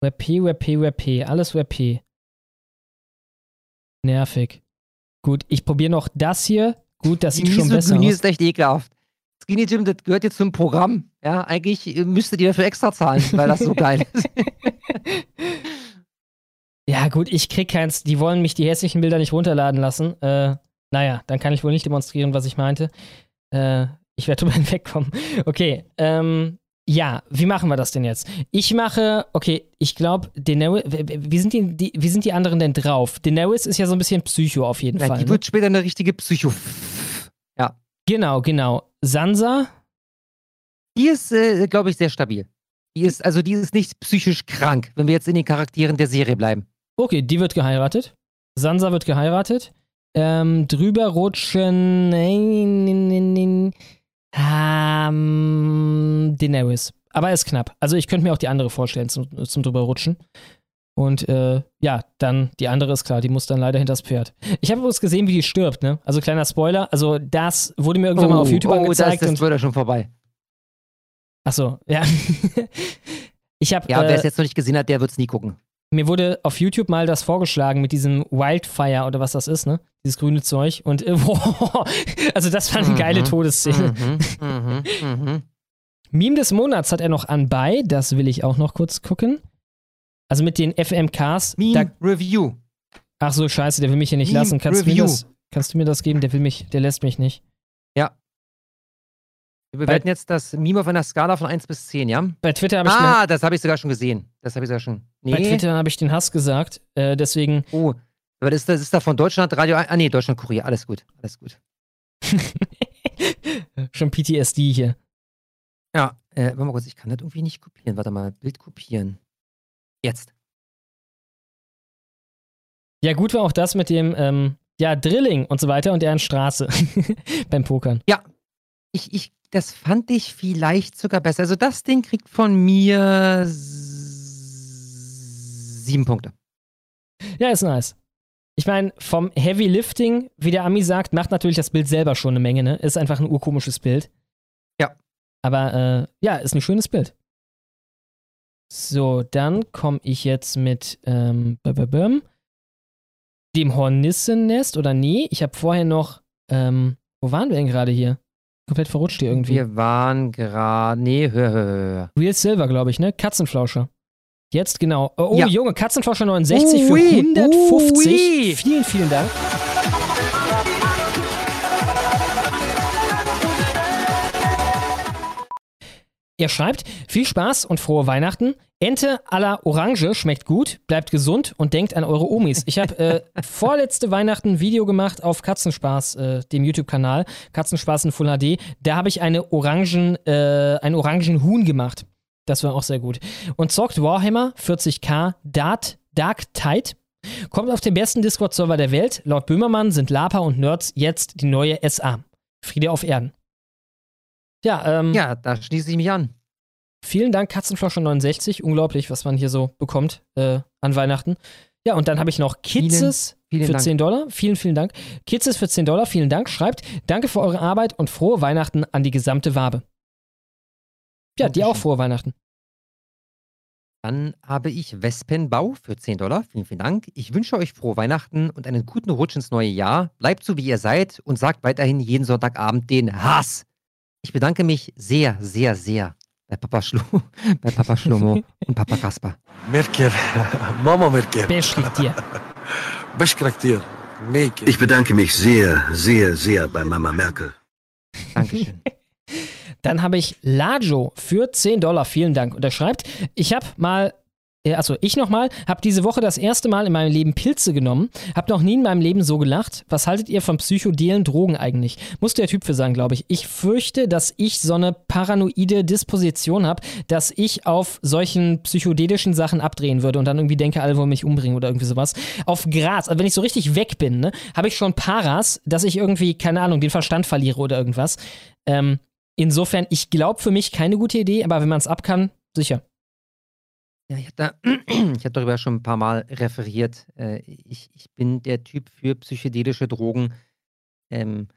B: WebP, WebP, WebP. Alles WebP. Nervig. Gut, ich probiere noch das hier. Gut, das sieht schon besser
C: Misogynie
B: aus.
C: ist echt ekelhaft. Skinny Jim, das gehört jetzt zum Programm. Ja, eigentlich müsstet ihr dafür extra zahlen, weil das so geil ist.
B: Ja, gut, ich krieg keins. Die wollen mich die hässlichen Bilder nicht runterladen lassen. Äh, naja, dann kann ich wohl nicht demonstrieren, was ich meinte. Äh, ich werde drüber hinwegkommen. Okay, ähm, ja, wie machen wir das denn jetzt? Ich mache, okay, ich glaube, Daenerys, wie sind die, die, wie sind die anderen denn drauf? Daenerys ist ja so ein bisschen Psycho auf jeden
C: Ja,
B: Fall.
C: die
B: ne?
C: wird später eine richtige Psycho. Ja.
B: Genau, genau. Sansa,
C: Die ist, äh, glaube ich, sehr stabil. Die ist, also die ist nicht psychisch krank, wenn wir jetzt in den Charakteren der Serie bleiben.
B: Okay, die wird geheiratet. Sansa wird geheiratet. Ähm, drüber rutschen. Ähm, Daenerys. Aber ist knapp. Also ich könnte mir auch die andere vorstellen zum, zum drüber rutschen. Und äh, ja, dann die andere ist klar, die muss dann leider hinters Pferd. Ich habe übrigens gesehen, wie die stirbt, ne? Also kleiner Spoiler, also das wurde mir irgendwann mal auf YouTube
C: oh,
B: angezeigt.
C: Das, das wird ja schon vorbei.
B: achso, ja. ich habe
C: Ja, wer
B: äh,
C: es jetzt noch nicht gesehen hat, der wird es nie gucken.
B: Mir wurde auf YouTube mal das vorgeschlagen mit diesem Wildfire oder was das ist, ne? Dieses grüne Zeug. Und äh, boah, also das war eine
C: Mhm,
B: geile Todesszene.
C: Mhm, mhm, mhm.
B: Meme des Monats hat er noch anbei, das will ich auch noch kurz gucken. Also mit den FMKs.
C: Meme Review.
B: Ach so, scheiße, der will mich hier nicht
C: Meme
B: lassen. Kannst du, mir das, kannst du mir das geben? Der will mich, der lässt mich nicht.
C: Wir bewerten jetzt das Meme auf einer Skala von 1 bis 10, ja?
B: Bei Twitter habe ich,
C: Ah, das habe ich sogar schon gesehen. Das habe ich sogar schon. Nee.
B: bei Twitter habe ich den Hass gesagt. Äh, deswegen.
C: Oh, aber das ist, das ist da von Deutschland Radio. Ah, nee, Deutschland Kurier. Alles gut. Alles gut.
B: Schon PTSD hier.
C: Ja, äh, warte mal kurz, ich kann das irgendwie nicht kopieren. Warte mal, Bild kopieren. Jetzt.
B: Ja, gut war auch das mit dem, ähm, ja, Drilling und so weiter und deren Straße beim Pokern.
C: Ja, ich, ich, das fand ich vielleicht sogar besser. Also das Ding kriegt von mir sieben Punkte.
B: Ja, ist nice. Ich meine, vom Heavy Lifting, wie der Ami sagt, macht natürlich das Bild selber schon eine Menge, ne? Ist einfach ein urkomisches Bild.
C: Ja.
B: Aber äh, ja, ist ein schönes Bild. So, dann komme ich jetzt mit ähm, dem Hornissennest oder nee, ich habe vorher noch, ähm, wo waren wir denn gerade hier? Komplett verrutscht hier irgendwie.
C: Wir waren gerade. Nee, hör, hör, hör.
B: Real Silver, glaube ich, ne? Katzenflauscher. Jetzt genau. Oh, oh
C: Ja.
B: Junge, Katzenflauscher 69 für
C: Ui,
B: 150.
C: ui.
B: Vielen, vielen Dank. Er schreibt, viel Spaß und frohe Weihnachten. Ente à la Orange schmeckt gut, bleibt gesund und denkt an eure Omis. Ich habe äh, vorletzte Weihnachten ein Video gemacht auf Katzenspaß, äh, dem YouTube-Kanal, Katzenspaß in Full HD. Da habe ich eine Orangen, äh, einen orangen Huhn gemacht. Das war auch sehr gut. Und zockt Warhammer 40k Dart Dark Tide. Kommt auf den besten Discord-Server der Welt. Laut Böhmermann sind Lapa und Nerds jetzt die neue SA. Friede auf Erden. Ja, ähm,
C: Ja, da schließe ich mich an.
B: Vielen Dank, Katzenflauscher 69. Unglaublich, was man hier so bekommt äh, an Weihnachten. Ja, und dann habe ich noch Kitzes
C: Vielen, vielen
B: für
C: Dank.
B: 10 Dollar. Vielen, vielen Dank. Kitzes für 10 Dollar. Vielen Dank. Schreibt, danke für eure Arbeit und frohe Weihnachten an die gesamte Wabe. Ja, dir auch frohe Weihnachten.
C: Dann habe ich Wespenbau für 10 Dollar. Vielen, vielen Dank. Ich wünsche euch frohe Weihnachten und einen guten Rutsch ins neue Jahr. Bleibt so, wie ihr seid und sagt weiterhin jeden Sonntagabend den Hass. Ich bedanke mich sehr, sehr, sehr bei Papa, Schlo bei Papa Schlomo und Papa Kasper.
R: Merkel, Mama Merkel.
B: Dir.
S: Ich bedanke mich sehr, sehr, sehr bei Mama Merkel.
C: Dankeschön.
B: Dann habe ich Lajo für 10 Dollar. Vielen Dank. Und er schreibt, ich habe mal, also ich nochmal, habe diese Woche das erste Mal in meinem Leben Pilze genommen, habe noch nie in meinem Leben so gelacht. Was haltet ihr von psychodelen Drogen eigentlich? Muss der Typ für sagen, glaube ich. Ich fürchte, dass ich so eine paranoide Disposition habe, dass ich auf solchen psychedelischen Sachen abdrehen würde und dann irgendwie denke, alle wollen mich umbringen oder irgendwie sowas. Auf Gras, also wenn ich so richtig weg bin, ne, habe ich schon Paras, dass ich irgendwie, keine Ahnung, den Verstand verliere oder irgendwas. Ähm, Insofern, ich glaube für mich keine gute Idee, aber wenn man es ab kann, sicher.
C: Ja, ich habe hab darüber schon ein paar Mal referiert. Äh, ich, ich bin der Typ für psychedelische Drogen. Ähm,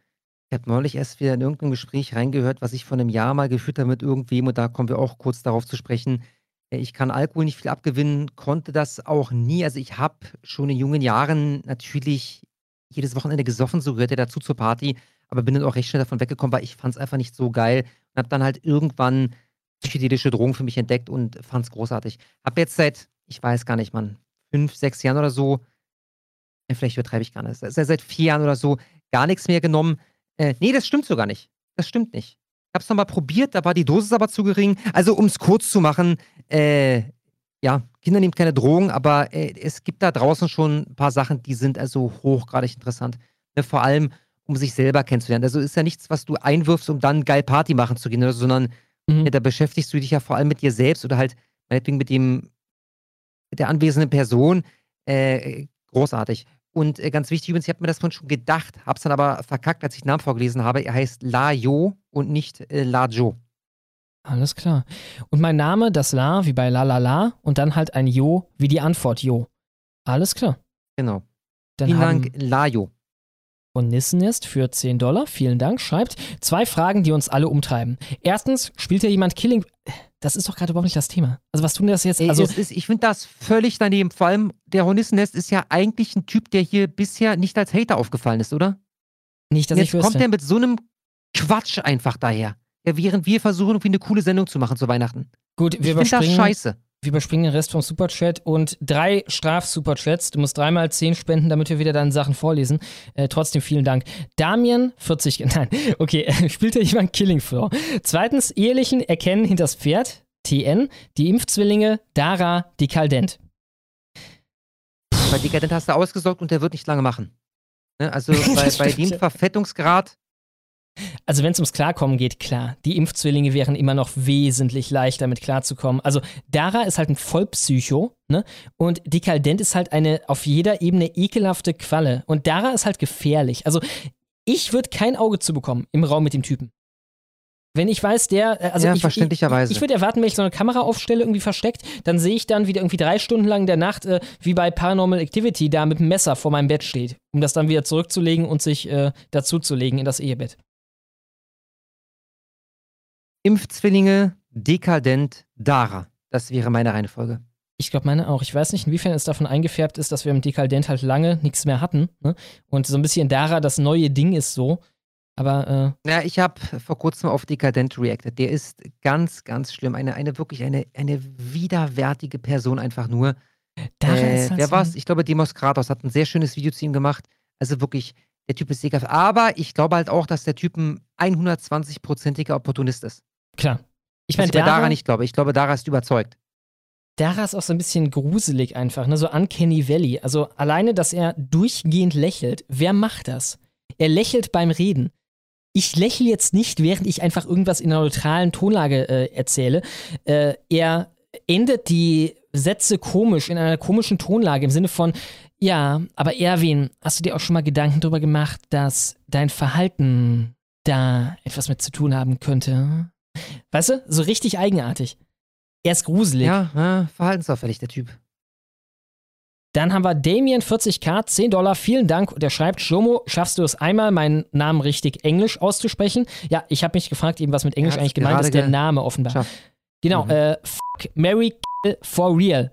C: ich habe neulich erst wieder in irgendeinem Gespräch reingehört, was ich vor einem Jahr mal geführt habe mit irgendwem und da kommen wir auch kurz darauf zu sprechen. Äh, Ich kann Alkohol nicht viel abgewinnen, konnte das auch nie. Also ich habe schon in jungen Jahren natürlich jedes Wochenende gesoffen, so gehört ja dazu zur Party, aber bin dann auch recht schnell davon weggekommen, weil ich fand es einfach nicht so geil und habe dann halt irgendwann psychedelische Drogen für mich entdeckt und fand es großartig. Habe jetzt seit, ich weiß gar nicht, Mann, fünf, sechs Jahren oder so, äh, vielleicht übertreibe ich gar nicht, seit, seit vier Jahren oder so gar nichts mehr genommen. Äh, nee, das stimmt sogar nicht. Das stimmt nicht. Ich habe es nochmal probiert, da war die Dosis aber zu gering. Also, um es kurz zu machen, äh, ja, Kinder nehmen keine Drogen, aber äh, es gibt da draußen schon ein paar Sachen, die sind also hochgradig interessant. Ne, vor allem, um sich selber kennenzulernen. Also ist ja nichts, was du einwirfst, um dann geil Party machen zu gehen, oder ja, da beschäftigst du dich ja vor allem mit dir selbst oder halt meinetwegen mit dem mit der anwesenden Person. Äh, großartig. Und äh, ganz wichtig übrigens, ich habe mir das vorhin schon gedacht, habe es dann aber verkackt, als ich den Namen vorgelesen habe. Er heißt La Jo und nicht äh, La Jo.
B: Alles klar. Und mein Name, das La, wie bei La La La, und dann halt ein Jo, wie die Antwort Jo. Alles klar.
C: Genau.
B: Dann
C: Vielen
B: haben
C: Dank, Lajo.
B: Von Nissennest für 10 Dollar. Vielen Dank. Schreibt zwei Fragen, die uns alle umtreiben. Erstens, spielt ja jemand Killing. Das ist doch gerade überhaupt nicht das Thema. Also, was tun das jetzt?
C: Ey,
B: Also,
C: das ist, ich finde das völlig daneben. Vor allem, der Hornissennest ist ja eigentlich ein Typ, der hier bisher nicht als Hater aufgefallen ist, oder?
B: nicht, dass
C: Und
B: ich
C: jetzt kommt
B: wüsste.
C: der mit so einem Quatsch einfach daher. Ja, während wir versuchen, irgendwie eine coole Sendung zu machen zu Weihnachten.
B: Gut, wir
C: ich finde das
B: überspringen,
C: scheiße.
B: Wir überspringen den Rest vom Superchat und drei Straf-Superchats. Du musst dreimal 10 spenden, damit wir wieder deine Sachen vorlesen. Äh, trotzdem vielen Dank. Damien, 40, nein, okay, spielt ja jemand Killing Floor. Zweitens, ehelichen Erkennen hinters Pferd, TN, die Impfzwillinge, Dara, die Kaldent.
C: Bei Dekadent hast du ausgesorgt und der wird nicht lange machen. Ne? Also bei, bei dem. Verfettungsgrad,
B: Also wenn es ums Klarkommen geht, klar. Die Impfzwillinge wären immer noch wesentlich leichter mit klarzukommen. Also Dara ist halt ein Vollpsycho, ne? Und Dekaldent ist halt eine auf jeder Ebene ekelhafte Qualle. Und Dara ist halt gefährlich. Also ich würde kein Auge zu bekommen im Raum mit dem Typen. Wenn ich weiß, der, äh, also
C: Ja,
B: ich,
C: verständlicherweise.
B: Ich, ich würde erwarten, wenn ich so eine Kamera aufstelle, irgendwie versteckt, dann sehe ich dann, wie der irgendwie drei Stunden lang in der Nacht, äh, wie bei Paranormal Activity, da mit dem Messer vor meinem Bett steht, um das dann wieder zurückzulegen und sich äh, dazuzulegen in das Ehebett.
C: Impfzwillinge, Dekadent, Dara. Das wäre meine Reihenfolge.
B: Ich glaube, meine auch. Ich weiß nicht, inwiefern es davon eingefärbt ist, dass wir mit Dekadent halt lange nichts mehr hatten. Ne? Und so ein bisschen Dara das neue Ding ist so. Aber äh,
C: Ja, ich habe vor kurzem auf Dekadent reacted. Der ist ganz, ganz schlimm. Eine, eine wirklich eine, eine widerwärtige Person einfach nur.
B: Dara
C: äh,
B: ist halt
C: wer
B: so-
C: war's? Ich glaube, Demos Kratos hat ein sehr schönes Video zu ihm gemacht. Also wirklich, der Typ ist ekelhaft. Aber ich glaube halt auch, dass der Typ ein 120-prozentiger Opportunist ist.
B: Klar. Ich meine,
C: Dara, nicht glaube. Ich glaube, Dara ist überzeugt.
B: Dara ist auch so ein bisschen gruselig einfach, ne? so Uncanny Valley. Also alleine, dass er durchgehend lächelt. Wer macht das? Er lächelt beim Reden. Ich lächle jetzt nicht, während ich einfach irgendwas in einer neutralen Tonlage äh, erzähle. Äh, er endet die Sätze komisch, in einer komischen Tonlage im Sinne von, ja, aber Erwin, hast du dir auch schon mal Gedanken darüber gemacht, dass dein Verhalten da etwas mit zu tun haben könnte? Weißt du, so richtig eigenartig. Er ist gruselig.
C: Ja, ja verhaltensauffällig, der Typ.
B: Dann haben wir Damien 40k, 10 Dollar, vielen Dank. Und er schreibt, Jomo, schaffst du es einmal, meinen Namen richtig Englisch auszusprechen? Ja, ich habe mich gefragt, eben was mit Englisch eigentlich gemeint ist, der Name offenbar.
C: geschafft.
B: Genau,
C: Mhm.
B: äh, fuck, Mary Kill for real.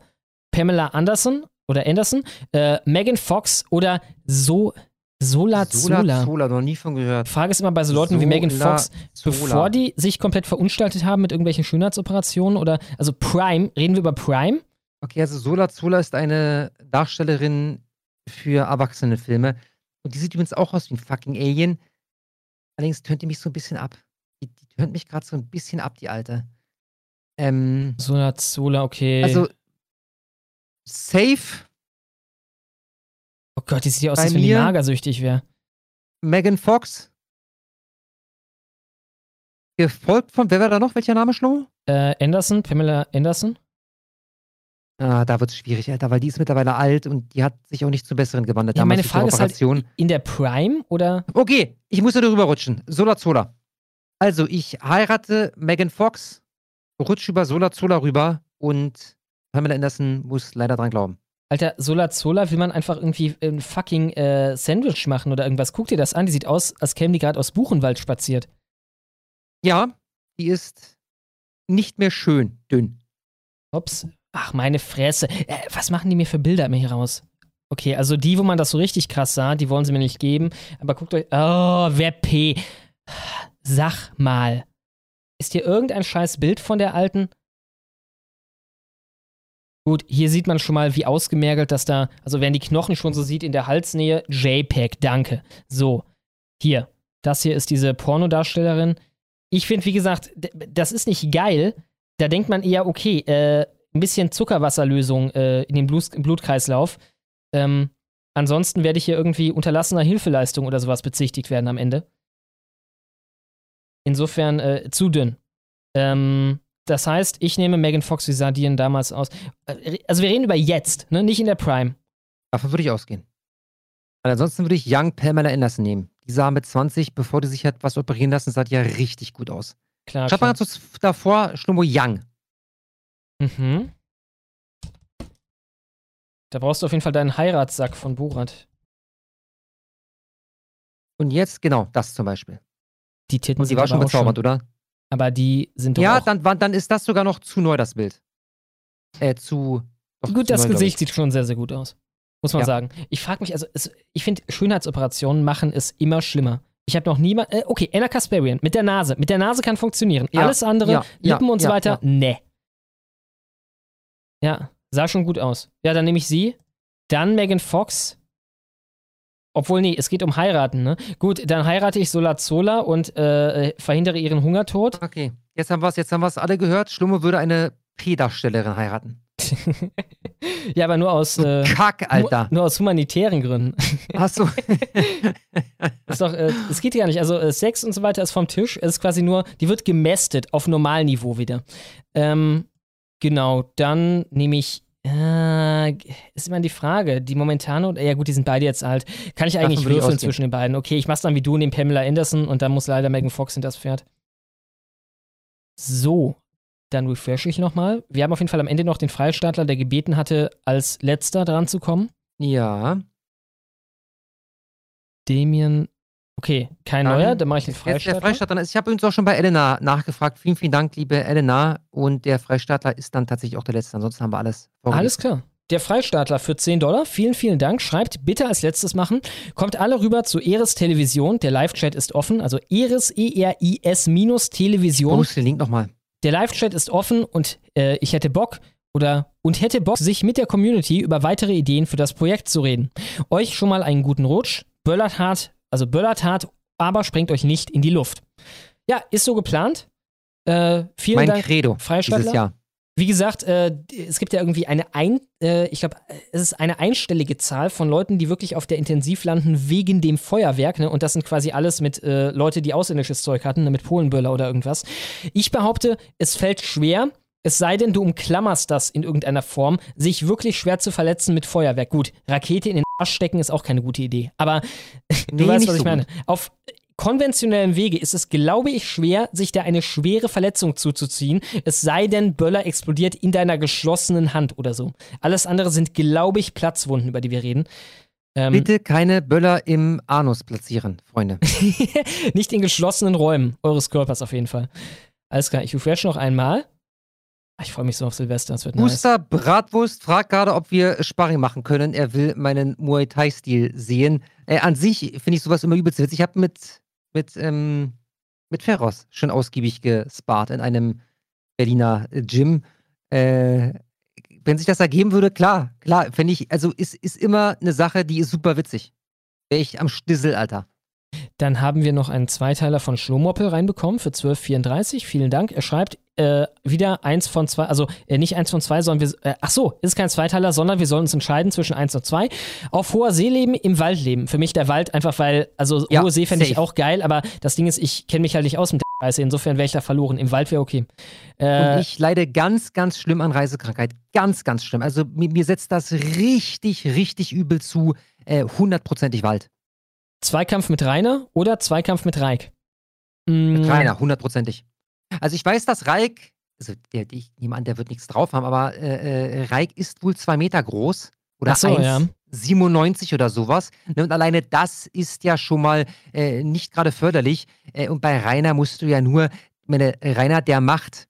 B: Pamela Anderson oder Anderson, äh, Megan Fox oder so Sola
C: Sola
B: Zola.
C: Zola, noch nie von gehört.
B: Frage ist immer bei so Leuten wie Megan
C: Sola
B: Fox,
C: Zola.
B: bevor die sich komplett verunstaltet haben mit irgendwelchen Schönheitsoperationen oder, also Prime, reden wir über Prime?
C: Okay, also Sola Zola ist eine Darstellerin für erwachsene Filme. Und die sieht übrigens auch aus wie ein fucking Alien. Allerdings tönt die mich so ein bisschen ab. Die, die tönt mich gerade so ein bisschen ab, die Alte. Ähm,
B: Sola Zola, okay.
C: also, safe
B: oh Gott, die sieht ja aus, als wenn die magersüchtig wäre.
C: Megan Fox. Gefolgt von, wer war da noch? Welcher Name, Schlo?
B: Äh, Anderson, Pamela Anderson?
C: Ah, da wird es schwierig, Alter, weil die ist mittlerweile alt und die hat sich auch nicht zu Besseren gewandelt.
B: Ja, meine Frage ist halt, in der Prime oder?
C: Okay, ich muss da drüber rutschen. Sola Zola. Also, ich heirate Megan Fox, rutsche über Sola Zola rüber und Pamela Anderson muss leider dran glauben.
B: Alter, Sola Zola will man einfach irgendwie ein fucking äh, Sandwich machen oder irgendwas. Guck dir das an, die sieht aus, als käme die gerade aus Buchenwald spaziert.
C: Ja, die ist nicht mehr schön dünn.
B: Ups. Ach, meine Fresse. Äh, was machen die mir für Bilder immer hier raus? Okay, also die, wo man das so richtig krass sah, die wollen sie mir nicht geben. Aber guckt euch. Oh, wer P. Sag mal. Ist hier irgendein scheiß Bild von der alten? Gut, hier sieht man schon mal, wie ausgemergelt das da, also wenn die Knochen schon so sieht in der Halsnähe, JPEG, danke. So, hier, das hier ist diese Pornodarstellerin. Ich finde, wie gesagt, das ist nicht geil. Da denkt man eher, okay, äh, ein bisschen Zuckerwasserlösung äh, in den Blut, Blutkreislauf. Ähm, ansonsten werde ich hier irgendwie unterlassener Hilfeleistung oder sowas bezichtigt werden am Ende. Insofern äh, zu dünn. Ähm, das heißt, ich nehme Megan Fox wie Sardinen damals aus. Also wir reden über jetzt, ne? nicht in der Prime.
C: Davon würde ich ausgehen. Weil ansonsten würde ich Young Pamela Anderson nehmen. Die sah mit 20, bevor die sich hat was operieren lassen, sah die ja richtig gut aus.
B: Klar,
C: Schaut mal ganz kurz davor, Schlummo Young.
B: Mhm. Da brauchst du auf jeden Fall deinen Heiratssack von Borat.
C: Und jetzt, genau, das zum Beispiel.
B: Die Titten
C: Und die war schon bezaubert, oder?
B: Aber die sind doch
C: Ja, dann, dann ist das sogar noch zu neu, das Bild. Äh, zu.
B: Gut,
C: zu
B: das
C: neu,
B: Gesicht
C: ich.
B: sieht schon sehr, sehr gut aus. Muss man
C: Ja.
B: sagen. Ich frage mich, also es, ich finde, Schönheitsoperationen machen es immer schlimmer. Ich habe noch niemand. Äh, okay, Anna Kasparian mit der Nase. Mit der Nase kann funktionieren.
C: Ja,
B: Alles andere,
C: ja,
B: Lippen und so weiter, nee. Ja, sah schon gut aus. Ja, dann nehme ich sie. Dann Megan Fox. Obwohl, nee, es geht um heiraten, ne? Gut, dann heirate ich Solazola und äh, verhindere ihren Hungertod.
C: Okay, jetzt haben wir es, jetzt haben wir es alle gehört. Schlummo würde eine P-Darstellerin heiraten.
B: Ja, aber nur aus. Äh,
C: Kack, Alter.
B: Nur, nur aus humanitären Gründen.
C: Achso.
B: ist doch, äh, es geht ja nicht. Also äh, Sex und so weiter ist vom Tisch. Es ist quasi nur, die wird gemästet auf Normalniveau wieder. Ähm, genau, dann nehme ich. Äh, ist immer die Frage, die momentane, oder- ja gut, die sind beide jetzt alt. Kann ich eigentlich
C: Davon
B: würfeln zwischen den beiden? Okay, ich mach's dann wie du, nehme Pamela Anderson und dann muss leider Megan Fox hinter das Pferd. So, dann refresh ich nochmal. Wir haben auf jeden Fall am Ende noch den Freistaatler, der gebeten hatte, als letzter dran zu kommen.
C: Ja.
B: Damien. Okay, kein
C: Dann-
B: neuer, dann mache ich den
C: Jetzt der
B: Freistaatler.
C: Freistaatler ist. Ich habe übrigens auch schon bei Elena nachgefragt. Vielen, vielen Dank, liebe Elena. Und der Freistaatler ist dann tatsächlich auch der letzte. Ansonsten haben wir alles vorgelesen.
B: Alles klar. Der Freistaatler für 10 Dollar, vielen, vielen Dank. Schreibt bitte als letztes machen. Kommt alle rüber zu Eris Television. Der Live-Chat ist offen. Also Eris, E-R-I-S minus Television.
C: Post den Link nochmal.
B: Der Live-Chat ist offen und äh, ich hätte Bock oder und hätte Bock, sich mit der Community über weitere Ideen für das Projekt zu reden. Euch schon mal einen guten Rutsch. Böllert hart, also böllert hart, aber sprengt euch nicht in die Luft. Ja, ist so geplant. Äh, vielen
C: Mein
B: Dank,
C: Credo dieses Jahr.
B: Wie gesagt, äh, es gibt ja irgendwie eine ein, äh, ich glaube, es ist eine einstellige Zahl von Leuten, die wirklich auf der Intensiv landen wegen dem Feuerwerk, ne? Und das sind quasi alles mit äh, Leute, die ausländisches Zeug hatten, ne? mit Polenböller oder irgendwas. Ich behaupte, es fällt schwer. Es sei denn, du umklammerst das in irgendeiner Form, sich wirklich schwer zu verletzen mit Feuerwerk. Gut, Rakete in den stecken ist auch keine gute Idee. Aber du
C: Nee,
B: weißt, was ich
C: so
B: meine.
C: gut.
B: Auf konventionellem Wege ist es, glaube ich, schwer, sich da eine schwere Verletzung zuzuziehen. Es sei denn, Böller explodiert in deiner geschlossenen Hand oder so. Alles andere sind, glaube ich, Platzwunden, über die wir reden. Ähm,
C: Bitte keine Böller im Anus platzieren, Freunde.
B: nicht in geschlossenen Räumen eures Körpers auf jeden Fall. Alles klar, ich refresh noch einmal. Ah, Ich freue mich so auf Silvester, das wird nice.
C: Gustav Bratwurst fragt gerade, ob wir Sparring machen können. Er will meinen Muay Thai-Stil sehen. Äh, an sich finde ich sowas immer übelst witzig. Ich habe mit, mit, ähm, mit Ferros schon ausgiebig gespart in einem Berliner Gym. Äh, wenn sich das ergeben würde, klar, klar, finde ich, also ist, ist immer eine Sache, die ist super witzig. Wäre ich am Stissel, Alter.
B: Dann haben wir noch einen Zweiteiler von Schlomoppel reinbekommen für 12,34. Vielen Dank. Er schreibt äh, wieder eins von zwei, also äh, nicht eins von zwei, sondern wir, äh, ach so, ist kein Zweiteiler, sondern wir sollen uns entscheiden zwischen eins und zwei. Auf hoher See leben, im Wald leben. Für mich der Wald einfach, weil, also
C: Ja,
B: hohe See fände ich auch geil, aber das Ding ist, ich kenne mich halt nicht aus mit der Scheiße, insofern wäre ich da verloren. Im Wald wäre okay. Äh,
C: Und ich leide ganz, ganz schlimm an Reisekrankheit. Ganz, ganz schlimm. Also mir, mir setzt das richtig, richtig übel zu. Äh, Hundertprozentig Wald.
B: Zweikampf mit Rainer oder Zweikampf mit Reik? Mm,
C: Mit Rainer, hundertprozentig. Also ich weiß, dass Reik, also der, ich nehme an, der wird nichts drauf haben, aber äh, äh, Reik ist wohl zwei Meter groß. Oder
B: so, ja.
C: 1,97 oder sowas. Ne, Und alleine das ist ja schon mal äh, nicht gerade förderlich. Äh, und bei Rainer musst du ja nur, meine, Rainer, der macht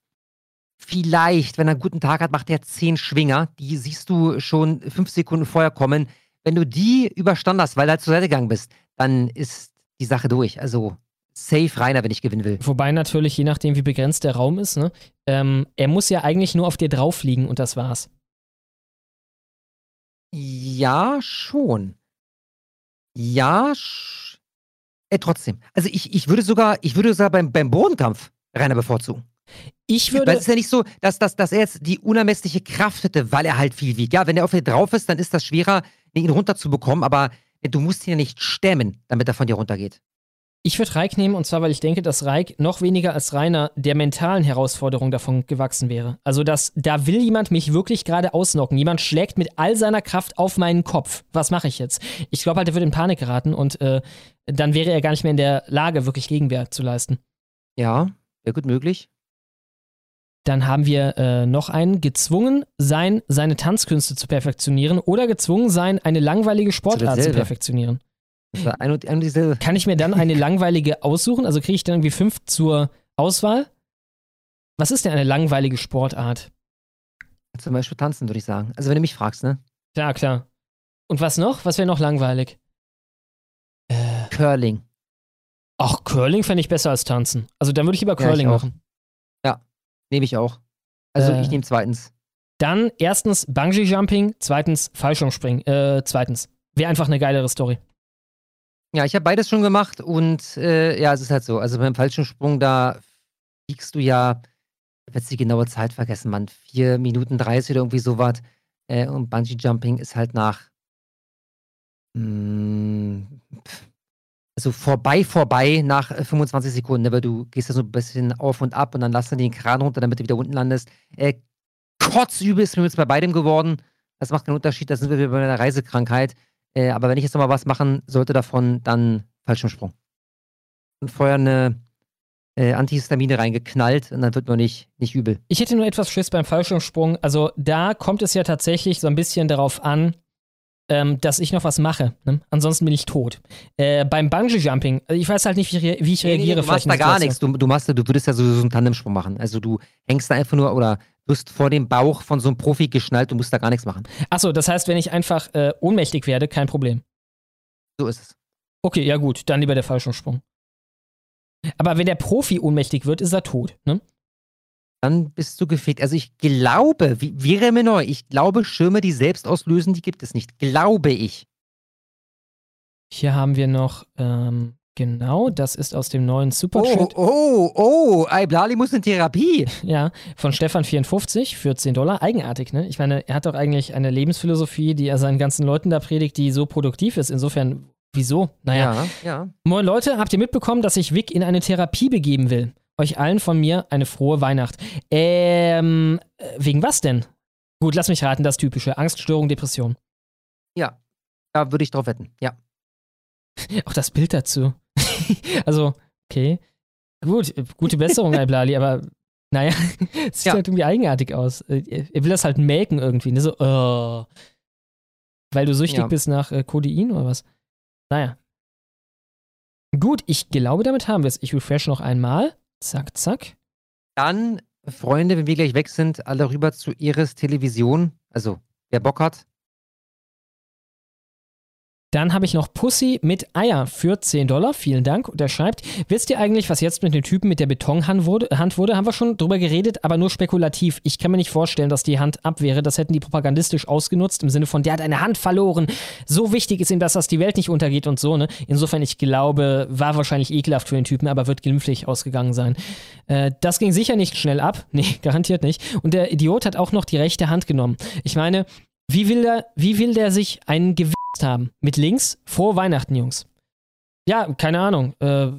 C: vielleicht, wenn er einen guten Tag hat, macht er zehn Schwinger. Die siehst du schon fünf Sekunden vorher kommen. Wenn du die überstanden hast, weil du halt zur Seite gegangen bist, dann ist die Sache durch. Also safe Rainer, wenn ich gewinnen will.
B: Wobei natürlich, je nachdem, wie begrenzt der Raum ist, ne, ähm, er muss ja eigentlich nur auf dir drauf liegen und das war's.
C: Ja, schon. Ja, sch äh, trotzdem. Also ich, ich würde sogar, ich würde sogar beim, beim Bodenkampf Rainer bevorzugen.
B: Ich würde.
C: Weil es ist ja nicht so, dass, dass, dass er jetzt die unermessliche Kraft hätte, weil er halt viel wiegt. Ja, wenn er auf dir drauf ist, dann ist das schwerer, ihn runterzubekommen, aber du musst ihn ja nicht stemmen, damit er von dir runtergeht.
B: Ich würde Reik nehmen und zwar, weil ich denke, dass Reik noch weniger als Rainer der mentalen Herausforderung davon gewachsen wäre. Also, dass da will jemand mich wirklich gerade ausnocken. Jemand schlägt mit all seiner Kraft auf meinen Kopf. Was mache ich jetzt? Ich glaube halt, er würde in Panik geraten und äh, dann wäre er gar nicht mehr in der Lage, wirklich Gegenwehr zu leisten.
C: Ja, Wäre gut möglich.
B: Dann haben wir äh, noch einen, gezwungen sein, seine Tanzkünste zu perfektionieren oder gezwungen sein, eine langweilige Sportart zu perfektionieren.
C: Ein und, ein und.
B: Kann ich mir dann eine langweilige aussuchen? Also kriege ich dann irgendwie fünf zur Auswahl? Was ist denn eine langweilige Sportart?
C: Zum Beispiel tanzen, würde ich sagen. Also wenn du mich fragst, ne?
B: Klar, klar. Und was noch? Was wäre noch langweilig?
C: Curling.
B: Ach, Curling fände ich besser als tanzen. Also dann würde ich lieber
C: Ja, ich
B: Curling machen.
C: Ja, nehme ich auch. Also
B: Äh.
C: ich nehme zweitens.
B: Dann erstens Bungee Jumping, zweitens Fallschirmspringen. Äh, zweitens. Wäre einfach eine geilere Story.
C: Ja, ich habe beides schon gemacht und äh, ja, es ist halt so. Also beim Fallschirmsprung, da fliegst du ja, ich habe jetzt die genaue Zeit vergessen, man, 4 Minuten 30 oder irgendwie sowas. Äh, und Bungee Jumping ist halt nach mh, pf, also vorbei, vorbei nach äh, 25 Sekunden, ne, weil du gehst da so ein bisschen auf und ab und dann lässt du den Kran runter, damit du wieder unten landest. Äh, kotzübel ist mir jetzt bei beidem geworden. Das macht keinen Unterschied, da sind wir wieder bei einer Reisekrankheit. Äh, aber wenn ich jetzt nochmal was machen sollte davon, dann Fallschirmsprung. Und vorher eine äh, Antihistamine reingeknallt und dann wird man nicht, nicht übel.
B: Ich hätte nur etwas Schiss beim Fallschirmsprung. Also da kommt es ja tatsächlich so ein bisschen darauf an, ähm, dass ich noch was mache. Ne? Ansonsten bin ich tot. Äh, beim Bungee Jumping, äh, ich weiß halt nicht, wie, wie ich
C: Nee, nee,
B: reagiere.
C: du machst da gar nichts. Du, du, machst, du würdest ja so, so einen Tandemsprung machen. Also du hängst da einfach nur oder wirst vor dem Bauch von so einem Profi geschnallt, du musst da gar nichts machen.
B: Achso, das heißt, wenn ich einfach äh, ohnmächtig werde, kein Problem.
C: So ist es.
B: Okay, ja gut, dann lieber der Fallschirmsprung. Aber wenn der Profi ohnmächtig wird, ist er tot. Ne?
C: Dann bist du gefickt. Also ich glaube, wie, wäre mir neu, ich glaube, Schirme, die selbst auslösen, die gibt es nicht. Glaube ich.
B: Hier haben wir noch, ähm, genau, das ist aus dem neuen
C: Oh,
B: Superchat.
C: oh, oh, Aiblali muss in Therapie.
B: Ja, von Stefan54 für 10 Dollar. Eigenartig, ne? Ich meine, er hat doch eigentlich eine Lebensphilosophie, die er seinen ganzen Leuten da predigt, die so produktiv ist. Insofern, wieso? Naja.
C: Ja, ja.
B: Moin Leute, habt ihr mitbekommen, dass sich Vic in eine Therapie begeben will? Euch allen von mir eine frohe Weihnacht. Ähm, äh, wegen was denn? Gut, lass mich raten, das typische. Angststörung, Depression.
C: Ja, da würde ich drauf wetten. Ja.
B: Auch das Bild dazu. also, okay. Gut, gute Besserung, Alblali, aber naja, es sieht
C: Ja.
B: halt irgendwie eigenartig aus. Äh, Er er will das halt melken irgendwie, ne? So, oh. Weil du süchtig
C: Ja.
B: bist nach äh, Codein oder was? Naja. Gut, ich glaube, damit haben wir es. Ich refresh noch einmal. Zack, zack.
C: Dann, Freunde, wenn wir gleich weg sind, alle rüber zu Iris Television. Also, wer Bock hat.
B: Dann habe ich noch Pussy mit Eier für 10 Dollar. Vielen Dank. Und er schreibt, wisst ihr eigentlich, was jetzt mit dem Typen mit der Betonhand wurde? Hand wurde? Haben wir schon drüber geredet, aber nur spekulativ. Ich kann mir nicht vorstellen, dass die Hand ab wäre. Das hätten die propagandistisch ausgenutzt, im Sinne von, der hat eine Hand verloren. So wichtig ist ihm das, dass die Welt nicht untergeht und so. Ne? Insofern, ich glaube, war wahrscheinlich ekelhaft für den Typen, aber wird glimpflich ausgegangen sein. Äh, das ging sicher nicht schnell ab. Nee, garantiert nicht. Und der Idiot hat auch noch die rechte Hand genommen. Ich meine, wie will der, wie will der sich einen gewitzt haben? Mit links? Frohe Weihnachten, Jungs. Ja, keine Ahnung. Äh,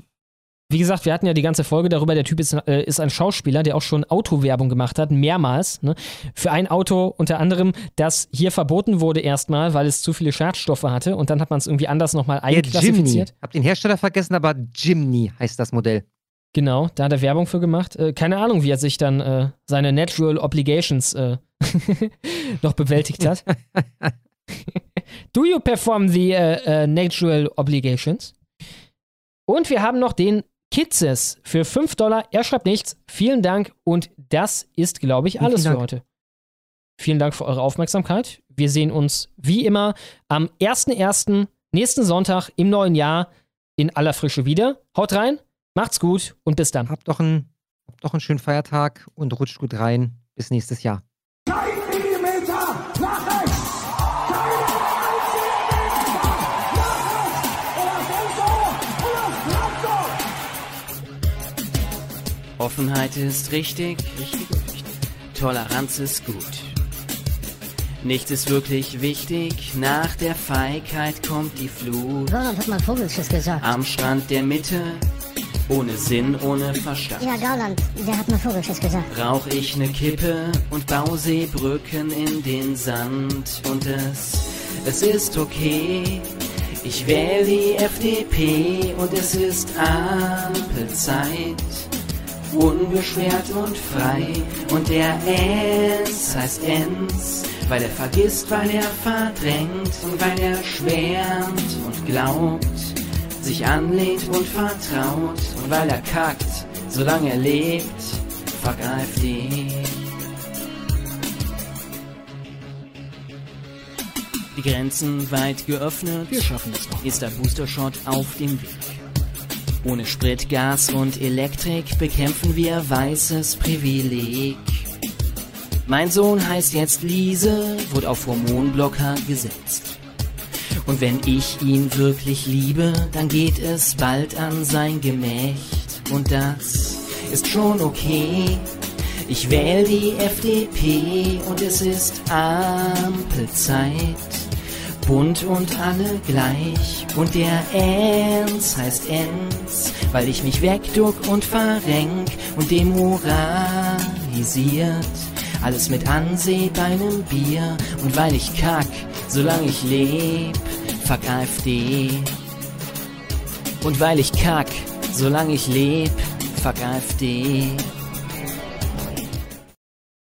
B: wie gesagt, wir hatten ja die ganze Folge darüber, der Typ ist, äh, ist ein Schauspieler, der auch schon Autowerbung gemacht hat, mehrmals. Ne? Für ein Auto unter anderem, das hier verboten wurde erstmal, weil es zu viele Schadstoffe hatte und dann hat man es irgendwie anders nochmal
C: Jimny.
B: einklassifiziert.
C: Hab den Hersteller vergessen, aber Jimny heißt das Modell.
B: Genau, da hat er Werbung für gemacht. Äh, keine Ahnung, wie er sich dann äh, seine Natural Obligations äh, noch bewältigt hat. Do you perform the äh, äh, Natural Obligations? Und wir haben noch den Kitzes für 5 Dollar. Er schreibt nichts. Vielen Dank. Und das ist, glaube ich, alles für
C: Dank.
B: heute. Vielen Dank für eure Aufmerksamkeit. Wir sehen uns wie immer am 1.1. nächsten Sonntag im neuen Jahr in aller Frische wieder. Haut rein, macht's gut und bis dann.
C: Habt doch einen, habt doch einen schönen Feiertag und rutscht gut rein. Bis nächstes Jahr.
T: Offenheit ist richtig, richtig, richtig. Toleranz ist gut. Nichts ist wirklich wichtig, nach der Feigheit kommt die Flut.
U: Roland hat mal Vogelschiss gesagt.
T: Am Strand der Mitte, ohne Sinn, ohne Verstand.
U: Ja, Gauland, der hat mal Vogelschiss gesagt.
T: Rauch ich ne Kippe und bau Seebrücken in den Sand und es, es ist okay. Ich wähle die FDP und es ist Ampelzeit.
B: Unbeschwert und frei. Und der Enz heißt Enz, weil er vergisst, weil er verdrängt und weil er schwärmt und glaubt, sich anlehnt und vertraut und weil er kackt, solange er lebt, vergreift ihn. Die Grenzen weit geöffnet,
V: Wir schaffen es noch.
B: ist der Booster-Shot auf dem Weg. Ohne Sprit, Gas und Elektrik bekämpfen wir weißes Privileg. Mein Sohn heißt jetzt Liese, wurde auf Hormonblocker gesetzt. Und wenn ich ihn wirklich liebe, dann geht es bald an sein Gemächt. Und das ist schon okay. Ich wähle die FDP und es ist Ampelzeit. Bunt und alle gleich. Und der Enz heißt Enz, weil ich mich wegduck und verrenk und demoralisiert. Alles mit Anseh bei nem Bier. Und weil ich kack, solange ich leb, fuck AfD. Und weil ich kack, solange ich leb, fuck AfD.